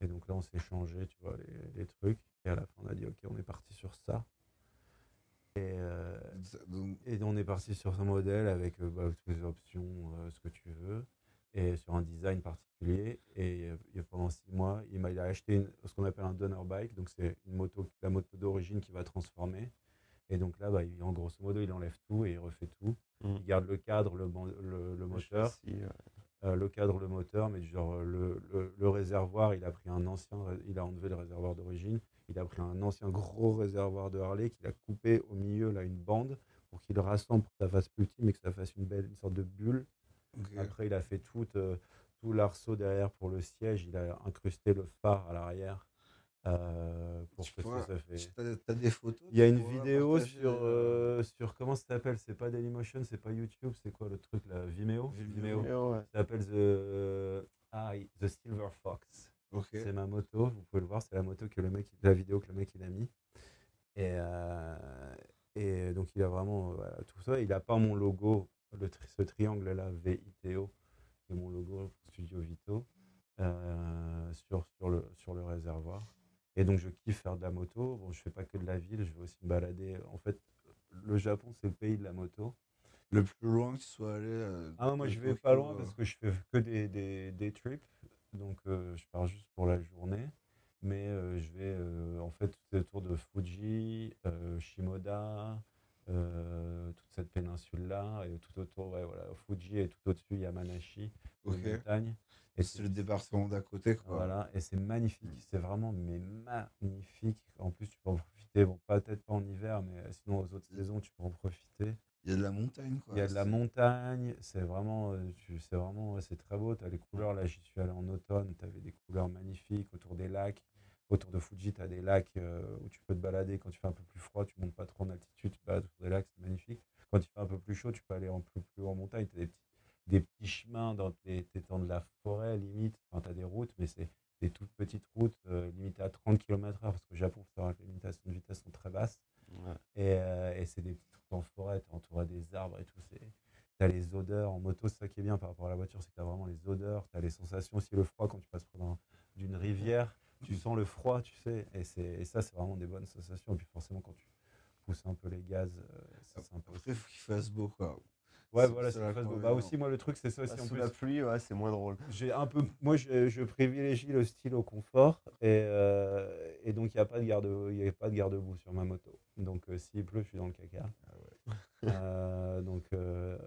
Et donc là, on s'est changé, tu vois, les, les trucs. Et à la fin, on a dit, OK, on est parti sur ça. Et, euh, donc, et on est parti sur ce modèle avec euh, bah, toutes les options, euh, ce que tu veux. et sur un design particulier. Et euh, il pendant six mois, il m'a il a acheté une- ce qu'on appelle un donor bike. Donc, c'est une moto, la moto d'origine qui va transformer. Et donc là, bah, il, en grosso modo, il enlève tout et il refait tout. Mhm. Il garde le cadre, le, le, le moteur, ouais. Euh, le cadre, le moteur, mais genre euh, le, le- le réservoir, il a pris un ancien, il a enlevé le réservoir d'origine, il a pris un ancien gros réservoir de Harley qu'il a coupé au milieu là une bande pour qu'il le rassemble pour que ça fasse plus petit, mais que ça fasse une belle, une sorte de bulle. Après, il a fait tout, euh, tout l'arceau derrière pour le siège, il a incrusté le phare à l'arrière euh, pour Tu ça, fait. T'as t'as des photos Il y a une vidéo sur, euh, euh, sur comment ça s'appelle? C'est pas Dailymotion, c'est pas YouTube, c'est quoi le truc là? Vimeo? Vimeo. Mais ouais. Ça s'appelle The, ah, The Silver Fox. C'est ma moto, vous pouvez le voir, c'est la moto que le mec, la vidéo que le mec il a mis. Et, euh, et donc il a vraiment voilà, tout ça. Il a pas mon logo, le tri- ce triangle là, VITO, qui est mon logo Studio Vito, euh, sur, sur, le, sur le réservoir. Et donc je kiffe faire de la moto. Bon, je fais pas que de la ville, je vais aussi me balader. En fait, le Japon c'est le pays de la moto. Le plus loin que tu sois allé. euh, Ah, moi, je vais pas loin euh, parce que je fais que des, des, des trips. Donc, euh, je pars juste pour la journée. Mais euh, je vais, en fait, tout autour de Fuji, Shimoda, toute cette péninsule-là. Et tout autour, ouais, voilà, Fuji et tout au-dessus, Yamanashi, les Ok. montagnes. Et C'est le département d'à côté, quoi. Voilà, et c'est magnifique. C'est vraiment mais magnifique. En plus, tu peux en profiter. Bon, peut-être pas en hiver, mais sinon, aux autres saisons, tu peux en profiter. Il y a de la montagne, quoi. Il y a de la montagne, c'est vraiment, euh, c'est vraiment, c'est très beau. Tu as les couleurs, là j'y suis allé en automne, tu avais des couleurs magnifiques autour des lacs. Autour de Fuji, tu as des lacs euh, où tu peux te balader. Quand tu fais un peu plus froid, tu montes pas trop en altitude, tu te balades autour des lacs, c'est magnifique. Quand il fait un peu plus chaud, tu peux aller un peu plus haut en montagne. Tu as des petits, des petits chemins dans les étangs de la forêt, limite. Enfin, tu as des routes, mais c'est des toutes petites routes euh, limitées à 30 km/h parce qu'au Japon, faut savoir que les limitations de vitesse sont très basses. Ouais. Et, euh, et c'est des petites routes en forêt, tu es entouré des arbres et tout. Tu as les odeurs. En moto, c'est ça qui est bien par rapport à la voiture, c'est que tu as vraiment les odeurs, tu as les sensations aussi, le froid quand tu passes près d'un- d'une rivière. Tu sens le froid, tu sais. Et, et ça, c'est vraiment des bonnes sensations. Et puis forcément, quand tu pousses un peu les gaz, euh, c'est sympa. Après, il faut qu'il fasse beau, quoi. Ouais, voilà, c'est la beau. Bah aussi, moi, le truc, c'est ça aussi. Ah, en sous plus. la pluie, ouais, c'est moins drôle. J'ai un peu, moi, je, je privilégie le style au confort et, euh, et donc il n'y a pas de garde, il y a pas de garde-boue sur ma moto. Donc euh, s'il pleut, je suis dans le caca. Euh, donc euh,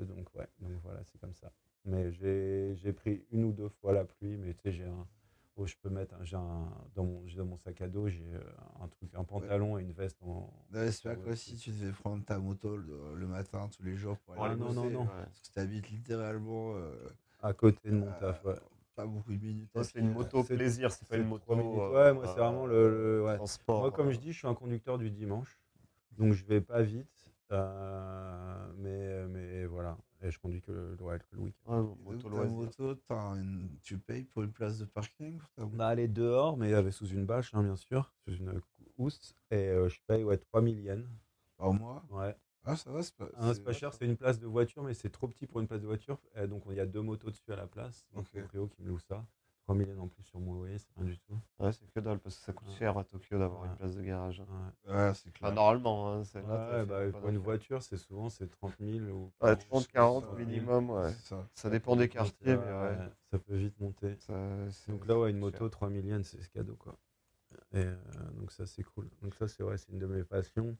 donc ouais, donc voilà, c'est comme ça. Mais j'ai j'ai pris une ou deux fois la pluie, mais tu sais, j'ai un, où je peux mettre, un, j'ai dans mon, dans mon sac à dos, j'ai euh, un truc, un pantalon et une veste en. Non, c'est pas quoi si tu devais prendre ta moto le, le matin, tous les jours pour Ah, aller non, non, bosser, non. ouais. Parce que t'habites littéralement euh, à côté de mon Euh, taf. Ouais. pas beaucoup de minutes. C'est une moto c'est- plaisir, c'est pas une moto. euh, Ouais, moi, c'est vraiment le- le- ouais. transport. Moi, comme je dis, je suis un conducteur du dimanche, donc je vais pas vite, mais, mais voilà. Et je conduis que le, ouais, que le week-end. ouais, moto une- tu payes pour une place de parking pour ta moto On a allé dehors, mais avec sous une bâche, hein, bien sûr, sous une housse, et euh, je paye ouais, 3000 yens. par mois? Ouais. Ah, ça va, c'est pas, Ah, cher, c'est une place de voiture, mais c'est trop petit pour une place de voiture. Et donc il y a deux motos dessus à la place. Donc Ok. Rio qui me loue ça. 3000 yens en plus sur mon loyer, c'est rien du tout. Ouais, c'est que dalle parce que ça coûte Ouais. cher à Tokyo d'avoir Ouais. une place de garage. Ouais. Ouais, c'est Enfin, clair. normalement, hein, c'est là. Ouais, t'as fait bah, pour une voiture, c'est souvent c'est 30 000 ou Ouais, 40, 30, 40 ça, minimum, ouais. C'est ça. Ça dépend des quartiers, mais Ouais, ouais. Ça peut vite monter. Ça, c'est- Donc là, ouais, une moto, cher. 3000 yens, c'est ce cadeau, quoi. Et euh, donc ça, c'est cool. Donc ça, c'est ouais, c'est une de mes passions.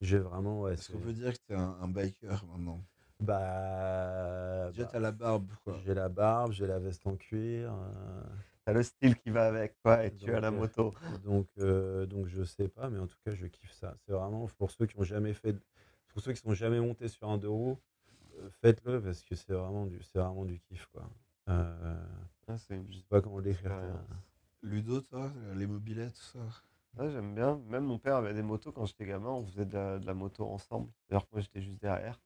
J'ai vraiment, ouais, Est-ce c'est- qu'on peut dire que t'es un, un biker maintenant? Bah, Déjà, bah, t'as la barbe, quoi. j'ai la barbe, j'ai la veste en cuir. euh, T'as le style qui va avec, quoi, et tu as la euh, moto. donc, euh, donc je sais pas, mais en tout cas, je kiffe ça. C'est vraiment pour ceux qui ont jamais fait, pour ceux qui sont jamais montés sur un deux roues, euh, faites-le parce que c'est vraiment du, c'est vraiment du kiff, quoi. Euh, Ah, une- je sais pas comment expérience. Ludo, toi, les mobilettes, tout ça? Ouais, j'aime bien. Même mon père avait des motos quand j'étais gamin, on faisait de la, de la moto ensemble. D'ailleurs, moi j'étais juste derrière.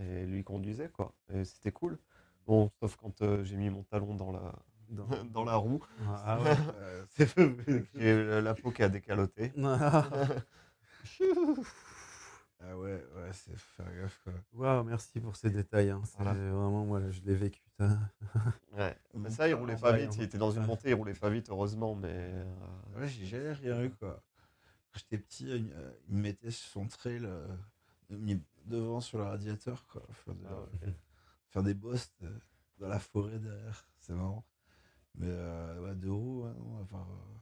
Et lui conduisait, quoi. Et c'était cool. Bon, sauf quand euh, j'ai mis mon talon dans la, Dans- dans la roue, Ah ouais. Euh, c'est peu. j'ai eu la peau qui a décaloté. Ah ouais, ouais, c'est faire gaffe, quoi. Waouh, merci pour ces détails. hein. Voilà. vraiment, moi, là, je l'ai vécu. ça. Ouais. Mais ça, il roulait pas vite. Il était dans une montée, il roulait pas vite, heureusement. Mais euh, Ouais, j'ai jamais rien eu, quoi. Quand j'étais petit, il, euh, il me mettait sur son trail, euh, mis devant sur le radiateur, quoi. De- Ah, faire des bosses euh, dans la forêt derrière. C'est marrant. Mais euh, ouais, deux roues, ouais, non, à part, euh,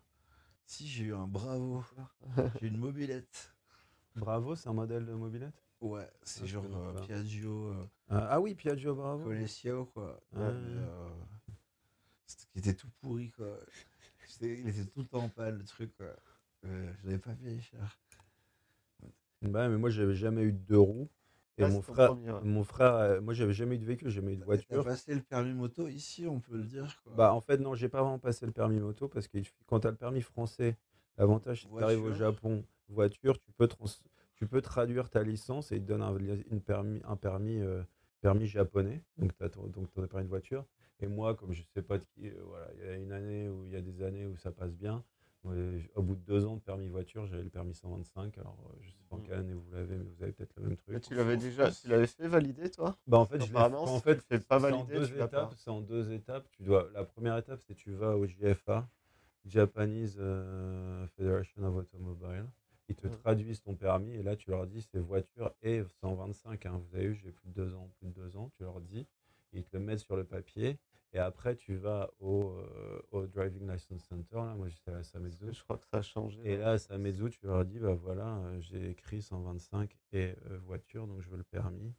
Si, j'ai eu un Bravo. j'ai eu une mobilette. Bravo, c'est un modèle de mobilette? Ouais, c'est Ah, genre euh. Piaggio, Ah ah oui, Piaggio Bravo. Colesio, quoi. Ah, était tout pourri, quoi. Il était tout le temps en panne, le truc, quoi. Je l'avais pas payé cher. Bah, mais moi, j'avais jamais eu de deux roues. Et Ah, mon frère, premier, ouais. mon frère, euh, moi, j'avais jamais eu de véhicule, j'ai jamais eu de T'as voiture. passé le permis moto ici, on peut le dire, quoi. Bah, en fait, non, j'ai pas vraiment passé le permis moto parce que quand tu as le permis français, l'avantage, c'est que tu arrives au. Japon, voiture, tu peux, trans- tu peux traduire ta licence et ils te donnent un, une permis, un permis, euh, permis japonais. Donc, tu as ton, donc ton permis de voiture. Et moi, comme je sais pas de qui, euh, voilà, il y a une année ou il y a des années où ça passe bien. Au bout de deux ans de permis voiture, j'avais le permis 125. Alors, euh, je sais pas en Mm. quelle année vous l'avez, mais vous avez peut-être le même Mais truc. tu l'avais déjà, tu l'avais fait valider, toi? Bah, en fait, je en fait, pas c'est en étapes. C'est en deux étapes. Tu dois, la première étape, c'est tu vas au JFA, Japanese euh, Federation of Automobile. Ils te Ouais. traduisent ton permis et là, tu leur dis c'est voiture et 125. hein. Vous avez vu, j'ai plus de deux ans, plus de deux ans. Tu leur dis, ils te le mettent sur le papier. Et après, tu vas au, euh, au Driving License Center. Là. Moi, j'étais à Samezu. Je crois que ça a changé. Et là, à Samezu, tu leur dis, bah voilà, euh, j'ai écrit 125 et euh, voiture, donc je veux le permis.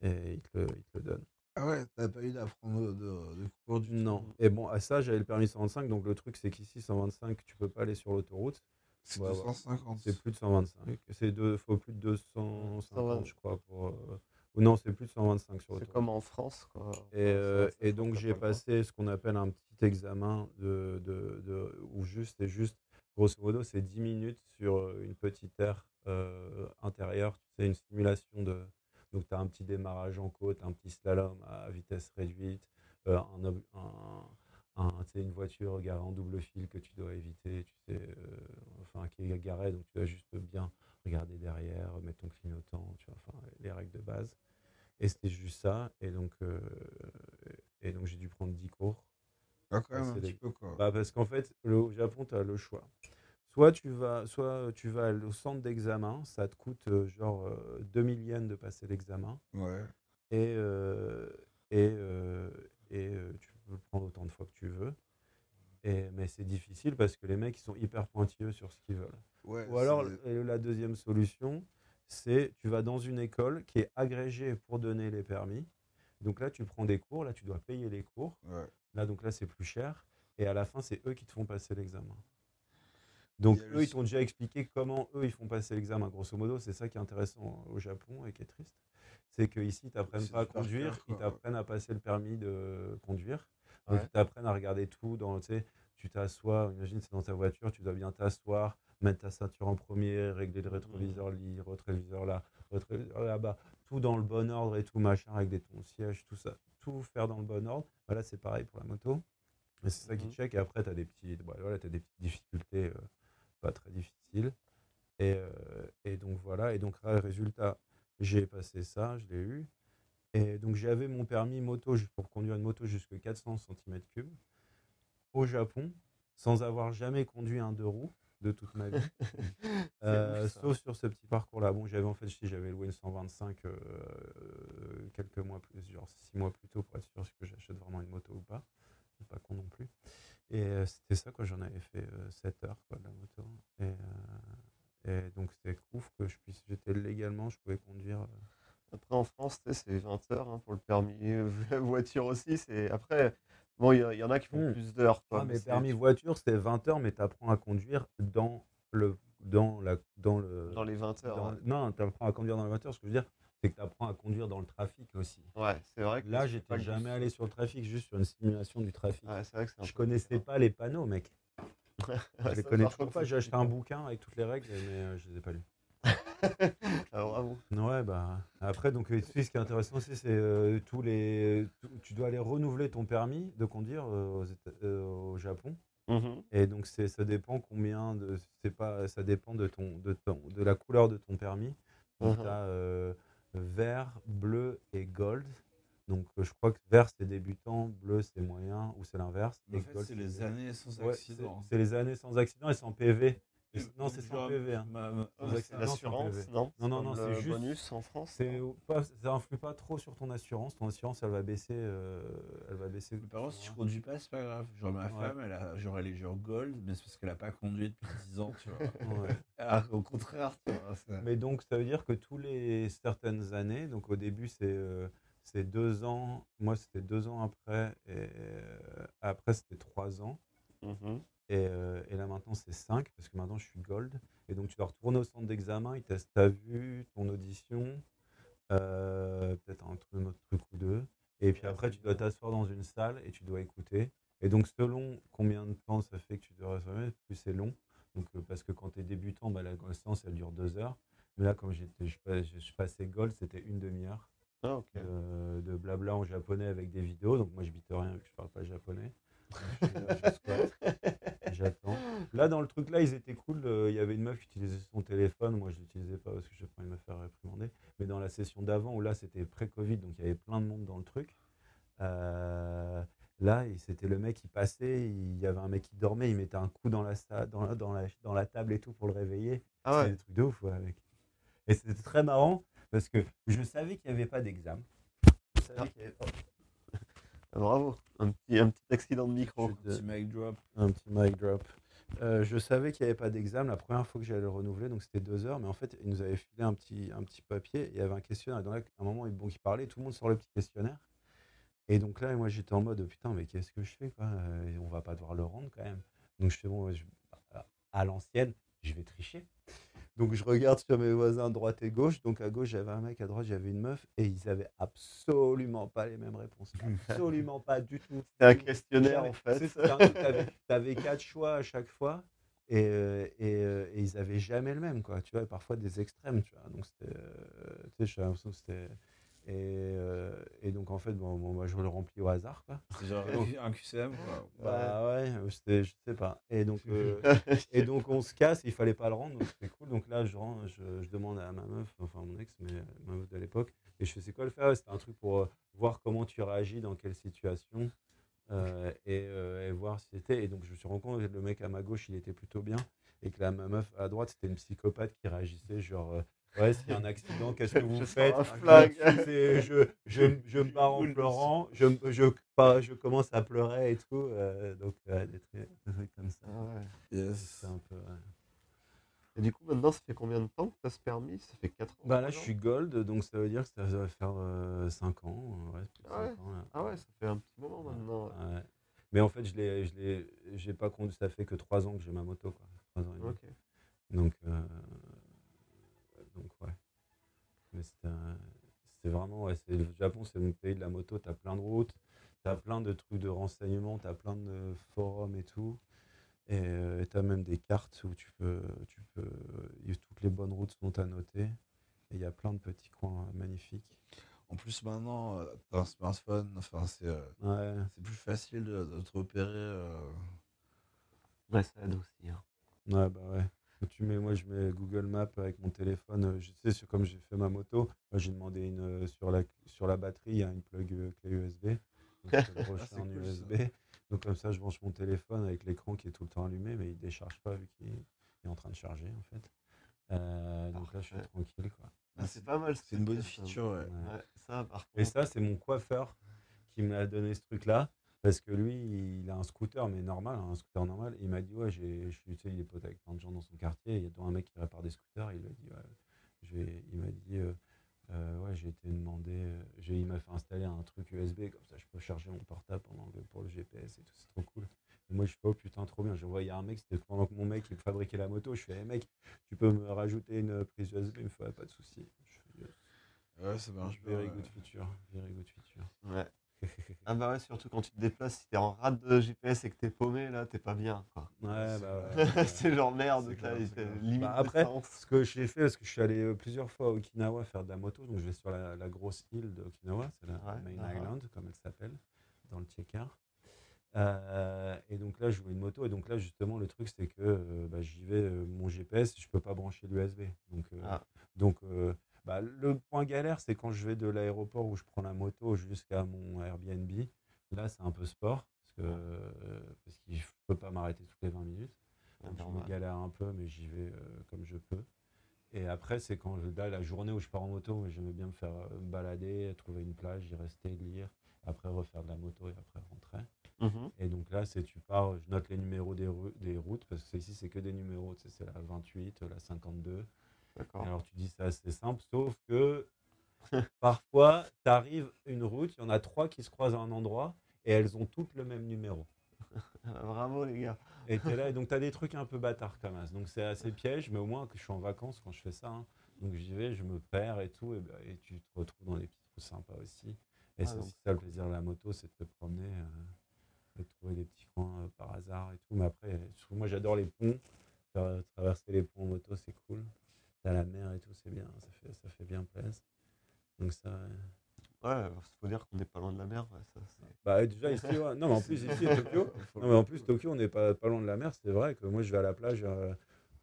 Et ils te le, ils te le donnent. Ah ouais, t'as pas eu d'apprendre de, cours du Non. tout. Et bon, à ça, j'avais le permis 125. Donc le truc, c'est qu'ici, 125, tu peux pas aller sur l'autoroute. C'est Ouais, ouais. 250. C'est plus de 125. C'est de, faut plus de 250, 120. je crois. Pour, euh, ou non, c'est plus de 125 sur C'est comme en France, quoi. Et, euh, et donc j'ai passé ce qu'on appelle un petit examen de, de, de où juste et juste grosso modo c'est 10 minutes sur euh, une petite aire euh, intérieure, tu sais une simulation de donc tu as un petit démarrage en côte, un petit slalom à vitesse réduite, euh, un, une voiture garée en double fil que tu dois éviter, tu sais enfin qui est garée donc tu dois juste bien regarder derrière, mettre ton clignotant, tu vois enfin les règles de base. Et c'était juste ça. Et donc, euh, et donc j'ai dû prendre 10 cours. Ah, quand même un petit peu, quoi. Bah, parce qu'en fait, le, au Japon, tu as le choix. Soit tu vas, soit tu vas au centre d'examen, ça te coûte euh, genre euh, 2000 yens de passer l'examen. Ouais. Et, euh, et, euh, et euh, tu peux le prendre autant de fois que tu veux. Et, mais c'est difficile parce que les mecs ils sont hyper pointilleux sur ce qu'ils veulent. Ouais Ou alors, la deuxième solution, c'est tu vas dans une école qui est agrégée pour donner les permis. Donc là, tu prends des cours, là, tu dois payer les cours. ouais. Là, donc là, c'est plus cher. Et à la fin, c'est eux qui te font passer l'examen. Donc, Il eux, ils t'ont déjà expliqué comment eux, ils font passer l'examen. Grosso modo, c'est ça qui est intéressant au Japon et qui est triste. C'est qu'ici, ils t'apprennent pas à conduire, ils t'apprennent à passer le permis de conduire. Donc, Ouais. ils t'apprennent à regarder tout dans, tu t'assois, imagine, c'est dans ta voiture, tu dois bien t'asseoir, mettre ta ceinture en premier, régler le rétroviseur, le rétroviseur là, rétroviseur là-bas, tout dans le bon ordre et tout machin, régler ton siège, tout ça, tout faire dans le bon ordre. Voilà, c'est pareil pour la moto. Et c'est ça qui Mhm. check. Et après, tu as des petits, bah, voilà, des petites difficultés euh, pas très difficiles. Et, euh, et donc voilà. Et donc, ré- résultat, j'ai passé ça, je l'ai eu. Et donc, j'avais mon permis moto pour conduire une moto jusqu'à 400 cm3 au Japon, sans avoir jamais conduit un deux roues de toute ma vie. Euh, sauf sur ce petit parcours-là. Bon, j'avais en fait, sais, j'avais loué une 125 euh, quelques mois plus, genre six mois plus tôt pour être sûr que j'achète vraiment une moto ou pas. C'est pas con non plus. Et euh, c'était ça, quoi. J'en avais fait 7 heures, quoi, de la moto. Et, euh, et donc, c'était ouf que je puisse, j'étais légalement, je pouvais conduire. euh, Après, en France, c'est 20 heures hein, pour le permis euh, voiture aussi. C'est Après, bon, il y, en a qui font Hmm. plus d'heures. Ah, mais c'est- permis voiture, c'était 20 heures, mais tu apprends à conduire dans le. Dans, la, dans le. Dans les 20 heures. dans- ouais. Non, tu apprends à conduire dans la voiture. Ce que je veux dire, c'est que tu apprends à conduire dans le trafic aussi. Ouais, c'est vrai que Là, c'est j'étais jamais allé sur le trafic, juste sur une simulation du trafic. Ouais, c'est vrai que c'est je connaissais différent. pas les panneaux, mec. Je les connais toujours pas. c'est J'ai acheté un bouquin avec toutes les règles, mais euh, je les ai pas lus. Ah, bravo. Ouais, bah. Après, donc, euh, tu sais, ce qui est intéressant aussi, c'est euh, tous les. tu dois aller renouveler ton permis de conduire euh, aux Éta- euh, au Japon. Mhm. Et donc, c'est, ça dépend combien de. C'est pas, ça dépend de, ton, de, ton, de la couleur de ton permis. Donc, Mhm. tu as vert, bleu et gold. Donc, euh, je crois que vert, c'est débutant, bleu, c'est moyen, ou c'est l'inverse. En et fait, gold, c'est les années sans Ouais, accident. c'est- C'est les années sans accident et sans PV. Non, c'est sans PV. hein. l'assurance, non? Non, non, non, c'est juste- bonus en France. Pas, ça influe pas trop sur ton assurance. Ton assurance, elle va baisser. euh, elle va baisser. Par contre, si je conduis pas, c'est pas grave. Genre, ma Ouais. femme, elle, a, genre, elle est genre gold, mais c'est parce qu'elle a pas conduit depuis 10 ans, tu vois. Ouais. Alors qu'au contraire, tu vois. ça- Mais donc, ça veut dire que tous les certaines années, donc au début, c'est euh, c'est deux ans. Moi, c'était deux ans après. Et euh, après, c'était trois ans. Mhm. Et, euh, et là, maintenant, c'est cinq, parce que maintenant, je suis gold. Et donc, tu dois retourner au centre d'examen. Ils testent ta vue, ton audition, euh, peut-être un, truc- autre truc ou deux. Et puis après, tu dois t'asseoir dans une salle et tu dois écouter. Et donc, selon combien de temps ça fait que tu dois rester, plus c'est long. Donc, euh, parce que quand tu es débutant, bah, la séance, elle dure deux heures. Mais là, comme j'étais, je, passais gold, c'était une demi-heure Ah, de, de blabla en japonais avec des vidéos. Donc, moi, je bite rien vu que je parle pas japonais. Je J'attends. Là, dans le truc là, ils étaient cool. euh, Il y avait une meuf qui utilisait son téléphone. Moi, je l'utilisais pas parce que j'ai pas envie de me faire réprimander. Mais dans la session d'avant, où là, c'était pré-Covid, donc il y avait plein de monde dans le truc. euh, là, c'était le mec qui passait. Il y avait un mec qui dormait. Il mettait un coup dans la, dans la, dans la, dans la table et tout pour le réveiller. Ah C'était des trucs de ouf, ouais, mec. Et c'était très marrant parce que je savais qu'il n'y avait pas d'examen. Je savais qu'il y avait pas- Ah, Bravo. Un petit, un petit accident de micro. Je- Petit mic drop. Un petit mic drop. Euh, je savais qu'il n'y avait pas d'examen la première fois que j'allais le renouveler, donc c'était deux heures, mais en fait, il nous avait filé un petit, un petit papier, et il y avait un questionnaire, et dans là, à un moment, il- bon, il parlait, tout le monde sort le petit questionnaire. Et donc là, moi, j'étais en mode, putain, mais qu'est-ce que je fais, quoi? Euh, On va pas devoir le rendre quand même. Donc je fais, bon, je- à l'ancienne, je vais tricher. Donc je regarde sur mes voisins droite et gauche. Donc à gauche, j'avais un mec, à droite, j'avais une meuf, et ils avaient absolument pas les mêmes réponses. Absolument pas du tout. C'est un questionnaire en fait. Tu avais, quatre choix à chaque fois et, euh, et, euh, et ils avaient jamais le même, quoi. Tu vois, et parfois des extrêmes, tu vois. Donc c'était, euh, Et, euh, et donc en fait, bon, bon, moi je le remplis au hasard, quoi. C'est genre Donc- un QCM, quoi. Bah ouais, euh, c'était, je sais pas. Et donc, euh, et donc on se casse, il fallait pas le rendre, donc c'était cool. Donc là, je, rends, je, je demande à ma meuf, enfin mon ex, mais ma meuf de l'époque, et je fais c'est quoi le faire? C'était un truc pour euh, voir comment tu réagis dans quelle situation euh, et, euh, et voir si c'était. Et donc je me suis rendu compte que le mec à ma gauche, il était plutôt bien, et que la ma meuf à droite, c'était une psychopathe qui réagissait genre. Ouais, s'il y a un accident, qu'est-ce que vous Je faites je, je, je me barre en pleurant, je, je, pas, je commence à pleurer et tout. euh, donc, euh, des, trucs, des trucs comme ça. Ah ouais. Yes. C'est un peu. ouais. Et du coup, maintenant, ça fait combien de temps que tu as ce permis Ça fait 4 ans Bah là, je ans? suis gold, donc ça veut dire que ça va faire 5 ans. euh, Ouais, plus de Ah ouais? ans. Ah ouais, ça fait un petit moment maintenant. ouais. Ouais. Mais en fait, je l'ai, j'ai pas conduit. Ça fait que 3 ans que j'ai ma moto, quoi. 3 ans et demi. Ok. Donc, euh, donc ouais. Mais c'était vraiment, ouais, c'est, le Japon, c'est mon pays de la moto. T'as plein de routes, t'as plein de trucs de renseignements, t'as plein de forums et tout. Et euh, t'as même des cartes où tu peux, tu peux, toutes les bonnes routes sont annotées. Et il y a plein de petits coins magnifiques. En plus, maintenant, euh, t'as un smartphone, enfin, c'est euh, Ouais. c'est plus facile de, de te repérer. euh, Ouais, ça aide aussi. hein. Ouais, bah ouais. Tu mets, moi, je mets Google Maps avec mon téléphone. euh, Je sais, sur- comme j'ai fait ma moto, moi, j'ai demandé une euh, sur la sur la batterie, il y a une plug euh, clé USB. Donc, je peux le brancher c'est en cool, ça. USB. Donc comme ça, je branche mon téléphone avec l'écran qui est tout le temps allumé, mais il décharge pas vu qu'il est en train de charger en fait. Euh, donc là, je suis tranquille quoi. Ah, c'est pas mal. ce C'est une bonne truc, feature, ouais. Ouais. Ouais, ça, par Et contre. ça, c'est mon coiffeur qui m'a donné ce truc-là. Parce que lui, il a un scooter, mais normal, un scooter normal. Et il m'a dit, ouais, j'ai, je suis, tu sais, il est pote avec plein de gens dans son quartier. Il y a un mec qui répare des scooters. Il lui a dit, ouais, je vais- il m'a dit, euh, euh, ouais, j'ai été demandé, euh, j'ai, il m'a fait installer un truc USB, comme ça je peux charger mon portable pendant que- pour le GPS et tout, c'est trop cool. Et moi, je fais, oh putain, trop bien. Y a un mec, c'était pendant que mon mec il fabriquait la moto. Je fais, hey, mec, tu peux me rajouter une prise USB Il me fait, pas de souci. Je fais. Ouais, ça marche bien. Very good feature. Very good feature. Ouais. Ah bah ouais, surtout quand tu te déplaces, si t'es en rade de GPS et que t'es paumé, là, t'es pas bien. Quoi. Ouais, bah ouais. c'est genre merde, clair, limite Bah, après. Ce que j'ai fait, parce que je suis allé euh, plusieurs fois à Okinawa faire de la moto, donc je vais sur la, la grosse île d'Okinawa, c'est la Ouais, Main ah, Island, comme elle s'appelle, dans le Tchekar. Euh, et donc là, je louais une moto, et donc là, justement, le truc, c'est que euh, bah, j'y vais, euh, mon GPS, je peux pas brancher l'USB. Donc, Ah. donc bah, le point galère, c'est quand je vais de l'aéroport où je prends la moto jusqu'à mon Airbnb. Là, c'est un peu sport, parce que euh, parce peut pas m'arrêter toutes les 20 minutes. Donc, je me galère un peu, mais j'y vais euh, comme je peux. Et après, c'est quand je, là, la journée où je pars en moto, j'aimais bien me faire euh, balader, trouver une plage, y rester, lire, après refaire de la moto et après rentrer. Mhm. Et donc là, c'est tu pars, je note les numéros des, des routes, parce que ici, c'est que des numéros. C'est la 28, la 52. Alors tu dis c'est assez simple, sauf que parfois, tu arrives une route, il y en a trois qui se croisent à un endroit et elles ont toutes le même numéro. Bravo les gars. Et t'es là, et donc tu as des trucs un peu bâtards comme ça. Donc c'est assez piège, mais au moins que je suis en vacances quand je fais ça. hein. Donc j'y vais, je me perds et tout, et, ben, et tu te retrouves dans des petits trous sympas aussi. Et Ah, c'est aussi ça le plaisir de la moto, c'est de te promener, euh, de trouver des petits coins euh, par hasard et tout. Mais après, moi j'adore les ponts. Traverser les ponts en moto, c'est cool. T'as la mer et tout, c'est bien, ça fait, ça fait bien plaisir. Donc ça, ouais. Ouais, faut dire qu'on n'est pas loin de la mer. ouais, ça, Bah déjà ici, ouais. non mais en plus ici à Tokyo, non mais en plus Tokyo on n'est pas, pas loin de la mer, c'est vrai que moi je vais à la plage, euh,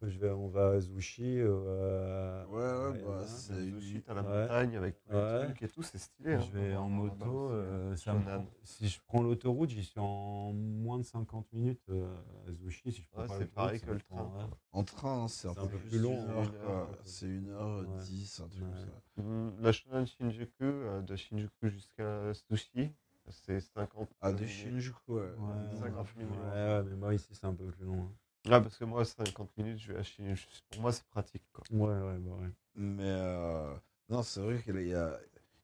je vais, on va à Zushi, euh, Ouais, ouais, à bah, c'est sushi, t'as la Ouais. montagne avec tous Ouais. les trucs et tout, c'est stylé. hein. je vais en moto, euh, ça me Shonan. prend- si je prends l'autoroute, j'y suis en moins de 50 minutes euh, à Zushi. Si je prends Ouais, pas c'est pareil que le prend, train, ouais. En train, c'est un, peu plus long. quoi. C'est une heure Ouais. dix, un truc comme ça. La Shonan Shinjuku, de Shinjuku jusqu'à Sushi, c'est 50 Ah, de minutes. Shinjuku, ouais. Ouais, 50 minutes. Ouais, ouais, mais moi ici c'est un peu plus long. Ah, parce que moi, 50 minutes, je vais à Shinjuku. Pour moi, c'est pratique. Quoi. Ouais, ouais, bah ouais. Mais euh, non, c'est vrai qu'il y a,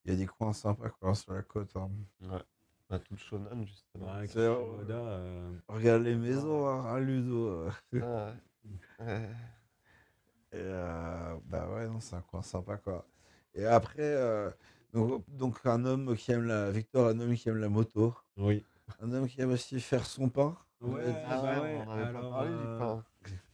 il y a des coins sympas quoi, sur la côte. hein. Ouais. Bah, tout le Shonan, justement. Ouais, Shimoda, euh, Regarde les maisons, hein, hein, Ludo. Ah, ouais. Ouais. Et euh, bah ouais, non, c'est un coin sympa quoi. Et après, euh, donc, donc un homme qui aime la Victor, un homme qui aime la moto, Oui. un homme qui aime aussi faire son pain. Ouais, Ah bah ouais, ouais, on en avait pas alors, parlé euh, pain.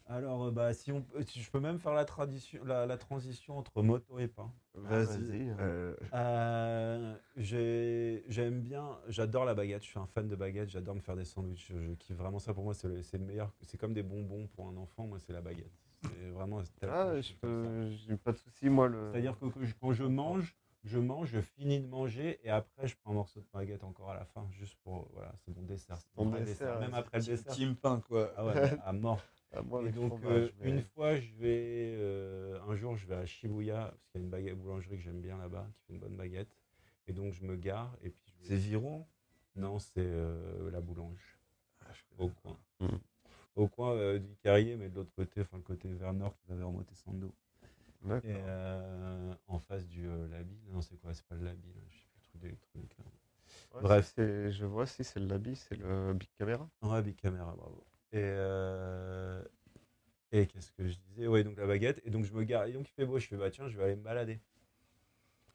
Alors, euh, bah, si on, peut- si je peux même faire la, tradition, la, la transition entre moto et pain. Vas-y. vas-y. euh, Euh, j'ai- J'aime bien, j'adore la baguette, je suis un fan de baguette, j'adore me faire des sandwichs, je, je kiffe vraiment ça. Pour moi, c'est le, c'est le meilleur, c'est comme des bonbons pour un enfant, moi, c'est la baguette. C'est vraiment. Ah, je j'ai pas de soucis, moi. Le... C'est-à-dire que, que je- quand je mange, je mange, je finis de manger et après, je prends un morceau de baguette encore à la fin, juste pour. Voilà, c'est mon dessert. c'est mon dessert, Même après le dessert. team pain quoi. Ah ouais, à mort. Ah, moi, Et donc, fromage, euh, mais- une fois, je vais. euh, un jour, je vais à Shibuya, parce qu'il y a une baguette boulangerie que j'aime bien là-bas, qui fait une bonne baguette. Et donc, je me gare. Et puis C'est Viron? Non, c'est euh, la boulange, Ah, je connais au coin. Au coin du Carrier, mais de l'autre côté, enfin, le côté vers nord qui va vers Motesando. Et euh, en face du euh. Non, c'est quoi? C'est pas le Labi, là, je sais plus le truc d'électronique. là. Ouais, bref. c'est- je vois si c'est le Labi, c'est le Big Camera. Ouais, Big Camera, bravo. Et, euh, et qu'est-ce que je disais? Ouais, donc la baguette. Et donc je me gare. Et donc il fait beau. Je fais bah tiens, je vais aller me balader.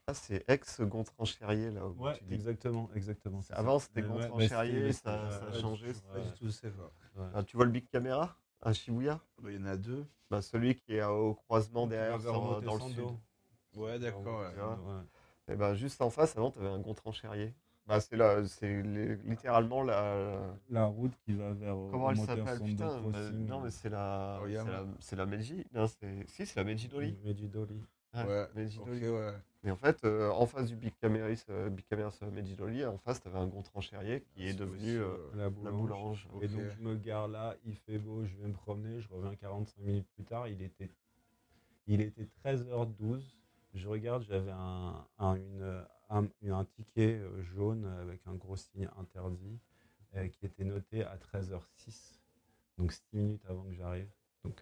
Ah, c'est ex-Gontran-Chérier, là où Ouais, tu dis. exactement, exactement. c'est Avant, c'était Mais ouais, Gontran mais Cherrier, c'était- ça- a changé, ouais, c'est Pas du tout, c'est quoi. ouais. Ah, tu vois le Big Camera à Shibuya Bah, Il y en a deux. bah, Celui qui est au croisement derrière, sur- dans le sud. Ouais, d'accord. ouais. Ouais, ouais. Et ben, juste en face, avant, tu avais un Gontran-Chérier. Bah, c'est là, c'est li- littéralement la. La route qui va vers. euh, Comment elle s'appelle Putain, non, mais c'est la. C'est la, la Meiji. Non, c'est. Si, c'est la Meiji Doli. Meiji Doli. Ah, Ouais, Meiji ouais. Et en fait, euh, en face du Big Camera, euh, Big Doli, en face, tu avais un Gontran-Chérier qui est C'est devenu euh, euh, La la boulange. Et donc je me gare là, il fait beau, je vais me promener, je reviens 45 minutes plus tard, il était, il était 13h12, je regarde, j'avais un, un, une- un, un ticket euh, jaune avec un gros signe interdit euh, qui était noté à 13h06, donc 6 minutes avant que j'arrive. Donc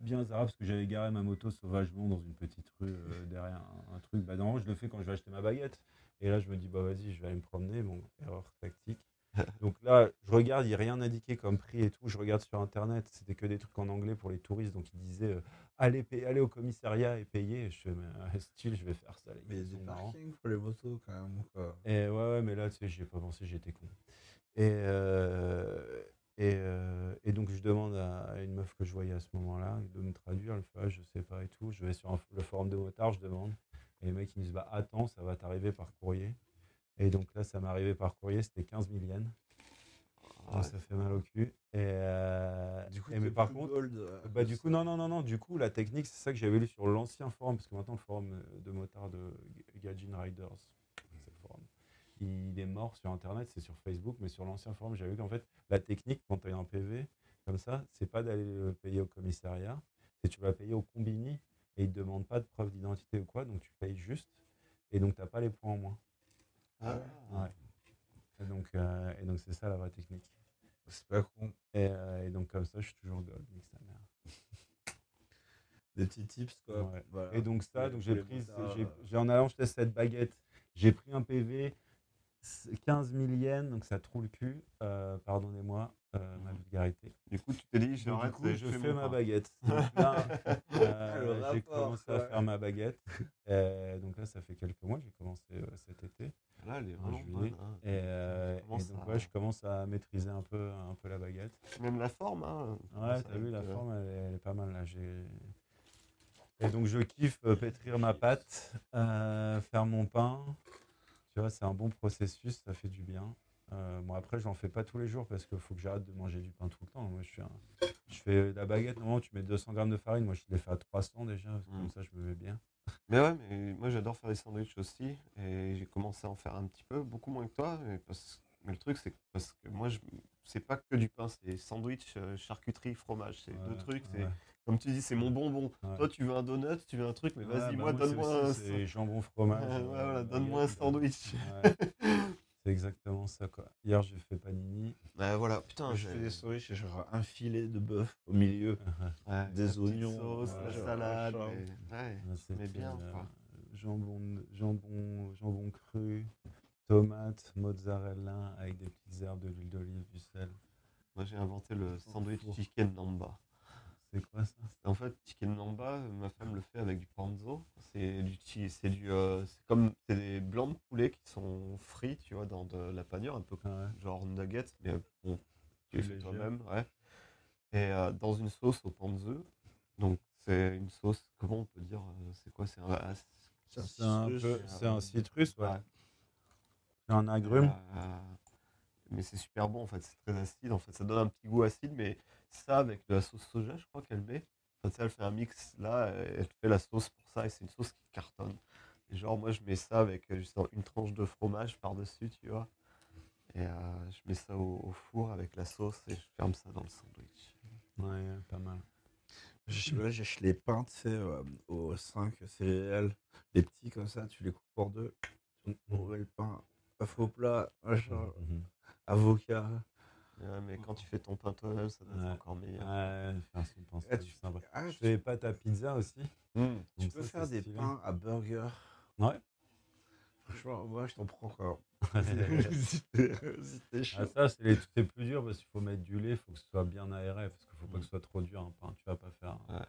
bien hasard parce que j'avais garé ma moto sauvagement dans une petite rue euh, derrière un, un truc. Bah normalement je le fais quand je vais acheter ma baguette. Et là je me dis bah vas-y je vais aller me promener, bon erreur tactique. Donc là, je regarde, il n'y a rien indiqué comme prix et tout. Je regarde sur internet, c'était que des trucs en anglais pour les touristes. Donc ils disaient euh, allez, allez au commissariat et payer. Et je fais, mais euh, style, je vais faire ça. les Mais il y gars, a des parkings pour les motos quand même. Quoi? Et ouais, ouais, mais là, tu sais, j'y ai pas pensé, j'étais con. Et, euh, et, euh, et donc, je demande à une meuf que je voyais à ce moment-là de me traduire. Elle fait, ah, je sais pas et tout. Je vais sur un- le forum de motard, je demande. Et les mecs, ils me disent, bah attends, ça va t'arriver par courrier. Et donc là, ça m'est arrivé par courrier, c'était 15 000 yens. Donc ça fait mal au cul. Et, euh, Du coup, et mais par contre, gold, euh, bah du coup, non, non, non, non. Du coup, la technique, c'est ça que j'avais lu sur l'ancien forum, parce que maintenant, le forum de motard de G- Gaijin Riders, il est mort sur Internet, c'est sur Facebook, mais sur l'ancien forum, j'avais vu qu'en fait, la technique, quand tu as un PV, comme ça, c'est pas d'aller le payer au commissariat, c'est tu vas payer au combini et ils te demandent pas de preuve d'identité ou quoi, donc tu payes juste et donc t'as pas les points en moins. Ah, Ouais. Et donc, euh, et donc c'est ça la vraie technique. C'est pas con. Et, euh, et donc comme ça, je suis toujours gold, nique sa mère. Des petits tips, quoi. Ouais. Voilà. Et donc ça, donc j'ai pris, j'ai- euh. j'ai en allant acheter cette baguette, j'ai pris un PV, 15 000 yens, donc ça trouve le cul, euh, pardonnez-moi euh, ma vulgarité. Du coup, tu t'es dit, et je fais fais mon ma baguette. Donc là, euh, j'ai commencé à faire ma baguette. Euh, donc là, ça fait quelques mois, j'ai commencé euh, cet été. Là, elle est En vraiment juillet. bonne. hein. Et, euh, donc à- ouais, je commence à maîtriser un peu, un peu la baguette. Même la forme. Hein, Ouais, t'as vu, la euh, forme, elle est, elle est pas mal là. j'ai- Et donc, je kiffe euh, pétrir ma pâte, euh, faire mon pain. Tu vois, c'est un bon processus, ça fait du bien. Euh, bon, après, j'en fais pas tous les jours parce qu'il faut que j'arrête de manger du pain tout le temps. Moi, je, suis un- je fais la baguette, normalement, tu mets 200 grammes de farine. Moi, je les fais à 300 déjà, parce que Mm. comme ça, je me mets bien. Mais ouais, mais moi j'adore faire des sandwichs aussi. Et j'ai commencé à en faire un petit peu, beaucoup moins que toi. Mais, parce- mais le truc, c'est que, parce que moi, je... c'est pas que du pain, c'est sandwich, euh, charcuterie, fromage. C'est deux trucs. Ouais, comme tu dis, c'est mon bonbon. ouais. Toi, tu veux un donut, tu veux un truc, mais Ouais, vas-y, bah, moi, donne-moi un. C'est jambon fromage. Ouais, euh, voilà, baguette, donne-moi un bah, sandwich. ouais. C'est exactement ça, quoi. Hier, j'ai fait panini. Ouais, voilà, putain, je j'ai- fais des sandwichs et genre un filet de bœuf au milieu. ouais, des oignons, sauce, ouais, la genre, salade. et- Ouais, mais bien, euh, quoi. jambon, jambon, jambon cru, tomate, mozzarella avec des petites herbes, de l'huile d'olive, du sel. Moi, j'ai inventé le sandwich chicken namba. C'est quoi ça? En fait, chicken namba, euh, ma femme le fait avec du panzo. C'est du, c'est du, euh, c'est comme, c'est des blancs de poulet qui sont frits, tu vois, dans de la panure, un peu Ah ouais. genre nuggets, mais bon, tu les fais toi-même, ouais. Et euh, dans une sauce au panzo. Donc, c'est une sauce, comment on peut dire, c'est quoi, c'est un, ah, c'est- C'est un, citrus, peu- c'est un un- citrus, ouais. ouais. C'est un agrume. Euh, mais c'est super bon en fait, c'est très acide en fait, ça donne un petit goût acide, mais ça avec de la sauce soja, je crois qu'elle met. Enfin, tu sais, elle fait un mix là, elle fait la sauce pour ça et c'est une sauce qui cartonne. Et genre, moi je mets ça avec euh, juste une tranche de fromage par-dessus, tu vois. Et euh, je mets ça au, au four avec la sauce et je ferme ça dans le sandwich. Ouais, pas mal. Je- Là, j'achète les pains, tu sais, euh, aux 5 céréales, les petits comme ça, tu les coupes en deux. Tu le pain, œuf au plat, machin, Mhm. avocat. Ouais, mais quand tu fais ton pain toi-même, ça doit être encore meilleur. Ouais, faire son pain, Ah, c'est tu- sympa. Ah, Je tu, fais des pâtes à pizza aussi. Mmh. tu peux ça, faire des stylé. pains à burger. Ouais. Franchement, moi, je t'en prends quoi. ah, ça, c'est les- plus dur parce qu'il faut mettre du lait, il faut que ce soit bien aéré, parce qu'il faut pas que ce soit trop dur un pain. Tu vas pas faire. Ouais.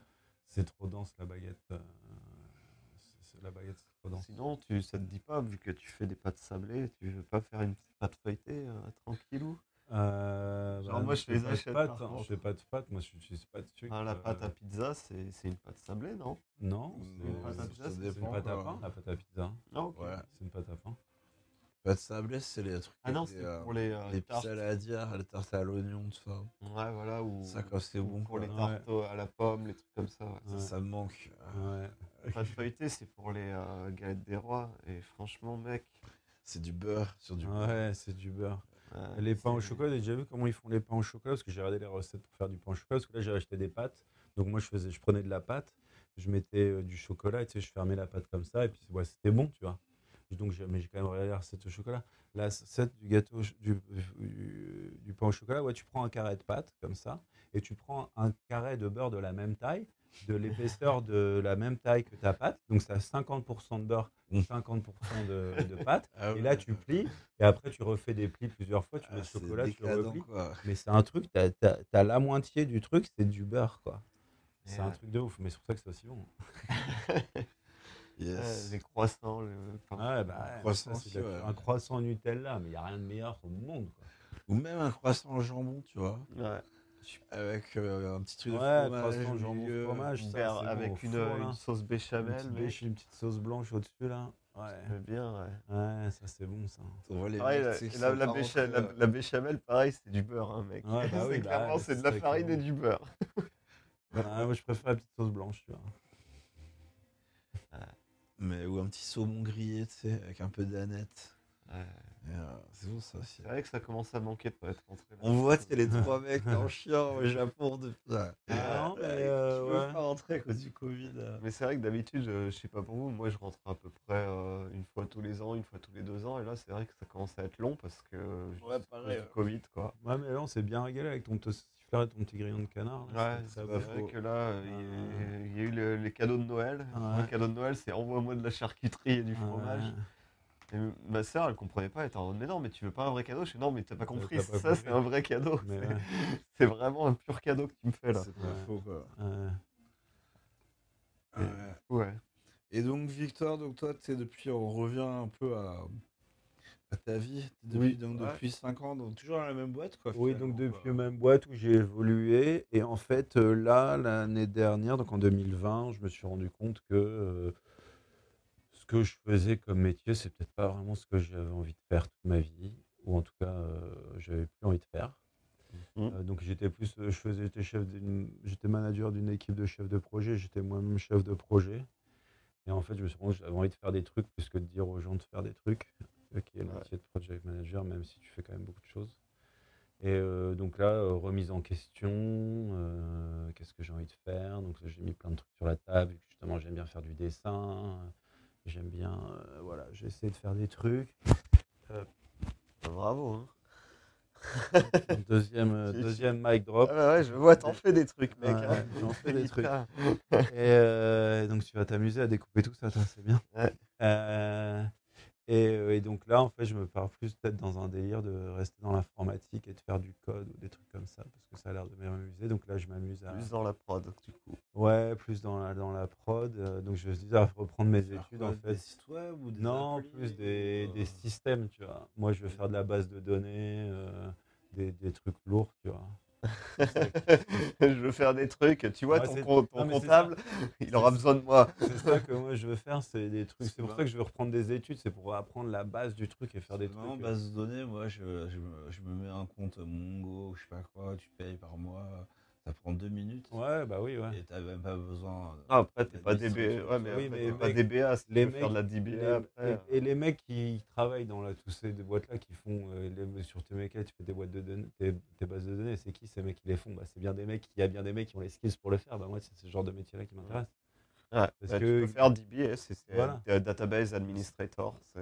C'est trop dense la baguette. euh, la baguette, c'est trop dense. Sinon, tu, ça te dit pas, vu que tu fais des pâtes sablées, tu veux pas faire une petite pâte feuilletée euh, tranquillou? Euh, Genre, moi, je fais les pas de achète, pâtes, par hein. Je fais pas de pâtes, moi, je n'utilise pas de sucre. Ah, la pâte euh, à pizza, c'est c'est une pâte sablée, non? Non, c'est pâte à pizza, c'est une pâte à pain, la pâte à pizza. Ah, ok. Ouais. C'est une pâte à pain. Pâte sablée, c'est les trucs. Ah non, c'est euh, pour les, euh, les tartes. saladières, les tartes à l'oignon, tout ça. Ouais, voilà, ou Ça, quand c'est bon, pour quoi. les tartes à la pomme, les trucs comme ça. ouais. Ça, Ouais. ça me manque. Ouais. Pâte feuilletée, c'est pour les euh, galettes des rois. Et franchement, mec. C'est du beurre sur du beurre. Ouais, c'est du beurre. Les pains au chocolat, j'ai déjà vu comment ils font les pains au chocolat? Parce que j'ai regardé les recettes pour faire du pain au chocolat parce que là j'ai acheté des pâtes. Donc moi je faisais, je prenais de la pâte, je mettais euh, du chocolat et tu sais, je fermais la pâte comme ça et puis ouais, c'était bon, tu vois. Donc j'ai, mais j'ai quand même regardé la recette au chocolat. La recette du gâteau du, du, du pain au chocolat, ouais, tu prends un carré de pâte comme ça et tu prends un carré de beurre de la même taille, de l'épaisseur de la même taille que ta pâte. Donc ça a 50% de beurre. 50% de, de pâte. Ah Et là, tu plies, et après, tu refais des plis plusieurs fois, tu Ah, mets le chocolat, tu le replies. quoi. Mais c'est un truc, t'as as, la moitié du truc, c'est du beurre, quoi. C'est un truc de ouf, mais c'est pour ça que c'est aussi bon. Yes. Ouais, les croissants, le pain. Ouais, bah, croissant ça, aussi, ouais. Un croissant Nutella, mais il n'y a rien de meilleur au monde, quoi. Ou même un croissant au jambon, tu vois. Ouais. Avec euh, un petit truc de Ouais, fromage. croissant, jambon, fromage, ça, Faire c'est bon, avec une, là. une sauce Une béchamel, petite, mec. béche- une petite sauce blanche au-dessus, là. Ouais, C'est bien, ouais. ouais, ça, c'est bon, ça. On voit les Pareil, mecs, la, la, la bécha- la- euh, la béchamel, pareil, c'est du beurre, hein, mec. Ouais, bah oui, c'est bah clairement, ouais, c'est de la farine et du beurre. Ah, moi, je préfère la petite sauce blanche, tu vois. Mais ou un petit saumon grillé, tu sais, avec un peu d'aneth. Ouais. Euh, c'est pour ça aussi. C'est vrai que ça commence à manquer de pas être rentré. là. On voit, c'est les trois mecs en chiant au Japon depuis. Ah non, mais, euh, tu veux ouais. pas rentrer à cause du Covid. euh. Mais c'est vrai que d'habitude, euh, je sais pas pour vous, moi je rentre à peu près euh, une fois tous les ans, une fois tous les deux ans, et là c'est vrai que ça commence à être long parce que je Ouais, pareil, du. Covid quoi. Ouais, mais là, on s'est bien régalé avec ton et ton petit grillon de canard. là, Ouais, c'est vrai faux. que là, euh, il y a- il y, a eu le- les cadeaux de Noël. Ouais. Le cadeau de Noël, c'est envoie-moi de la charcuterie et du fromage. Ouais. Et ma soeur, elle comprenait pas, elle était en mode, mais non, mais tu veux pas un vrai cadeau? Je fais non, mais t'as pas compris, t'as pas ça compris. c'est un vrai cadeau. Mais C'est- ouais. C'est vraiment un pur cadeau que tu me fais là. C'est pas Ouais. faux, quoi. Ouais. Ouais. Ouais. Et donc, Victor, donc toi, tu sais, depuis, on revient un peu à, à ta vie. Depuis, Oui. donc, Ouais. depuis 5 ans, donc toujours dans la même boîte, quoi. Oui, donc depuis la même boîte où j'ai évolué. Et en fait, euh, là, l'année dernière, donc en 2020, je me suis rendu compte que euh, que je faisais comme métier, c'est peut-être pas vraiment ce que j'avais envie de faire toute ma vie. Ou en tout cas, euh, j'avais plus envie de faire. Mhm. Euh, donc j'étais plus, euh, je faisais, j'étais chef d'une, j'étais manager d'une équipe de chefs de projet, j'étais moi-même chef de projet. Et en fait, je me suis rendu compte que j'avais envie de faire des trucs plus que de dire aux gens de faire des trucs, qui est le métier de project manager, même si tu fais quand même beaucoup de choses. Et euh, donc là, euh, remise en question, euh, qu'est-ce que j'ai envie de faire? Donc j'ai mis plein de trucs sur la table, justement j'aime bien faire du dessin, j'aime bien, euh, voilà, j'ai essayé de faire des trucs. Bravo. Hein. Deuxième, euh, deuxième mic drop. Ah ouais, ouais, je vois, t'en fais des trucs, mec. Ouais, hein. j'en fais des trucs. Et euh, donc tu vas t'amuser à découper tout ça, c'est bien. Ouais. Euh, et, et donc là, en fait, je me pars plus peut-être dans un délire de rester dans l'informatique et de faire du code ou des trucs comme ça, parce que ça a l'air de m'amuser. Donc là, je m'amuse à... Plus dans la prod, du coup. Ouais, plus dans la, dans la prod. euh, donc je me dis à reprendre mes études, quoi, en Des fait. sites web ou des Non, applis, plus des, des euh, systèmes, tu vois. Moi, je veux faire de la base de données, euh, des, des trucs lourds, tu vois. je veux faire des trucs. Tu vois, Ouais, ton, ton non, comptable, il aura besoin de moi. C'est ça que moi je veux faire, c'est des trucs. C'est pour ça que je veux reprendre des études, c'est pour apprendre la base du truc et faire des C'est vraiment trucs. base de données, moi je, je me mets un compte Mongo, je sais pas quoi, tu payes par mois, ça prend deux minutes Ouais, bah oui, ouais. et t'as même pas besoin. Ah, après, t'es pas DBA. Ouais, mais, Oui, après, mais t'es pas mec, DBA. Si les tu veux faire de la Les- après. euh. et, et les mecs qui travaillent dans la, tous ces boîtes-là qui font euh, les- sur tes mecs, tu fais des boîtes de données, tes, tes bases de données, c'est qui ces mecs qui les font? Bah, C'est bien des mecs, il y a bien des mecs qui ont les skills pour le faire. Bah, moi, c'est ce genre de métier-là qui m'intéresse. Ouais, Parce bah, que- tu peux faire DBA, c'est Voilà. un Database Administrator. C'est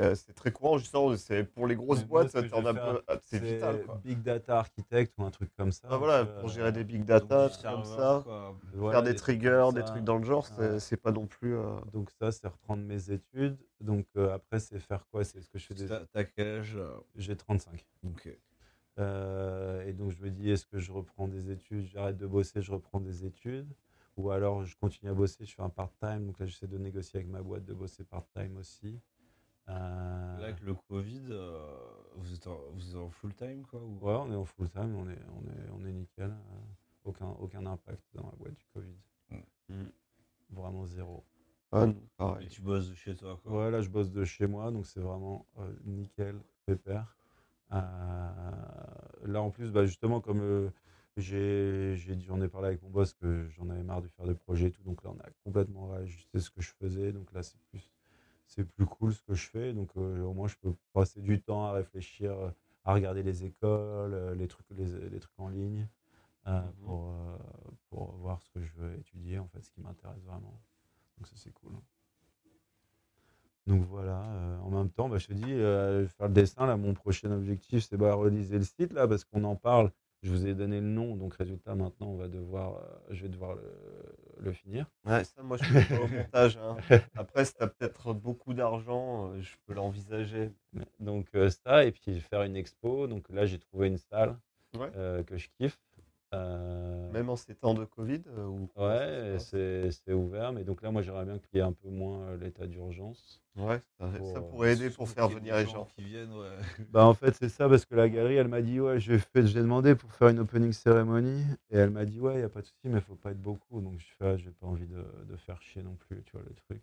Ouais. très courant, justement. C'est pour les grosses boîtes, ce ah, c'est vital. Quoi. Big Data Architect ou un truc comme ça. Ah, voilà, euh, pour gérer des big data, du trucs comme serveur, ça. quoi. voilà, faire des triggers, des trucs dans le genre, c'est Ouais. c'est pas non plus. euh, Donc ça, c'est reprendre mes études. Donc euh, après, c'est faire quoi? C'est ce que je fais des... T'as t'as quel âge euh, J'ai 35. Ok. Euh, et donc je me dis, est-ce que je reprends des études, j'arrête de bosser, je reprends des études Ou alors je continue à bosser, je fais un part-time. Donc là, j'essaie de négocier avec ma boîte de bosser part-time aussi. Euh, Là, avec le Covid, euh, vous, êtes en, vous êtes en full time quoi ou... Ouais, on est en full-time, on est, on est, on est nickel. euh, aucun, aucun impact dans la boîte du Covid. Mm. Vraiment zéro. Ah non, Et tu bosses de chez toi quoi? Ouais, là, je bosse de chez moi, donc c'est vraiment euh, nickel, pépère. Euh, là, en plus, bah, justement, comme euh, j'ai, j'en ai parlé avec mon boss que j'en avais marre de faire des projets et tout, donc là, on a complètement réajusté ce que je faisais. Donc là, c'est plus, c'est plus cool ce que je fais. Donc euh, au moins, je peux passer du temps à réfléchir, à regarder les écoles, euh, les trucs, les, les trucs en ligne, euh, Mhm. pour, euh, pour voir ce que je veux étudier, en fait, ce qui m'intéresse vraiment. Donc ça, c'est cool. Donc voilà, euh, en même temps, bah, je te dis, euh, faire le dessin, là, mon prochain objectif, c'est bah, reliser le site, là, parce qu'on en parle. Je vous ai donné le nom, donc résultat, maintenant, on va devoir, euh, je vais devoir le, le finir. Ouais, ça, moi, je fais pas au montage. hein. Après, si t'as peut-être beaucoup d'argent, euh, je peux l'envisager. Donc euh, ça, et puis faire une expo. Donc là, j'ai trouvé une salle Ouais. euh, que je kiffe. Euh, Même en ces temps de Covid euh, ouais, c'est c'est ouvert, mais donc là, moi, j'aimerais bien qu'il y ait un peu moins euh, l'état d'urgence. Ouais, ça, pour, ça euh, pourrait aider pour faire venir les gens. qui viennent, ouais. Bah en fait c'est ça parce que la galerie elle m'a dit ouais j'ai fait j'ai demandé pour faire une opening ceremony et elle m'a dit ouais y a pas de souci mais faut pas être beaucoup donc je fais ah, j'ai pas envie de, de faire chier non plus tu vois le truc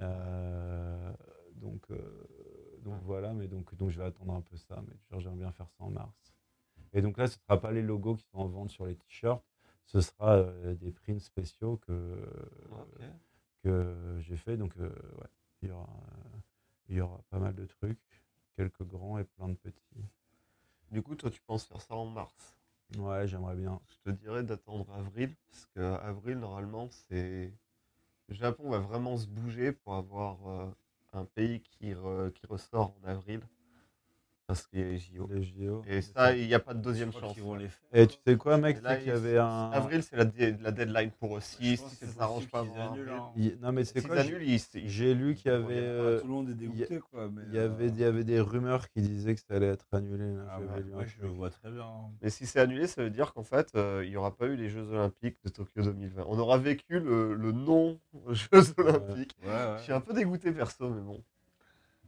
Euh, donc euh, donc voilà mais donc donc je vais attendre un peu ça mais genre, j'aimerais bien faire ça en mars et donc là ce sera pas les logos qui sont en vente sur les t-shirts ce sera euh, des prints spéciaux que Ok. que j'ai fait donc euh, ouais il y aura, euh, Il y aura pas mal de trucs, quelques grands et plein de petits. Du coup, toi, tu penses faire ça en mars? Ouais, j'aimerais bien. Je te dirais d'attendre avril, parce que avril, normalement, c'est. Le Japon va vraiment se bouger pour avoir euh, un pays qui, re- qui ressort en avril. Parce qu'il y a les JO. Les JO. Et ça, il n'y a pas de deuxième chance. qu'ils vont les faire. Et tu sais quoi, mec, là, qu'il y il- avait un. Avril, c'est la, dé- la deadline pour eux. Je Si, ça c'est s'arrange pas annulent, hein. Il- Non, mais c'est quoi j'ai- lu qu'il y il avait. euh, tout le monde est il dégoûté, quoi. Mais, Il y, avait, il y avait des rumeurs qui disaient que ça allait être annulé. Là. Ah ouais, ouais, je le vois très bien. hein. Mais si c'est annulé, ça veut dire qu'en fait, euh, il n'y aura pas eu les Jeux Olympiques de Tokyo 2020. On aura vécu le, le non-Jeux Olympiques. Ouais. Je suis un peu dégoûté perso, mais bon.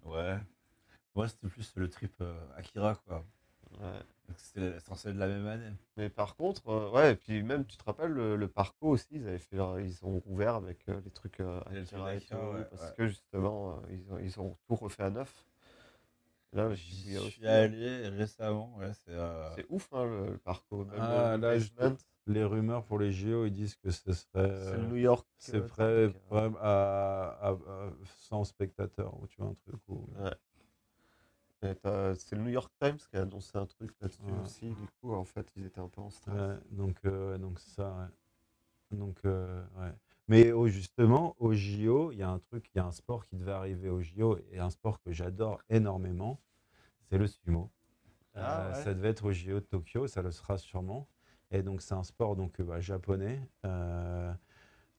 Ouais. Moi, c'était plus le trip euh, Akira, quoi. Ouais. C'était censé être de la même année. Mais par contre, euh, ouais, et puis même, tu te rappelles, le, le parcours aussi, ils, avaient fait leur- ils ont ouvert avec euh, les trucs euh, Akira et tout, Akira, ouais, parce ouais. que justement, ils, ont, ils ont tout refait à neuf. Là, J'y suis allé récemment. Ouais, c'est. C'est ouf, hein, le, le parcours. Même Ah, le là, je- Les rumeurs pour les JO, ils disent que ce serait. c'est New York. C'est prêt, à, à- à 100 spectateurs, ou tu vois, un truc où. Ouais. C'est le New York Times qui a annoncé un truc là-dessus Ouais. aussi. Du coup, en fait, ils étaient un peu en stress. Ouais, donc, euh, donc ça, ouais. Donc, euh. Mais oh, justement, au JO, il y a un truc, il y a un sport qui devait arriver au JO, et un sport que j'adore énormément, c'est le sumo. Ah Euh. Ça devait être au JO de Tokyo, ça le sera sûrement. Et donc, c'est un sport donc, bah, japonais.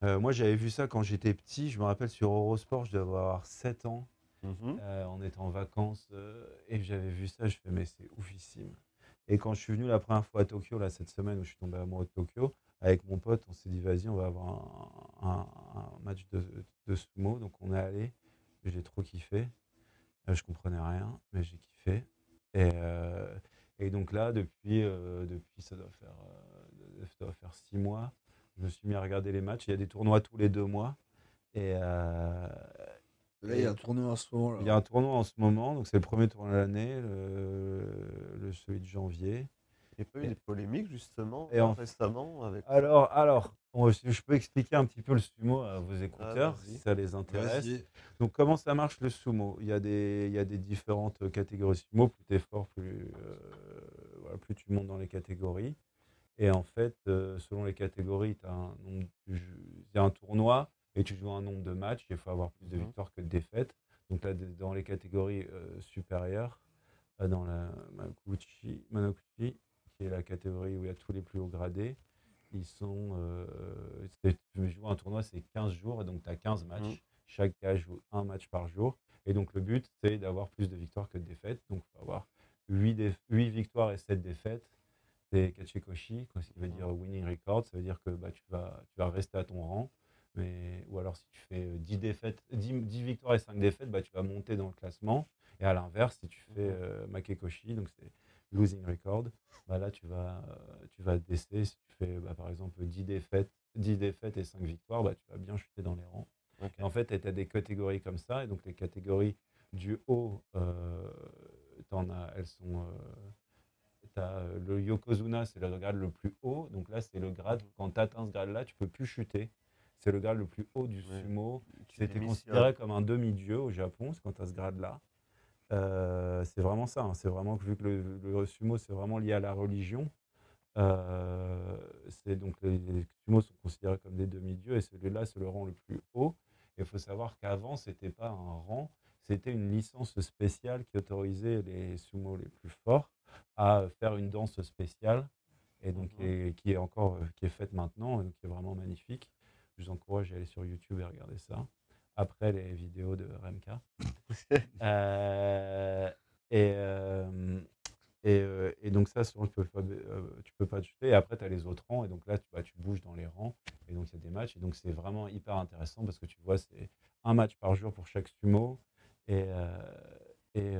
Moi, j'avais vu ça quand j'étais petit. Je me rappelle sur Eurosport, je devais avoir 7 ans. Mhm. Euh, on était en vacances euh, et j'avais vu ça, je fais mais c'est oufissime. Et quand je suis venu la première fois à Tokyo, là, cette semaine où je suis tombé amoureux de Tokyo, avec mon pote, on s'est dit vas-y, on va avoir un, match de, sumo. Donc on est allé, j'ai trop kiffé. Euh, je comprenais rien, mais j'ai kiffé. Et, donc là, depuis, depuis ça doit faire, ça doit faire six mois, je me suis mis à regarder les matchs. Il y a des tournois tous les deux mois. Et, Là, il y a un tournoi en ce moment. Là. il y a un tournoi en ce moment, donc c'est le premier tournoi de l'année, le, le- celui de janvier. Il n'y a pas eu des polémiques justement Et en- récemment avec. Alors, alors, on- je peux expliquer un petit peu le sumo à vos écouteurs, vas-y. si ça les intéresse. Donc, comment ça marche le sumo? Il y, a des, il y a des différentes catégories sumo. Plus tu es fort, plus, euh, voilà, plus tu montes dans les catégories. Et en fait, euh, selon les catégories, tu as un nombre, il y a un tournoi et tu joues un nombre de matchs. Il faut avoir plus de Mhm. victoires que de défaites. Donc là, dans les catégories euh, supérieures, euh, dans la Makuchi, Manokuchi, qui est la catégorie où il y a tous les plus hauts gradés, ils sont. euh, tu joues un tournoi, c'est 15 jours, et donc tu as 15 matchs. Mhm. Chaque gars joue un match par jour. Et donc le but, c'est d'avoir plus de victoires que de défaites. Donc il faut avoir 8, victoires et 7 défaites. C'est Kachikoshi, quoi, ce qui veut dire winning record. Ça veut dire que bah, tu, vas, tu vas rester à ton rang. Mais, ou alors si tu fais euh, 10, défaites, 10, 10 victoires et 5 défaites, bah, tu vas monter dans le classement. Et à l'inverse, si tu fais euh, Makekoshi, donc c'est losing record, bah là tu vas, euh, tu vas baisser. Si tu fais bah, par exemple 10 défaites, 10 défaites et 5 victoires, bah, tu vas bien chuter dans les rangs. Et en fait, tu as des catégories comme ça. Et donc les catégories du haut, euh, as, elles sont... as le Yokozuna, c'est le grade le plus haut. Donc là, c'est le grade, quand tu atteins ce grade-là, tu peux plus chuter. C'est le grade le plus haut du sumo. C'était considéré comme un demi-dieu au Japon, c'est quand as ce grade-là. Euh, c'est vraiment ça. hein. C'est vraiment vu que le, le sumo, c'est vraiment lié à la religion. euh, c'est donc les, les sumos sont considérés comme des demi-dieux et celui-là, c'est le rang le plus haut. Il faut savoir qu'avant, c'était pas un rang, c'était une licence spéciale qui autorisait les sumos les plus forts à faire une danse spéciale et donc et qui est encore euh, qui est faite maintenant et donc qui est vraiment magnifique. Je vous encourage à aller sur YouTube et regarder ça. Après les vidéos de Remka. Euh, et, euh, et, euh, et donc ça, souvent, tu peux pas, tu peux pas te jeter. Et après, tu as les autres rangs. Et donc là, tu, bah, tu bouges dans les rangs. Et donc, il y a des matchs. Et donc, c'est vraiment hyper intéressant parce que tu vois, c'est un match par jour pour chaque sumo. Et, et,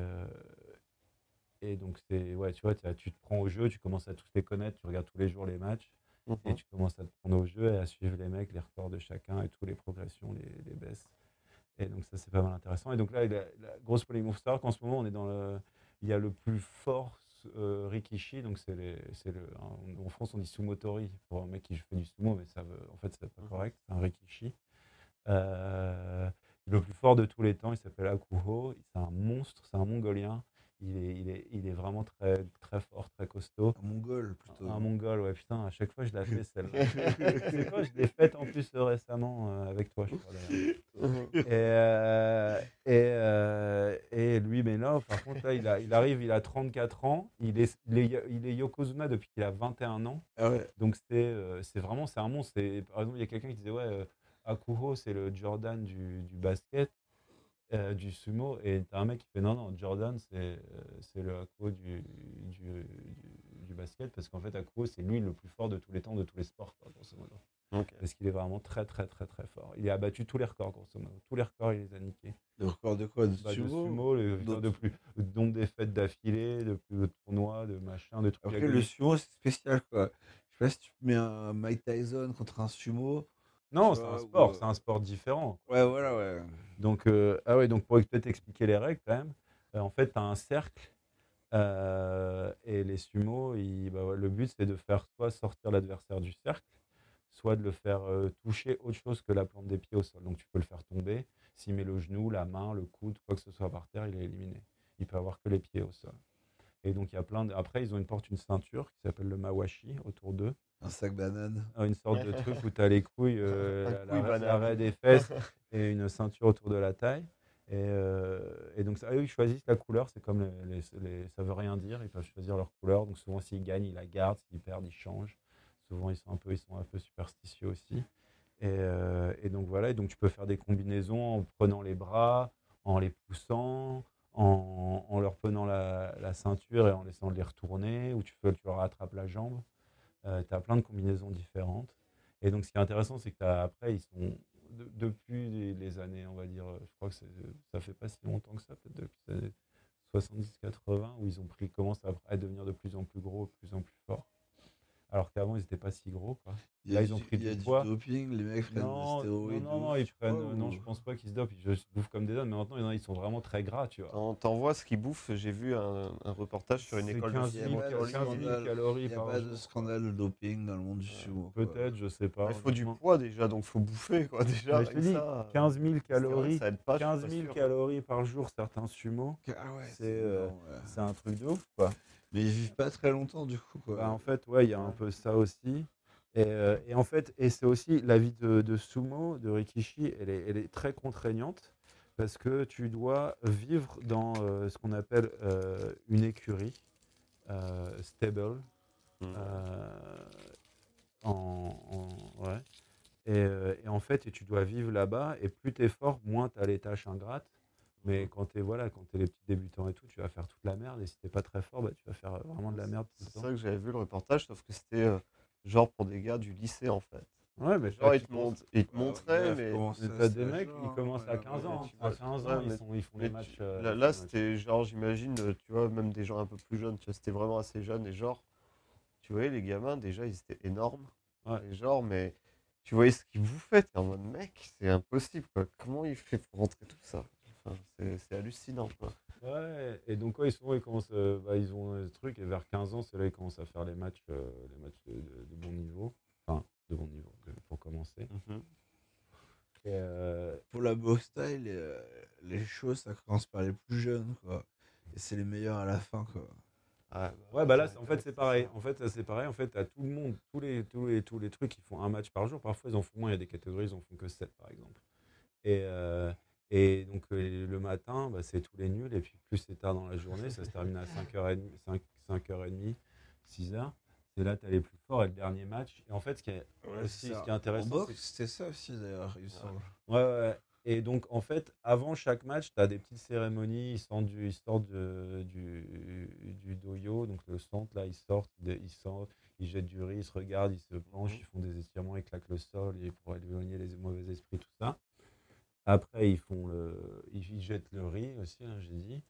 et donc, c'est, ouais, tu vois, tu te prends au jeu, tu commences à tous les connaître, tu regardes tous les jours les matchs. Et Mhm. tu commences à te prendre au jeu et à suivre les mecs, les records de chacun et toutes les progressions, les, les baisses. Et donc ça, c'est pas mal intéressant. Et donc là, la, la grosse polémique Star, qu'en ce moment, on est dans le... Il y a le plus fort euh, Rikishi, donc c'est le... en- En France, on dit Sumotori pour un mec qui fait du sumo, mais ça veut, en fait, c'est pas Mhm. correct, c'est un Rikishi. Euh, Le plus fort de tous les temps, il s'appelle Akuho. C'est un monstre, c'est un mongolien. Il est, il est, il est vraiment très, très fort, très costaud. Un mongol plutôt. Un mongol, ouais, putain, à chaque fois je la fais celle-là. C'est quoi, je l'ai faite en plus récemment euh, avec toi, je crois. Et, euh, et, euh, et lui, mais là, par contre, là, il, a, il arrive, il a 34 ans. Il est, il est, il est Yokozuna depuis qu'il a 21 ans. Ah ouais. Donc, c'est c'est vraiment, c'est un monstre. Par exemple, il y a quelqu'un qui disait, ouais, Akuho, c'est le Jordan du, du basket, euh, du sumo. Et t'as un mec qui fait, non, non, Jordan, c'est euh, c'est le Akuho du, du, du- du basket. Parce qu'en fait, Akuho, c'est lui le plus fort de tous les temps, de tous les sports, quoi, grosso modo. Ok. Parce qu'il est vraiment très, très, très, très fort. Il a battu tous les records, grosso modo. Tous les records, il les a niqués. Le record de quoi? De Bah, de sumo? sumo, le, de plus, le nombre de fêtes d'affilée, de plus de tournois, de machin, de trucs. Après, le sumo, c'est spécial, quoi. Je sais pas si tu mets un Mike Tyson contre un sumo. Non, c'est un sport, ou, c'est un sport différent. Ouais, voilà, ouais. Donc, euh, ah ouais, donc pour peut-être expliquer les règles quand même, euh, en fait, tu as un cercle euh, et les sumos, ils- bah le but c'est de faire soit sortir l'adversaire du cercle, soit de le faire euh, toucher autre chose que la plante des pieds au sol. Donc tu peux le faire tomber. S'il met le genou, la main, le coude, quoi que ce soit par terre, il est éliminé. Il peut avoir que les pieds au sol. Et donc il y a plein de... Après, ils ont une porte, une ceinture qui s'appelle le mawashi autour d'eux. Un sac banane. Ah, Une sorte de truc où tu as les couilles, euh, la- l'arrêt des fesses et une ceinture autour de la taille. Et, euh, et donc, ça, eux, ils choisissent la couleur. C'est comme les, les- les- ça veut rien dire. Ils peuvent choisir leur couleur. Donc, souvent, s'ils gagnent, ils la gardent. S'ils perdent, ils changent. Souvent, ils sont un peu, ils sont un peu superstitieux aussi. Et, euh, et donc, voilà. Et donc, tu peux faire des combinaisons en prenant les bras, en les poussant, en, leur prenant la, ceinture et en laissant les retourner. Ou tu, peux, tu leur attrapes la jambe. tu as plein de combinaisons différentes. Et donc, ce qui est intéressant, c'est que après, ils sont de- depuis les, années, on va dire, euh, je crois que ça fait pas si longtemps que ça, peut-être depuis les années 70-80, où ils ont pris, commencent à, à devenir de plus en plus gros, de plus en plus forts. Alors qu'avant, ils n'étaient pas si gros. Quoi. Il Là, ils ont du- pris il y a du du poids. doping, les mecs prennent Non, des non, stéroïdes. non, non, ouf, ils prennent, non, ou- je pense pas qu'ils se dopent, ils se bouffent comme des ânes, mais maintenant, il ils sont vraiment très gras, tu vois. T'en- T'envoies ce qu'ils bouffent? J'ai vu un, un reportage sur une école 15 de 000, Il y a pas de 15 000 scandale. calories Il n'y a par pas jour. de scandale de doping dans le monde du sumo. Peut-être, je sais pas. Il faut du poids déjà, donc faut bouffer quoi déjà. Je te dis, ça, 15 000 parce que, ouais, calories, aide pas, je suis 15 pas 000 sûr. calories par jour, certains sumo, Ah ouais, C'est, euh, ouais. c'est un truc de ouf, quoi. Mais ils vivent pas très longtemps du coup. Quoi. Bah, en fait, ouais, il y a un peu ça aussi. Et, euh, et en fait, et c'est aussi la vie de, de sumo, de Rikishi, elle est, elle est très contraignante parce que tu dois vivre dans euh, ce qu'on appelle euh, une écurie euh, stable. Mm. euh, en, en- ouais. Et, euh, et en fait, et tu dois vivre là-bas. Et plus tu es fort, moins tu as les tâches ingrates. Mais quand tu es, voilà, quand es les petits débutants et tout, tu vas faire toute la merde. Et si t'es pas très fort, bah, tu vas faire euh, vraiment de la merde C'est ça que j'avais vu le reportage, sauf que c'était euh, genre pour des gars du lycée en fait. Ouais, mais Genre ils te, montrent, ils te montraient, ouais, mais, t'as des mecs, genre, ils commencent à ouais, 15 ouais, ans. tu À vois, 15 ouais, ans, ils, mais- sont, ils font les tu- matchs. euh, là, c'était genre, j'imagine, tu vois, même des gens un peu plus jeunes, tu vois, c'était vraiment assez jeune et genre, tu voyais les gamins, déjà, ils étaient énormes. Ouais. Et genre, mais tu voyais ce qu'ils bouffaient, t'es en mode mec, c'est impossible quoi. Comment il fait pour rentrer tout ça? Enfin, c'est c'est hallucinant quoi. Ouais, et donc, ouais, ils, sont, ils, commencent, euh, bah, ils ont ce truc, et vers 15 ans, c'est là qu'ils commencent à faire les matchs, euh, les matchs de, de- de bon niveau. Enfin, de bon niveau, pour commencer. Et, euh, Pour la boxe style, les choses ça commence par les plus jeunes quoi. Et c'est les meilleurs à la fin quoi. Ah, Ouais, bah là, c'est- en fait, c'est pareil. En fait, c'est pareil. En fait, à tout le monde, tous les, tous, les, tous les trucs, ils font un match par jour. Parfois, ils en font moins. Il y a des catégories, ils en font que 7, par exemple. Et, euh, et donc, euh, le matin, bah, c'est tous les nuls. Et puis, plus c'est tard dans la journée, ça se termine à 5h30, 5, 5h30 6h. C'est là, tu as les plus forts. Et le dernier match. Et en fait, ce qui est, aussi, ce qui est intéressant, c'est c'était ça aussi d'ailleurs, il semble. Ouais, ouais, ouais. Et donc, en fait, avant chaque match, tu as des petites cérémonies. Ils sortent du, ils sortent de- du, du doyo, donc le centre, là, ils sortent, ils, ils sortent, ils jettent du riz, ils se regardent, ils se penchent, Mhm. ils font des étirements, ils claquent le sol et pour éloigner les mauvais esprits, tout ça. Après, ils font le, ils, jettent le riz aussi, hein, j'ai dit.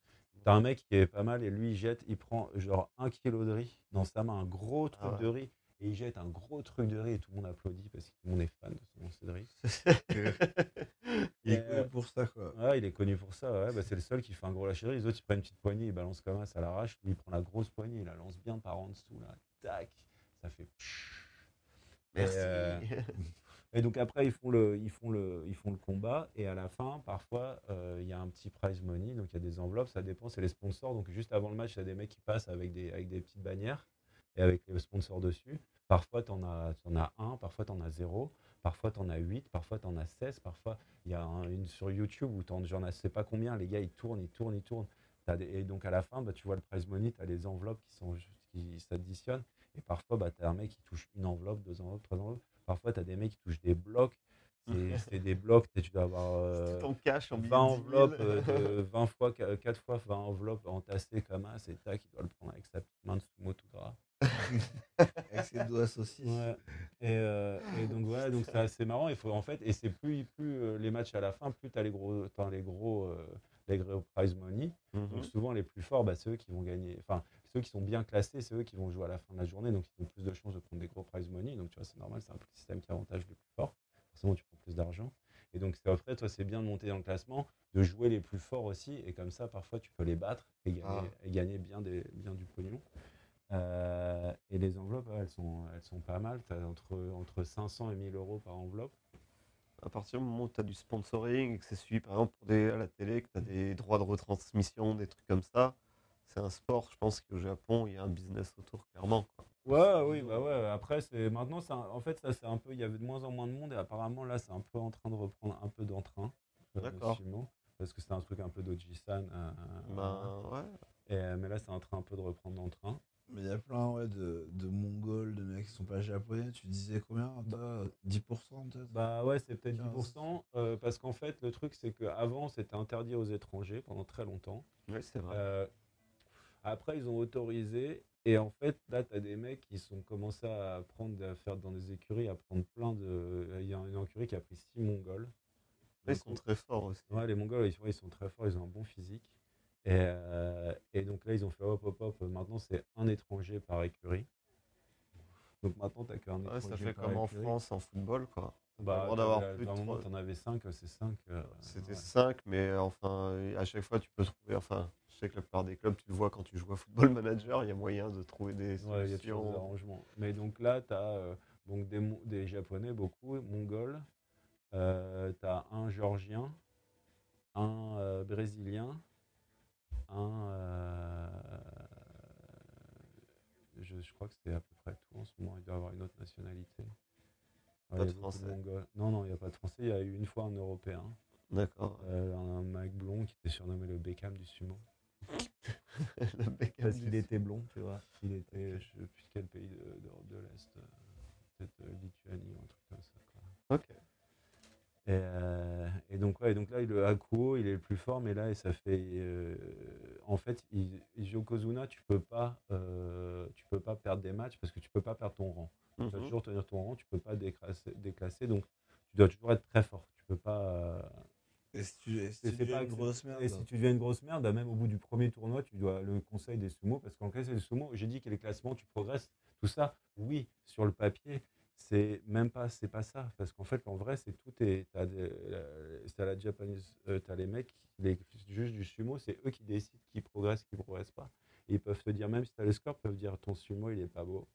T'as un mec qui est pas mal et lui, il jette, il prend genre un kilo de riz dans sa main, un gros truc Ah ouais. de riz, et il jette un gros truc de riz et tout le monde applaudit parce que tout le monde est fan de son lancer de riz. Il est connu pour ça quoi. Ouais, il est connu pour ça. Ouais. Bah, c'est le seul qui fait un gros lâcher. Les autres, ils prennent une petite poignée, ils balancent comme ça, ça l'arrache. Lui, il prend la grosse poignée, il la lance bien par en dessous. Là. Tac. Ça fait. Merci. euh, Et donc après, ils font le, ils font le, ils font le combat. Et à la fin, parfois, euh, il y a un petit prize money. Donc il y a des enveloppes, ça dépend, c'est les sponsors. Donc juste avant le match, il y a des mecs qui passent avec des, avec des petites bannières et avec les sponsors dessus. Parfois, tu en, as- as un, parfois, tu en as zéro. Parfois, tu en as 8, parfois, tu en as 16. Parfois, il y a un- une sur YouTube où t'en- j'en sais pas combien. Les gars, ils tournent, ils tournent, ils tournent. Des- et donc à la fin, bah, tu vois le prize money, tu as les enveloppes qui sont qui s'additionnent. Et parfois, bah, tu as un mec qui touche une enveloppe, deux enveloppes, trois enveloppes. Parfois, tu as des mecs qui touchent des blocs. C'est des blocs, tu dois avoir euh, Tout en cash, en 20 billet de 10 000. enveloppes, euh, de 20 fois, 4 fois 20 enveloppes entassées comme ça. C'est tac, il doit le prendre avec sa petite main de sumo tout gras. Avec ses doigts saucisses. Ouais. Et, euh, et donc voilà, donc c'est assez marrant. Il faut en fait, et c'est plus, plus euh, les matchs à la fin, plus tu as les gros, t'as les gros, euh, les gros prize money. Mhm. Donc souvent les plus forts, bah, c'est eux qui vont gagner. Enfin, ceux qui sont bien classés, c'est eux qui vont jouer à la fin de la journée, donc ils ont plus de chances de prendre des gros prize money. Donc tu vois, c'est normal, c'est un peu le système qui avantage le plus fort. Forcément, tu prends plus d'argent. Et donc c'est après, toi, c'est bien de monter dans le classement, de jouer les plus forts aussi, et comme ça, parfois, tu peux les battre et gagner, Ah. et gagner bien, des, bien du pognon. Euh, et les enveloppes, elles, sont, elles sont pas mal. Tu as entre, entre 500 et 1000 euros par enveloppe. À partir du moment où tu as du sponsoring et que c'est suivi par exemple pour des, à la télé, que tu as des droits de retransmission, des trucs comme ça, c'est un sport, je pense qu'au Japon, il y a un business autour, clairement. quoi. Ouais, oui, bah ouais. Après, c'est maintenant, en fait, ça, c'est un peu. Il y avait de moins en moins de monde et apparemment, là, c'est un peu en train de reprendre un peu d'entrain. euh, le D'accord. parce que c'est un truc un peu d'Oji-san. euh, Ben, ouais. et, euh, mais là, c'est en train un peu de reprendre d'entrain. Mais il y a plein ouais, de, de Mongols, de mecs qui sont pas japonais. Tu disais combien toi? 10% peut-être? Bah ouais, c'est peut-être 15. 10%. euh, parce qu'en fait, le truc, c'est qu'avant, c'était interdit aux étrangers pendant très longtemps. Ouais, c'est vrai. Après, ils ont autorisé. Et en fait, là, tu as des mecs qui sont commencé à prendre, à faire dans des écuries, à prendre plein de. Il y a une écurie qui a pris 6 Mongols. Ils sont très forts aussi. Ouais, les Mongols, ils, sont- ils sont très forts, ils ont un bon physique. Et, euh, et donc là, ils ont fait hop, hop, hop. Maintenant, c'est un étranger par écurie. Donc maintenant, tu qu'un Ouais, étranger ça fait par comme en. France en football, quoi. Bah, d'avoir plus de moment, t'en avais 5, c'est 5. C'était 5, mais enfin, à chaque fois, tu peux trouver. Enfin, je sais que la plupart des clubs, tu le vois quand tu joues à Football Manager, il y a moyen de trouver des Ouais, il y a toujours des solutions. arrangements. Mais donc là, tu as donc des, Japonais, beaucoup, Mongols. Euh, tu as un Géorgien, un euh, Brésilien, un. euh, je, je crois que c'est à peu près tout en ce moment. Il doit y avoir une autre nationalité. Pas de Français. Non, non, il n'y a pas de Français. Il y a eu une fois un Européen, D'accord. euh, un, mec blond qui était surnommé le Beckham du sumo. Le Beckham Parce qu'il était blond, tu vois. Il était, je sais plus quel pays de- d'Europe de, l'Est. euh, Peut-être euh, Lituanie ou un truc comme ça. quoi. Ok. Et, euh, et donc, ouais, donc là, le Hakuo, il est le plus fort, mais là, et ça fait. euh, en fait, il, Yokozuna, tu peux pas, euh, tu peux pas perdre des matchs parce que tu peux pas perdre ton rang. Tu dois Mhm. toujours tenir ton rang, tu peux pas déclasser, déclasser, donc tu dois toujours être très fort. Tu peux pas. euh, Et si tu, et si et tu c'est deviens pas une grosse merde Et si tu deviens une grosse merde, bah, même au bout du premier tournoi, tu dois le conseil des sumo, parce qu'en classe des sumo, j'ai dit que les classements, tu progresses, tout ça, oui, sur le papier, c'est même pas, c'est pas ça, parce qu'en fait, en vrai, c'est tout est, t'as des- euh, c'est à la japonaise, euh, t'as les mecs, les juges du sumo, c'est eux qui décident qui progresse, qui progresse pas. Et ils peuvent te dire, même si t'as le score, ils peuvent dire ton sumo, il est pas beau.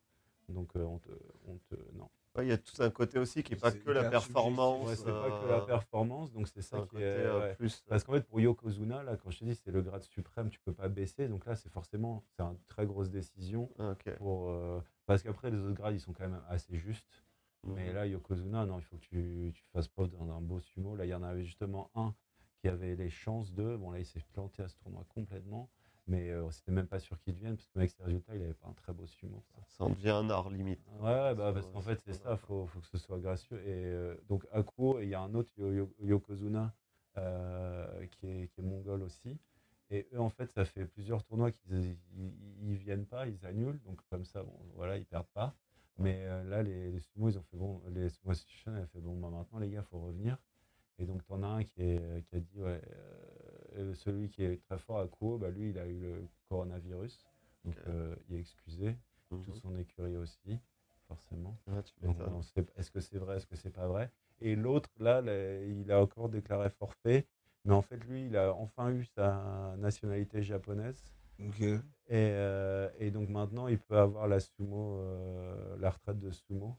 Donc, euh, on te, on te, non. Ouais, il y a tout un côté aussi qui n'est pas que la performance. Ouais, c'est pas que la euh, performance, donc c'est ça qui côté est. euh, ouais. plus. Parce qu'en fait, pour Yokozuna, là, quand je te dis c'est le grade suprême, tu peux pas baisser. Donc là, c'est forcément c'est une très grosse décision. Ah. Pour, euh, parce qu'après, les autres grades, ils sont quand même assez justes. Mais Mhm. là, Yokozuna, non, il faut que tu, tu fasses preuve d'un beau sumo. Là, il y en avait justement un qui avait les chances de. Bon, là, il s'est planté à ce tournoi complètement. Mais euh, c'était même pas sûr qu'il devienne, parce que avec ses résultats, il avait pas un très beau sumo. quoi. Ça en devient un art limite. Ouais, ouais, bah, parce qu'en fait, c'est ça, il faut, faut que ce soit gracieux. Et euh, donc, Akuo, et il y a un autre Yo- Yo- Yokozuna euh, qui, est, qui est mongol aussi. Et eux, en fait, ça fait plusieurs tournois qu'ils ils, ils viennent pas, ils annulent. Donc, comme ça, bon, voilà, ils perdent pas. Mais euh, là, les, les sumo, ils ont fait bon, les sumo association, elle a fait bon, bah, maintenant, les gars, faut revenir. Et donc, tu en as un qui, est, qui a dit, ouais, euh, celui qui est très fort à Kuo, bah, lui, il a eu le coronavirus. Donc, euh, il est excusé. Mhm. Toute son écurie aussi, forcément. Sait- est-ce que c'est vrai, est-ce que c'est pas vrai? Et l'autre, là, là, il a encore déclaré forfait. Mais en fait, lui, il a enfin eu sa nationalité japonaise. Et, euh, et donc maintenant, il peut avoir la sumo, euh, la retraite de sumo.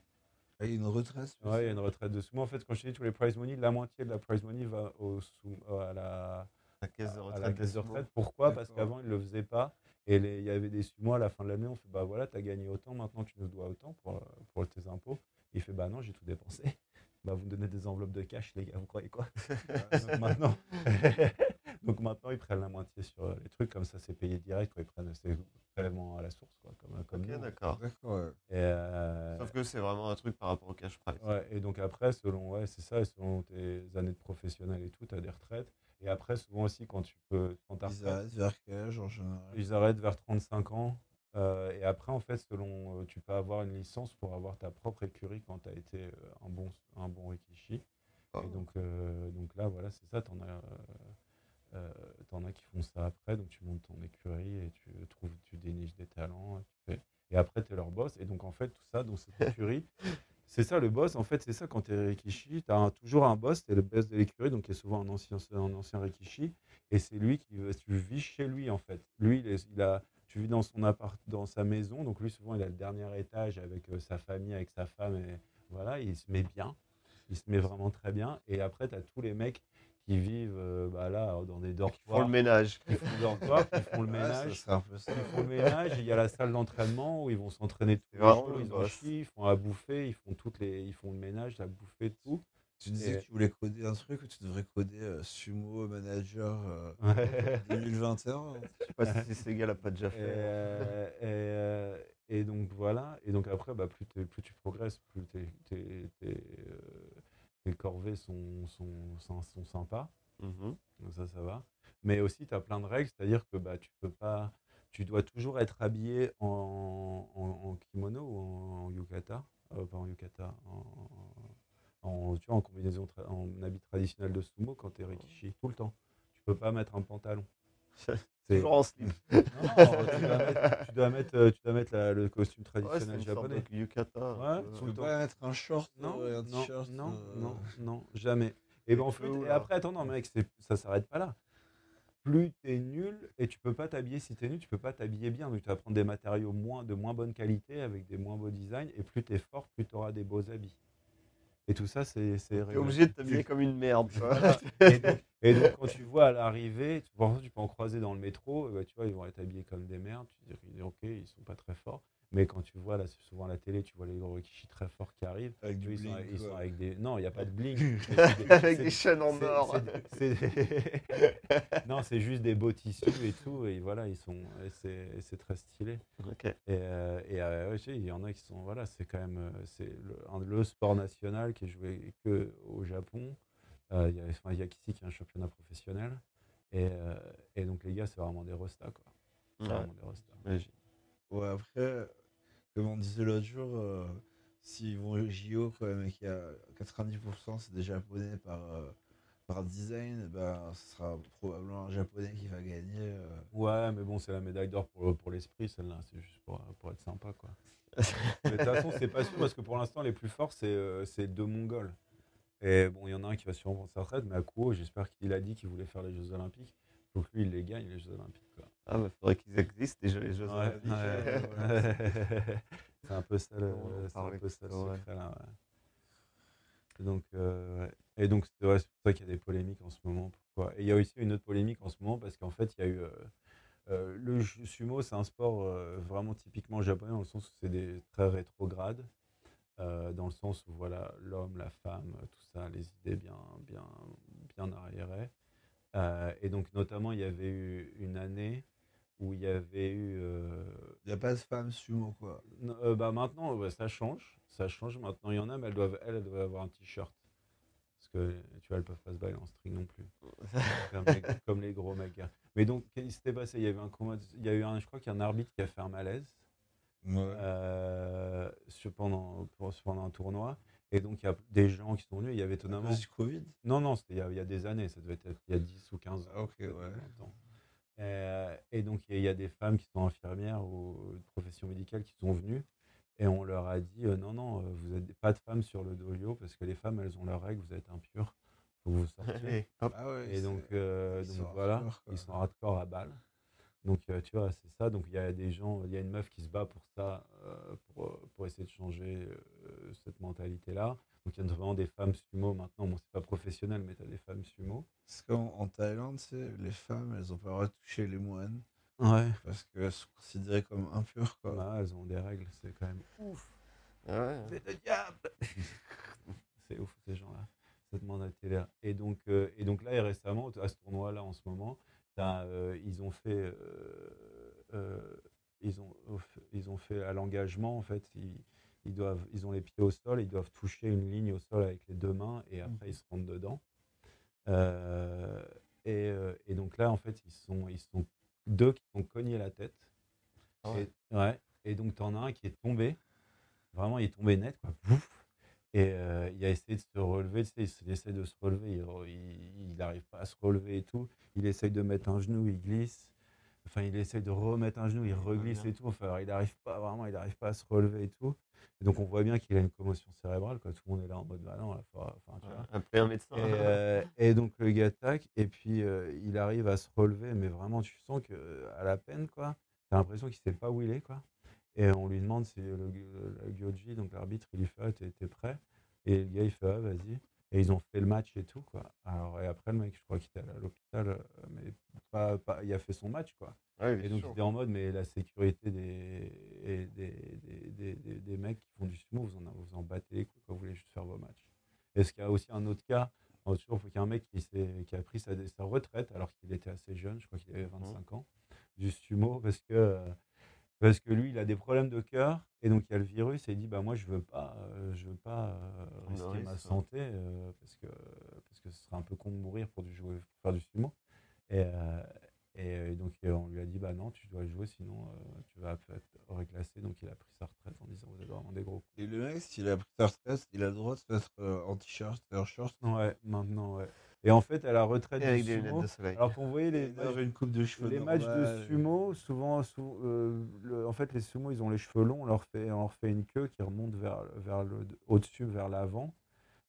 Ah, il y a une retraite Ouais, il y a une retraite de sumo. En fait, quand je dis tous les prize money, la moitié de la prize money va au sumo- à la, La caisse de à retraite. la caisse de retraite. Pourquoi? Parce qu'avant, ils ne le faisaient pas. Et les- il y avait des sumo à la fin de l'année. On fait bah voilà, tu as gagné autant, maintenant tu nous dois autant pour, pour tes impôts. il fait bah non, j'ai tout dépensé. Bah, vous me donnez des enveloppes de cash, les gars, vous croyez quoi? Donc maintenant, donc maintenant, ils prennent la moitié sur les trucs, comme ça, c'est payé direct, quoi. Ils prennent ces prélèvements à la source, quoi, comme, comme Ok, nous. d'accord. D'accord, ouais. Et, euh, Sauf que c'est vraiment un truc par rapport au cash price. Ouais, et donc après, selon, ouais, c'est ça, et selon tes années de professionnel et tout, tu as des retraites. Et après, souvent aussi, quand tu peux, quand Ils arrêtent vers quel âge en général? ils arrêtent vers 35 ans. euh, et après, en fait, selon, euh, tu peux avoir une licence pour avoir ta propre écurie quand tu as été euh, un bon, un bon Rikishi. Oh. Et donc, euh, donc là, voilà, c'est ça, tu en, as, euh, t'en as qui font ça après. Donc, tu montes ton écurie et tu trouves, tu déniches des talents. Et, tu fais... et après, tu es leur boss. Et donc, en fait, tout ça, dans cette écurie, c'est ça le boss. En fait, c'est ça quand tu es Rikishi, tu as toujours un boss, es le boss de l'écurie, donc qui est souvent un ancien, un ancien Rikishi. Et c'est lui qui, tu vis chez lui, en fait. Lui, il a, tu vis dans son appart, dans sa maison. Donc, lui, souvent, il a le dernier étage avec euh, sa famille, avec sa femme. Et voilà, il se met bien. Il se met vraiment très bien. Et après, tu as tous les mecs qui vivent euh, bah, là, dans des dortoirs. le ménage. Qui font le dortoir, qui font le ménage. ça. Ils font le ménage, il y a la salle d'entraînement où ils vont s'entraîner tous les jours, le ils boss. chient, ils font à bouffer, ils font toutes les, ils font le ménage, la bouffer, tout. Tu disais Et- que tu voulais coder un truc ou tu devrais coder euh, sumo manager euh, Ouais. 2021 Je sais pas si Sega l'a pas déjà Et, fait. et, euh, et donc voilà, et donc après, bah, plus, plus tu progresses, plus tes, tes, tes corvées sont, sont, sont, sont sympas. Mhm. Donc ça, ça va. Mais aussi, tu as plein de règles, c'est-à-dire que bah, tu peux pas, tu dois toujours être habillé en, en, en kimono ou en, en yukata, euh, pas en yukata, en, tu vois, en combinaison, en habit traditionnel de sumo quand tu es rikishi, tout le temps. Tu peux pas mettre un pantalon. C'est- Toujours en slip. Non, tu dois mettre, tu dois mettre, euh, tu dois mettre la- le costume traditionnel japonais. de yukata. un Ouais, peu. tout Tu pas mettre un short Non, euh, et un non, t-shirt non, euh, non, non, jamais. Et, ben, en fait, fou, et là. après, attends, non, mec, ça s'arrête pas là. Plus tu es nul et tu peux pas t'habiller, si tu es nul, tu peux pas t'habiller bien. Donc tu vas prendre des matériaux moins, de moins bonne qualité avec des moins beaux designs. Et plus tu es fort, plus tu auras des beaux habits. Et tout ça, c'est T'es obligé de t'habiller comme une merde. Voilà. Et donc, et donc, quand tu vois à l'arrivée, tu, tu peux en croiser dans le métro, et bah, tu vois, ils vont être habillés comme des merdes. Tu te dis, ok, ils sont pas très forts. Mais quand tu vois, là, c'est souvent à la télé, tu vois les gros rikishi très forts qui arrivent. Avec du Eux, ils, sont, bling, ils sont quoi. avec des. Non, il n'y a pas de bling. des- Avec des chaînes en or. non, c'est juste des beaux tissus et tout. Et voilà, ils sont. C'est c'est très stylé. Et, euh, et euh, ouais, sais, il y en a qui sont. Voilà, c'est quand même. euh, C'est le, un- le sport national qui est joué que au Japon. Euh, Il y a, enfin, y a qu'ici qui a un championnat professionnel. Et, euh, et donc, les gars, c'est vraiment des restas, quoi. Ouais. Vraiment des restas. Ouais, après, comme on disait l'autre jour, euh, s'ils vont au JO quand même et qu'il y a 90% c'est des japonais par, euh, par design, ben, ce sera probablement un japonais qui va gagner. euh. Ouais, mais bon, c'est la médaille d'or pour, pour l'esprit, celle-là. C'est juste pour, pour être sympa, quoi. Mais de toute façon, c'est pas sûr parce que pour l'instant, les plus forts, c'est euh, c'est deux Mongols. Et bon, il y en a un qui va sûrement prendre sa retraite, mais à Kuo, j'espère qu'il a dit qu'il voulait faire les Jeux Olympiques. Il faut que lui, il les gagne, les Jeux Olympiques. Quoi. Ah, bah, faudrait qu'ils existent déjà, les Jeux Olympiques. c'est un peu ça le, un peu ça secret, là. donc, euh. Et donc c'est ouais, pour ça qu'il y a des polémiques en ce moment. Pourquoi Et il y a aussi une autre polémique en ce moment parce qu'en fait, il y a eu. euh, euh, le sumo, c'est un sport vraiment typiquement japonais dans le sens où c'est des très rétrogrades. euh, dans le sens où voilà l'homme, la femme, tout ça, les idées bien, bien, bien arriérées. Et donc notamment, il y avait eu une année où il y avait eu euh, Il n'y a pas de femme sumo, quoi. euh, bah maintenant, ouais, ça change. Ça change. Maintenant, il y en a, mais elles doivent, elles, elles doivent avoir un t-shirt. Parce que, tu vois, elles peuvent pas se balayer en string non plus. comme, les, gros mecs. Mais donc, qu'est-ce qui s'était passé? Il y avait un combat. Il y a eu un, je crois qu'il y a un arbitre qui a fait un malaise Ouais. euh, pendant, pendant un tournoi. Et donc, il y a des gens qui sont venus. Il y avait étonnamment. Covid? Non, non, c'était il y, a, il y a des années. Ça devait être il y a 10 ou 15 ans. Ah, ok, ouais. Euh, et donc, il y, a- il y a des femmes qui sont infirmières ou de profession médicale qui sont venues. Et on leur a dit euh, non, non, euh, vous n'êtes pas de femmes sur le dojo parce que les femmes, elles ont leurs règles, vous êtes impures. faut que vous sortiez. Ah ouais, et donc, euh, ils donc sont voilà, hardcore, ils sont hardcore à balle. Donc, euh, tu vois, c'est ça. Donc, il y a des gens, il y a une meuf qui se bat pour ça, euh, pour, pour essayer de changer euh, cette mentalité-là. Donc, il y a notamment des femmes sumo maintenant. Bon, c'est pas professionnel, mais tu as des femmes sumo. Parce qu'en en Thaïlande, les femmes, elles ont pas le droit de toucher les moines Ouais. parce qu'elles sont considérées comme impures. Quoi. Bah, elles ont des règles, c'est quand même ouf. Ah ouais. C'est le diable C'est ouf, ces gens-là. Cette mentalité-là. Et donc, euh, et donc là, et récemment, à ce tournoi-là, en ce moment, euh, ils ont fait. euh, euh, ils, ont, ils ont fait à l'engagement, en fait, ils, ils, doivent, ils ont les pieds au sol, ils doivent toucher une ligne au sol avec les deux mains et après ils se rentrent dedans. Euh, et, euh, et donc là, en fait, ils sont, ils sont deux qui sont cognés la tête. Ah ouais. Et, ouais. et donc, tu en as un qui est tombé. Vraiment, il est tombé net. Quoi. Pouf. Et euh, il a essayé de se relever. Tu sais, il s- il essaie de se relever. Il n'arrive pas à se relever et tout. Il essaye de mettre un genou, il glisse. Enfin, il essaye de remettre un genou, il reglisse et tout. Enfin, il n'arrive pas, vraiment, il n'arrive pas à se relever et tout. Et donc, on voit bien qu'il a une commotion cérébrale. Quoi. Tout le monde est là en mode, bah non, là, faut- enfin, tu vois. Un médecin. Et, euh, et donc le gars tac, et puis euh, il arrive à se relever, mais vraiment tu sens que à la peine quoi. T'as l'impression qu'il sait pas où il est quoi. Et on lui demande si le, le Gyoji, donc l'arbitre, il lui fait ah, t'es, t'es prêt? Et le gars il fait ah vas-y. Et ils ont fait le match et tout quoi. Alors et après le mec, je crois qu'il était à l'hôpital, euh, mais pas, pas, il a fait son match quoi. Ouais, Et donc sûr. il était en mode mais la sécurité des, des, des, des, des- mecs qui font du sumo, vous en, vous en battez les couilles quand vous voulez juste faire vos matchs. Est-ce qu'il y a aussi un autre cas? En toujours, il y a un mec qui, a pris sa, sa retraite alors qu'il était assez jeune, je crois qu'il avait 25 ans, du sumo, parce que, euh, parce que lui, il a des problèmes de cœur, et donc il y a le virus, et il dit, bah moi, je veux pas, euh, je veux pas euh, risquer ma risque, santé, euh, parce, que, parce que ce serait un peu con de mourir pour, du jouer, pour faire du sumo. Et, et donc on lui a dit, bah non, tu dois jouer, sinon tu vas être reclassé, donc il a pris sa retraite en disant, vous êtes vraiment des gros cons. Et le mec, s'il a pris sa retraite, il a le droit de se mettre en t-shirt en short. Ouais, maintenant, ouais. Et en fait, à la retraite Et avec du des sumo, de soleil. alors qu'on voyait les, avait une coupe de cheveux. les matchs de sumo, souvent, sou- euh, le- en fait, les sumo, ils ont les cheveux longs, on leur fait, on leur fait une queue qui remonte vers, vers le, au-dessus, vers l'avant.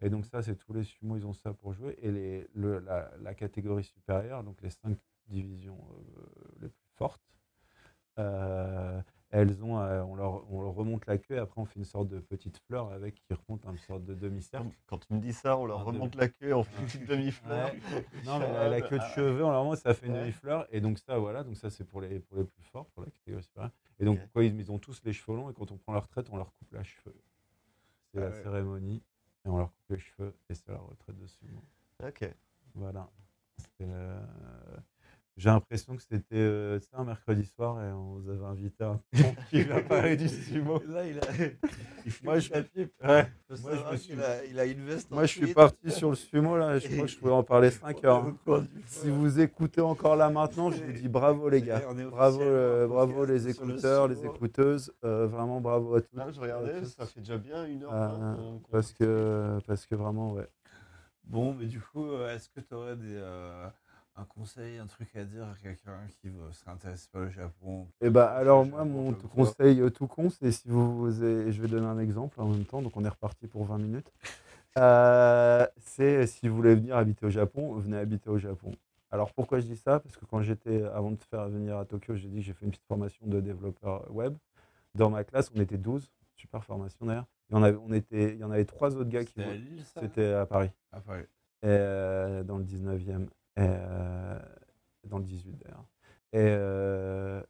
Et donc ça, c'est tous les sumo, ils ont ça pour jouer. Et les, le, la, la catégorie supérieure, donc les cinq divisions euh, les plus fortes, euh, elles ont, euh, on, leur, on leur remonte la queue et après on fait une sorte de petite fleur avec qui remonte une sorte de demi-cercle. Quand, tu me dis ça, on leur Un remonte la queue, on fait une petite demi-fleur. Ouais. Non, mais la, la queue de cheveux, normalement, ça fait une Ouais. demi-fleur. Et donc, ça, voilà, donc ça, c'est pour les, pour les plus forts, pour la catégorie supérieure. Et donc, quoi, ils, ils ont tous les cheveux longs. Et quand on prend la retraite, on leur coupe la cheveux. C'est Ah la ouais. cérémonie. Et on leur coupe les cheveux. Et c'est la retraite de sumo. Ok. Voilà. C'était, euh, J'ai l'impression que c'était euh, sais, un mercredi soir et on vous avait invité un qui vient parler du sumo. Là, il a. Moi, je-. Ouais. Moi, me suis- a, il a une veste Moi, je suis parti sur le sumo là. Je crois que je pouvais en parler 5 heures. Hein. Si vous écoutez encore là maintenant, je vous dis bravo les gars. Bravo, euh, bravo les le écouteurs, les écouteuses. euh, vraiment bravo à tous. Là, je regardais, ça fait déjà bien une heure. Qu'on- parce que parce que vraiment ouais. Bon, mais du coup, est-ce que tu aurais des, un conseil, un truc à dire à quelqu'un qui serait intéressé par le Japon Et bah alors moi mon conseil euh, tout con c'est si vous, vous avez- je vais donner un exemple en même temps donc on est reparti pour 20 minutes. Euh, c'est si vous voulez venir habiter au Japon, venez habiter au Japon. Alors pourquoi je dis ça? Parce que quand j'étais avant de faire venir à Tokyo, j'ai dit que j'ai fait une petite formation de développeur web. Dans ma classe, on était 12, super formation d'ailleurs. Et on avait, on était, il y en avait trois autres gars qui C'était à voulaient- Lille, ça? C'était à Paris. À Paris. Et, euh, dans le 19e, et, euh, dans le 18 d'ailleurs. Et euh,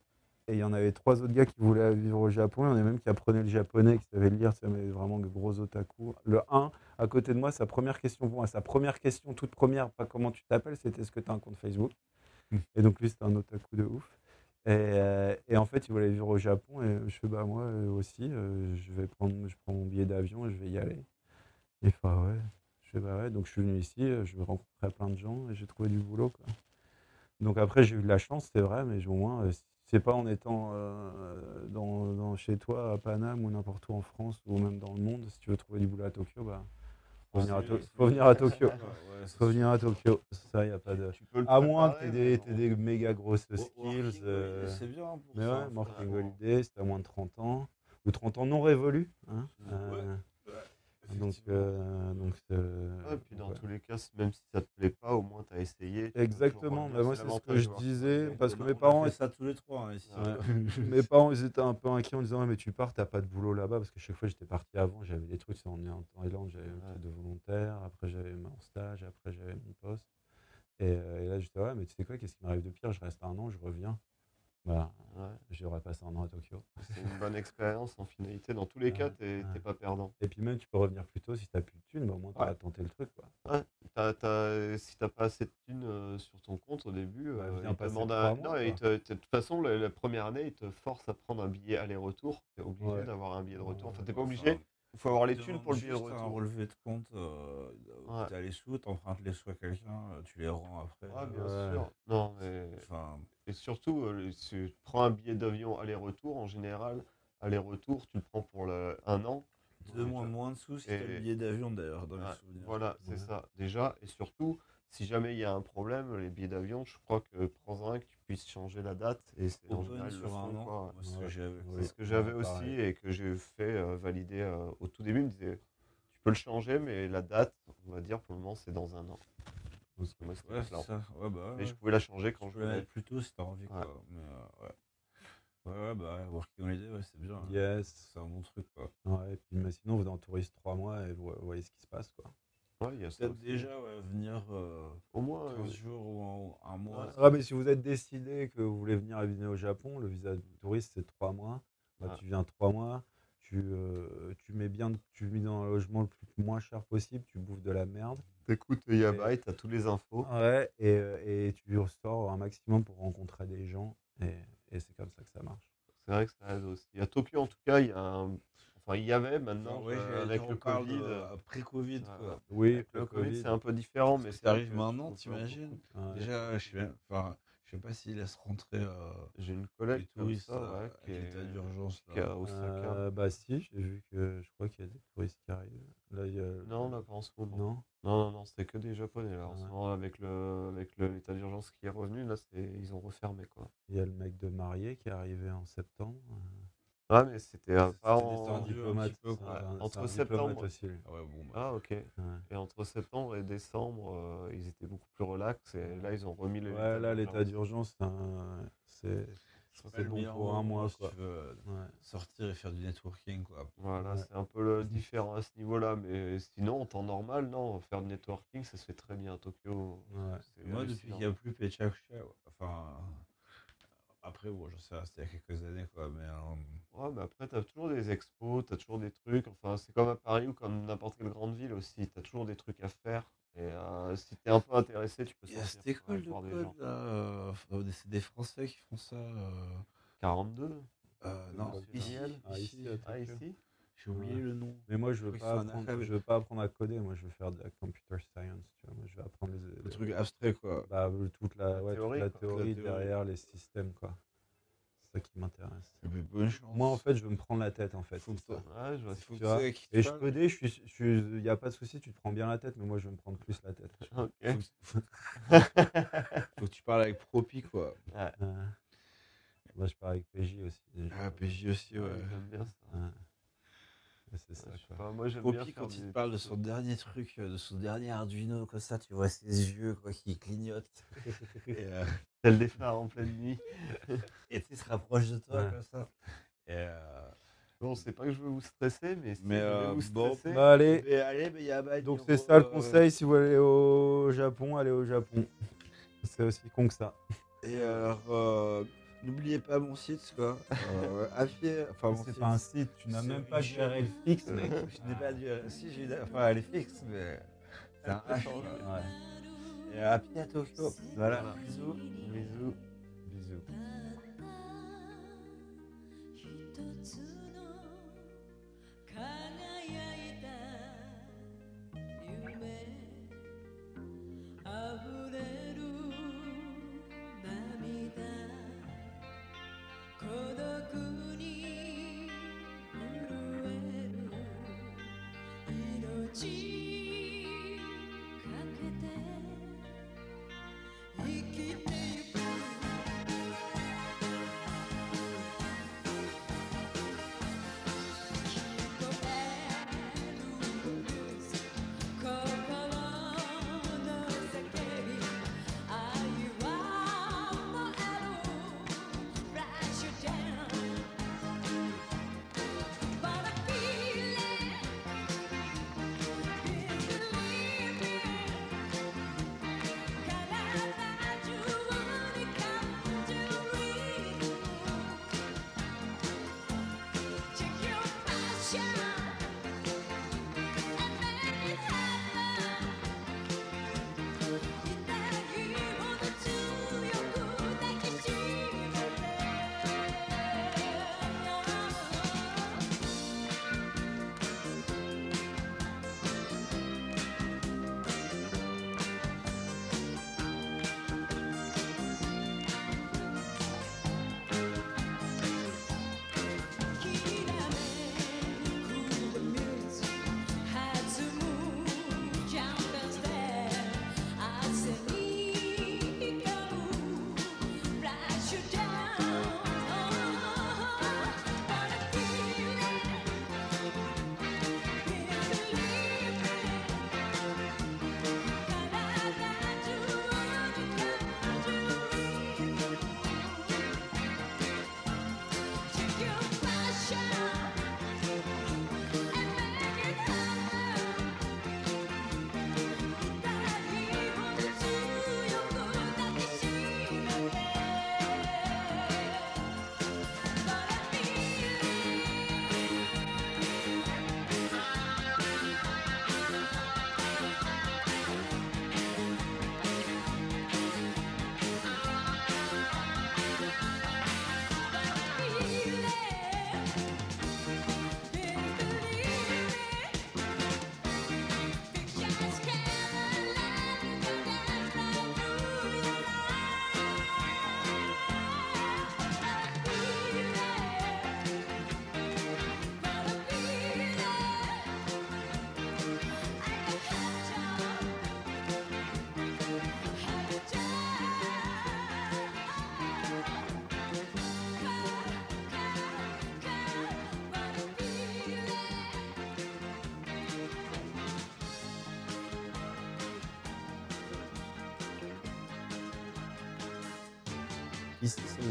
et il y en avait trois autres gars qui voulaient vivre au Japon. Il y en a même qui apprenaient le japonais, qui savaient le lire, ça mais vraiment de gros otaku. Le 1, à côté de moi, sa première question moi, sa première question, toute première, pas comment tu t'appelles, c'était est-ce que tu as un compte Facebook Hmm. Et donc lui, c'était un otaku de ouf. Et, euh, et en fait, il voulait vivre au Japon. Et je fais, bah moi euh, aussi, euh, je vais prendre, je prends mon billet d'avion et je vais y aller. Il fait, ah ouais. Fais, bah ouais. Donc je suis venu ici, euh, je rencontrer plein de gens et j'ai trouvé du boulot. Quoi. Donc après, j'ai eu de la chance, c'est vrai, mais au moins, euh, c'est pas en étant euh, dans, dans- chez toi à Paname ou n'importe où en France ou même dans le monde, si tu veux trouver du boulot à Tokyo, bah, faut, venir, à To- faut venir à Tokyo. Faut venir à Tokyo. Ça, il a pas de. À moins que tu aies des, des méga grosses skills. euh, C'est bien pour mais ça. ouais, vraiment. Holiday, c'était à moins de 30 ans. Ou 30 ans non révolus. Hein, Ouais. euh, Ouais, donc, euh, donc c'est- bon. Ouais, puis dans ouais. tous les cas, même si ça te plaît pas, au moins tu as essayé. Exactement, bah, moi c'est ce que je disais, parce que mes parents, ça tous les trois hein, ici. Ouais. mes parents ils étaient un peu inquiets en disant Ouais, mais tu pars, t'as pas de boulot là-bas, parce que chaque fois j'étais parti avant, j'avais des trucs, on est en Thaïlande, j'avais de volontaire, après j'avais mon stage, après j'avais mon poste. Et, euh, et là j'étais ouais, mais tu sais quoi, qu'est-ce qui m'arrive de pire? Je reste un an, je reviens. Ouais, j'aurais passé un an à Tokyo. c'est une bonne expérience en finalité. Dans tous les cas, ouais. t'es pas perdant. Et puis même tu peux revenir plus tôt si t'as plus de thunes, mais au moins Ouais. tenté le truc quoi. Si t'as pas assez de thunes euh, sur ton compte au début, Bah, euh, ils te demandent mois, non, et ils quoi. te- te- de toute façon, la, la première année, ils te forcent à prendre un billet aller-retour. T'es obligé Ouais. d'avoir un billet de retour. Enfin, Ouais. t'es pas obligé. Il faut avoir les thunes pour le billet de juste un retour. relevé de compte, euh, Ouais. tu as les sous, tu empruntes les sous à quelqu'un, euh, tu les rends après. Ah, bien Ouais. sûr. Non, mais. Enfin, Et surtout, euh, si tu prends un billet d'avion aller-retour, en général, aller-retour, tu le prends pour le- un an. tu demandes moins de sous si tu as Et- le billet d'avion d'ailleurs, dans Ouais, mes souvenirs. Voilà, c'est Ouais. ça. Déjà, et surtout, si jamais il y a un problème, les billets d'avion, je crois que prends un que tu puisses changer la date. Et c'est en général, le un an, c'est ce Ouais. que j'avais. Oui. C'est ce que j'avais Ouais, aussi pareil. et que j'ai fait euh, valider euh, au tout début. Il me disait, tu peux le changer, mais la date, on va dire, pour le moment, c'est dans un an. Parce que moi, c'était Ouais, plein. c'est ça. Ouais, bah, ouais. Mais je pouvais la changer quand je voulais. plus tôt si t'as envie, Ouais. quoi. Mais, euh, ouais. Ouais, ouais, bah, ouais, Working Holiday, ouais, c'est bien. hein. Yes. C'est un bon truc, quoi. Ouais, et puis mais sinon vous êtes en touriste trois mois et vous voyez ce qui se passe quoi. Ouais, il y a ça Peut-être aussi. déjà, ouais, venir euh, Au moins, 15 euh, jours ou un, un mois. Ouais. Ah mais si vous êtes décidé que vous voulez venir habiter au Japon, le visa de touriste c'est trois mois. Bah, Ouais. Tu viens trois mois, tu, euh, tu mets bien, tu vis dans un logement le plus, moins cher possible, tu bouffes de la merde. t'écoutes Yabai, t'as tous les infos. Ouais, et, euh, et tu ressors un maximum pour rencontrer des gens et, et c'est comme ça que ça marche. C'est vrai que ça aide aussi. À Tokyo, en tout cas, il y a un... Enfin, il y avait maintenant, ouais, euh, j'allais avec le Covid. euh, euh, Pré-Covid, Ouais, quoi. Oui, avec le Covid, Covid. c'est un peu différent, mais t'arrives que maintenant, t'imagines. Déjà, je sais, enfin, je sais pas s'ils laissent rentrer euh, J'ai une collègue comme touristes ça, euh, ouais, qui avec est, l'état d'urgence. qui est là. à Osaka. Euh, bah si, j'ai vu que je crois qu'il y a des touristes qui arrivent. Là, il y a... Non, là, pas en ce moment. Non? Non, non, non, c'était que des Japonais. Là. En ce Ouais. moment, avec le avec le- l'état d'urgence qui est revenu, là, c'est ils ont refermé quoi. Il y a le mec de marié qui est arrivé en septembre. Ah, mais c'était euh, pas en. Un un petit diplomate. peu, c'est quoi. un- Entre un septembre- aussi. Ah ouais, bon, bah. Ah, ok. Ouais. Et entre septembre et décembre, euh, ils étaient beaucoup plus relax. Et là, ils ont remis le. Ouais, là, l'état d'urgence, c'est c'est bon pour un mois. si Quoi. tu veux Ouais. sortir et faire du networking, quoi. Voilà, Ouais. c'est un peu le différent à ce niveau-là. Mais sinon, en temps normal, non, faire du networking, ça se fait très bien à Tokyo. Ouais. Moi, depuis qu'il n'y a plus Pechakusha, enfin. Après, bon, j'en sais, c'était il y a quelques années, quoi. Mais euh, Ouais, mais après, tu as toujours des expos, tu as toujours des trucs. Enfin, c'est comme à Paris ou comme n'importe quelle grande ville aussi. Tu as toujours des trucs à faire. Et euh, si tu es un peu intéressé, tu peux sortir. cette quoi, école de voir des code, gens. là. euh, c'est des Français qui font ça. euh, 42 euh, non, Monsieur ici, Ah, ici, Ah, ici? J'ai oublié Ouais. le nom. Mais moi, je veux pas apprendre, je veux pas apprendre à coder. Moi, je veux faire de la computer science. Tu vois. Moi, je vais apprendre les, Le truc abstrait, quoi. bah, toute la, La ouais, toute théorie, la quoi. théorie La théorie. derrière les systèmes, quoi. C'est ça qui m'intéresse. Eh ben. Moi, en fait, je veux me prendre la tête, en fait. Faut ça. Ouais, je vois faut tu vois. Et je codais, je suis, je suis, il y a pas de souci, tu te prends bien la tête, mais moi, je veux me prendre plus la tête. Ok. Faut que tu parles avec Propi, quoi. Ouais. Moi, je parle avec PJ aussi. Ah, PJ aussi, ouais. J'aime bien ça. C'est ça, quoi. pas, moi, j'aime bien quand il parle de son dernier truc, euh, de son dernier Arduino, comme ça, tu vois ses yeux, quoi, qui clignotent. et, euh, Tel des phares en pleine nuit. et tu se rapproche de toi, Ouais. comme ça. Et, euh, Bon, c'est pas que je veux vous stresser, mais si Mais, euh, vous bon, stresser, Bah, allez, mais allez, mais il y a bah, donc c'est ça le conseil, si vous voulez aller au Japon, allez au Japon. C'est aussi con que ça. Et alors, euh, n'oubliez pas mon site, quoi. Euh, Afier, enfin, mon C'est site. pas un site, tu n'as c'est même pas de une URL fixe, mec. Je n'ai pas du. Si, j'ai. Enfin, elle est fixe, mais. C'est un H. Ouais. Et à pied à Tokyo. Voilà, bisous. bisous. Bisous.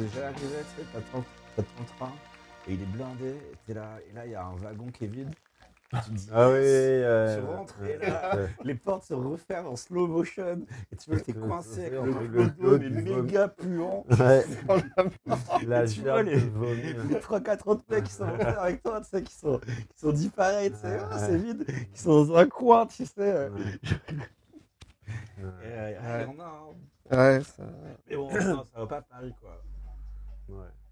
Déjà arrivé, tu sais, t'as ton, t'as ton train et il est blindé, et là, et là, il y a un wagon qui est vide. Tu te dis, Ah oui, yes, euh, tu rentres, ouais, et là, ouais. les portes se referment en slow motion, et tu vois que t'es Ouais, coincé avec ouais, le ouais, clodo, mais méga puant. Ouais, la Et tu vois les-. Les 3-4 autres mecs qui sont rentrés avec toi, tu sais, qui sont, qui sont dit pareil, tu sais, Ouais, ouais. c'est vide, qui sont dans un coin, tu sais. euh. Ouais. Et, Ouais. euh, il y en a, hein. Ouais, ça... Mais bon, non, ça va pas à Paris, quoi. Ouais.